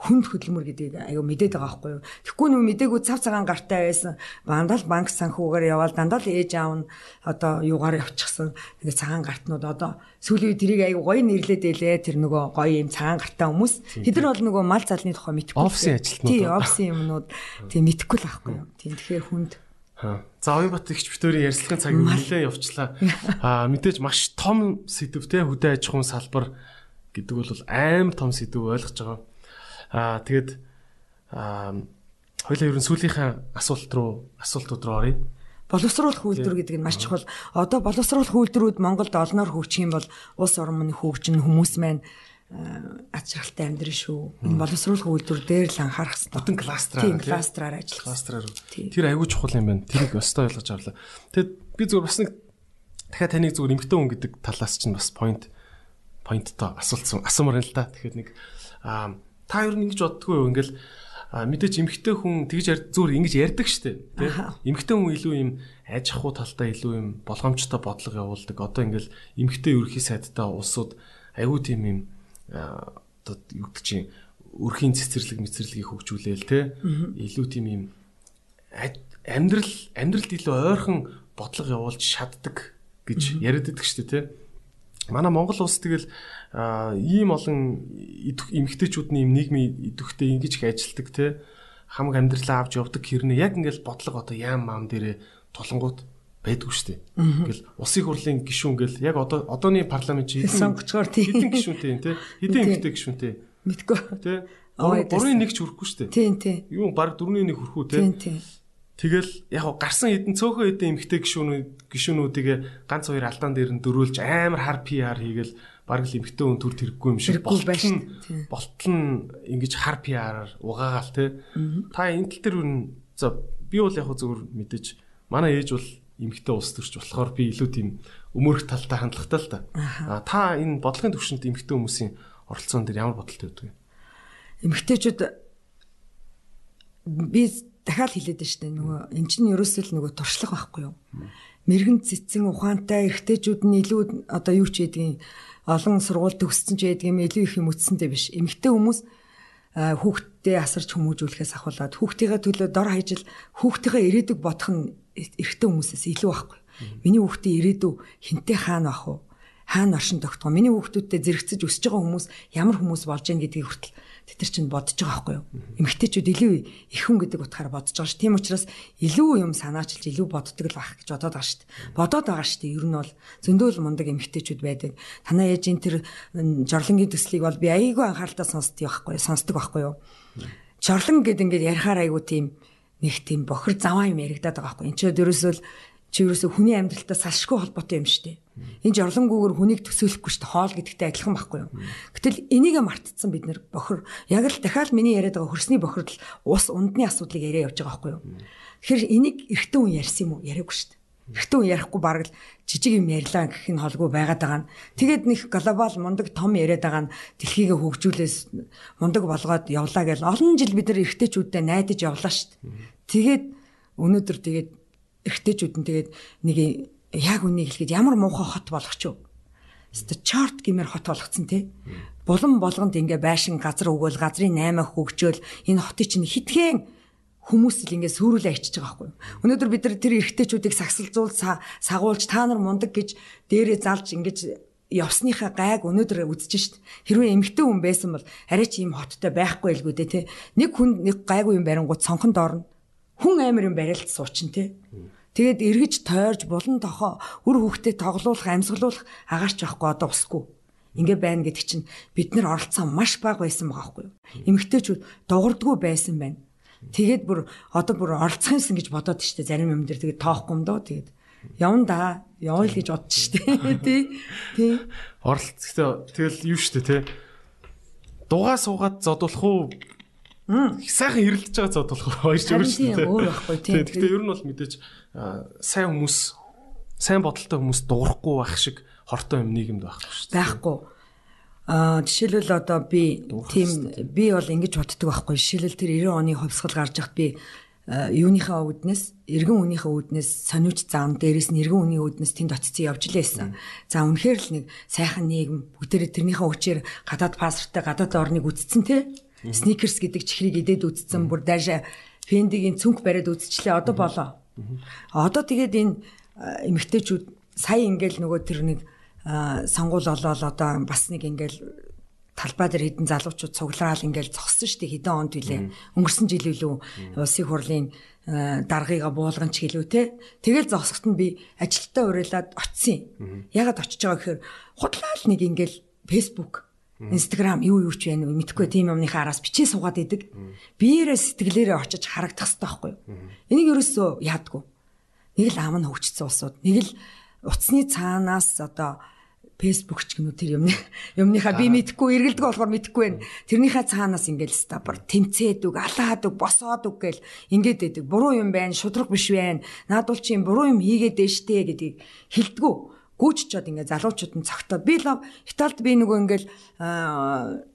хүнд хөдөлмөр гэдгийг аюу мэдээд байгаа байхгүй юу. Тэгэхгүй нү мдээгүй цав цагаан гартай байсан. Дандаа л банк санхүүгээр яваал дандаа л ээж аав нь одоо юугаар явчихсан. Тэгээ цагаан гартнууд одоо сүүлийн тэрийг аюу гоё нэрлээд байлээ. Тэр нөгөө гоё юм цагаан гартай хүмүүс. Тэд нар бол нөгөө мал залны тухай мэдхгүй. Офисын ажилтнууд. Тий, офисын юмнууд тий мэдхгүй л байхгүй юу. Тийм тэгэхээр хүнд За Оюнбат ихч битүүрийн ярилцлагын цаг нэлээд явчлаа. Аа мэдээж маш том сэдв те хөдөө аж ахуйн салбар гэдэг бол аим том сэдв ойлгож байгаа. Аа тэгэд аа хоёлаа ерөн сүүлийнхаа асуулт руу асуултууд руу оръё. Боловсруулах үйлдвэр гэдэг нь маш чухал. Одоо боловсруулах үйлдвэрүүд Монголд олноор хөгжих юм бол улс орон мань хөгжин хүмүүс маань аз жаргалтай амьдрын шүү. Энэ боловсруулах үйлдвэр дээр л анхаарах хэрэгтэй. Бүтэн кластраар тийм кластраар ажиллах. Кластраар. Тэр аягүй чухал юм байна. Тэрийг өстой ойлгож авлаа. Тэгэд би зүгээр бас нэг дахиад таныг зүгээр эмгтэн хүн гэдэг талаас чинь бас point pointтой асуултсан асуумаар л да. Тэгэхээр нэг аа та юу нэгж боддгоо юу ингээл мэдээч эмгтэн хүн тэгж зүгээр ингэж ярьдаг штэ тий эмгтэн хүн илүү юм аж ахуй талтай илүү юм болгоомжтой бодлого явуулдаг одоо ингээл эмгтэн ерөхий сайдтай улсууд аюу тийм юм одоо юу гэдэг чинь өрхийн цэцэрлэг мэцэрлэгийг хөгжүүлээл те. Илүү тийм юм амьдрал амьдралд илүү ойрхон бодлого явуулж шатдаг гэж яриад байдаг шүү дээ те. Манай Монгол улс тэгэл ийм олон эмгтээчүүдний юм нийгмийн идэвхтэй ингэж их ажилтдаг те. Хамаг амьдралаа авч явдаг хэрнээ. Яг ингээл бодлого одоо яам маам дээрээ тулангууд байдгүй шүү дээ. Ингээл улсын хурлын гишүүн гэл яг одоо одооны парламент чи сонгочгоор тийм хэдэн гишүүнтэй те. Хэдэн эмэгтэй гишүүнтэй. Мэдгүй. Те 3-1 ч хүрэхгүй шүү дээ. Тийм тийм. Юу баг 4-1 хүрэхгүй те. Тийм тийм. Тэгэл яг гарсан хэдэн цөөхөн хэдэн эмэгтэй гишүүнүүд гишүүнүүдийг ганц хоёр алдаан дээр нь дөрүүлж амар хар PR хийгээл баг л эмэгтэй хүн төр тэрэггүй юм шиг. Болтол болтол нь ингэж хар PR-аар угаагаал те. Та энэ тал дээр за би бол яг зөвөр мэдээж манай ээж бол эмэгтэй улс төрч болохоор би илүү тийм өмөрөх талтай хандлагатай л та. А та энэ бодлогын төвшөнд эмэгтэй хүмүүсийн оролцоон дээр ямар бодолтой байдаг вэ? Эмэгтэйчүүд би дахиад хэлээд байна шүү дээ. Нөгөө эн чинь ерөөсөө л нөгөө туршлага байхгүй юу? Мэргэн цэцэн ухаантай эрэгтэйчүүд нь илүү одоо юу ч ядгийн олон сургууль төгссөн ч ядгийн илүү их юм үтсэнтэй биш. Эмэгтэй хүмүүс хүүхдтэй асарч хүмүүжүүлэхээс ахуулаад хүүхдийнхээ төлөө дор хаяжл хүүхдийнхээ ирээдүг бодох нь эрэгтэй хүмүүсээс илүү байхгүй. Миний хүүхдийн ирээдүй хинтээ хаана бах вэ? Хаана оршин тогтгоо? Миний хүүхдүүдтэй зэрэгцэж өсөж байгаа хүмүүс ямар хүмүүс болж гин гэдгийг хүртэл тэд нар чинь бодож байгаа байхгүй юу? Эмэгтэйчүүд илүү их хүн гэдэг утгаараа бодож байгаа ш. Тийм учраас илүү юм санаачилж илүү боддог л байх гэж бодоод байгаа ш. Бодоод байгаа ш. Ер нь бол зөндөөл мундаг эмэгтэйчүүд байдаг. Танаа ээж энэ тэр жорлонгийн төслийг бол би айгүй анхааралтай сонсдог байхгүй юу? Сонсдог байхгүй юу? Жорлон гэд ингээд ярихаар айгүй тийм нэг тийм бохир заваа юм яригадаад байгаа байхгүй. Энд ч ерөөсөө чи ерөөсөө хүний амьдралтай салшгүй холбоотой юм шүү дээ. Энэ жорлонгүйгээр хүнийг төсөөлөхгүй шүү дээ. Хоол гэдэгтэй адилхан байхгүй юу? Гэтэл энийгээ мартцсан бид нэр бохир яг л дахиад миний яриад байгаа хөрсний бохирдол ус ундны асуудлыг яриа явж байгаа байхгүй юу? Тэгэхээр энийг эргэтэн хүн ярьсан юм уу? Яриаггүй шүү дээ. Хүн ярихгүй бараг л жижиг юм ярьлаа гэх нь холгүй байгаад байгаа нь. Тэгээд нэг глобал мундаг том яриад байгаа нь дэлхийгээ хөгжүүлээс мундаг болгоод явлаа гэж олон жил бид нар эргэтээчүүдтэй найдаж явлаа шүү дээ. Тэгээд өнөөдөр тэгээд эргэтээчүүд нь тэгээд нэг яг үнийг хэлэхэд ямар муухай хот юу. Өстө чарт гэмээр хот болгоцсон тий. Булан болгонд ингээ байшин газар өгөөл газрын 8 хөгжөөл энэ хотыг чинь хитгэн хүмүүс л ингээ сүрүүлээ ичиж байгаа байхгүй. Өнөөдөр бид нар тэр эргэтээчүүдийг сагсалзуул сагуулж та нар мундаг гэж дээрээ залж ингэж явсныхаа гайг өнөөдөр үзэж шít. Хэрвээ эмгтэй хүн байсан бол арай ч ийм хоттой байхгүй л гүдэ те. Нэг хүн нэг гайгүй юм барингууд сонхон доорно. Хүн амир юм барилт суучин те. Тэгээд эргэж тойрж булан тохоо үр хөвгтөд тоглуулах, амьсгалуулах агаарч байхгүй одоо усгүй. Ингээ байна гэдэг чинь бид нар оролцсон маш бага байсан байгаа байхгүй юу? Эмэгтэйчүүд дуурдггүй байсан байна. Тэгээд бүр одоо бүр оролцох юмсан гэж бодоод штэ зарим юм дээр. Тэгээд тоохгүй юм доо тэгээд явна да явъя л гэж бодож штэ. Тий тий. Оролцохтой тэгэл юу штэ тий? Дугаа суугаад зодуулах уу? Сайхан хэрэлдэж байгаа зодуулах уу? Хоёр ч өөр штэ өөр байхгүй тий Гэхдээ ер нь бол мэдээж сайн хүмүүс сайн бодолтой хүмүүс дуурахгүй байх шиг хортой юм нийгэмд байхгүй дээ. Байхгүй. Аа жишээлбэл одоо би тийм би бол ингэж боддог байхгүй. Жишээлбэл тэр 90 оны хувьсгал гарч яхад би юуныхаа үүднээс эргэн үнийхээ үүднээс сониуч зам дээрээс нь эргэн үний үүднээс тэнд очицсан явж лээсэн. За үнэхээр л нэг сайхан нийгэм бүгдээрээ тэрнийхээ хүчээр гадаад паспорттай гадаад орныг үтцсэн те. Сникерс гэдэг чихрийг идээд үтцсэн бүр дайшаа фендигийн цүнх бариад үтчлээ одоо болоо. Одоо тэгээд энэ эмэгтэйчүүд сая ингээл нөгөө тэр нэг сонгуул олоод одоо бас нэг ингээл талбай дээр хідэн залуучууд цуглаал ингээл зогссон шүү дээ хэдэн онд билээ. Өнгөрсөн жил илүү улсын хурлын даргыгаа буулган ч гэлүү те. Тэгэл зогсохт нь би ажилтаа уриалаад очисон. Ягаад очиж байгаа гэхээр худлаа л нэг ингээл Facebook Instagram юу юу ч байна уу мэдхгүй тийм юмныхаа араас бичээ суугаад идэг. Биеэрээ сэтгэлээрээ очиж харагдах хэрэгтэй байхгүй юу? Энийг ерөөсөө яадгүй. Нэг л ам нь хөгжсөн улсууд, нэг л утасны цаанаас одоо Facebook ч гэнүү тэр юмны юмныхаа би мэдхгүй эргэлдэг болохоор мэдхгүй байна. Тэрнийхээ цаанаас ингээл стабар тэмцээд үг, алаад үг, босоод үг гэл ингээд байдаг. Буруу юм байна, шудраг биш байна. Наадуул чи юм буруу юм хийгээд дэжтэй гэдгийг хэлдэггүй гүйччод ингээ залуучууд нь цогтоод би л Италид би нөгөө ингээл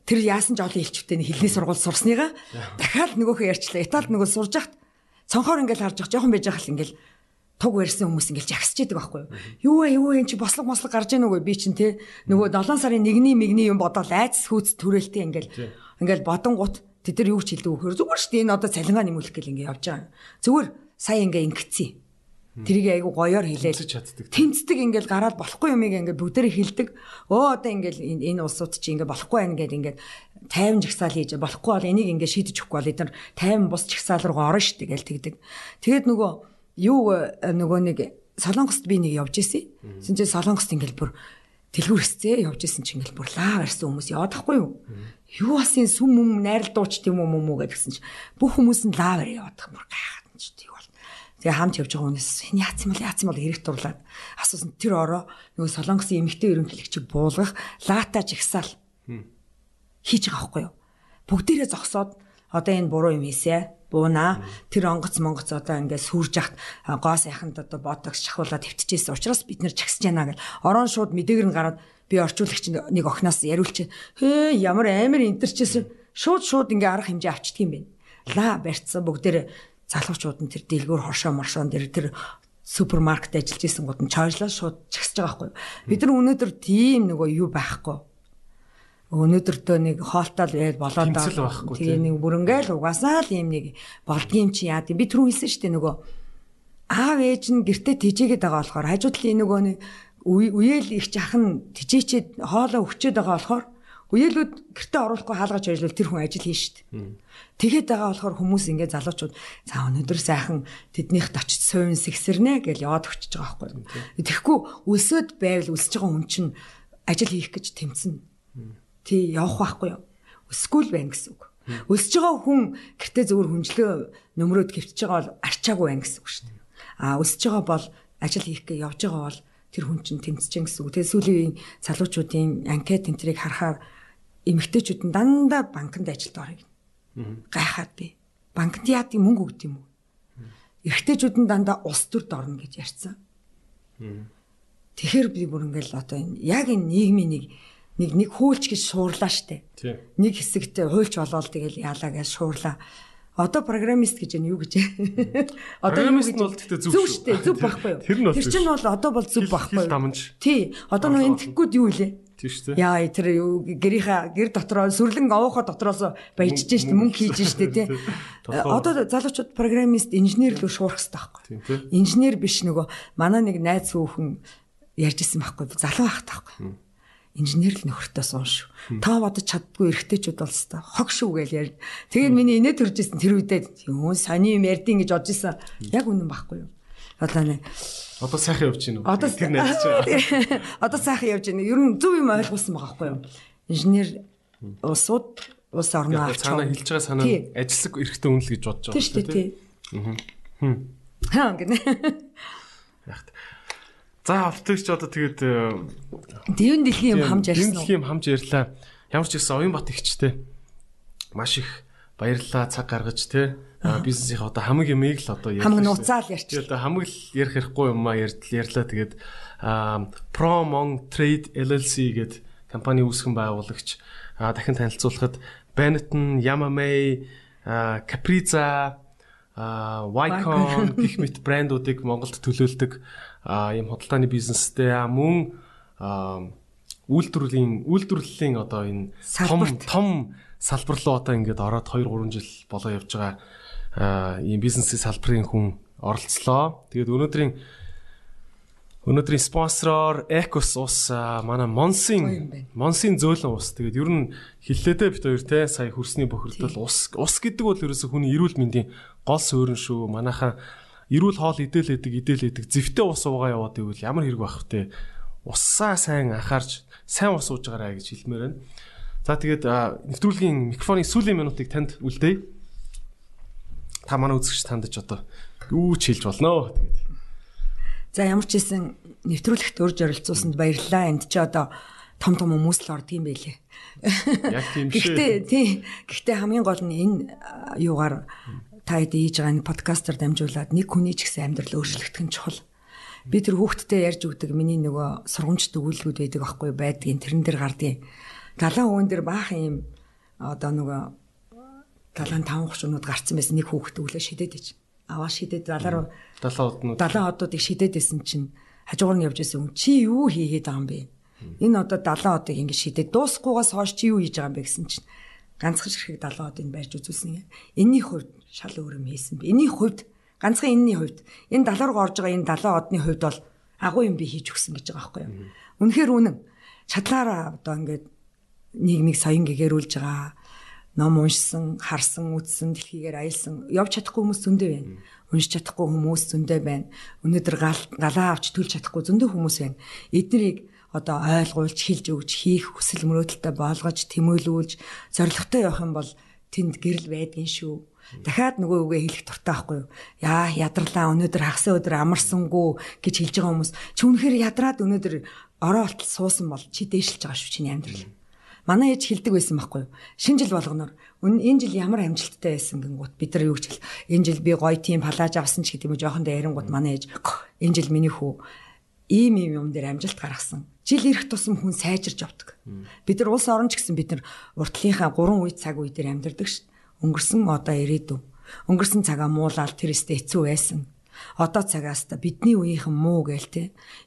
тэр яасан ч олон хэлчвтэй хэлний сургууль сурсныгаа дахиад нөгөөхөө ярьчлаа. Италид нөгөө сурж яхад цонхоор ингээл харж явах жоохон байж хахал ингээл туг барьсан хүмүүс ингээл жагсаж идэг байхгүй юу? Юу вэ юу вэ чи бослог мослог гарч ийн үгүй би чинь те нөгөө 7 сарын 1-ний мигний юм бодоод айц хүйц төрөлтэй ингээл ингээл бодонгууд тэд нар юу ч хэлдэг вөхөр зүгээр шүү дээ энэ одоо цалингаа нэмүүлэх гэл ингээ явж байгаа. Зүгээр сая ингээ ингэцээ Тэрийг айгу гоёор хэлээл. Тэмцдэг ингээл гараад болохгүй юмыг ингээд бүгдээрээ хэлдэг. Өө одоо ингээл энэ улсууд чи ингээд болохгүй байх ингээд ингээд 50 жагсаал хийж болохгүй бол энийг ингээд шийдэж өгөхгүй бол эдгээр 50 бус жагсаал руу орно шүү дээ гэл тэгдэг. Тэгээд нөгөө юу нөгөө нэг Солонгост би нэг явж исэн. Тэгсэн чинь Солонгост ингээл бүр дэлгүүр хэсцээ явж исэн чинь ингээл бүр лав арсан хүмүүс яваадахгүй юу? Юу бас энэ сүм юм найрал дууч тийм юм уу гэдгсэн чинь бүх хүмүүс нь лав араа яваадах бүр гайхаад нь ч тийм бол. Тэгээ хамт явж байгаа хүнээс энэ яац юм бол яац юм бол хэрэг дурлаад асуусан тэр ороо нөгөө Солонгосын эмэгтэй ерөнхийлөгчийг буулгах лата жигсаал хийж байгаа байхгүй юу? Бүгдээрээ зогсоод одоо энэ буруу юм хийсэ буунаа. Тэр онгоц монгоц одоо ингээд сүрж яхад гоо сайханд одоо ботокс шахуулаад твтчихсэн учраас бид нэр чагсаж яана гэл. Орон шууд мэдээгэр нь гараад би орчуулагч нэг охноос яриулч хээ ямар амар интерчсэн шууд шууд ингээ арга хэмжээ авчдаг юм бэ. Ла барьцсан бүгдээр залуучууд нь тэр дэлгүүр хоршоо маршоон дээр тэр супермаркет ажиллаж исэн гот нь чойрлоо шууд чагсаж байгаа байхгүй. Бид нар өнөөдөр тийм нөгөө юу байхгүй өнөөдөртөө нэг хоолтол яа болоод тэгээ нэг бүрэнгээл угаасаа л юм нэг болдгийм чи яа гэм би түрүү хэлсэн шүү дээ нөгөө аав ээж нь гэртээ тижээгээд байгаа болохоор хажуудлын нөгөө нэг үеэл их жахан тижээчээд хоолоо өгчөөд байгаа болохоор үеэлүүд гэртээ оруулахгүй хаалгаж ажиллавал тэр хүн ажил хийн шүү дээ. Тэгээд байгаа болохоор хүмүүс ингээд залуучууд за өнөөдөр сайхан тэднийхт очиж суйн сэгсэрнэ гэж яваад өгчөж байгаа байхгүй. Тэгэхгүй өсөд байвал өсөж байгаа хүн чинь ажил хийх гэж тэмцэнэ тий явах байхгүй юу? Өсгүүл байна гэсэн үг. Өсөж байгаа хүн гэртээ зөвөр хүнжлөө нөмрөөд гівтж байгаа бол арчаагүй байна гэсэн үг шүү дээ. А өсөж байгаа бол ажил хийх гэж явж байгаа бол тэр хүн чинь тэмцэж гэсэн үг. Тэгээ сүүлийн залуучуудын анкет энтрийг харахаар эмэгтэйчүүд нь дандаа банкнд ажилд орё. Гайхаад би. Банкнд яадаг мөнгө өгд юм уу? Эрэгтэйчүүд нь дандаа улс төрд орно гэж ярьсан. Тэгэхээр би бүр ингээл одоо яг энэ нийгмийн нэг нэг нэг хуульч гэж шуурлаа штэ. Нэг хэсэгт хуульч болоод тэгэл яалаа гэж шуурлаа. Одоо программист гэж нь юу гэж. Одоо программист нь бол тэгтээ зөв шүү. Зөв шүү дээ. Зөв байхгүй юу? Тэр чинь бол одоо бол зөв байхгүй юу? Тий. Одоо нөө энэ тэггүүд юу илээ? Тийм шүү. Яа тэр гэрийнхаа гэр дотроо сүрлэн овоохоо дотроос баяжж штэ мөнгө хийж штэ тий. Одоо залуучууд программист инженер л шуурах хэрэгтэй байхгүй. Инженер биш нөгөө манай нэг найз хүүхэн ярьж исэн байхгүй. Залуу ахт байхгүй инженер л нөхөртөөс унш. Та бодож чаддгүй эргэжтэйчүүд бол өстой хог шүү гэж ярь. Тэгээд миний инээ төржсэн тэр үедээ юу сони юм ярдیں гэж бодож исэн. Яг үнэн байхгүй юу? Одоо нэ Одоо сайхан явж байна уу? Одоо тэр найз чинь. Одоо сайхан явж байна. Ер нь зөв юм ойлгуулсан байгаа байхгүй юу? Инженер улсууд улс орноо авч цаана хэлж байгаа санаа ажилсаг эрхтэй үнэл гэж бодож байгаа шүү дээ. Аа. Хм. Хаа гэнэ. Яг За автогч одоо тэгээд Дэвэн дэлхийн юм хамж ярьсан уу? Дэлхийн юм хамж ярьлаа. Ямар ч гэсэн оюун бат ихчтэй. Маш их баярлалаа цаг гаргаж те бизнесийн одоо хамаг юмыг л одоо ярьлаа. Хамаг нууцаал ярьчих. Тэгээд хамаг л ярих хэрэггүй юм а ярьлаа. Тэгээд Promon Trade LLC гэдэг компани үүсгэн байгуулагч дахин танилцуулахад Benetton, Yamamay, Capriza, Wycon гэх мэт брэндуудыг Монголд төлөөлдөг ийм худалдааны бизнестэй мөн үйлдвэрлэлийн үйлдвэрлэлийн одоо энэ том том салбар руу одоо ингээд ороод 2 3 жил болоо явж байгаа ийм бизнесийн салбарын хүн оролцлоо. Тэгээд өнөөдрийн өнөөдрийн спонсороор Ecos ус манай Монсын Монсын зөөлөн ус. Тэгээд ер нь хиллээдээ бит хоёр те сая хөрсний бохирдол ус ус гэдэг бол ерөөсө хүний эрүүл мэндийн гол суурин шүү. Манайхаа эрүүл хоол идэл идэг идэл идэг зэвтэй ус уугаа яваад ивэл ямар хэрэг байх вэ? Уссаа сайн анхаарч сайн ус ууж байгаарай гэж хэлмээр байна. За тэгээд нэвтрүүлгийн микрофоны сүүлийн минутыг танд үлдээе. Та манай үзэгч тандж одоо юу ч хэлж болно. Тэгээд. За ямар ч хэлсэн нэвтрүүлэгт урьж оролцуулсанд баярлалаа. Энд чи одоо том том хүмүүс л орд юм байлээ. Яг тийм шүү. Гэхдээ тий. Гэхдээ хамгийн гол нь энэ юугаар та хэд хийж байгаа энэ подкастер дамжуулаад нэг хүний ч гэсэн амьдрал өөрчлөгдөх нь чухал. Би тэр хүүхдтэй ярьж өгдөг миний нөгөө сургамжт өгүүлбүүд байдаг аахгүй байдгийн тэрэн дээр гардыг. Далайн өвөн дээр баах юм одоо нөгөө далайн таван хучнууд гарцсан байсан нэг хүүхд өглөө шидэд ич. Аваа шидэд далаар далайн однууд далайн одуудыг шидэд исэн чинь хажуугаар нь явж исэн хүн чи юу хийгээд байгаа юм бэ? Энэ одоо далайн одыг ингэ шидэд дуусахгүйгаас хойш чи юу хийж байгаа юм бэ гэсэн чинь ганцхан ширхэг далайн одыг барьж үзүүлсэн юм. Энийний хувьд шал өөр юм хийсэн би. Энийний хувьд ганцхан энэний хувьд энэ далаа руу орж байгаа энэ далаа одны хувьд бол агуу юм би хийж өгсөн гэж байгаа байхгүй юу. Үнэхээр үнэн. Чадлаараа одоо ингээд нийгмийг соён гэгэрүүлж байгаа ном уншсан, харсан, үзсэн, дэлхийгээр аялсан, явж чадахгүй хүмүүс зөндөө байна. Уншиж чадахгүй хүмүүс зөндөө байна. Өнөөдөр галаа авч төлж чадахгүй зөндөө хүмүүс байна. Эднийг одоо ойлгуулж, хилж өгч, хийх хүсэл мөрөөдөлтөй болгож, тэмүүлүүлж, зоригтой явах юм бол тэнд гэрэл байдгийн шүү. Дахиад нөгөө үгээ хэлэх дуртай байхгүй юу? Яа, ядарлаа өнөөдөр хагас өдөр амарсангүй гэж хэлж байгаа хүмүүс. Чи үнэхээр ядраад өнөөдөр ороо болтол суусан бол чи дээшилж байгаа шүү чиний амьдрал. Манай ээж хэлдэг байсан байхгүй юу? Шинэ жил болгоноор энэ жил ямар амжилттай байсан гингут бид нар юу гэж хэл. Энэ жил би гоё тийм палаж авсан ч гэдэг юм жоохон дээрэнгууд манай ээж энэ жил миний хүү ийм ийм юм дээр амжилт гаргасан. Жил ирэх тусам хүн сайжирч явдаг. Бид нар улс орон ч гэсэн бид нар уртлынхаа 3 үе цаг үе дээр амьдардаг шүү. Өнгөрсөн одоо ирээдүйн. Өнгөрсөн цагаа муулаад тэр өстө хэцүү байсан. Одоо цагаас та бидний үеийнхэн муу гээл те.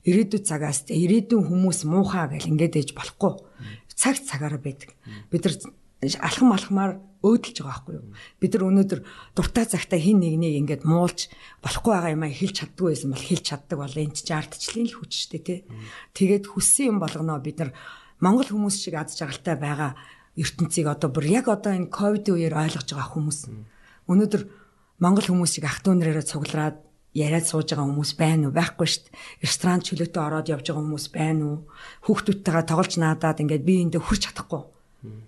Ирээдүйн цагаас та ирээдүйн хүмүүс муухай гээл ингээд ээж болохгүй цаг цагаараа байдаг. Бид нар алхам алхмаар өөдөлж байгаа байхгүй юу? Бид нар өнөөдөр дуртай цагтаа хин нэгнийг ингээд муулж болохгүй байгаа юм а хэлж чаддгүй байсан бол хэлж чаддаг бол энэ ч ардчлалын л хүч шүү дээ тий. Тэгээд хүссэн юм болгоноо бид нар Монгол хүмүүс шиг аз жаргалтай байгаа ертөнцийг одоо бүр яг одоо энэ ковид үеэр ойлгож байгаа хүмүүс. Өнөөдөр Монгол хүмүүсийг ах トゥ нараараа цуглараад яриад сууж байгаа хүмүүс байна уу? Байхгүй шүү дээ. Ресторан чөлөөтэй ороод явж байгаа хүмүүс байна уу? Хүүхдүүдтэйгээ тоглож наадаад ингээд би эндээ хүрч чадахгүй.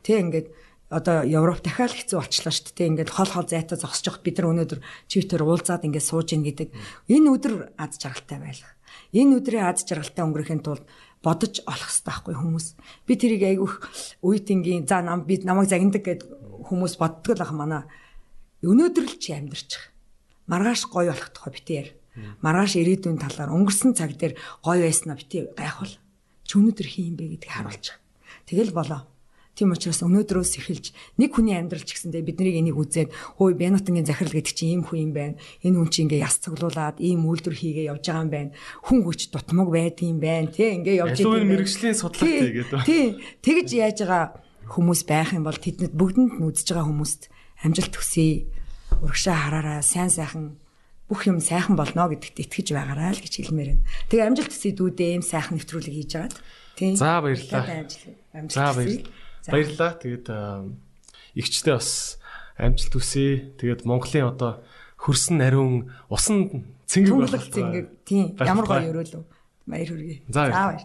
Тэ ингээд одоо Европ дахиад хэцүү болчлоо шүү дээ. Ингээд хол хол зайтаа зогсож явахад бид нар өнөөдөр Twitter уулзаад ингээд сууж ийн гэдэг. Энэ өдөр аз жаргалтай байлах. Энэ өдрийн аз жаргалтай өнгөрөхийн тулд бодож олох хэрэгтэй байхгүй хүмүүс. Би тэрийг айгүйх үеийнгийн за нам би намайг загнадаг гэд хүмүүс боддог л ах мана. Өнөөдөр л чи амьдрчих маргааш гоё болох тухай битээр. Маргааш ирээдүйн талаар өнгөрсөн цаг дээр гоё байснаа битээ гайхвал чи өнөөдөр хин юм бэ гэдгийг харуулчих. Тэгэл болоо. Тийм учраас өнөөдрөөс эхэлж нэг хүний амьдрал ч гэсэндээ биднийг энийг үзээд хөөе Бянутангийн захирал гэдэг чинь ийм хүн юм байна. Энэ хүн чинь ингээ яс цуглуулад ийм үйлдвэр хийгээ явж байгаа юм байна. Хүн хүч дутмаг байдаг юм байна. Тэ ингээ явж байгаа. Энэ мэрэгжлийн судлаатай гэдэг. Тийм. Тэгж яаж байгаа хүмүүс байх юм бол тэднэд бүгдэнд нь үзэж байгаа хүмүүст амжилт хүсье урагшаа хараараа сайн сайхан бүх юм сайхан болно гэдэгт итгэж байгаарай л гэж хэлмээр байна. Тэгээ амжилт төсөйдүүдээ ийм сайхан нэвтрүүлэг хийж агаад тийм. За баярлалаа. За баярлалаа. Баярлалаа. Тэгээд игчтэй бас амжилт хүсье. Тэгээд Монголын одоо хөрсөн нариун усан цэнгэг болох. Цэнгэг тийм. Ямар гоё өрөөлөө. Баяр хүргэе. За баяр.